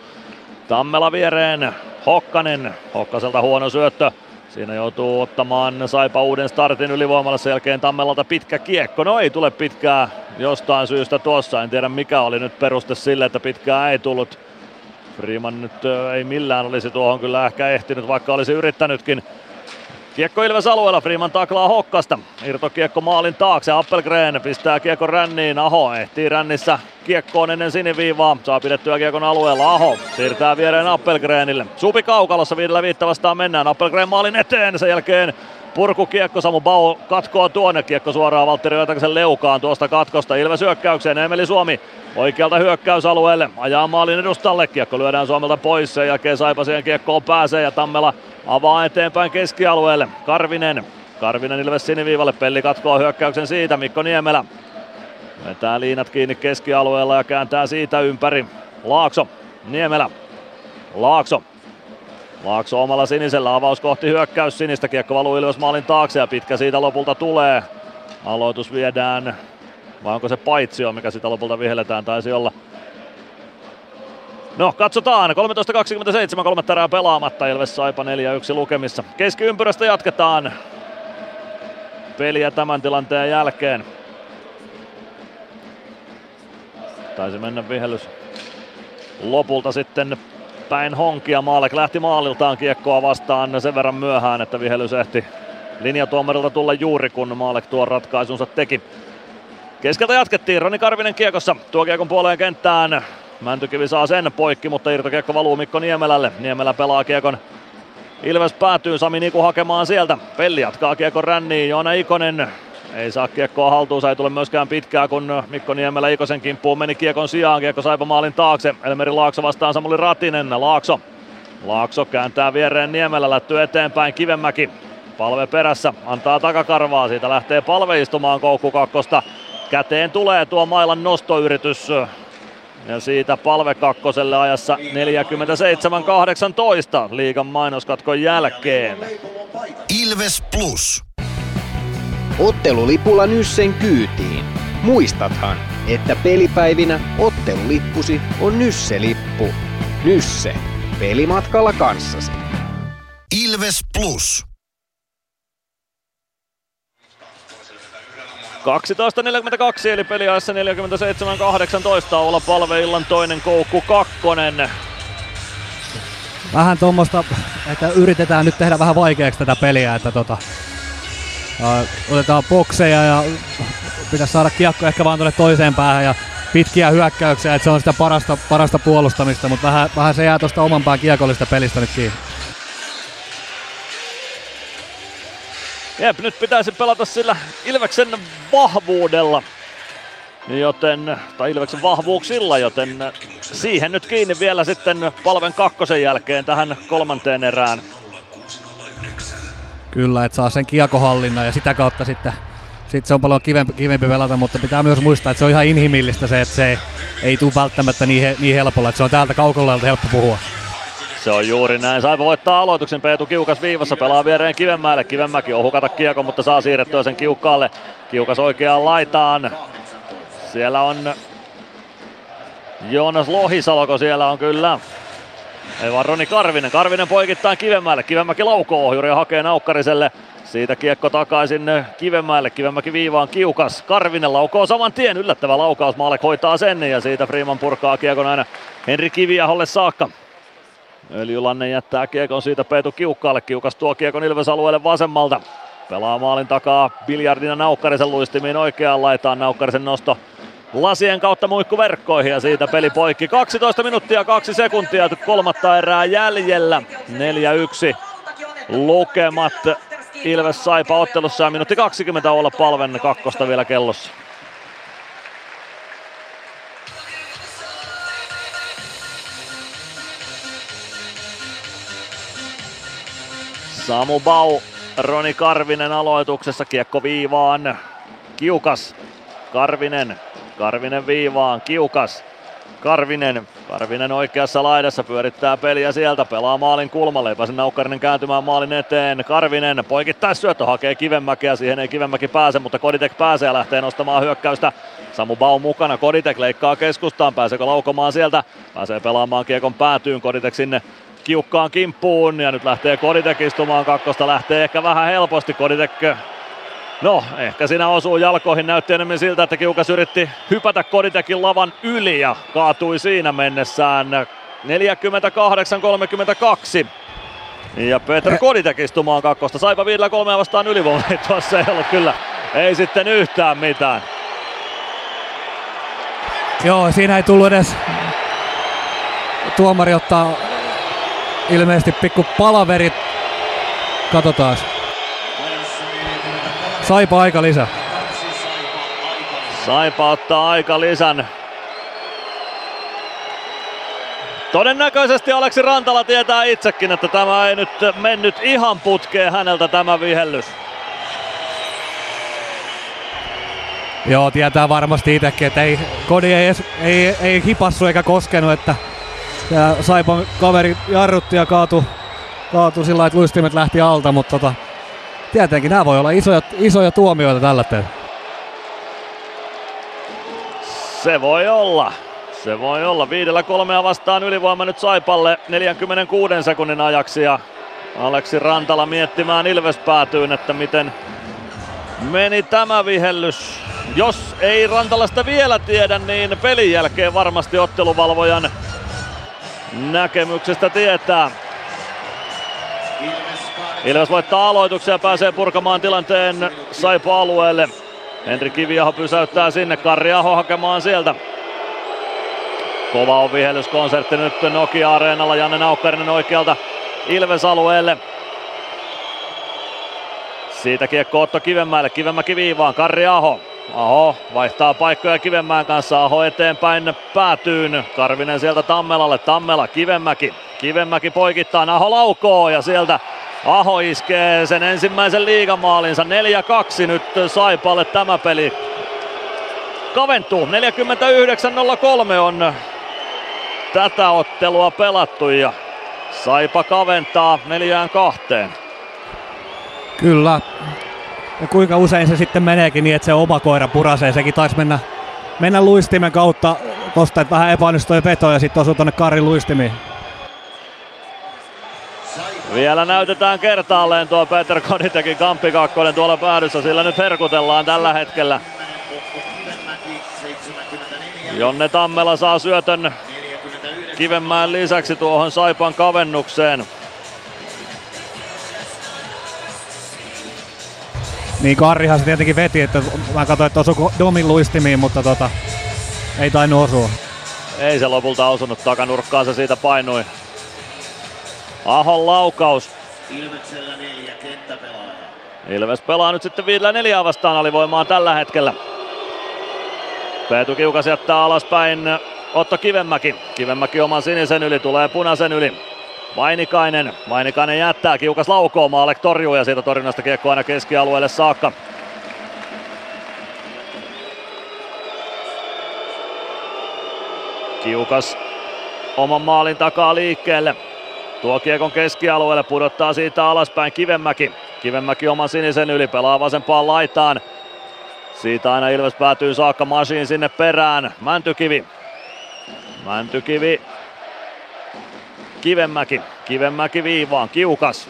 Tammela viereen, Hokkanen, Hokkaselta huono syöttö. Siinä joutuu ottamaan Saipa uuden startin ylivoimalla sen jälkeen Tammelalta pitkä kiekko. No ei tule pitkää jostain syystä tuossa. En tiedä mikä oli nyt peruste sille, että pitkää ei tullut. Freeman nyt ei millään olisi tuohon kyllä ehkä ehtinyt, vaikka olisi yrittänytkin. Kiekko Ilves alueella, Freeman taklaa Hokkasta. Irtokiekko maalin taakse, Appelgren pistää kiekko ränniin, Aho ehtii rännissä kiekkoon ennen siniviivaa. Saa pidettyä kiekon alueella, Aho siirtää viereen Appelgrenille. Supi kaukalossa viidellä viittä vastaan mennään, Appelgren maalin eteen, sen jälkeen purkukiekko, Samu Bau katkoo tuonne, kiekko suoraan Valtteri Oetakasen leukaan tuosta katkosta. Ilves hyökkäykseen, Emeli Suomi oikealta hyökkäysalueelle, ajaa maalin edustalle, kiekko lyödään Suomelta pois, sen jälkeen Saipa siihen kiekkoon pääsee ja Tammela avaa eteenpäin keskialueelle. Karvinen, Karvinen Ilves siniviivalle, Pelli katkoo hyökkäyksen siitä, Mikko Niemelä vetää liinat kiinni keskialueella ja kääntää siitä ympäri. Laakso, Niemelä, Laakso, Laakso omalla sinisellä, avaus kohti hyökkäys sinistä, kiekko valuu Ilves maalin taakse ja pitkä siitä lopulta tulee. Aloitus viedään, vai onko se paitsio, mikä sitä lopulta vihelletään, taisi olla. No, katsotaan. 13.27, kolmatta erää pelaamatta. Ilves Saipa 4-1 lukemissa. Keskiympyrästä jatketaan peliä tämän tilanteen jälkeen. Taisi mennä vihellys lopulta sitten päin honkia. Maalek lähti maaliltaan kiekkoa vastaan sen verran myöhään, että vihellys ehti linjatuomarilta tulla juuri, kun Maalek tuon ratkaisunsa teki. Keskeltä jatkettiin, Roni Karvinen kiekossa, tuo kiekon puoleen kenttään. Mäntykivi saa sen poikki, mutta irtokiekko valuu Mikko Niemelälle. Niemelä pelaa kiekon Ilves päätyy Sami Niku hakemaan sieltä. Pelli jatkaa kiekon ränniin. Joona Ikonen ei saa kiekkoa haltuunsa, ei tule myöskään pitkää, kun Mikko Niemelä Ikosen kimppuun meni kiekon sijaan. Kiekko saipa maalin taakse. Elmeri Laakso vastaan Samuli Ratinen. Laakso. Laakso kääntää viereen Niemelä, lätty eteenpäin Kivemäki. Palve perässä, antaa takakarvaa, siitä lähtee palve istumaan koukku kakkosta. Käteen tulee tuo mailan nostoyritys. Ja siitä palve kakkoselle ajassa 47-18 liigan mainoskatkon jälkeen. Ilves Plus. Ottelulipulla Nyssen kyytiin. Muistathan, että pelipäivinä ottelulippusi on Nysse-lippu. Nysse. Pelimatkalla kanssasi. Ilves Plus. 12.42 eli peliajassa 47-18 olla palveillan toinen koukku kakkonen. Vähän tuommoista, että yritetään nyt tehdä vähän vaikeaksi tätä peliä, että tota, otetaan bokseja ja pitäisi saada kiekko ehkä vaan tuonne toiseen päähän ja pitkiä hyökkäyksiä, että se on sitä parasta, parasta puolustamista, mutta vähän, vähän se jää tuosta oman pään kiekollista pelistä nyt kiinni. Jep, nyt pitäisi pelata sillä Ilveksen vahvuudella. Joten, tai Ilveksen vahvuuksilla, joten siihen nyt kiinni vielä sitten palven kakkosen jälkeen tähän kolmanteen erään. Kyllä, että saa sen kiekohallinnan ja sitä kautta sitten sitten se on paljon kivempi, kivempi pelata, mutta pitää myös muistaa, että se on ihan inhimillistä se, että se ei, ei tule välttämättä niin, he, niin helpolla, että se on täältä kaukolla helppo puhua. Se on juuri näin. Saipa voittaa aloituksen. Peetu Kiukas viivassa pelaa viereen Kivenmäelle. Kivenmäki on hukata kiekon, mutta saa siirrettyä sen Kiukkaalle. Kiukas oikeaan laitaan. Siellä on Joonas Lohisaloko siellä on kyllä. Ei vaan Roni Karvinen. Karvinen poikittaa Kivenmäelle. Kivenmäki laukoo ohjuri ja hakee Naukkariselle. Siitä kiekko takaisin Kivenmäelle. Kivenmäki viivaan Kiukas. Karvinen laukoo saman tien. Yllättävä laukaus. Maalek hoitaa sen ja siitä Freeman purkaa kiekon aina Henri Kiviaholle saakka. Öljylanne jättää kiekon siitä Peetu Kiukkaalle. Kiukas tuo kiekon Ilves alueelle vasemmalta. Pelaa maalin takaa Biljardina Naukkarisen luistimiin oikeaan laitaan. Naukkarisen nosto lasien kautta muikku verkkoihin ja siitä peli poikki. 12 minuuttia 2 sekuntia kolmatta erää jäljellä. 4-1 lukemat Ilves Saipa ottelussa ja minuutti 20 olla palven kakkosta vielä kellossa. Samu Bau, Roni Karvinen aloituksessa, kiekko viivaan, Kiukas, Karvinen, Karvinen viivaan, Kiukas, Karvinen, Karvinen oikeassa laidassa pyörittää peliä sieltä, pelaa maalin kulmalle, ei pääse Naukkarinen kääntymään maalin eteen, Karvinen poikittais syöttö, hakee Kivenmäkeä, siihen ei Kivenmäki pääse, mutta Koditek pääsee ja lähtee nostamaan hyökkäystä. Samu Bau mukana, Koditek leikkaa keskustaan, pääseekö laukomaan sieltä, pääsee pelaamaan kiekon päätyyn, Koditek sinne kiukkaan kimppuun ja nyt lähtee Koditek istumaan kakkosta, lähtee ehkä vähän helposti. Koditek No, ehkä siinä osuu jalkoihin. Näytti enemmän siltä, että Kiukas yritti hypätä Koditekin lavan yli ja kaatui siinä mennessään 48-32. Ja Peter Koditek istumaan kakkosta. Saipa viidellä kolmea vastaan ylivoimaa. <laughs> Tuossa ei ollut kyllä, ei sitten yhtään mitään. Joo, siinä ei tullut edes tuomari ottaa ilmeisesti pikku palaverit. Katsotaan. Saipa aika lisä. Saipa ottaa aika lisän. Todennäköisesti Aleksi Rantala tietää itsekin, että tämä ei nyt mennyt ihan putkeen häneltä tämä vihellys. Joo, tietää varmasti itsekin, että ei, Kodi ei, ei, ei hipassu eikä koskenut, että Saipan kaveri jarrutti ja kaatu, kaatu sillä että luistimet lähti alta, mutta tota, tietenkin nämä voi olla isoja, isoja tuomioita tällä teillä. Se voi olla. Se voi olla. Viidellä kolmea vastaan ylivoima nyt Saipalle 46 sekunnin ajaksi ja Aleksi Rantala miettimään Ilves päätyyn, että miten meni tämä vihellys. Jos ei Rantalasta vielä tiedä, niin pelin jälkeen varmasti otteluvalvojan näkemyksestä tietää. Ilves voittaa aloituksen ja pääsee purkamaan tilanteen Saipa-alueelle. Henri Kiviaho pysäyttää sinne, Karri Aho hakemaan sieltä. Kova on vihellyskonsertti nyt Nokia-areenalla, Janne Naukkarinen oikealta Ilves-alueelle. Siitä kiekko Otto Kivenmäelle, Kivenmäki viivaan, Karri Aho. Aho vaihtaa paikkoja Kivenmäen kanssa, Aho eteenpäin päätyyn. Karvinen sieltä Tammelalle, Tammela, Kivenmäki. Kivenmäki poikittaa, Aho laukoo ja sieltä Aho iskee sen ensimmäisen liigamaalinsa. 4-2 nyt Saipalle tämä peli. Kaventuu, 49-03 on tätä ottelua pelattu ja Saipa kaventaa neljään kahteen. Kyllä. Ja kuinka usein se sitten meneekin niin, että se oma koira purasee. Sekin taisi mennä, mennä luistimen kautta tosta, että vähän epäonnistui veto ja sitten osui tuonne Karin luistimiin. Vielä näytetään kertaalleen tuo Peter Koditekin kamppi kakkonen tuolla päädyssä, sillä nyt herkutellaan tällä hetkellä. Jonne Tammela saa syötön Kivenmäen lisäksi tuohon Saipan kavennukseen. Niin Karrihan se tietenkin veti, että mä katsoin, että osuiko Domin luistimiin, mutta tota, ei tainnut osua. Ei se lopulta osunut takanurkkaan, se siitä painui. Ahon laukaus. Ilveksellä neljä kenttäpelaajaa. Ilves pelaa nyt sitten viidellä neljää vastaan alivoimaan tällä hetkellä. Peetu Kiukas jättää alaspäin Otto Kivenmäki. Kivenmäki oman sinisen yli, tulee punaisen yli. Vainikainen, Vainikainen jättää, Kiukas laukoo, Maalek torjuu ja siitä torjunnasta kiekko aina keskialueelle saakka. Kiukas oman maalin takaa liikkeelle. Tuo kiekon keskialueelle pudottaa siitä alaspäin Kivenmäki. Kivenmäki oman sinisen yli, pelaa vasempaan laitaan. Siitä aina Ilves päätyy saakka Masiin sinne perään. Mäntykivi. Mäntykivi. Kivenmäki. Kivenmäki viivaan. Kiukas.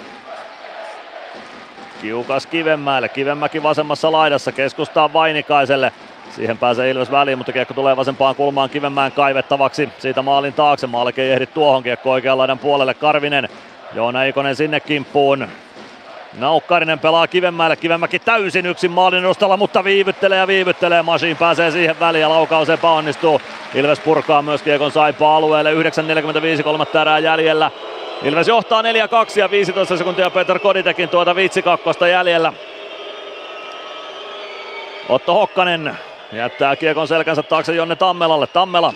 Kiukas Kivenmäelle. Kivenmäki vasemmassa laidassa. Keskustaa Vainikaiselle. Siihen pääsee Ilves väliin, mutta kiekko tulee vasempaan kulmaan Kivenmäen kaivettavaksi. Siitä maalin taakse. Maalike ei ehdi tuohon kiekko oikean laidan puolelle. Karvinen. Joona Ikonen sinne kimppuun. Naukkarinen pelaa Kivenmäelle, Kivenmäki täysin yksin maalin edustalla, mutta viivyttelee ja viivyttelee. Masiin pääsee siihen väliin ja laukaus epäonnistuu. Ilves purkaa myös Kiekon Saipa alueelle, 9.45 kolmatta erää jäljellä. Ilves johtaa 4-2 ja 15 sekuntia Peter Koditekin tuota vitsikakkosta jäljellä. Otto Hokkanen jättää Kiekon selkänsä taakse Jonne Tammelalle. Tammela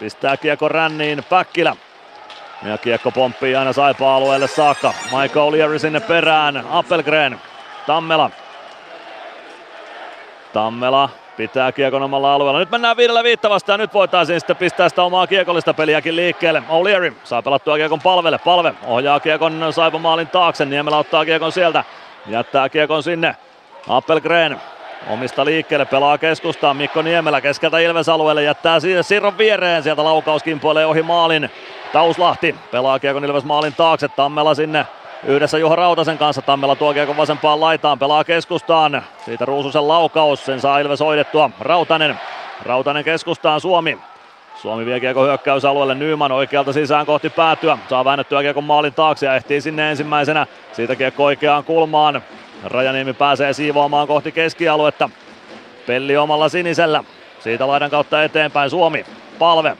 pistää Kiekon ränniin Päkkilä. Ja kiekko pomppii aina Saipa-alueelle saakka. Michael O'Leary sinne perään. Appelgren. Tammela. Tammela pitää kiekon omalla alueella. Nyt mennään viidellä viittä vastaan. Nyt voitaisiin sitten pistää sitä omaa kiekollista peliäkin liikkeelle. O'Leary saa pelattua kiekon palvelle. Palve ohjaa kiekon Saipa maalin taakse. Niemelä ottaa kiekon sieltä. Jättää kiekon sinne. Appelgren Omista liikkeelle, pelaa keskustaan Mikko Niemelä keskeltä Ilves-alueelle, jättää siitä Sirron viereen, sieltä laukaus kimpoilee ohi maalin. Tauslahti pelaa kiekon Ilves maalin taakse, Tammela sinne yhdessä Juha Rautasen kanssa. Tammela tuo kiekon vasempaan laitaan, pelaa keskustaan. Siitä Ruususen laukaus, sen saa Ilves hoidettua. Rautanen, Rautanen keskustaan Suomi. Suomi vie kiekon hyökkäysalueelle Nyman oikealta sisään kohti päätyä. Saa väännettyä kiekon maalin taakse ja ehtii sinne ensimmäisenä. Siitä kiekko oikeaan kulmaan. Rajaniemi pääsee siivoamaan kohti keskialuetta. Pelli omalla sinisellä. Siitä laidan kautta eteenpäin Suomi. Palve.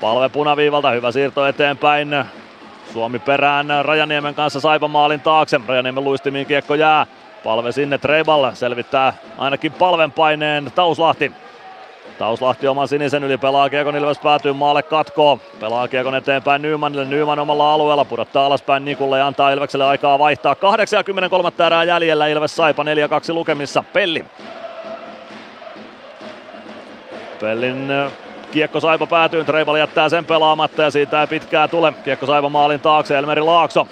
Palve punaviivalta. Hyvä siirto eteenpäin. Suomi perään Rajaniemen kanssa Saipa maalin taakse. Rajaniemen luistimiin kiekko jää. Palve sinne Treibal selvittää ainakin palven paineen Tauslahti. Tauslahti oman sinisen yli pelaa Kiekon Ilves päätyy maalle katkoon. Pelaa Kiekon eteenpäin Nymanille. Nyman omalla alueella pudottaa alaspäin Nikulle ja antaa Ilvekselle aikaa vaihtaa. 83 erää jäljellä Ilves Saipa 4-2 lukemissa. Pelli. Pellin kiekko Saipa päätyy. Treibal jättää sen pelaamatta ja siitä ei pitkää tule. Kiekko Saipa maalin taakse. Elmeri Laakso.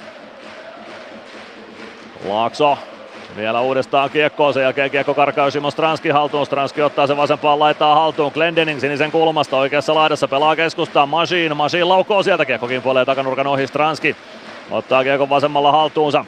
Laakso vielä uudestaan kiekkoon, sen jälkeen kiekko karkaa Simo Stranski haltuun. Stranski ottaa sen vasempaan laitaa haltuun. Glendening sinisen kulmasta oikeassa laidassa pelaa keskustaan. Machine, Machine laukoo sieltä kiekko kimpoilee takanurkan ohi Stranski. Ottaa kiekon vasemmalla haltuunsa.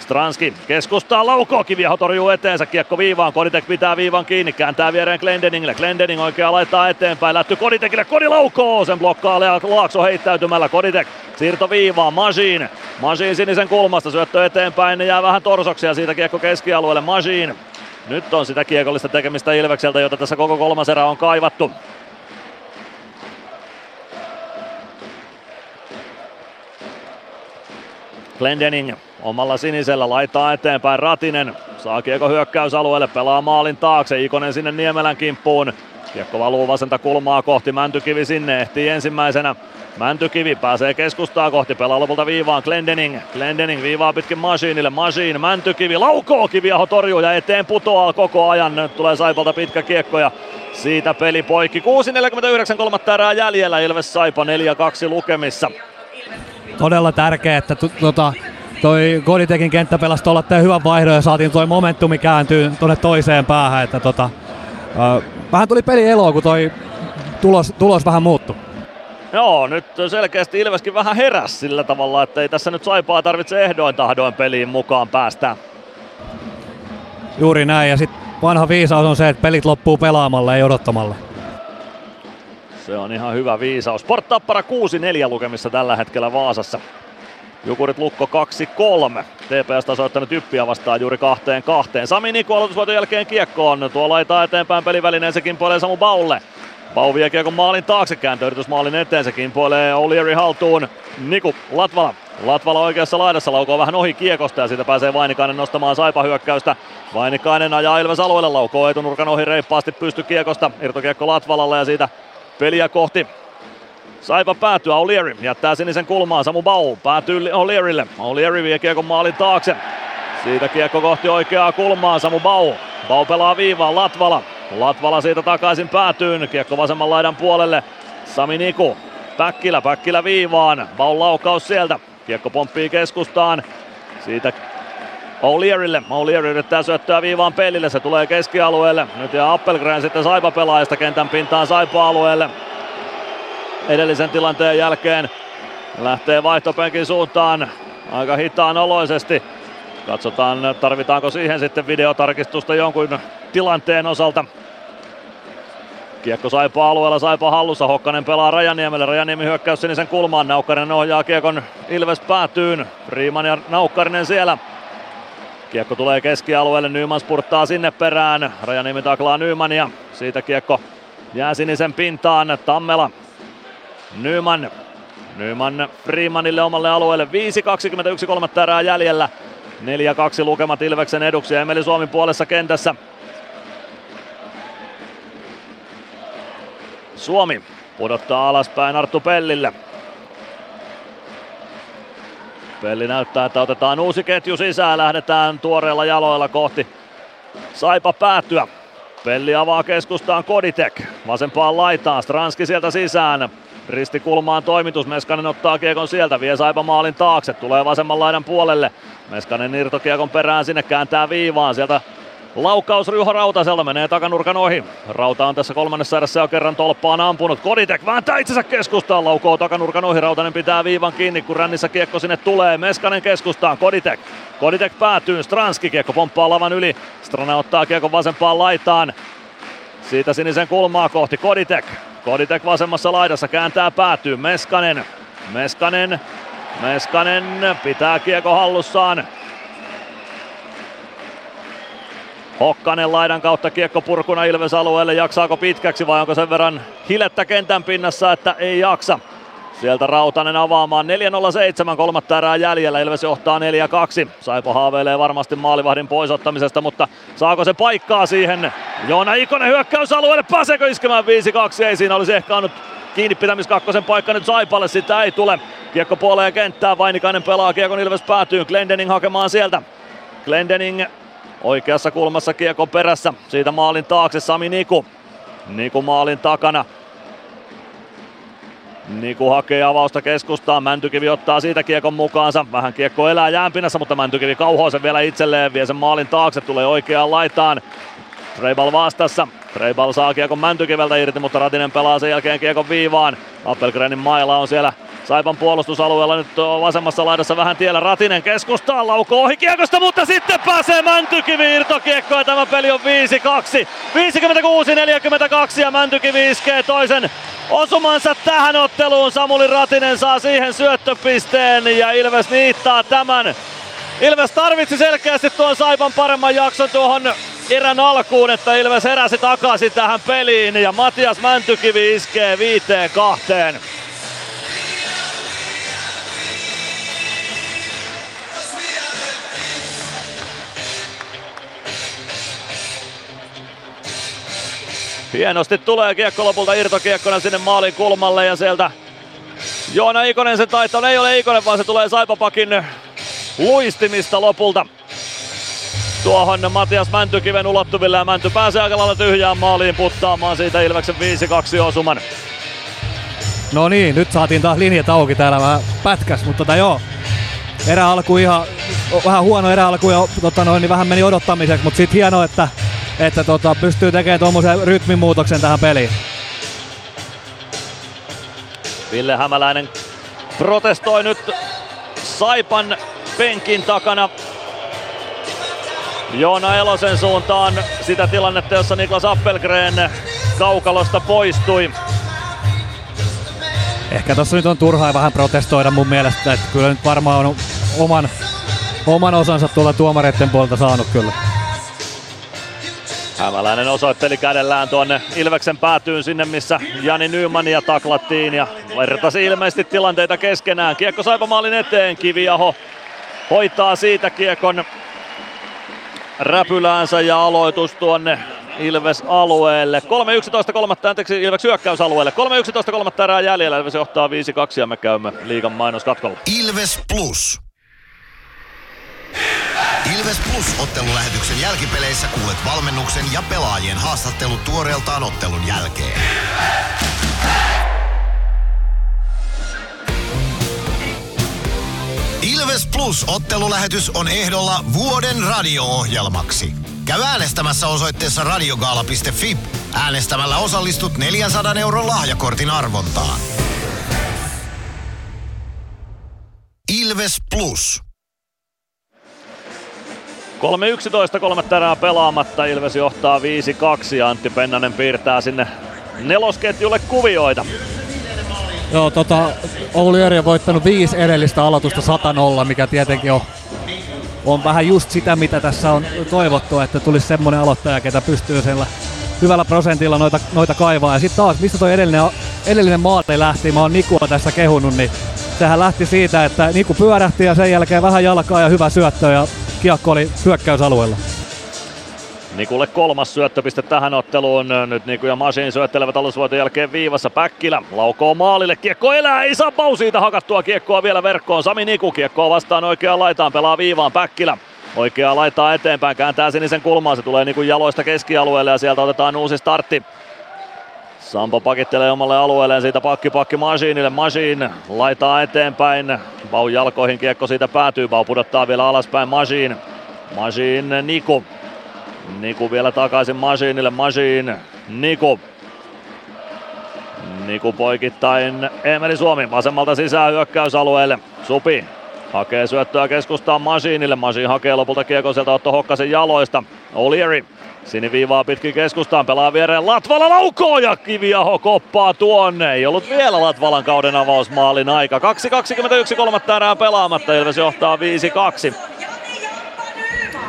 Stranski keskustaa laukoo, Kivieho torjuu eteensä, kiekko viivaan, Koditek pitää viivan kiinni, kääntää viereen Glendeningille, Glendening oikea laittaa eteenpäin, lätty Koditekille, Kodi laukoo, sen blokkaa Laakso heittäytymällä, Koditek siirto viivaan, Majin, Majin sinisen kulmasta, syöttö eteenpäin, ne jää vähän torsoksi ja siitä kiekko keskialueelle, Majin. Nyt on sitä kiekollista tekemistä Ilvekseltä, jota tässä koko kolmas erä on kaivattu. Glendening omalla sinisellä laittaa eteenpäin Ratinen. Saa kiekko hyökkäysalueelle, pelaa maalin taakse. Ikonen sinne Niemelän kimppuun. Kiekko valuu vasenta kulmaa kohti, Mäntykivi sinne ehtii ensimmäisenä. Mäntykivi pääsee keskustaa kohti, pelaa lopulta viivaan Glendening. Glendening viivaa pitkin Masiinille, Masiin, Mäntykivi, laukoo Kiviaho torjuu ja eteen putoaa koko ajan. Nyt tulee Saipalta pitkä kiekko ja siitä peli poikki. 6.49 kolmatta erää jäljellä, Ilves Saipa 4-2 lukemissa. Todella tärkeää, että tu- tota, toi Goditekin kenttä pelasi tuolla hyvän vaihdon ja saatiin toi momentumi kääntyy tuonne toiseen päähän. Että tota, ö, vähän tuli peli eloa, kun toi tulos, tulos vähän muuttui. Joo, nyt selkeästi Ilveskin vähän heräs sillä tavalla, että ei tässä nyt Saipaa tarvitse ehdoin tahdoin peliin mukaan päästä. Juuri näin, ja sitten vanha viisaus on se, että pelit loppuu pelaamalla, ei odottamalla. Se on ihan hyvä viisaus. Sport Tappara 6-4 lukemissa tällä hetkellä Vaasassa. Jukurit Lukko 2-3. TPS tasoittanut yppiä vastaan juuri kahteen kahteen. Sami Niku aloitusvoiton jälkeen kiekkoon. Tuo laitaa eteenpäin pelivälineen, se kimpoilee Samu Baulle. Bau vie kiekon maalin taakse, kääntöyritys maalin eteen, se kimpoilee O'Leary haltuun. Niku, Latvala. Latvala oikeassa laidassa laukoo vähän ohi kiekosta ja siitä pääsee Vainikainen nostamaan Saipa hyökkäystä. Vainikainen ajaa Ilves alueelle, laukoo etunurkan ohi reippaasti pysty kiekosta. Irtokiekko Latvalalle ja siitä peliä kohti Saipa päätyä, O'Leary jättää sinisen kulmaan, Samu Bau päätyy O'Learylle. O'Leary vie kiekon maalin taakse. Siitä kiekko kohti oikeaa kulmaa, Samu Bau. Bau pelaa viivaan, Latvala. Latvala siitä takaisin päätyyn, kiekko vasemman laidan puolelle. Sami Niku, Päkkilä, Päkkilä viivaan. Bau laukaus sieltä, kiekko pomppii keskustaan. Siitä O'Learylle. O'Leary yrittää syöttää viivaan pelille, se tulee keskialueelle. Nyt ja Appelgren sitten Saipa pelaajista kentän pintaan Saipa-alueelle edellisen tilanteen jälkeen. Lähtee vaihtopenkin suuntaan. Aika hitaan oloisesti. Katsotaan, tarvitaanko siihen sitten videotarkistusta jonkun tilanteen osalta. Kiekko Saipa alueella, Saipa hallussa, Hokkanen pelaa Rajaniemelle, Rajaniemi hyökkäys sinisen kulmaan, Naukkarinen ohjaa Kiekon Ilves päätyyn, Riiman ja Naukkarinen siellä. Kiekko tulee keskialueelle, Nyman spurttaa sinne perään, Rajaniemi taklaa Nymania, siitä kiekko jää sinisen pintaan, Tammela Nyman. Nyman Freemanille omalle alueelle. 5.21 kolmatta erää jäljellä. 4-2 lukemat Ilveksen eduksi Emeli Suomin puolessa kentässä. Suomi pudottaa alaspäin Arttu Pellille. Pelli näyttää, että otetaan uusi ketju sisään. Lähdetään tuoreilla jaloilla kohti Saipa päätyä. Pelli avaa keskustaan Koditek. Vasempaan laitaan. Stranski sieltä sisään. Ristikulmaan toimitus, Meskanen ottaa kiekon sieltä, vie Saipa maalin taakse, tulee vasemman laidan puolelle. Meskanen irtokiekon perään sinne, kääntää viivaan, sieltä laukaus Ryho Rautaselta menee takanurkan ohi. Rauta on tässä kolmannessa erässä jo kerran tolppaan ampunut. Koditek vääntää itsensä keskustaan, laukoo takanurkan ohi. Rautanen pitää viivan kiinni, kun rännissä kiekko sinne tulee. Meskanen keskustaan, Koditek. Koditek päätyy, Stranski kiekko pomppaa lavan yli. Strana ottaa kiekon vasempaan laitaan. Siitä sinisen kulmaa kohti Koditek. Koditek vasemmassa laidassa kääntää päätyy. Meskanen. Meskanen. Meskanen pitää kiekko hallussaan. Hokkanen laidan kautta kiekko purkuna Ilves alueelle. Jaksaako pitkäksi vai onko sen verran hilettä kentän pinnassa, että ei jaksa. Sieltä Rautanen avaamaan 4.07 kolmatta erää jäljellä. Ilves johtaa 4-2. Saipa haaveilee varmasti maalivahdin poisottamisesta, mutta saako se paikkaa siihen? Joona Ikonen hyökkäysalueelle. Pääseekö iskemään 5-2? Ei siinä olisi ehkä annut kiinni pitämis kakkosen paikka nyt Saipalle. Sitä ei tule. Kiekko puoleen kenttää. Vainikainen pelaa. Kiekon Ilves päätyy. Glendening hakemaan sieltä. Glendening oikeassa kulmassa kiekon perässä. Siitä maalin taakse Sami Niku. Niku maalin takana. Niku hakee avausta keskustaan, Mäntykivi ottaa siitä kiekon mukaansa. Vähän kiekko elää jäänpinnassa, mutta Mäntykivi kauhoo sen vielä itselleen, vie sen maalin taakse, tulee oikeaan laitaan. Treibal vastassa. Treibal saa kiekon Mäntykiveltä irti, mutta Ratinen pelaa sen jälkeen kiekon viivaan. Appelgrenin maila on siellä Saipan puolustusalueella nyt vasemmassa laidassa vähän tiellä Ratinen keskustaan, laukoo ohi kiekosta, mutta sitten pääsee Mäntykivi irtokiekko ja tämä peli on 5-2. 56-42 ja Mäntykivi iskee toisen osumansa tähän otteluun. Samuli Ratinen saa siihen syöttöpisteen ja Ilves niittaa tämän. Ilves tarvitsi selkeästi tuon Saipan paremman jakson tuohon erän alkuun, että Ilves heräsi takaisin tähän peliin ja Matias Mäntykivi iskee viiteen kahteen. Hienosti tulee kiekko lopulta irtokiekkona sinne maalin kulmalle ja sieltä Joona Ikonen se taitaa, ei ole Ikonen vaan se tulee Saipapakin luistimista lopulta tuohon Matias Mäntykiven ulottuville ja Mänty pääsee aika lailla tyhjään maaliin puttaamaan siitä Ilveksen 5-2 osuman. No niin, nyt saatiin taas linjat auki täällä vähän pätkäs, mutta tota joo. Erä alku ihan, vähän huono erä alku ja tota noin, niin vähän meni odottamiseksi, mutta sitten hienoa, että, että tota, pystyy tekemään tuommoisen rytmimuutoksen tähän peliin. Ville Hämäläinen protestoi nyt Saipan penkin takana Joona Elosen suuntaan sitä tilannetta, jossa Niklas Appelgren kaukalosta poistui. Ehkä tossa nyt on turhaa vähän protestoida mun mielestä, että kyllä nyt varmaan on oman, oman osansa tuolla tuomareiden puolelta saanut kyllä. Hämäläinen osoitteli kädellään tuonne Ilveksen päätyyn sinne, missä Jani Nymania taklattiin ja vertasi ilmeisesti tilanteita keskenään. Kiekko Saipamaalin eteen, Kiviaho hoitaa siitä kiekon räpyläänsä ja aloitus tuonne Ilves alueelle. 3-11 kolmatta, anteeksi Ilves hyökkäysalueelle. 3-11 kolmatta erää jäljellä. Ilves johtaa 5-2 ja me käymme liigan mainoskatkolla. Ilves Plus. Ilves Plus ottelulähetyksen jälkipeleissä kuulet valmennuksen ja pelaajien haastattelut tuoreeltaan ottelun jälkeen. Ilves Plus ottelulähetys on ehdolla vuoden radio-ohjelmaksi. Käy äänestämässä osoitteessa radiogaala.fi. Äänestämällä osallistut 400 euron lahjakortin arvontaan. Ilves Plus. 3-11 kolmatta erää pelaamatta. Ilves johtaa 5-2 ja Antti Pennanen piirtää sinne nelosketjulle kuvioita. Joo, tota, Ouli Öri on voittanut viisi edellistä aloitusta 100 mikä tietenkin on, on vähän just sitä, mitä tässä on toivottu, että tulisi semmonen aloittaja, ketä pystyy sillä hyvällä prosentilla noita, noita kaivaa. Ja sitten taas, mistä toi edellinen, edellinen maali lähti, mä oon Nikua tässä kehunut, niin sehän lähti siitä, että Niku pyörähti ja sen jälkeen vähän jalkaa ja hyvä syöttö ja kiekko oli hyökkäysalueella. Nikulle kolmas syöttöpiste tähän otteluun. Nyt Niku ja Masin syöttelevät alusvoiton jälkeen viivassa. Päkkilä laukoo maalille. Kiekko elää. Ei saa siitä hakattua kiekkoa vielä verkkoon. Sami Niku kiekkoa vastaan oikeaan laitaan. Pelaa viivaan Päkkilä. Oikeaa laitaa eteenpäin. Kääntää sinisen kulmaa. Se tulee Nikun jaloista keskialueelle ja sieltä otetaan uusi startti. Sampo pakittelee omalle alueelleen siitä pakki pakki Masiinille. Masiin laitaa eteenpäin. Bau jalkoihin kiekko siitä päätyy. Bau pudottaa vielä alaspäin Masiin. Masiin Niku. Niku vielä takaisin Masiinille. Masiin Niku. Niku poikittain Emeli Suomi vasemmalta sisään hyökkäysalueelle. Supi hakee syöttöä keskustaan Masiinille. Masiin hakee lopulta kiekon sieltä Otto Hokkasen jaloista. Olieri Siniviivaa pitkin keskustaan, pelaa viereen Latvala laukoo ja Kiviaho koppaa tuonne. Ei ollut vielä Latvalan kauden avausmaalin aika. 2.21 kolmatta erää pelaamatta, Ilves johtaa 5-2.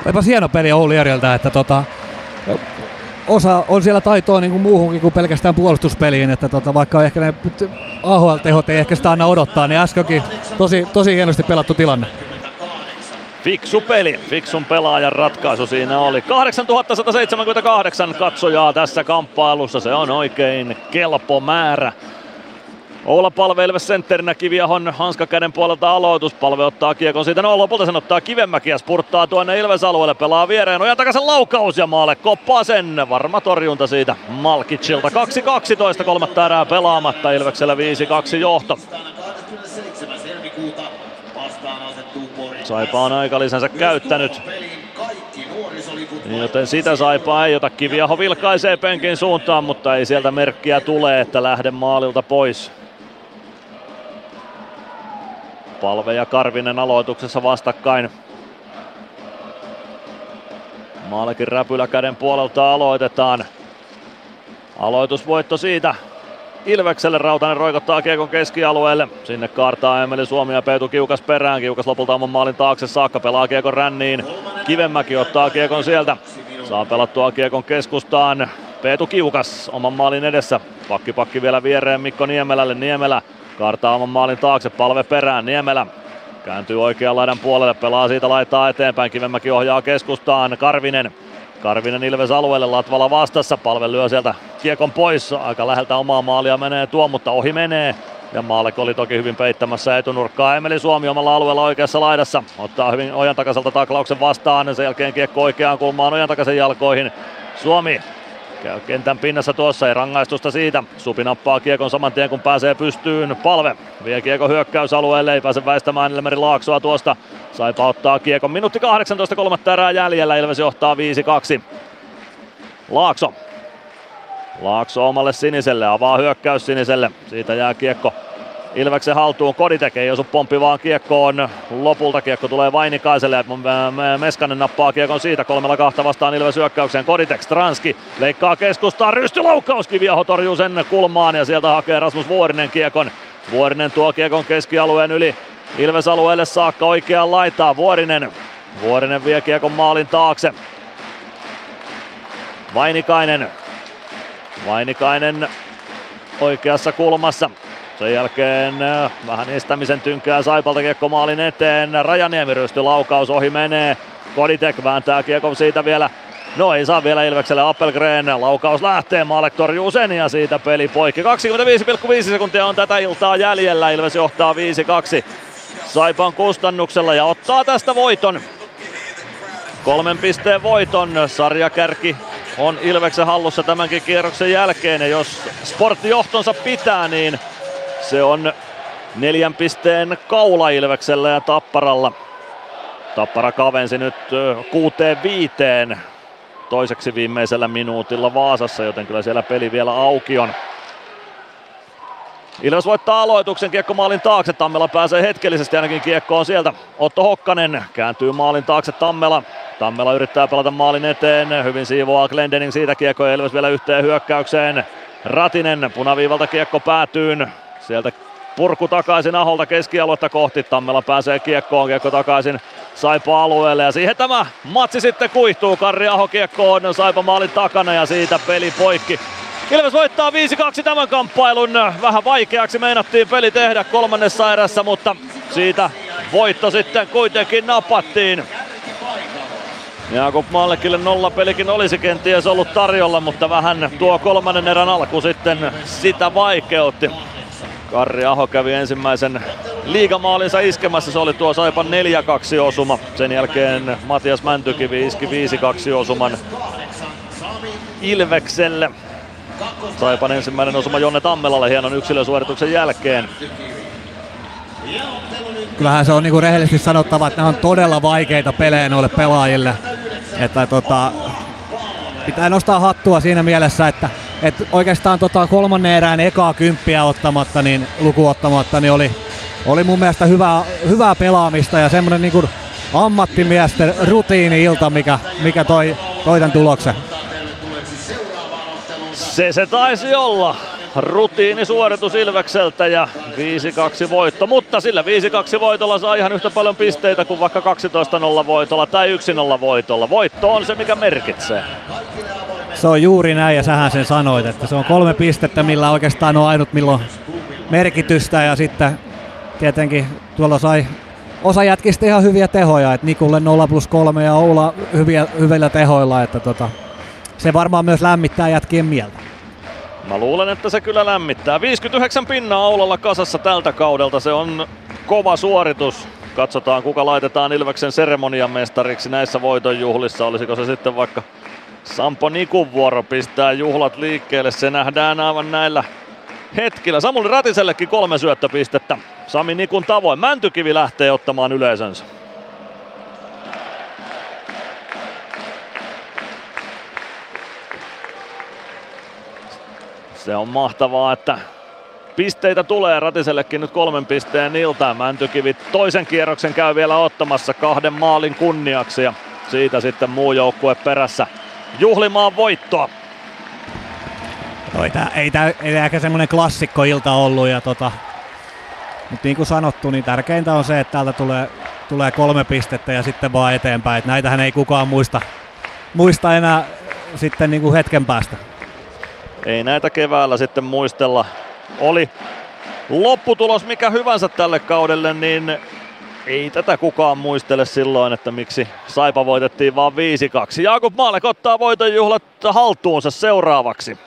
Olipas hieno peli Ouli Eriltä, että tota, osa on siellä taitoa niin kuin muuhunkin kuin pelkästään puolustuspeliin, että tota, vaikka ehkä ne AHL-tehot ei ehkä sitä anna odottaa, niin äskenkin tosi, tosi hienosti pelattu tilanne. Fiksu peli, fiksun pelaajan ratkaisu siinä oli. 8178 katsojaa tässä kamppailussa, se on oikein kelpo määrä. Oula Palve Ilves sentterinä Kiviahon hanskakäden puolelta aloitus. Palve ottaa kiekon siitä, no lopulta sen ottaa Kivemäki ja spurttaa tuonne Ilves alueelle. Pelaa viereen, ojan takaisin laukaus ja maalle koppaa sen. Varma torjunta siitä Malkicilta. 2-12 kolmatta erää pelaamatta, Ilveksellä 5-2 johto. Saipa on aikalisänsä käyttänyt. Joten sitä Saipa ei ota. Kiviaho vilkaisee penkin suuntaan, mutta ei sieltä merkkiä tule, että lähde maalilta pois. Palve ja Karvinen aloituksessa vastakkain. Maalekin räpylä käden puolelta aloitetaan. Aloitusvoitto siitä Ilvekselle. Rautanen roikottaa kiekon keskialueelle. Sinne kaartaa Emeli Suomi ja Peetu Kiukas perään. Kiukas lopulta oman maalin taakse saakka. Pelaa kiekon ränniin. Kivenmäki ottaa kiekon sieltä. Saa pelattua kiekon keskustaan. Peetu Kiukas oman maalin edessä. Pakki pakki vielä viereen Mikko Niemelälle. Niemelä kaartaa oman maalin taakse. Palve perään. Niemelä kääntyy oikean laidan puolelle. Pelaa siitä laittaa eteenpäin. Kivenmäki ohjaa keskustaan. Karvinen Karvinen Ilves alueelle, Latvala vastassa, palve lyö sieltä kiekon pois, aika läheltä omaa maalia menee tuo, mutta ohi menee. Ja Maalek oli toki hyvin peittämässä etunurkkaa. Emeli Suomi omalla alueella oikeassa laidassa. Ottaa hyvin ojan takaiselta taklauksen vastaan. Sen jälkeen kiekko oikeaan kulmaan ojan takaisen jalkoihin. Suomi käy kentän pinnassa tuossa, ei rangaistusta siitä. Supi nappaa kiekon saman tien kun pääsee pystyyn. Palve vie kiekko hyökkäysalueelle, ei pääse väistämään Elmeri Laaksoa tuosta. Saipa ottaa kiekon. Minuutti 18, kolmatta erää jäljellä. Ilves johtaa 5-2. Laakso. Laakso omalle siniselle, avaa hyökkäys siniselle. Siitä jää kiekko Ilveksen haltuun. Koditek ei osu pomppivaan kiekkoon. Lopulta kiekko tulee Vainikaiselle. Meskanen nappaa kiekon siitä. Kolmella kahta vastaan Ilves hyökkäykseen. Koditek, Stranski leikkaa keskustaan. Rystyloukkaus. Kiviaho torjuu sen kulmaan ja sieltä hakee Rasmus Vuorinen kiekon. Vuorinen tuo kiekon keskialueen yli. Ilves alueelle saakka oikeaan laitaa. Vuorinen. Vuorinen vie kiekon maalin taakse. Vainikainen. Vainikainen oikeassa kulmassa. Sen jälkeen äh, vähän estämisen tynkää Saipalta kiekko maalin eteen. Rajaniemi rysty laukaus ohi menee. Koditek vääntää kiekon siitä vielä. No ei saa vielä Ilvekselle Appelgren. Laukaus lähtee, Maalek torjuu sen ja siitä peli poikki. 25,5 sekuntia on tätä iltaa jäljellä. Ilves johtaa 5-2 Saipan kustannuksella ja ottaa tästä voiton. Kolmen pisteen voiton. Sarjakärki on Ilveksen hallussa tämänkin kierroksen jälkeen ja jos sportti johtonsa pitää, niin se on neljän pisteen kaula Ilveksellä ja Tapparalla. Tappara kavensi nyt kuuteen viiteen toiseksi viimeisellä minuutilla Vaasassa, joten kyllä siellä peli vielä auki on. Ilves voittaa aloituksen kiekko maalin taakse. Tammela pääsee hetkellisesti ainakin kiekkoon sieltä. Otto Hokkanen kääntyy maalin taakse Tammela. Tammela yrittää pelata maalin eteen. Hyvin siivoaa Glendening siitä kiekko Ilves vielä yhteen hyökkäykseen. Ratinen punaviivalta kiekko päätyyn. Sieltä purku takaisin Aholta keskialuetta kohti. Tammela pääsee kiekkoon, kiekko takaisin Saipa alueelle ja siihen tämä matsi sitten kuihtuu. Karri Aho kiekkoon Saipa maalin takana ja siitä peli poikki. Ilves voittaa 5-2 tämän kamppailun. Vähän vaikeaksi meinattiin peli tehdä kolmannessa erässä, mutta siitä voitto sitten kuitenkin napattiin. Jakub Mallekille nollapelikin olisi kenties ollut tarjolla, mutta vähän tuo kolmannen erän alku sitten sitä vaikeutti. Karri Aho kävi ensimmäisen liigamaalinsa iskemässä, se oli tuo Saipan 4-2 osuma. Sen jälkeen Matias Mäntykivi iski 5-2 osuman Ilvekselle. Saipan ensimmäinen osuma Jonne Tammelalle hienon yksilösuorituksen jälkeen. Kyllähän se on niinku rehellisesti sanottava, että nämä on todella vaikeita pelejä noille pelaajille. Että tota, pitää nostaa hattua siinä mielessä, että, että oikeastaan tota kolmannen erään ekaa kymppiä ottamatta, niin luku ottamatta, niin oli, oli mun mielestä hyvää, hyvää pelaamista ja semmoinen niin ammattimiesten rutiini-ilta, mikä, mikä toi, toi tämän tuloksen. Se se taisi olla. Rutiinisuoritus Ilvekseltä ja 5-2 voitto, mutta sillä 5-2 voitolla saa ihan yhtä paljon pisteitä kuin vaikka 12-0 voitolla tai 1-0 voitolla. Voitto on se, mikä merkitsee. Se on juuri näin ja sähän sen sanoit, että se on kolme pistettä, millä oikeastaan on ainut milloin merkitystä ja sitten tietenkin tuolla sai osa jätkistä ihan hyviä tehoja, että Nikulle 0 plus 3 ja Oula hyviä, hyvillä tehoilla, että tota, se varmaan myös lämmittää jätkien mieltä. Mä luulen, että se kyllä lämmittää. 59 pinnaa Oulalla kasassa tältä kaudelta. Se on kova suoritus. Katsotaan, kuka laitetaan Ilveksen seremonian mestariksi näissä voitonjuhlissa. Olisiko se sitten vaikka Sampo Nikun vuoro pistää juhlat liikkeelle. Se nähdään aivan näillä hetkillä. Samuli Ratisellekin kolme syöttöpistettä. Sami Nikun tavoin. Mäntykivi lähtee ottamaan yleisönsä. Se on mahtavaa, että Pisteitä tulee Ratisellekin nyt kolmen pisteen iltaan. Mäntykivi toisen kierroksen käy vielä ottamassa kahden maalin kunniaksi ja siitä sitten muu joukkue perässä juhlimaan voittoa. No, ei tää, ei tää, ei tää ehkä semmonen klassikkoilta ollut ja tota, mutta niin kuin sanottu, niin tärkeintä on se, että täältä tulee, tulee kolme pistettä ja sitten vaan eteenpäin. Et näitähän ei kukaan muista, muista enää sitten niin kuin hetken päästä. Ei näitä keväällä sitten muistella. Oli lopputulos mikä hyvänsä tälle kaudelle, niin ei tätä kukaan muistele silloin, että miksi Saipa voitettiin vaan 5-2. Jakub Maalek ottaa voitonjuhlat haltuunsa seuraavaksi.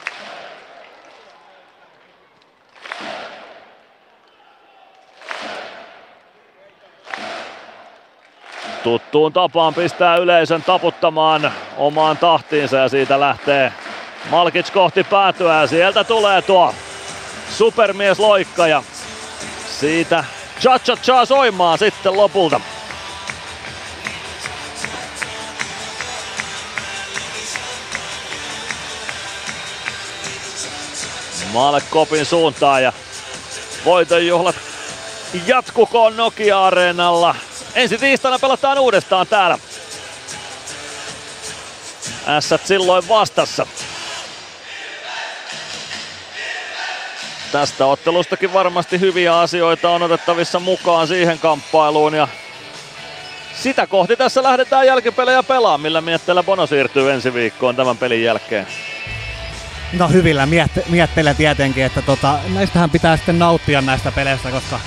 tuttuun tapaan pistää yleisön taputtamaan omaan tahtiinsa ja siitä lähtee Malkic kohti päätyä ja sieltä tulee tuo supermies loikka ja siitä cha cha cha soimaan sitten lopulta. Maalle kopin suuntaan ja voitonjuhlat jatkukoon Nokia-areenalla. Ensi tiistaina pelataan uudestaan täällä. Ässät silloin vastassa. Tästä ottelustakin varmasti hyviä asioita on otettavissa mukaan siihen kamppailuun ja sitä kohti tässä lähdetään jälkipelejä pelaamaan, millä mietteellä Bono siirtyy ensi viikkoon tämän pelin jälkeen. No hyvillä miette- mietteillä tietenkin, että tota, näistähän pitää sitten nauttia näistä peleistä, koska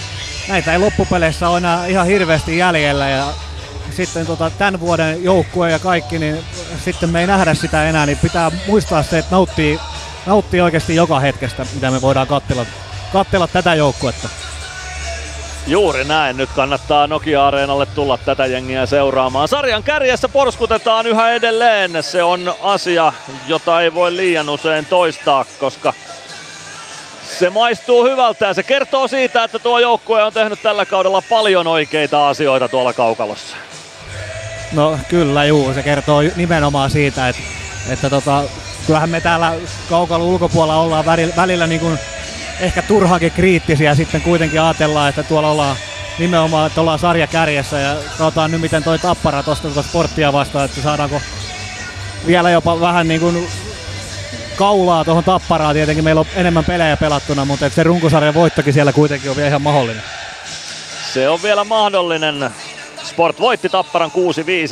näitä ei loppupeleissä ole enää ihan hirveästi jäljellä ja sitten tota, tämän vuoden joukkue ja kaikki, niin sitten me ei nähdä sitä enää, niin pitää muistaa se, että nauttii, nauttii oikeasti joka hetkestä, mitä me voidaan katsella, katsella tätä joukkuetta. Juuri näin, nyt kannattaa Nokia-areenalle tulla tätä jengiä seuraamaan. Sarjan kärjessä porskutetaan yhä edelleen. Se on asia, jota ei voi liian usein toistaa, koska se maistuu hyvältä ja se kertoo siitä, että tuo joukkue on tehnyt tällä kaudella paljon oikeita asioita tuolla kaukalossa. No kyllä juu, se kertoo nimenomaan siitä, että, että tota, kyllähän me täällä kaukalon ulkopuolella ollaan välillä, välillä niin kuin ehkä turhankin kriittisiä sitten kuitenkin ajatellaan, että tuolla ollaan nimenomaan, että ollaan sarja kärjessä ja katsotaan nyt miten toi tappara tuosta tuota sporttia vastaan, että saadaanko vielä jopa vähän niin kuin kaulaa tuohon tapparaan. Tietenkin meillä on enemmän pelejä pelattuna, mutta se runkosarjan voittokin siellä kuitenkin on vielä ihan mahdollinen. Se on vielä mahdollinen. Sport voitti Tapparan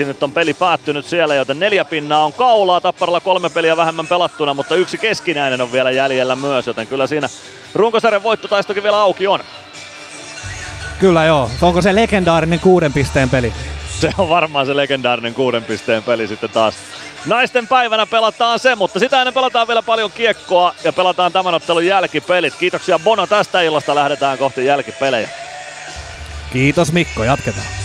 6-5, nyt on peli päättynyt siellä, joten neljä pinnaa on kaulaa. Tapparalla kolme peliä vähemmän pelattuna, mutta yksi keskinäinen on vielä jäljellä myös, joten kyllä siinä runkosarjan voittotaistokin vielä auki on. Kyllä joo. Onko se legendaarinen kuuden pisteen peli? Se on varmaan se legendaarinen kuuden pisteen peli sitten taas. Naisten päivänä pelataan se, mutta sitä ennen pelataan vielä paljon kiekkoa ja pelataan tämän ottelun jälkipelit. Kiitoksia Bono tästä illasta, lähdetään kohti jälkipelejä. Kiitos Mikko, jatketaan.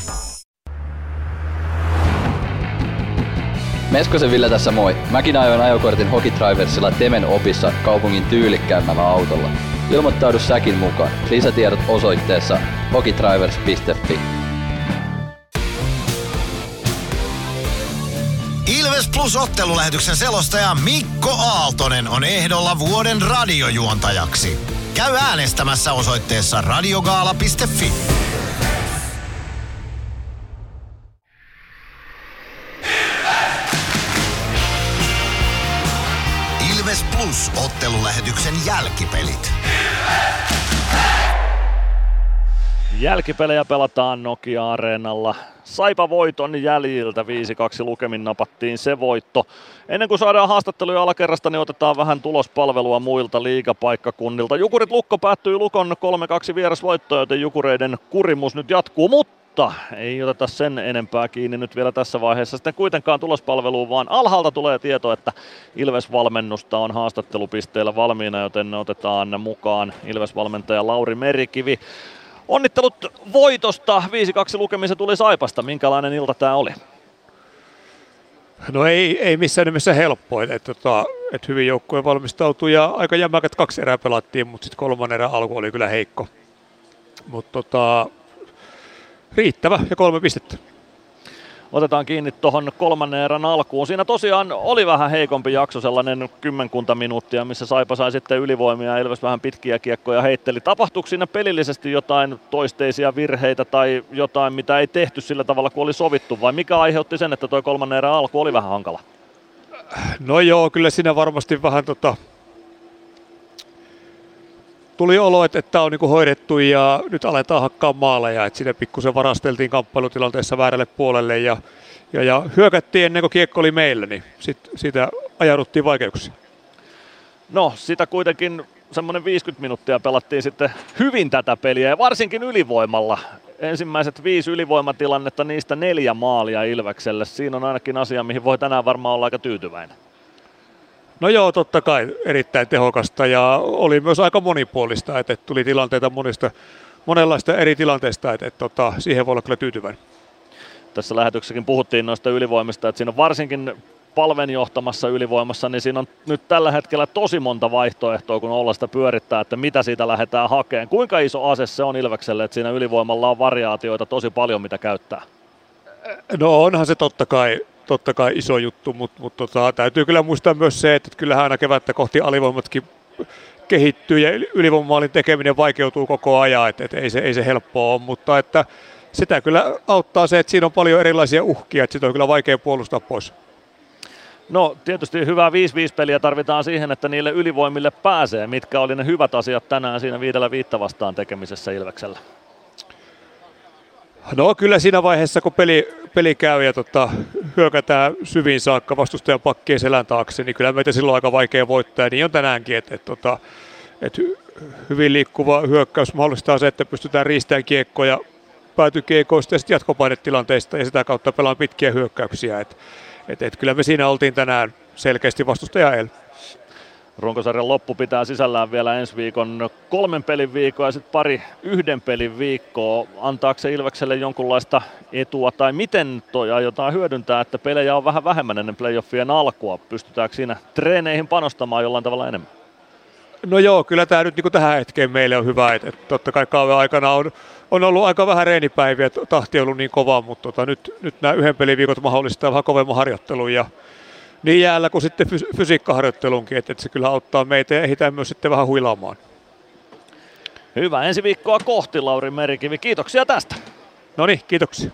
Meskosen Ville tässä moi. Mäkin ajoin ajokortin Hokitriversilla Temen opissa kaupungin tyylikkäämmällä autolla. Ilmoittaudu säkin mukaan. Lisätiedot osoitteessa hokitrivers.fi. Ilves Plus ottelulähetyksen selostaja Mikko Aaltonen on ehdolla vuoden radiojuontajaksi. Käy äänestämässä osoitteessa radiogaala.fi. jälkipelit. Jälkipelejä pelataan Nokia-areenalla. Saipa voiton jäljiltä 5-2 lukemin napattiin se voitto. Ennen kuin saadaan haastatteluja alakerrasta, niin otetaan vähän tulospalvelua muilta liigapaikkakunnilta. Jukurit Lukko päättyi Lukon 3-2 vierasvoittoon, joten Jukureiden kurimus nyt jatkuu, mutta mutta ei oteta sen enempää kiinni nyt vielä tässä vaiheessa sitten kuitenkaan tulospalveluun, vaan alhaalta tulee tieto, että Ilves-valmennusta on haastattelupisteellä valmiina, joten otetaan mukaan Ilves-valmentaja Lauri Merikivi. Onnittelut voitosta, 5-2 lukemisen tuli Saipasta, minkälainen ilta tämä oli? No ei, ei missään nimessä helppoin, että tota, et hyvin joukkue valmistautui ja aika jämäkät kaksi erää pelattiin, mutta sitten kolmannen erän alku oli kyllä heikko. Mutta tota, riittävä ja kolme pistettä. Otetaan kiinni tuohon kolmannen erän alkuun. Siinä tosiaan oli vähän heikompi jakso, sellainen kymmenkunta minuuttia, missä Saipa sai sitten ylivoimia ja Ilves vähän pitkiä kiekkoja heitteli. Tapahtuiko siinä pelillisesti jotain toisteisia virheitä tai jotain, mitä ei tehty sillä tavalla kuin oli sovittu, vai mikä aiheutti sen, että tuo kolmannen erän alku oli vähän hankala? No joo, kyllä siinä varmasti vähän tota, tuli olo, että tämä on niinku hoidettu ja nyt aletaan hakkaa maaleja. Et siinä pikkusen varasteltiin kamppailutilanteessa väärälle puolelle ja, ja, ja hyökättiin ennen kuin kiekko oli meillä, niin sit, siitä ajauduttiin vaikeuksiin. No, sitä kuitenkin semmoinen 50 minuuttia pelattiin sitten hyvin tätä peliä ja varsinkin ylivoimalla. Ensimmäiset viisi ylivoimatilannetta, niistä neljä maalia Ilvekselle. Siinä on ainakin asia, mihin voi tänään varmaan olla aika tyytyväinen. No joo, totta kai erittäin tehokasta ja oli myös aika monipuolista, että tuli tilanteita monista, monenlaista eri tilanteista, että, että tota, siihen voi olla kyllä tyytyväinen. Tässä lähetyksessäkin puhuttiin noista ylivoimista, että siinä on varsinkin palven johtamassa ylivoimassa, niin siinä on nyt tällä hetkellä tosi monta vaihtoehtoa, kun olla sitä pyörittää, että mitä siitä lähdetään hakemaan. Kuinka iso ase se on Ilvekselle, että siinä ylivoimalla on variaatioita tosi paljon, mitä käyttää? No onhan se totta kai totta kai iso juttu, mutta, mutta tota, täytyy kyllä muistaa myös se, että kyllähän aina kevättä kohti alivoimatkin kehittyy ja ylivoimamaalin tekeminen vaikeutuu koko ajan, että, että ei, se, ei se helppoa ole, mutta että sitä kyllä auttaa se, että siinä on paljon erilaisia uhkia, että sitä on kyllä vaikea puolustaa pois. No tietysti hyvää 5-5 peliä tarvitaan siihen, että niille ylivoimille pääsee. Mitkä oli ne hyvät asiat tänään siinä viidellä viitta vastaan tekemisessä Ilveksellä? No kyllä siinä vaiheessa, kun peli, peli käy ja tota, hyökätään syviin saakka vastustajan pakkien selän taakse, niin kyllä meitä silloin aika vaikea voittaa. Niin on tänäänkin, että et, tota, et hyvin liikkuva hyökkäys mahdollistaa se, että pystytään riistämään kiekkoja päätykiekoista ja sitten jatkopainetilanteista ja sitä kautta pelaan pitkiä hyökkäyksiä. Et, et, et kyllä me siinä oltiin tänään selkeästi vastustaja el. Runkosarjan loppu pitää sisällään vielä ensi viikon kolmen pelin viikkoa ja sitten pari yhden pelin viikkoa. Antaako se Ilvekselle jonkunlaista etua tai miten toi aiotaan hyödyntää, että pelejä on vähän vähemmän ennen playoffien alkua? Pystytäänkö siinä treeneihin panostamaan jollain tavalla enemmän? No joo, kyllä tämä nyt niin tähän hetkeen meille on hyvä. Että, että totta kai kauden aikana on, on ollut aika vähän reenipäiviä, tahti on ollut niin kova, mutta tota, nyt, nyt nämä yhden pelin viikot mahdollistaa vähän kovemman harjoittelun ja niin jäällä kuin sitten fys- fysiikkaharjoittelunkin, että, että se kyllä auttaa meitä ja ehditään myös sitten vähän huilaamaan. Hyvä ensi viikkoa kohti, Lauri Merikivi. Kiitoksia tästä. No niin, kiitoksia.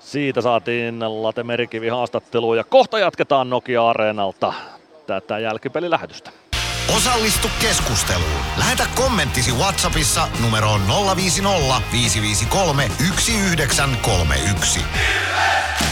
Siitä saatiin Late Merikivi haastatteluun ja kohta jatketaan Nokia-areenalta tätä jälkipelilähetystä. Osallistu keskusteluun. Lähetä kommenttisi Whatsappissa numeroon 050 553 1931. Ilves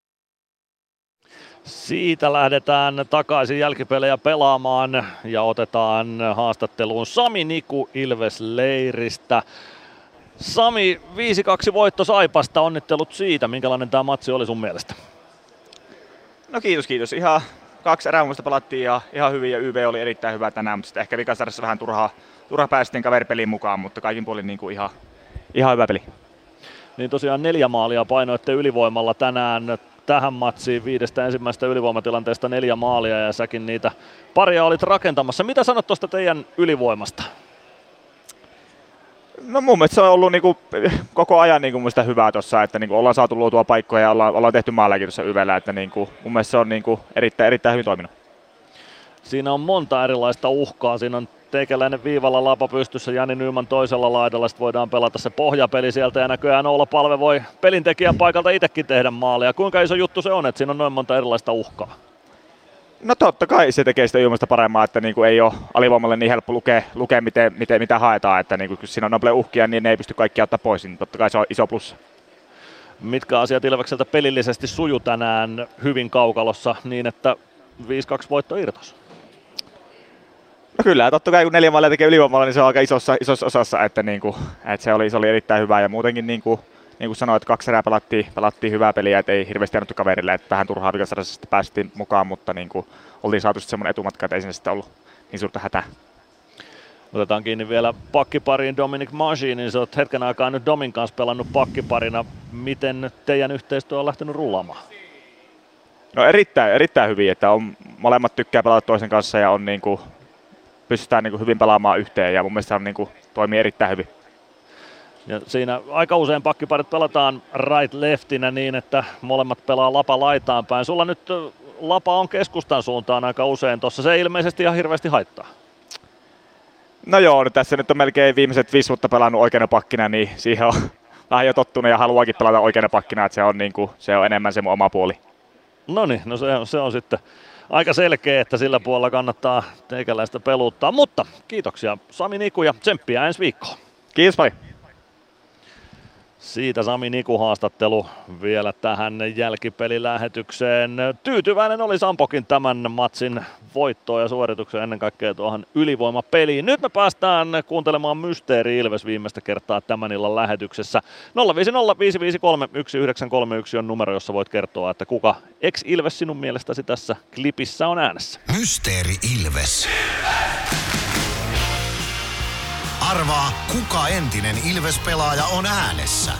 Siitä lähdetään takaisin jälkipelejä pelaamaan ja otetaan haastatteluun Sami Niku Ilves-leiristä. Sami, 5-2 voitto Saipasta, onnittelut siitä. Minkälainen tämä matsi oli sun mielestä? No kiitos, kiitos. Ihan kaksi erää pelattiin ja ihan hyvin ja YV oli erittäin hyvä tänään, mutta sitten ehkä vikasarjassa vähän turhaa, turha päästiin kaveripeliin mukaan, mutta kaikin puolin niin kuin ihan, ihan hyvä peli. Niin tosiaan neljä maalia painoitte ylivoimalla tänään. Tähän matsiin viidestä ensimmäisestä ylivoimatilanteesta neljä maalia ja säkin niitä paria olit rakentamassa. Mitä sanot tuosta teidän ylivoimasta? No mun mielestä se on ollut niinku koko ajan niinku mun hyvää tuossa, että niinku ollaan saatu luotua paikkoja ja ollaan, ollaan tehty maalejakin tuossa Yvellä, että niinku mun mielestä se on niinku erittäin, erittäin hyvin toiminut. Siinä on monta erilaista uhkaa. Siinä on teikäläinen viivalla lapa pystyssä, Jani Nyman toisella laidalla, sitten voidaan pelata se pohjapeli sieltä ja näköjään olla Palve voi pelintekijän paikalta itsekin tehdä maaleja. Kuinka iso juttu se on, että siinä on noin monta erilaista uhkaa? No totta kai se tekee sitä ilmasta paremmaa, että niin kuin ei ole alivoimalle niin helppo lukea, lukea miten, miten, mitä haetaan, että niin kuin, kun siinä on noble uhkia, niin ne ei pysty kaikki ottaa pois, niin totta kai se on iso plussa. Mitkä asiat Ilvekseltä pelillisesti suju tänään hyvin kaukalossa niin, että 5-2 voitto irtos? Kyllä, totta kai kun neljä maalia tekee ylivoimalla, niin se on aika isossa, isossa osassa, että, niin kuin, että se, oli, se oli erittäin hyvä ja muutenkin niin kuin, niin kuin sanoit, kaksi erää pelattiin, pelattiin hyvää peliä, että ei hirveästi annettu kaverille, että vähän turhaa vikasarjassa päästiin mukaan, mutta niin kuin, oltiin saatu semmoinen etumatka, että ei sinne sitten ollut niin suurta hätää. Otetaan kiinni vielä pakkipariin Dominic Magi, niin sä oot hetken aikaa nyt Domin kanssa pelannut pakkiparina. Miten teidän yhteistyö on lähtenyt rullaamaan? No erittäin, erittäin hyvin, että on, molemmat tykkää pelata toisen kanssa ja on niin kuin, pystytään niin kuin hyvin pelaamaan yhteen ja mun mielestä on niin kuin, toimii erittäin hyvin. Ja siinä aika usein pakkiparit pelataan right leftinä niin, että molemmat pelaa lapa laitaan päin. Sulla nyt lapa on keskustan suuntaan aika usein tuossa. Se ei ilmeisesti ihan hirveästi haittaa. No joo, no tässä nyt on melkein viimeiset viisi vuotta pelannut oikeana pakkina, niin siihen on <laughs> vähän jo tottunut ja haluakin pelata oikeana pakkina, että se on, niin kuin, se on enemmän se mun oma puoli. No niin, no se on, se on sitten aika selkeä, että sillä puolella kannattaa teikäläistä peluttaa. Mutta kiitoksia Sami Niku ja tsemppiä ensi viikkoon. Kiitos paljon. Siitä Sami Niku haastattelu vielä tähän jälkipelilähetykseen. Tyytyväinen oli Sampokin tämän matsin voittoon ja suoritukseen ennen kaikkea tuohon ylivoimapeliin. Nyt me päästään kuuntelemaan Mysteeri Ilves viimeistä kertaa tämän illan lähetyksessä. 0505531 on numero, jossa voit kertoa, että kuka ex-Ilves sinun mielestäsi tässä klipissä on äänessä. Mysteeri Ilves. Arvaa, kuka entinen Ilves-pelaaja on äänessä.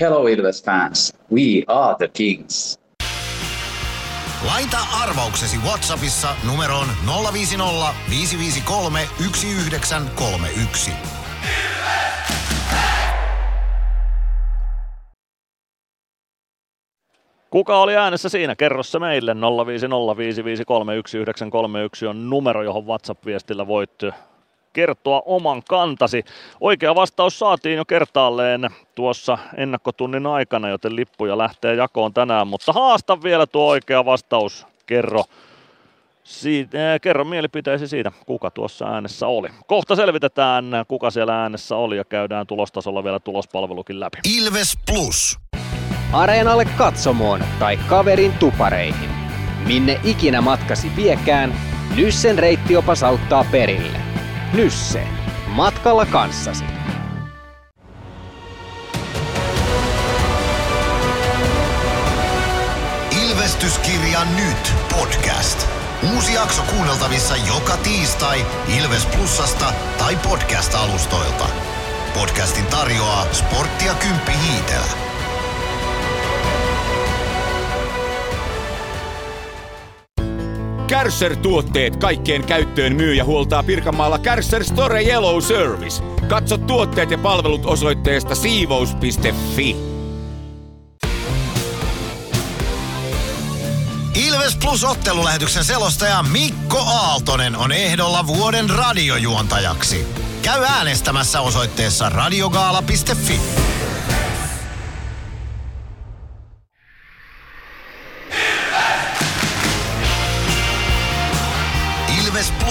Hello Ilves fans, we are the Kings. Laita arvauksesi Whatsappissa numeroon 050 553 1931. Kuka oli äänessä siinä? Kerro se meille. 0505531 on numero, johon WhatsApp-viestillä voit kertoa oman kantasi. Oikea vastaus saatiin jo kertaalleen tuossa ennakkotunnin aikana, joten lippuja lähtee jakoon tänään, mutta haasta vielä tuo oikea vastaus. Kerro, siitä, äh, kerro mielipiteesi siitä, kuka tuossa äänessä oli. Kohta selvitetään, kuka siellä äänessä oli ja käydään tulostasolla vielä tulospalvelukin läpi. Ilves Plus. Areenalle katsomoon tai kaverin tupareihin. Minne ikinä matkasi viekään, Nyssen reittiopas auttaa perille. Nysse. Matkalla kanssasi. Ilvestyskirja nyt podcast. Uusi jakso kuunneltavissa joka tiistai Ilves Plusasta tai podcast-alustoilta. Podcastin tarjoaa Sporttia Kymppi Hiitelä. Kärsser-tuotteet kaikkeen käyttöön myy ja huoltaa Pirkanmaalla Kärsser Store Yellow Service. Katso tuotteet ja palvelut osoitteesta siivous.fi. Ilves Plus ottelulähetyksen selostaja Mikko Aaltonen on ehdolla vuoden radiojuontajaksi. Käy äänestämässä osoitteessa radiogaala.fi.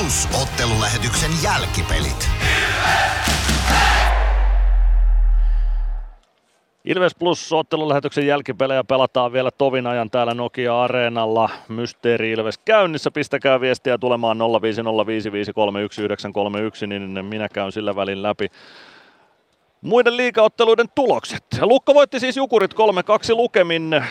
Plus ottelulähetyksen jälkipelit. Ilves Plus ottelulähetyksen jälkipelejä pelataan vielä tovin ajan täällä Nokia Areenalla. Mysteeri Ilves käynnissä. Pistäkää viestiä tulemaan 0505531 niin minä käyn sillä välin läpi muiden liikaotteluiden tulokset. Lukko voitti siis Jukurit 3-2 lukemin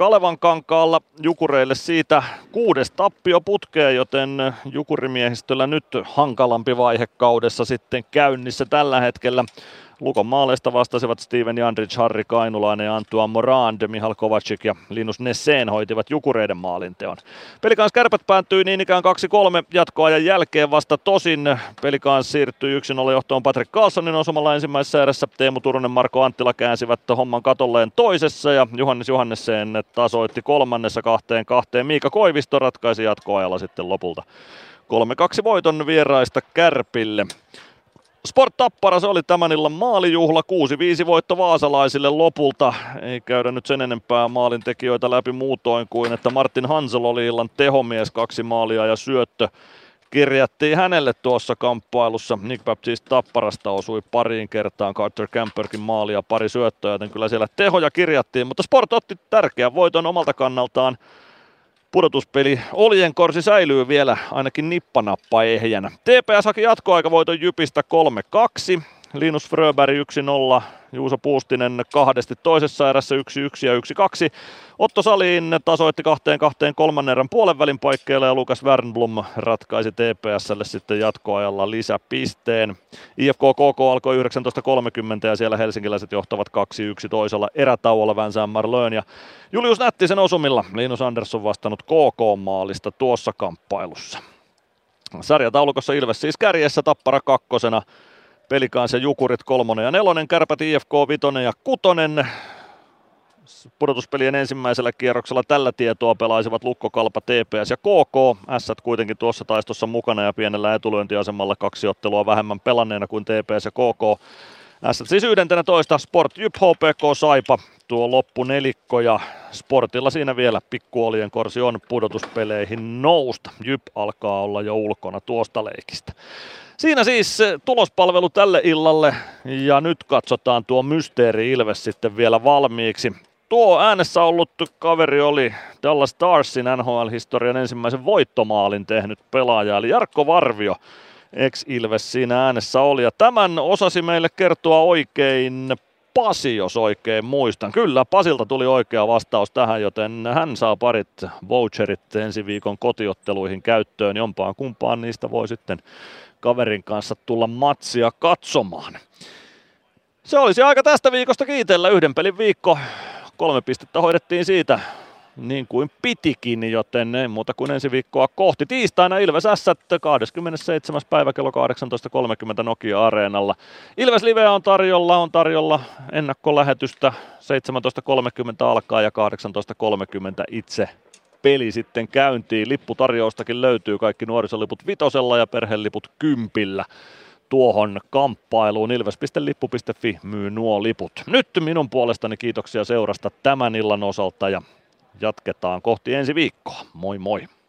Kalevan kankaalla Jukureille siitä kuudes tappio putkeen, joten Jukurimiehistöllä nyt hankalampi vaihe kaudessa sitten käynnissä tällä hetkellä. Lukon maaleista vastasivat Steven Jandrich, Harri Kainulainen ja Antuan Morand, Mihal Kovacik ja Linus Nesseen hoitivat Jukureiden maalinteon. Pelikans kärpät päättyi niin ikään 2-3 jatkoajan jälkeen vasta tosin. Pelikans siirtyi 1-0 johtoon Patrick Carlsonin osumalla ensimmäisessä erässä. Teemu Turunen, Marko Anttila käänsivät homman katolleen toisessa ja Johannes Johannesseen tasoitti kolmannessa kahteen kahteen. Miika Koivisto ratkaisi jatkoajalla sitten lopulta 3-2 voiton vieraista Kärpille. Sport Tappara, se oli tämän illan maalijuhla, 6-5 voitto vaasalaisille lopulta. Ei käydä nyt sen enempää maalintekijöitä läpi muutoin kuin, että Martin Hansel oli illan tehomies, kaksi maalia ja syöttö kirjattiin hänelle tuossa kamppailussa. Nick Baptiste Tapparasta osui pariin kertaan Carter Camperkin maali ja pari syöttöä, joten kyllä siellä tehoja kirjattiin, mutta Sport otti tärkeän voiton omalta kannaltaan pudotuspeli Oljenkorsi säilyy vielä ainakin nippanappa ehjänä. TPS haki jatkoaikavoiton Jypistä 3-2. Linus Fröberg 1-0, Juuso Puustinen kahdesti toisessa erässä 1-1 ja 1-2. Otto Salin tasoitti kahteen kahteen kolmannen erän puolen välin paikkeilla ja Lukas Wernblom ratkaisi TPSlle sitten jatkoajalla lisäpisteen. IFK KK alkoi 19.30 ja siellä helsinkiläiset johtavat 2-1 toisella erätauolla Vänsään Marlön ja Julius Nättisen osumilla Linus Andersson vastannut KK-maalista tuossa kamppailussa. Sarjataulukossa Ilves siis kärjessä Tappara kakkosena, Pelikans ja Jukurit kolmonen ja nelonen, Kärpät IFK vitonen ja kutonen. Pudotuspelien ensimmäisellä kierroksella tällä tietoa pelaisivat Lukko, Kalpa, TPS ja KK. S kuitenkin tuossa taistossa mukana ja pienellä etulyöntiasemalla kaksi ottelua vähemmän pelanneena kuin TPS ja KK. S siis 11, Sport Jyp, HPK, Saipa, tuo loppu nelikko ja Sportilla siinä vielä pikkuolien korsi on pudotuspeleihin nousta. Jyp alkaa olla jo ulkona tuosta leikistä. Siinä siis tulospalvelu tälle illalle ja nyt katsotaan tuo Mysteeri Ilves sitten vielä valmiiksi. Tuo äänessä ollut kaveri oli Dallas Starsin NHL-historian ensimmäisen voittomaalin tehnyt pelaaja, eli Jarkko Varvio ex-Ilves siinä äänessä oli. Ja tämän osasi meille kertoa oikein Pasi, jos oikein muistan. Kyllä, Pasilta tuli oikea vastaus tähän, joten hän saa parit voucherit ensi viikon kotiotteluihin käyttöön. Jompaan kumpaan niistä voi sitten kaverin kanssa tulla matsia katsomaan. Se olisi aika tästä viikosta kiitellä. Yhden pelin viikko. Kolme pistettä hoidettiin siitä niin kuin pitikin, joten ei muuta kuin ensi viikkoa kohti. Tiistaina Ilves S 27. päivä kello 18.30 Nokia-areenalla. Ilves Live on tarjolla, on tarjolla ennakkolähetystä 17.30 alkaa ja 18.30 itse peli sitten käyntiin. Lipputarjoustakin löytyy kaikki nuorisoliput vitosella ja perheliput kympillä tuohon kamppailuun. Ilves.lippu.fi myy nuo liput. Nyt minun puolestani kiitoksia seurasta tämän illan osalta ja jatketaan kohti ensi viikkoa. Moi moi!